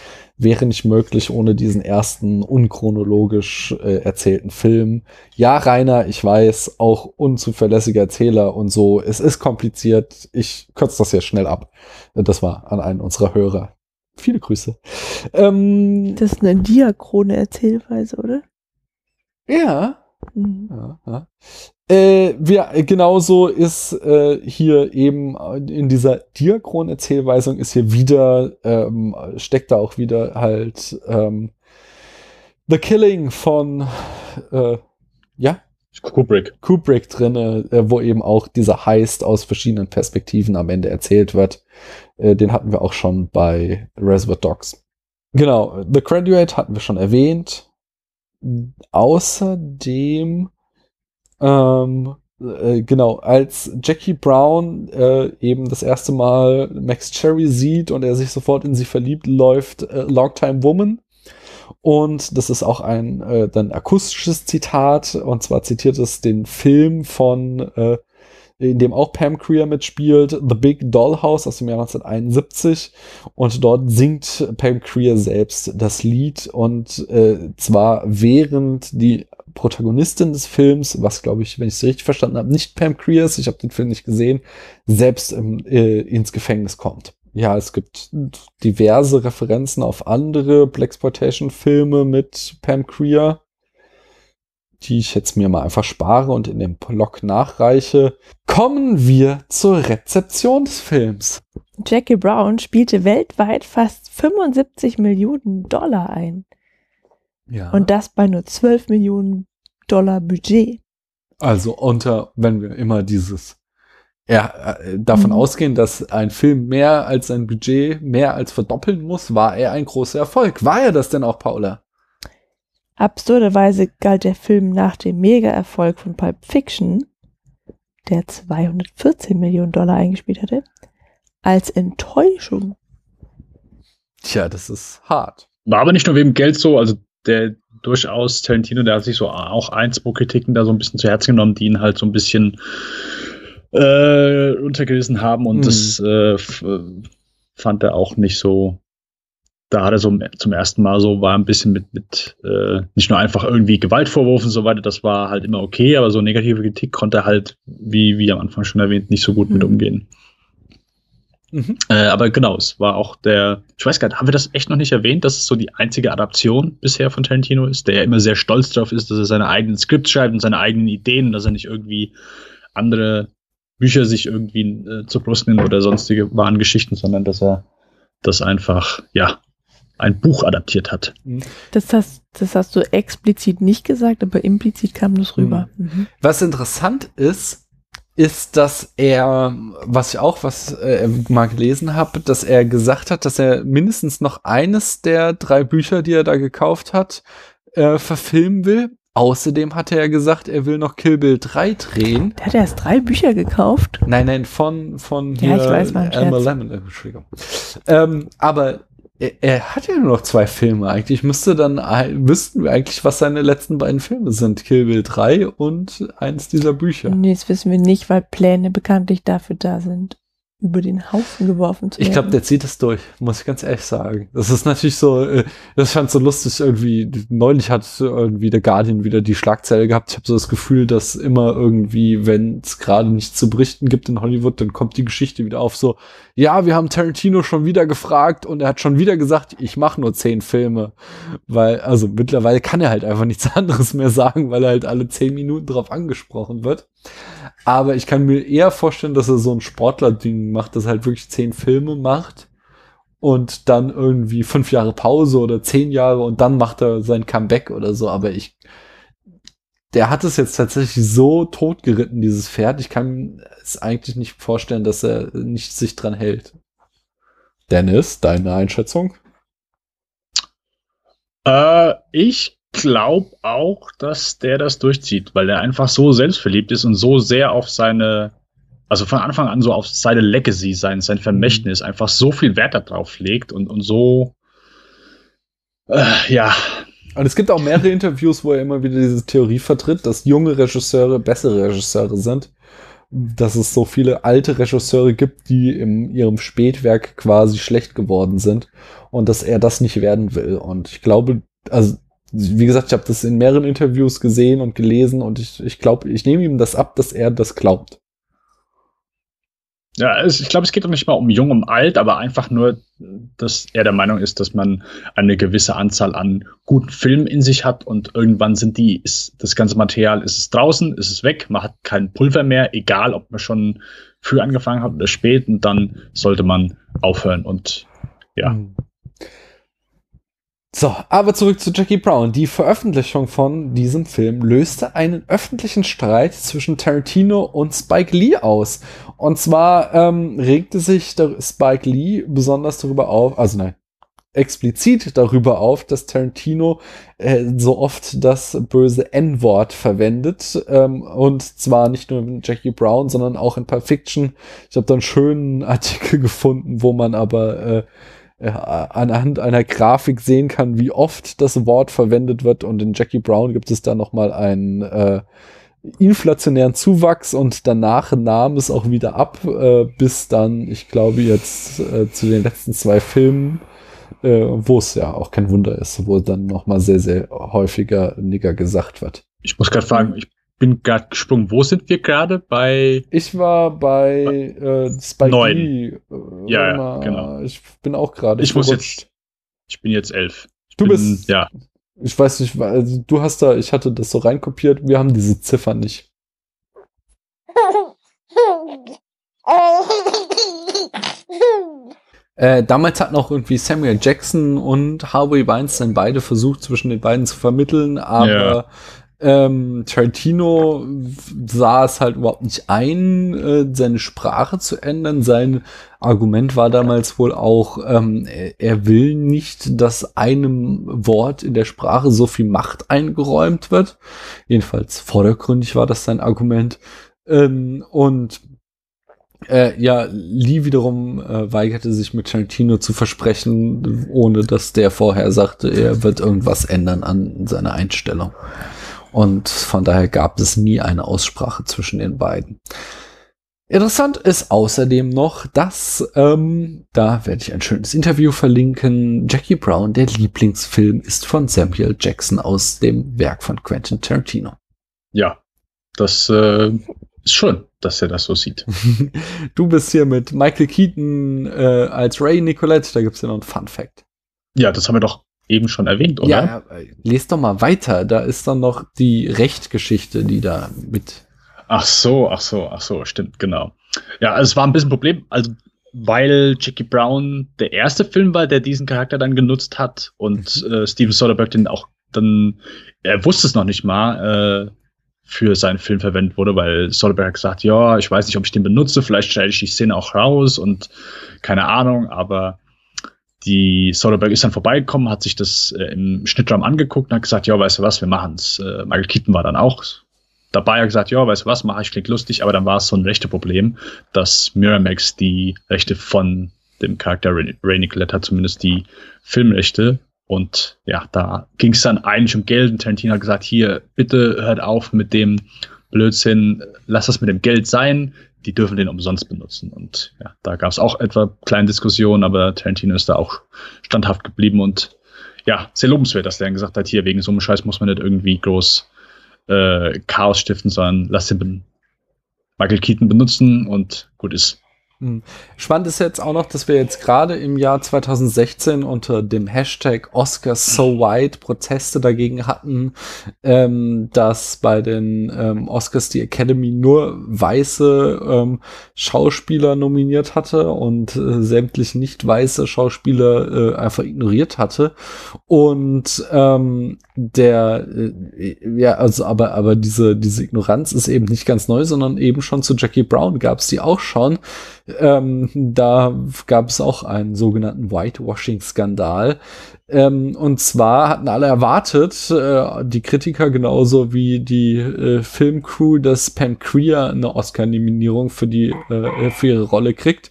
Speaker 2: wäre nicht möglich ohne diesen ersten unchronologisch äh, erzählten Film. Ja, Rainer, ich weiß, auch unzuverlässiger Erzähler und so. Es ist kompliziert. Ich kürze das jetzt schnell ab. Das war an einen unserer Hörer. Viele Grüße. Ähm,
Speaker 5: Das ist eine diachrone Erzählweise, oder?
Speaker 2: ja,
Speaker 5: Mhm.
Speaker 2: Ja, ja. Äh, wir, äh, genauso ist äh, hier eben äh, in dieser Diachron-Erzählweisung ist hier wieder, ähm, steckt da auch wieder halt ähm, The Killing von äh, ja,
Speaker 1: Kubrick.
Speaker 2: Kubrick drinne, äh, wo eben auch dieser Heist aus verschiedenen Perspektiven am Ende erzählt wird. Äh, den hatten wir auch schon bei Reservoir Dogs. Genau, The Graduate hatten wir schon erwähnt. Außerdem, ähm, äh, genau, als Jackie Brown äh, eben das erste Mal Max Cherry sieht und er sich sofort in sie verliebt, läuft äh, Long Time Woman. Und das ist auch ein äh, dann akustisches Zitat, und zwar zitiert es den Film von, äh, in dem auch Pam Creer mitspielt, The Big Dollhouse aus dem Jahr 1971. Und dort singt Pam Creer selbst das Lied und äh, zwar während die Protagonistin des Films, was glaube ich, wenn ich es richtig verstanden habe, nicht Pam Creer ist, ich habe den Film nicht gesehen, selbst im, äh, ins Gefängnis kommt. Ja, es gibt diverse Referenzen auf andere Blaxploitation-Filme mit Pam Creer, die ich jetzt mir mal einfach spare und in dem Blog nachreiche. Kommen wir zur Rezeption des Films.
Speaker 5: Jackie Brown spielte weltweit fast 75 Millionen Dollar ein.
Speaker 2: Ja.
Speaker 5: Und das bei nur 12 Millionen Dollar Budget.
Speaker 2: Also unter, wenn wir immer dieses ja, äh, davon
Speaker 5: Mhm.
Speaker 2: ausgehen, dass ein Film mehr als sein Budget mehr als verdoppeln muss, war er ein großer Erfolg. War er das denn auch, Paula?
Speaker 5: Absurderweise galt der Film nach dem Mega-Erfolg von Pulp Fiction, der 214 Millionen Dollar eingespielt hatte, als Enttäuschung.
Speaker 2: Tja, das ist hart.
Speaker 1: War aber nicht nur wegen Geld so, also der durchaus Tarantino, der hat sich so auch ein, zwei Kritiken da so ein bisschen zu Herzen genommen, die ihn halt so ein bisschen äh, untergerissen haben und
Speaker 2: Mhm.
Speaker 1: das äh, äh, fand er auch nicht so. Da hat er so zum ersten Mal so, war ein bisschen mit, mit äh, nicht nur einfach irgendwie Gewaltvorwurf und so weiter, das war halt immer okay, aber so negative Kritik konnte er halt, wie, wie am Anfang schon erwähnt, nicht so gut mit
Speaker 5: Mhm.
Speaker 1: umgehen.
Speaker 2: Mhm.
Speaker 1: Äh, aber genau, es war auch der, ich weiß gar nicht, haben wir das echt noch nicht erwähnt, dass es so die einzige Adaption bisher von Tarantino ist, der ja immer sehr stolz darauf ist, dass er seine eigenen Skripts schreibt und seine eigenen Ideen, dass er nicht irgendwie andere Bücher sich irgendwie äh, zur Brust nimmt oder sonstige wahren Geschichten, sondern dass er das einfach, ja, ein Buch adaptiert hat.
Speaker 5: Das hast, das hast du explizit nicht gesagt, aber implizit kam das rüber. Mhm.
Speaker 2: Was interessant ist, ist, dass er, was ich auch was äh, mal gelesen habe, dass er gesagt hat, dass er mindestens noch eines der drei Bücher, die er da gekauft hat, äh, verfilmen will. Außerdem hat er ja gesagt, er will noch Kill Bill 3 drehen.
Speaker 5: Der hat erst drei Bücher gekauft.
Speaker 2: Nein, nein, von, von
Speaker 5: Ja, ich weiß, war ein
Speaker 2: Elmer
Speaker 5: Scherz.
Speaker 2: Lemon. Äh, Entschuldigung. Ähm, aber er, er hat ja nur noch zwei Filme eigentlich. Müsste dann, wüssten wir eigentlich, was seine letzten beiden Filme sind. Kill Bill 3 und eins dieser Bücher.
Speaker 5: Nee, das wissen wir nicht, weil Pläne bekanntlich dafür da sind, über den Haufen geworfen zu werden.
Speaker 2: Ich glaube, der zieht es durch, muss ich ganz ehrlich sagen. Das ist natürlich so, äh, das fand so lustig irgendwie. Neulich hat irgendwie der Guardian wieder die Schlagzeile gehabt. Ich habe so das Gefühl, dass immer irgendwie, wenn es gerade nichts zu berichten gibt in Hollywood, dann kommt die Geschichte wieder auf so, ja, wir haben Tarantino schon wieder gefragt und er hat schon wieder gesagt, ich mache nur zehn Filme. Weil, also mittlerweile kann er halt einfach nichts anderes mehr sagen, weil er halt alle zehn Minuten drauf angesprochen wird. Aber ich kann mir eher vorstellen, dass er so ein Sportler-Ding macht, dass er halt wirklich zehn Filme macht und dann irgendwie fünf Jahre Pause oder zehn Jahre und dann macht er sein Comeback oder so. Aber ich, der hat es jetzt tatsächlich so totgeritten, dieses Pferd. Ich kann es eigentlich nicht vorstellen, dass er nicht sich dran hält. Dennis, deine Einschätzung?
Speaker 1: Äh, ich glaube auch, dass der das durchzieht, weil er einfach so selbstverliebt ist und so sehr auf seine, also von Anfang an so auf seine Legacy, sein, sein Vermächtnis, einfach so viel Wert darauf legt und, und so, äh, ja,
Speaker 2: Und es gibt auch mehrere Interviews, wo er immer wieder diese Theorie vertritt, dass junge Regisseure bessere Regisseure sind. Dass es so viele alte Regisseure gibt, die in ihrem Spätwerk quasi schlecht geworden sind und dass er das nicht werden will. Und ich glaube, also wie gesagt, ich habe das in mehreren Interviews gesehen und gelesen und ich, ich glaube, ich nehme ihm das ab, dass er das glaubt.
Speaker 1: Ja, es, ich glaube, es geht doch nicht mal um jung, um alt, aber einfach nur, dass er der Meinung ist, dass man eine gewisse Anzahl an guten Filmen in sich hat und irgendwann sind die, ist das ganze Material, ist es draußen, ist es weg, man hat kein Pulver mehr, egal ob man schon früh angefangen hat oder spät und dann sollte man aufhören und ja.
Speaker 2: Mhm. So, aber zurück zu Jackie Brown. Die Veröffentlichung von diesem Film löste einen öffentlichen Streit zwischen Tarantino und Spike Lee aus. Und zwar ähm, regte sich Spike Lee besonders darüber auf, also nein, explizit darüber auf, dass Tarantino äh, so oft das böse N-Wort verwendet. Ähm, und zwar nicht nur in Jackie Brown, sondern auch in Pulp Fiction. Ich habe da einen schönen Artikel gefunden, wo man aber äh, anhand einer Grafik sehen kann, wie oft das Wort verwendet wird. Und in Jackie Brown gibt es da noch mal einen äh, inflationären Zuwachs und danach nahm es auch wieder ab, äh, bis dann, ich glaube, jetzt äh, zu den letzten zwei Filmen, äh, wo es ja auch kein Wunder ist, wo dann noch mal sehr, sehr häufiger Nigger gesagt wird.
Speaker 1: Ich muss gerade fragen, ich bin gerade gesprungen, wo sind wir gerade bei
Speaker 2: Ich war bei äh, Spike
Speaker 1: Neun.
Speaker 2: Lee. Äh,
Speaker 1: Ja, ja, genau.
Speaker 2: Ich bin auch gerade.
Speaker 1: Ich muss
Speaker 2: verrutscht.
Speaker 1: jetzt, ich bin jetzt elf. Ich
Speaker 2: Du
Speaker 1: bin,
Speaker 2: bist-
Speaker 1: ja.
Speaker 2: Ich weiß nicht, weil- also du hast da, ich hatte das so reinkopiert, wir haben diese Ziffern nicht. Äh, damals hatten auch irgendwie Samuel Jackson und Harvey Weinstein beide versucht, zwischen den beiden zu vermitteln, aber ähm, Tarantino sah es halt überhaupt nicht ein, äh, seine Sprache zu ändern. Sein Argument war damals wohl auch, ähm, er, will nicht, dass einem Wort in der Sprache so viel Macht eingeräumt wird. Jedenfalls vordergründig war das sein Argument. Ähm, und äh, ja, Lee wiederum äh, weigerte sich mit Tarantino zu versprechen, ohne dass der vorher sagte, er wird irgendwas ändern an seiner Einstellung. Und von daher gab es nie eine Aussprache zwischen den beiden. Interessant ist außerdem noch, dass, ähm, da werde ich ein schönes Interview verlinken, Jackie Brown, der Lieblingsfilm ist von Samuel Jackson aus dem Werk von Quentin Tarantino.
Speaker 1: Ja, das äh, ist schön, dass er das so sieht.
Speaker 2: du bist hier mit Michael Keaton äh, als Ray Nicolette, da gibt's ja noch einen Fun Fact.
Speaker 1: Ja, das haben wir doch eben schon erwähnt, oder?
Speaker 2: Ja, äh, lest doch mal weiter, da ist dann noch die Rechtgeschichte, die da mit
Speaker 1: Ach so, ach so, ach so, stimmt, genau. Ja, also es war ein bisschen ein Problem, also weil Jackie Brown der erste Film war, der diesen Charakter dann genutzt hat und äh, Steven Soderbergh den auch dann, er wusste es noch nicht mal, äh, für seinen Film verwendet wurde, weil Soderbergh gesagt, ja, ich weiß nicht, ob ich den benutze, vielleicht schneide ich die Szene auch raus und keine Ahnung, aber die Soderbergh ist dann vorbeigekommen, hat sich das äh, im Schnittraum angeguckt und hat gesagt, ja, weißt du was, wir machen's. Äh, Michael Keaton war dann auch dabei, hat gesagt, ja, weißt du was, mache ich, klingt lustig, aber dann war es so ein rechte Problem, dass Miramax die Rechte von dem Charakter Ray Nicolette hat zumindest die Filmrechte und ja, da ging es dann eigentlich um Geld und Tarantino hat gesagt, hier, bitte hört auf mit dem Blödsinn, lass das mit dem Geld sein, die dürfen den umsonst benutzen. Und ja, da gab es auch etwa kleine Diskussionen, aber Tarantino ist da auch standhaft geblieben und ja, sehr lobenswert, dass der dann gesagt hat, hier wegen so einem Scheiß muss man nicht irgendwie groß äh, Chaos stiften, sondern lass den Michael Keaton benutzen und gut ist.
Speaker 2: Hm. Spannend ist jetzt auch noch, dass wir jetzt gerade im Jahr 2016 unter dem Hashtag Oscars so white Proteste dagegen hatten, ähm, dass bei den ähm, Oscars die Academy nur weiße ähm, Schauspieler nominiert hatte und äh, sämtlich nicht weiße Schauspieler äh, einfach ignoriert hatte. Und ähm, der, äh, ja, also aber, aber diese, diese Ignoranz ist eben nicht ganz neu, sondern eben schon zu Jackie Brown gab es die auch schon. Ähm, da gab es auch einen sogenannten Whitewashing-Skandal. Ähm, und zwar hatten alle erwartet, äh, die Kritiker genauso wie die äh, Filmcrew, dass Pam Creer eine Oscar-Nominierung für äh, für ihre Rolle kriegt.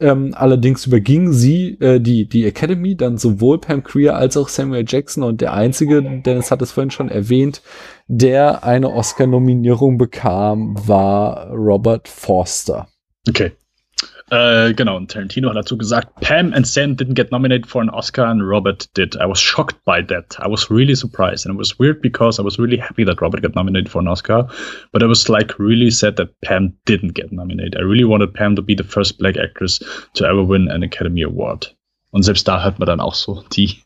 Speaker 2: Ähm, allerdings überging sie, äh, die, die Academy, dann sowohl Pam Creer als auch Samuel Jackson und der einzige, Dennis hat es vorhin schon erwähnt, der eine Oscar-Nominierung bekam, war Robert Forster.
Speaker 1: Okay. Äh, genau, und Tarantino hat dazu gesagt, Pam and Sam didn't get nominated for an Oscar and Robert did. I was shocked by that. I was really surprised. And it was weird because I was really happy that Robert got nominated for an Oscar. But I was like really sad that Pam didn't get nominated. I really wanted Pam to be the first black actress to ever win an Academy Award. Und selbst da hört man dann auch so die,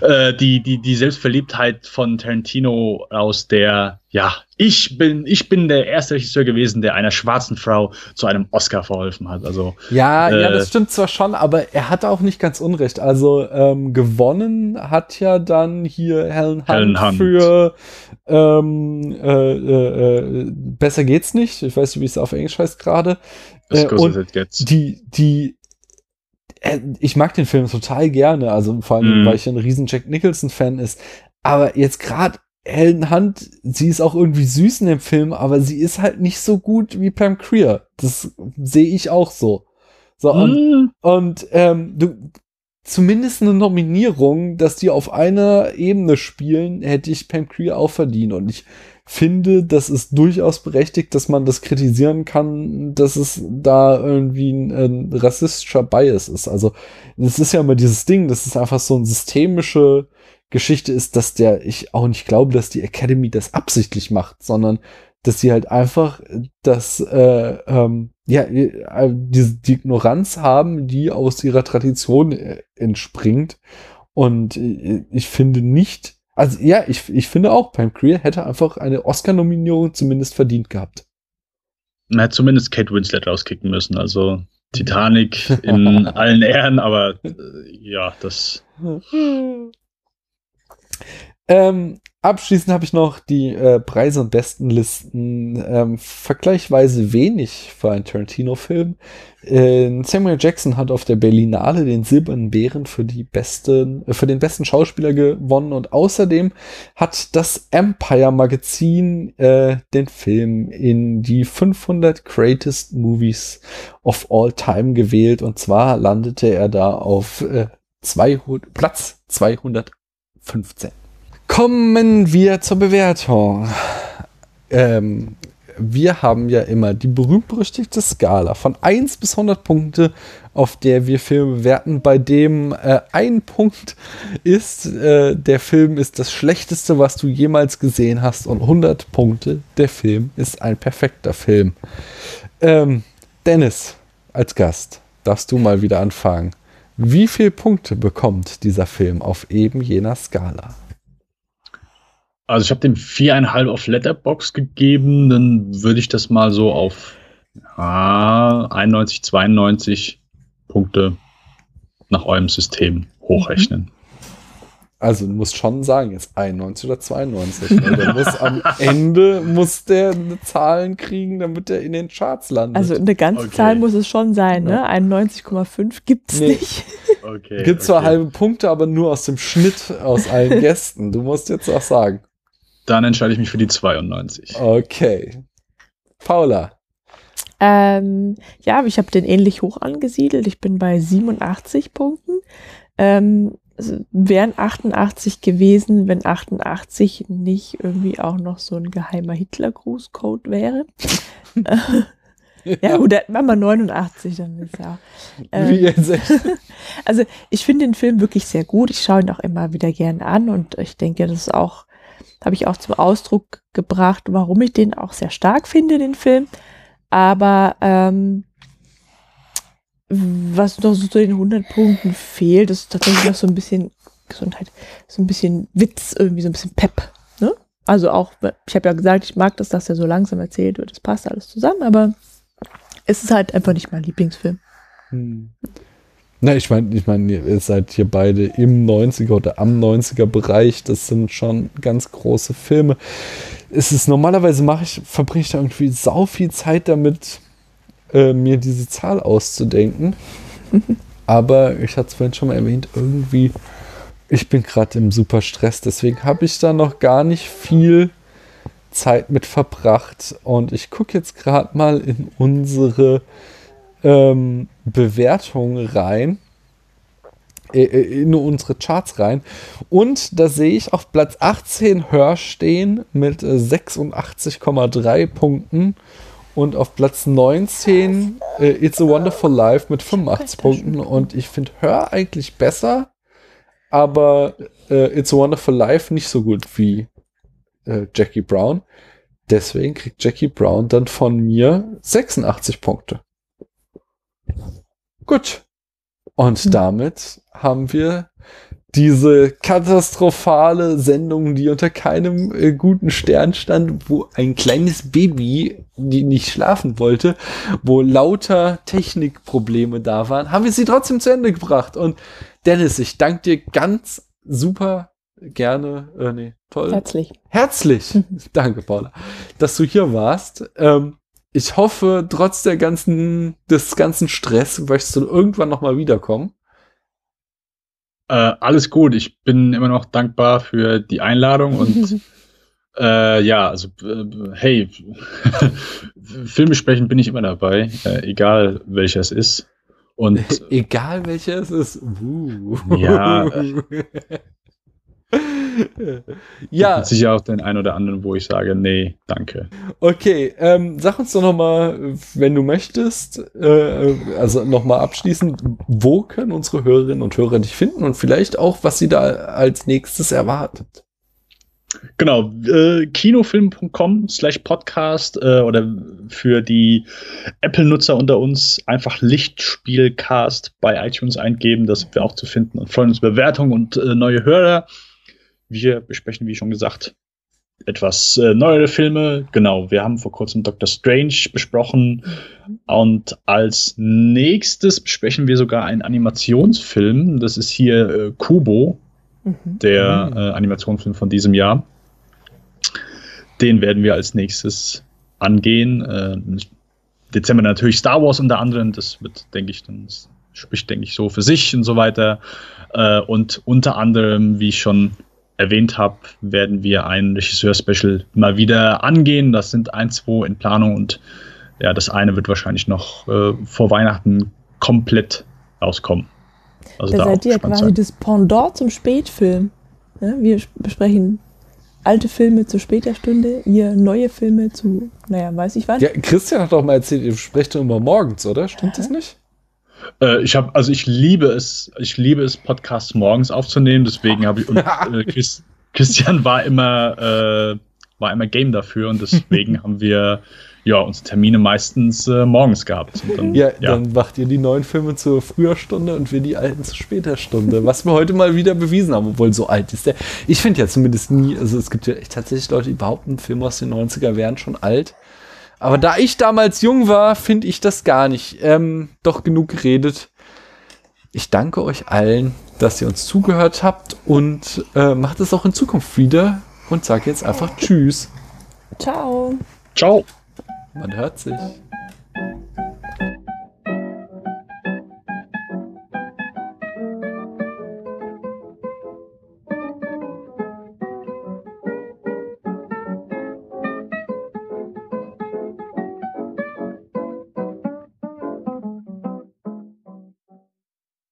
Speaker 1: äh, die, die, die Selbstverliebtheit von Tarantino aus der, ja, ich bin, ich bin der erste Regisseur gewesen, der einer schwarzen Frau zu einem Oscar verholfen hat. Also
Speaker 2: ja, äh, ja, das stimmt zwar schon, aber er hat auch nicht ganz unrecht. Also ähm, gewonnen hat ja dann hier Helen Hunt, Helen Hunt. für ähm, äh, äh, äh besser geht's nicht. Ich weiß nicht, wie es auf Englisch heißt gerade. Äh, und die, die ich mag den Film total gerne, also vor allem, mm. weil ich ein riesen Jack Nicholson-Fan ist. Aber jetzt gerade Helen Hunt, sie ist auch irgendwie süß in dem Film, aber sie ist halt nicht so gut wie Pam Creer. Das sehe ich auch so. So, mm. und, und ähm, du, zumindest eine Nominierung, dass die auf einer Ebene spielen, hätte ich Pam Creer auch verdient. Und ich finde, das ist durchaus berechtigt, dass man das kritisieren kann, dass es da irgendwie ein, ein rassistischer Bias ist. Also, es ist ja immer dieses Ding, das ist einfach so eine systemische Geschichte ist, dass der, ich auch nicht glaube, dass die Academy das absichtlich macht, sondern dass sie halt einfach das, äh, ähm, ja, äh, die, die Ignoranz haben, die aus ihrer Tradition äh, entspringt. Und äh, ich finde nicht, also ja, ich, ich finde auch, Pam Creer hätte einfach eine Oscar-Nominierung zumindest verdient gehabt.
Speaker 1: Man hätte zumindest Kate Winslet rauskicken müssen. Also Titanic in allen Ehren, aber äh, ja, das.
Speaker 2: Ähm, abschließend habe ich noch die äh, Preise und Bestenlisten. Ähm, vergleichsweise wenig für einen Tarantino-Film. Äh, Samuel Jackson hat auf der Berlinale den Silbernen Bären für, die besten, äh, für den besten Schauspieler gewonnen und außerdem hat das Empire Magazin äh, den Film in die 500 Greatest Movies of All Time gewählt und zwar landete er da auf äh, 200, Platz 215. Kommen wir zur Bewertung. Ähm, wir haben ja immer die berühmt-berüchtigte Skala von 1 bis 100 Punkte, auf der wir Filme bewerten, bei dem äh, ein Punkt ist, äh, der Film ist das Schlechteste, was du jemals gesehen hast und 100 Punkte, der Film ist ein perfekter Film. Ähm, Dennis, als Gast, darfst du mal wieder anfangen. Wie viele Punkte bekommt dieser Film auf eben jener Skala?
Speaker 1: Also ich habe dem viereinhalb auf Letterbox gegeben, dann würde ich das mal so auf ja, 91, 92 Punkte nach eurem System hochrechnen.
Speaker 2: Also du musst schon sagen, jetzt 91 oder 92. Ne? Der muss am Ende muss der eine Zahlen kriegen, damit er in den Charts landet.
Speaker 5: Also eine ganze okay. Zahl muss es schon sein, ne? 91,5 gibt's nee. nicht.
Speaker 2: Okay. Gibt zwar okay. halbe Punkte, aber nur aus dem Schnitt aus allen Gästen. Du musst jetzt auch sagen.
Speaker 1: Dann entscheide ich mich für die 92.
Speaker 2: Okay. Paula.
Speaker 5: Ähm, ja, ich habe den ähnlich hoch angesiedelt. Ich bin bei 87 Punkten. Ähm, es wären 88 gewesen, wenn 88 nicht irgendwie auch noch so ein geheimer Hitler-Grußcode wäre. ja, gut, machen wir 89, dann ist ja. Ähm, Wie jetzt? also, ich finde den Film wirklich sehr gut. Ich schaue ihn auch immer wieder gerne an und ich denke, das ist auch, habe ich auch zum Ausdruck gebracht, warum ich den auch sehr stark finde, den Film. Aber ähm, was noch so zu den 100 Punkten fehlt, ist tatsächlich noch so ein bisschen Gesundheit, so ein bisschen Witz, irgendwie so ein bisschen Pep. Ne? Also auch, ich habe ja gesagt, ich mag das, dass er so langsam erzählt wird, das passt alles zusammen, aber es ist halt einfach nicht mein Lieblingsfilm. Hm.
Speaker 2: Na, ich meine, ich meine, ihr seid hier beide im 90er oder am 90er Bereich. Das sind schon ganz große Filme. Es ist normalerweise mache ich, verbringe ich da irgendwie sau viel Zeit damit, äh, mir diese Zahl auszudenken. Aber ich hatte es vorhin schon mal erwähnt, irgendwie, ich bin gerade im super Stress, deswegen habe ich da noch gar nicht viel Zeit mit verbracht. Und ich gucke jetzt gerade mal in unsere ähm, Bewertung rein. Äh, äh, in unsere Charts rein. Und da sehe ich auf Platz 18 Hör stehen mit 86,3 Punkten und auf Platz 19 äh, It's a Wonderful Life mit 85 Punkten. Und ich finde Hör eigentlich besser, aber äh, It's a Wonderful Life nicht so gut wie äh, Jackie Brown. Deswegen kriegt Jackie Brown dann von mir 86 Punkte. Gut. Und mhm. damit haben wir diese katastrophale Sendung, die unter keinem äh, guten Stern stand, wo ein kleines Baby, die nicht schlafen wollte, wo lauter Technikprobleme da waren, haben wir sie trotzdem zu Ende gebracht. Und Dennis, ich danke dir ganz super gerne, äh, nee, toll.
Speaker 5: Herzlich.
Speaker 2: Herzlich. danke, Paula, dass du hier warst. Ähm, ich hoffe, trotz der ganzen, des ganzen Stress, möchtest du irgendwann nochmal wiederkommen.
Speaker 1: Äh, alles gut. Ich bin immer noch dankbar für die Einladung und äh, ja, also äh, hey, Filme sprechen bin ich immer dabei, äh, egal welcher es ist. Und
Speaker 2: egal welcher es ist. Uh.
Speaker 1: Ja. ja. Sicher auch den einen oder anderen, wo ich sage, nee, danke.
Speaker 2: Okay, ähm, sag uns doch nochmal, wenn du möchtest, äh, also nochmal abschließend, wo können unsere Hörerinnen und Hörer dich finden und vielleicht auch, was sie da als nächstes erwartet?
Speaker 1: Genau, äh, kinofilm.com slash podcast äh, oder für die Apple-Nutzer unter uns einfach Lichtspielcast bei iTunes eingeben, das sind wir auch zu finden und freuen uns über Bewertungen und äh, neue Hörer. Wir besprechen, wie schon gesagt, etwas äh, neuere Filme. Genau, wir haben vor kurzem Doctor Strange besprochen. Und als nächstes besprechen wir sogar einen Animationsfilm. Das ist hier äh, Kubo, mhm. der äh, Animationsfilm von diesem Jahr. Den werden wir als nächstes angehen. Äh, Dezember natürlich Star Wars unter anderem. Das wird, denke ich, dann spricht, denke ich, so für sich und so weiter. Äh, und unter anderem, wie ich schon erwähnt habe, werden wir ein Regisseur-Special mal wieder angehen. Das sind ein, zwei in Planung und ja, das eine wird wahrscheinlich noch äh, vor Weihnachten komplett rauskommen.
Speaker 5: Also da, da seid ihr quasi sein. das Pendant zum Spätfilm. Ja, wir besprechen alte Filme zu später Stunde, ihr neue Filme zu, naja, weiß ich was.
Speaker 2: Ja, Christian hat doch mal erzählt, ihr sprecht immer morgens, oder? Stimmt ja. das nicht?
Speaker 1: Äh, ich habe, also ich liebe es, ich liebe es, Podcasts morgens aufzunehmen. Deswegen habe ich und äh, Chris, Christian war immer, äh, war immer Game dafür und deswegen haben wir ja unsere Termine meistens äh, morgens gehabt.
Speaker 2: Dann, ja, ja, dann macht ihr die neuen Filme zur früher Stunde und wir die alten zur später Stunde, was wir heute mal wieder bewiesen haben, obwohl so alt ist der. Ich finde ja zumindest nie, also es gibt ja tatsächlich Leute, die behaupten, Filme aus den 90er wären schon alt. Aber da ich damals jung war, finde ich das gar nicht. Ähm, doch genug geredet. Ich danke euch allen, dass ihr uns zugehört habt und äh, macht es auch in Zukunft wieder und sage jetzt einfach Tschüss.
Speaker 5: Ciao.
Speaker 1: Ciao.
Speaker 2: Man hört sich.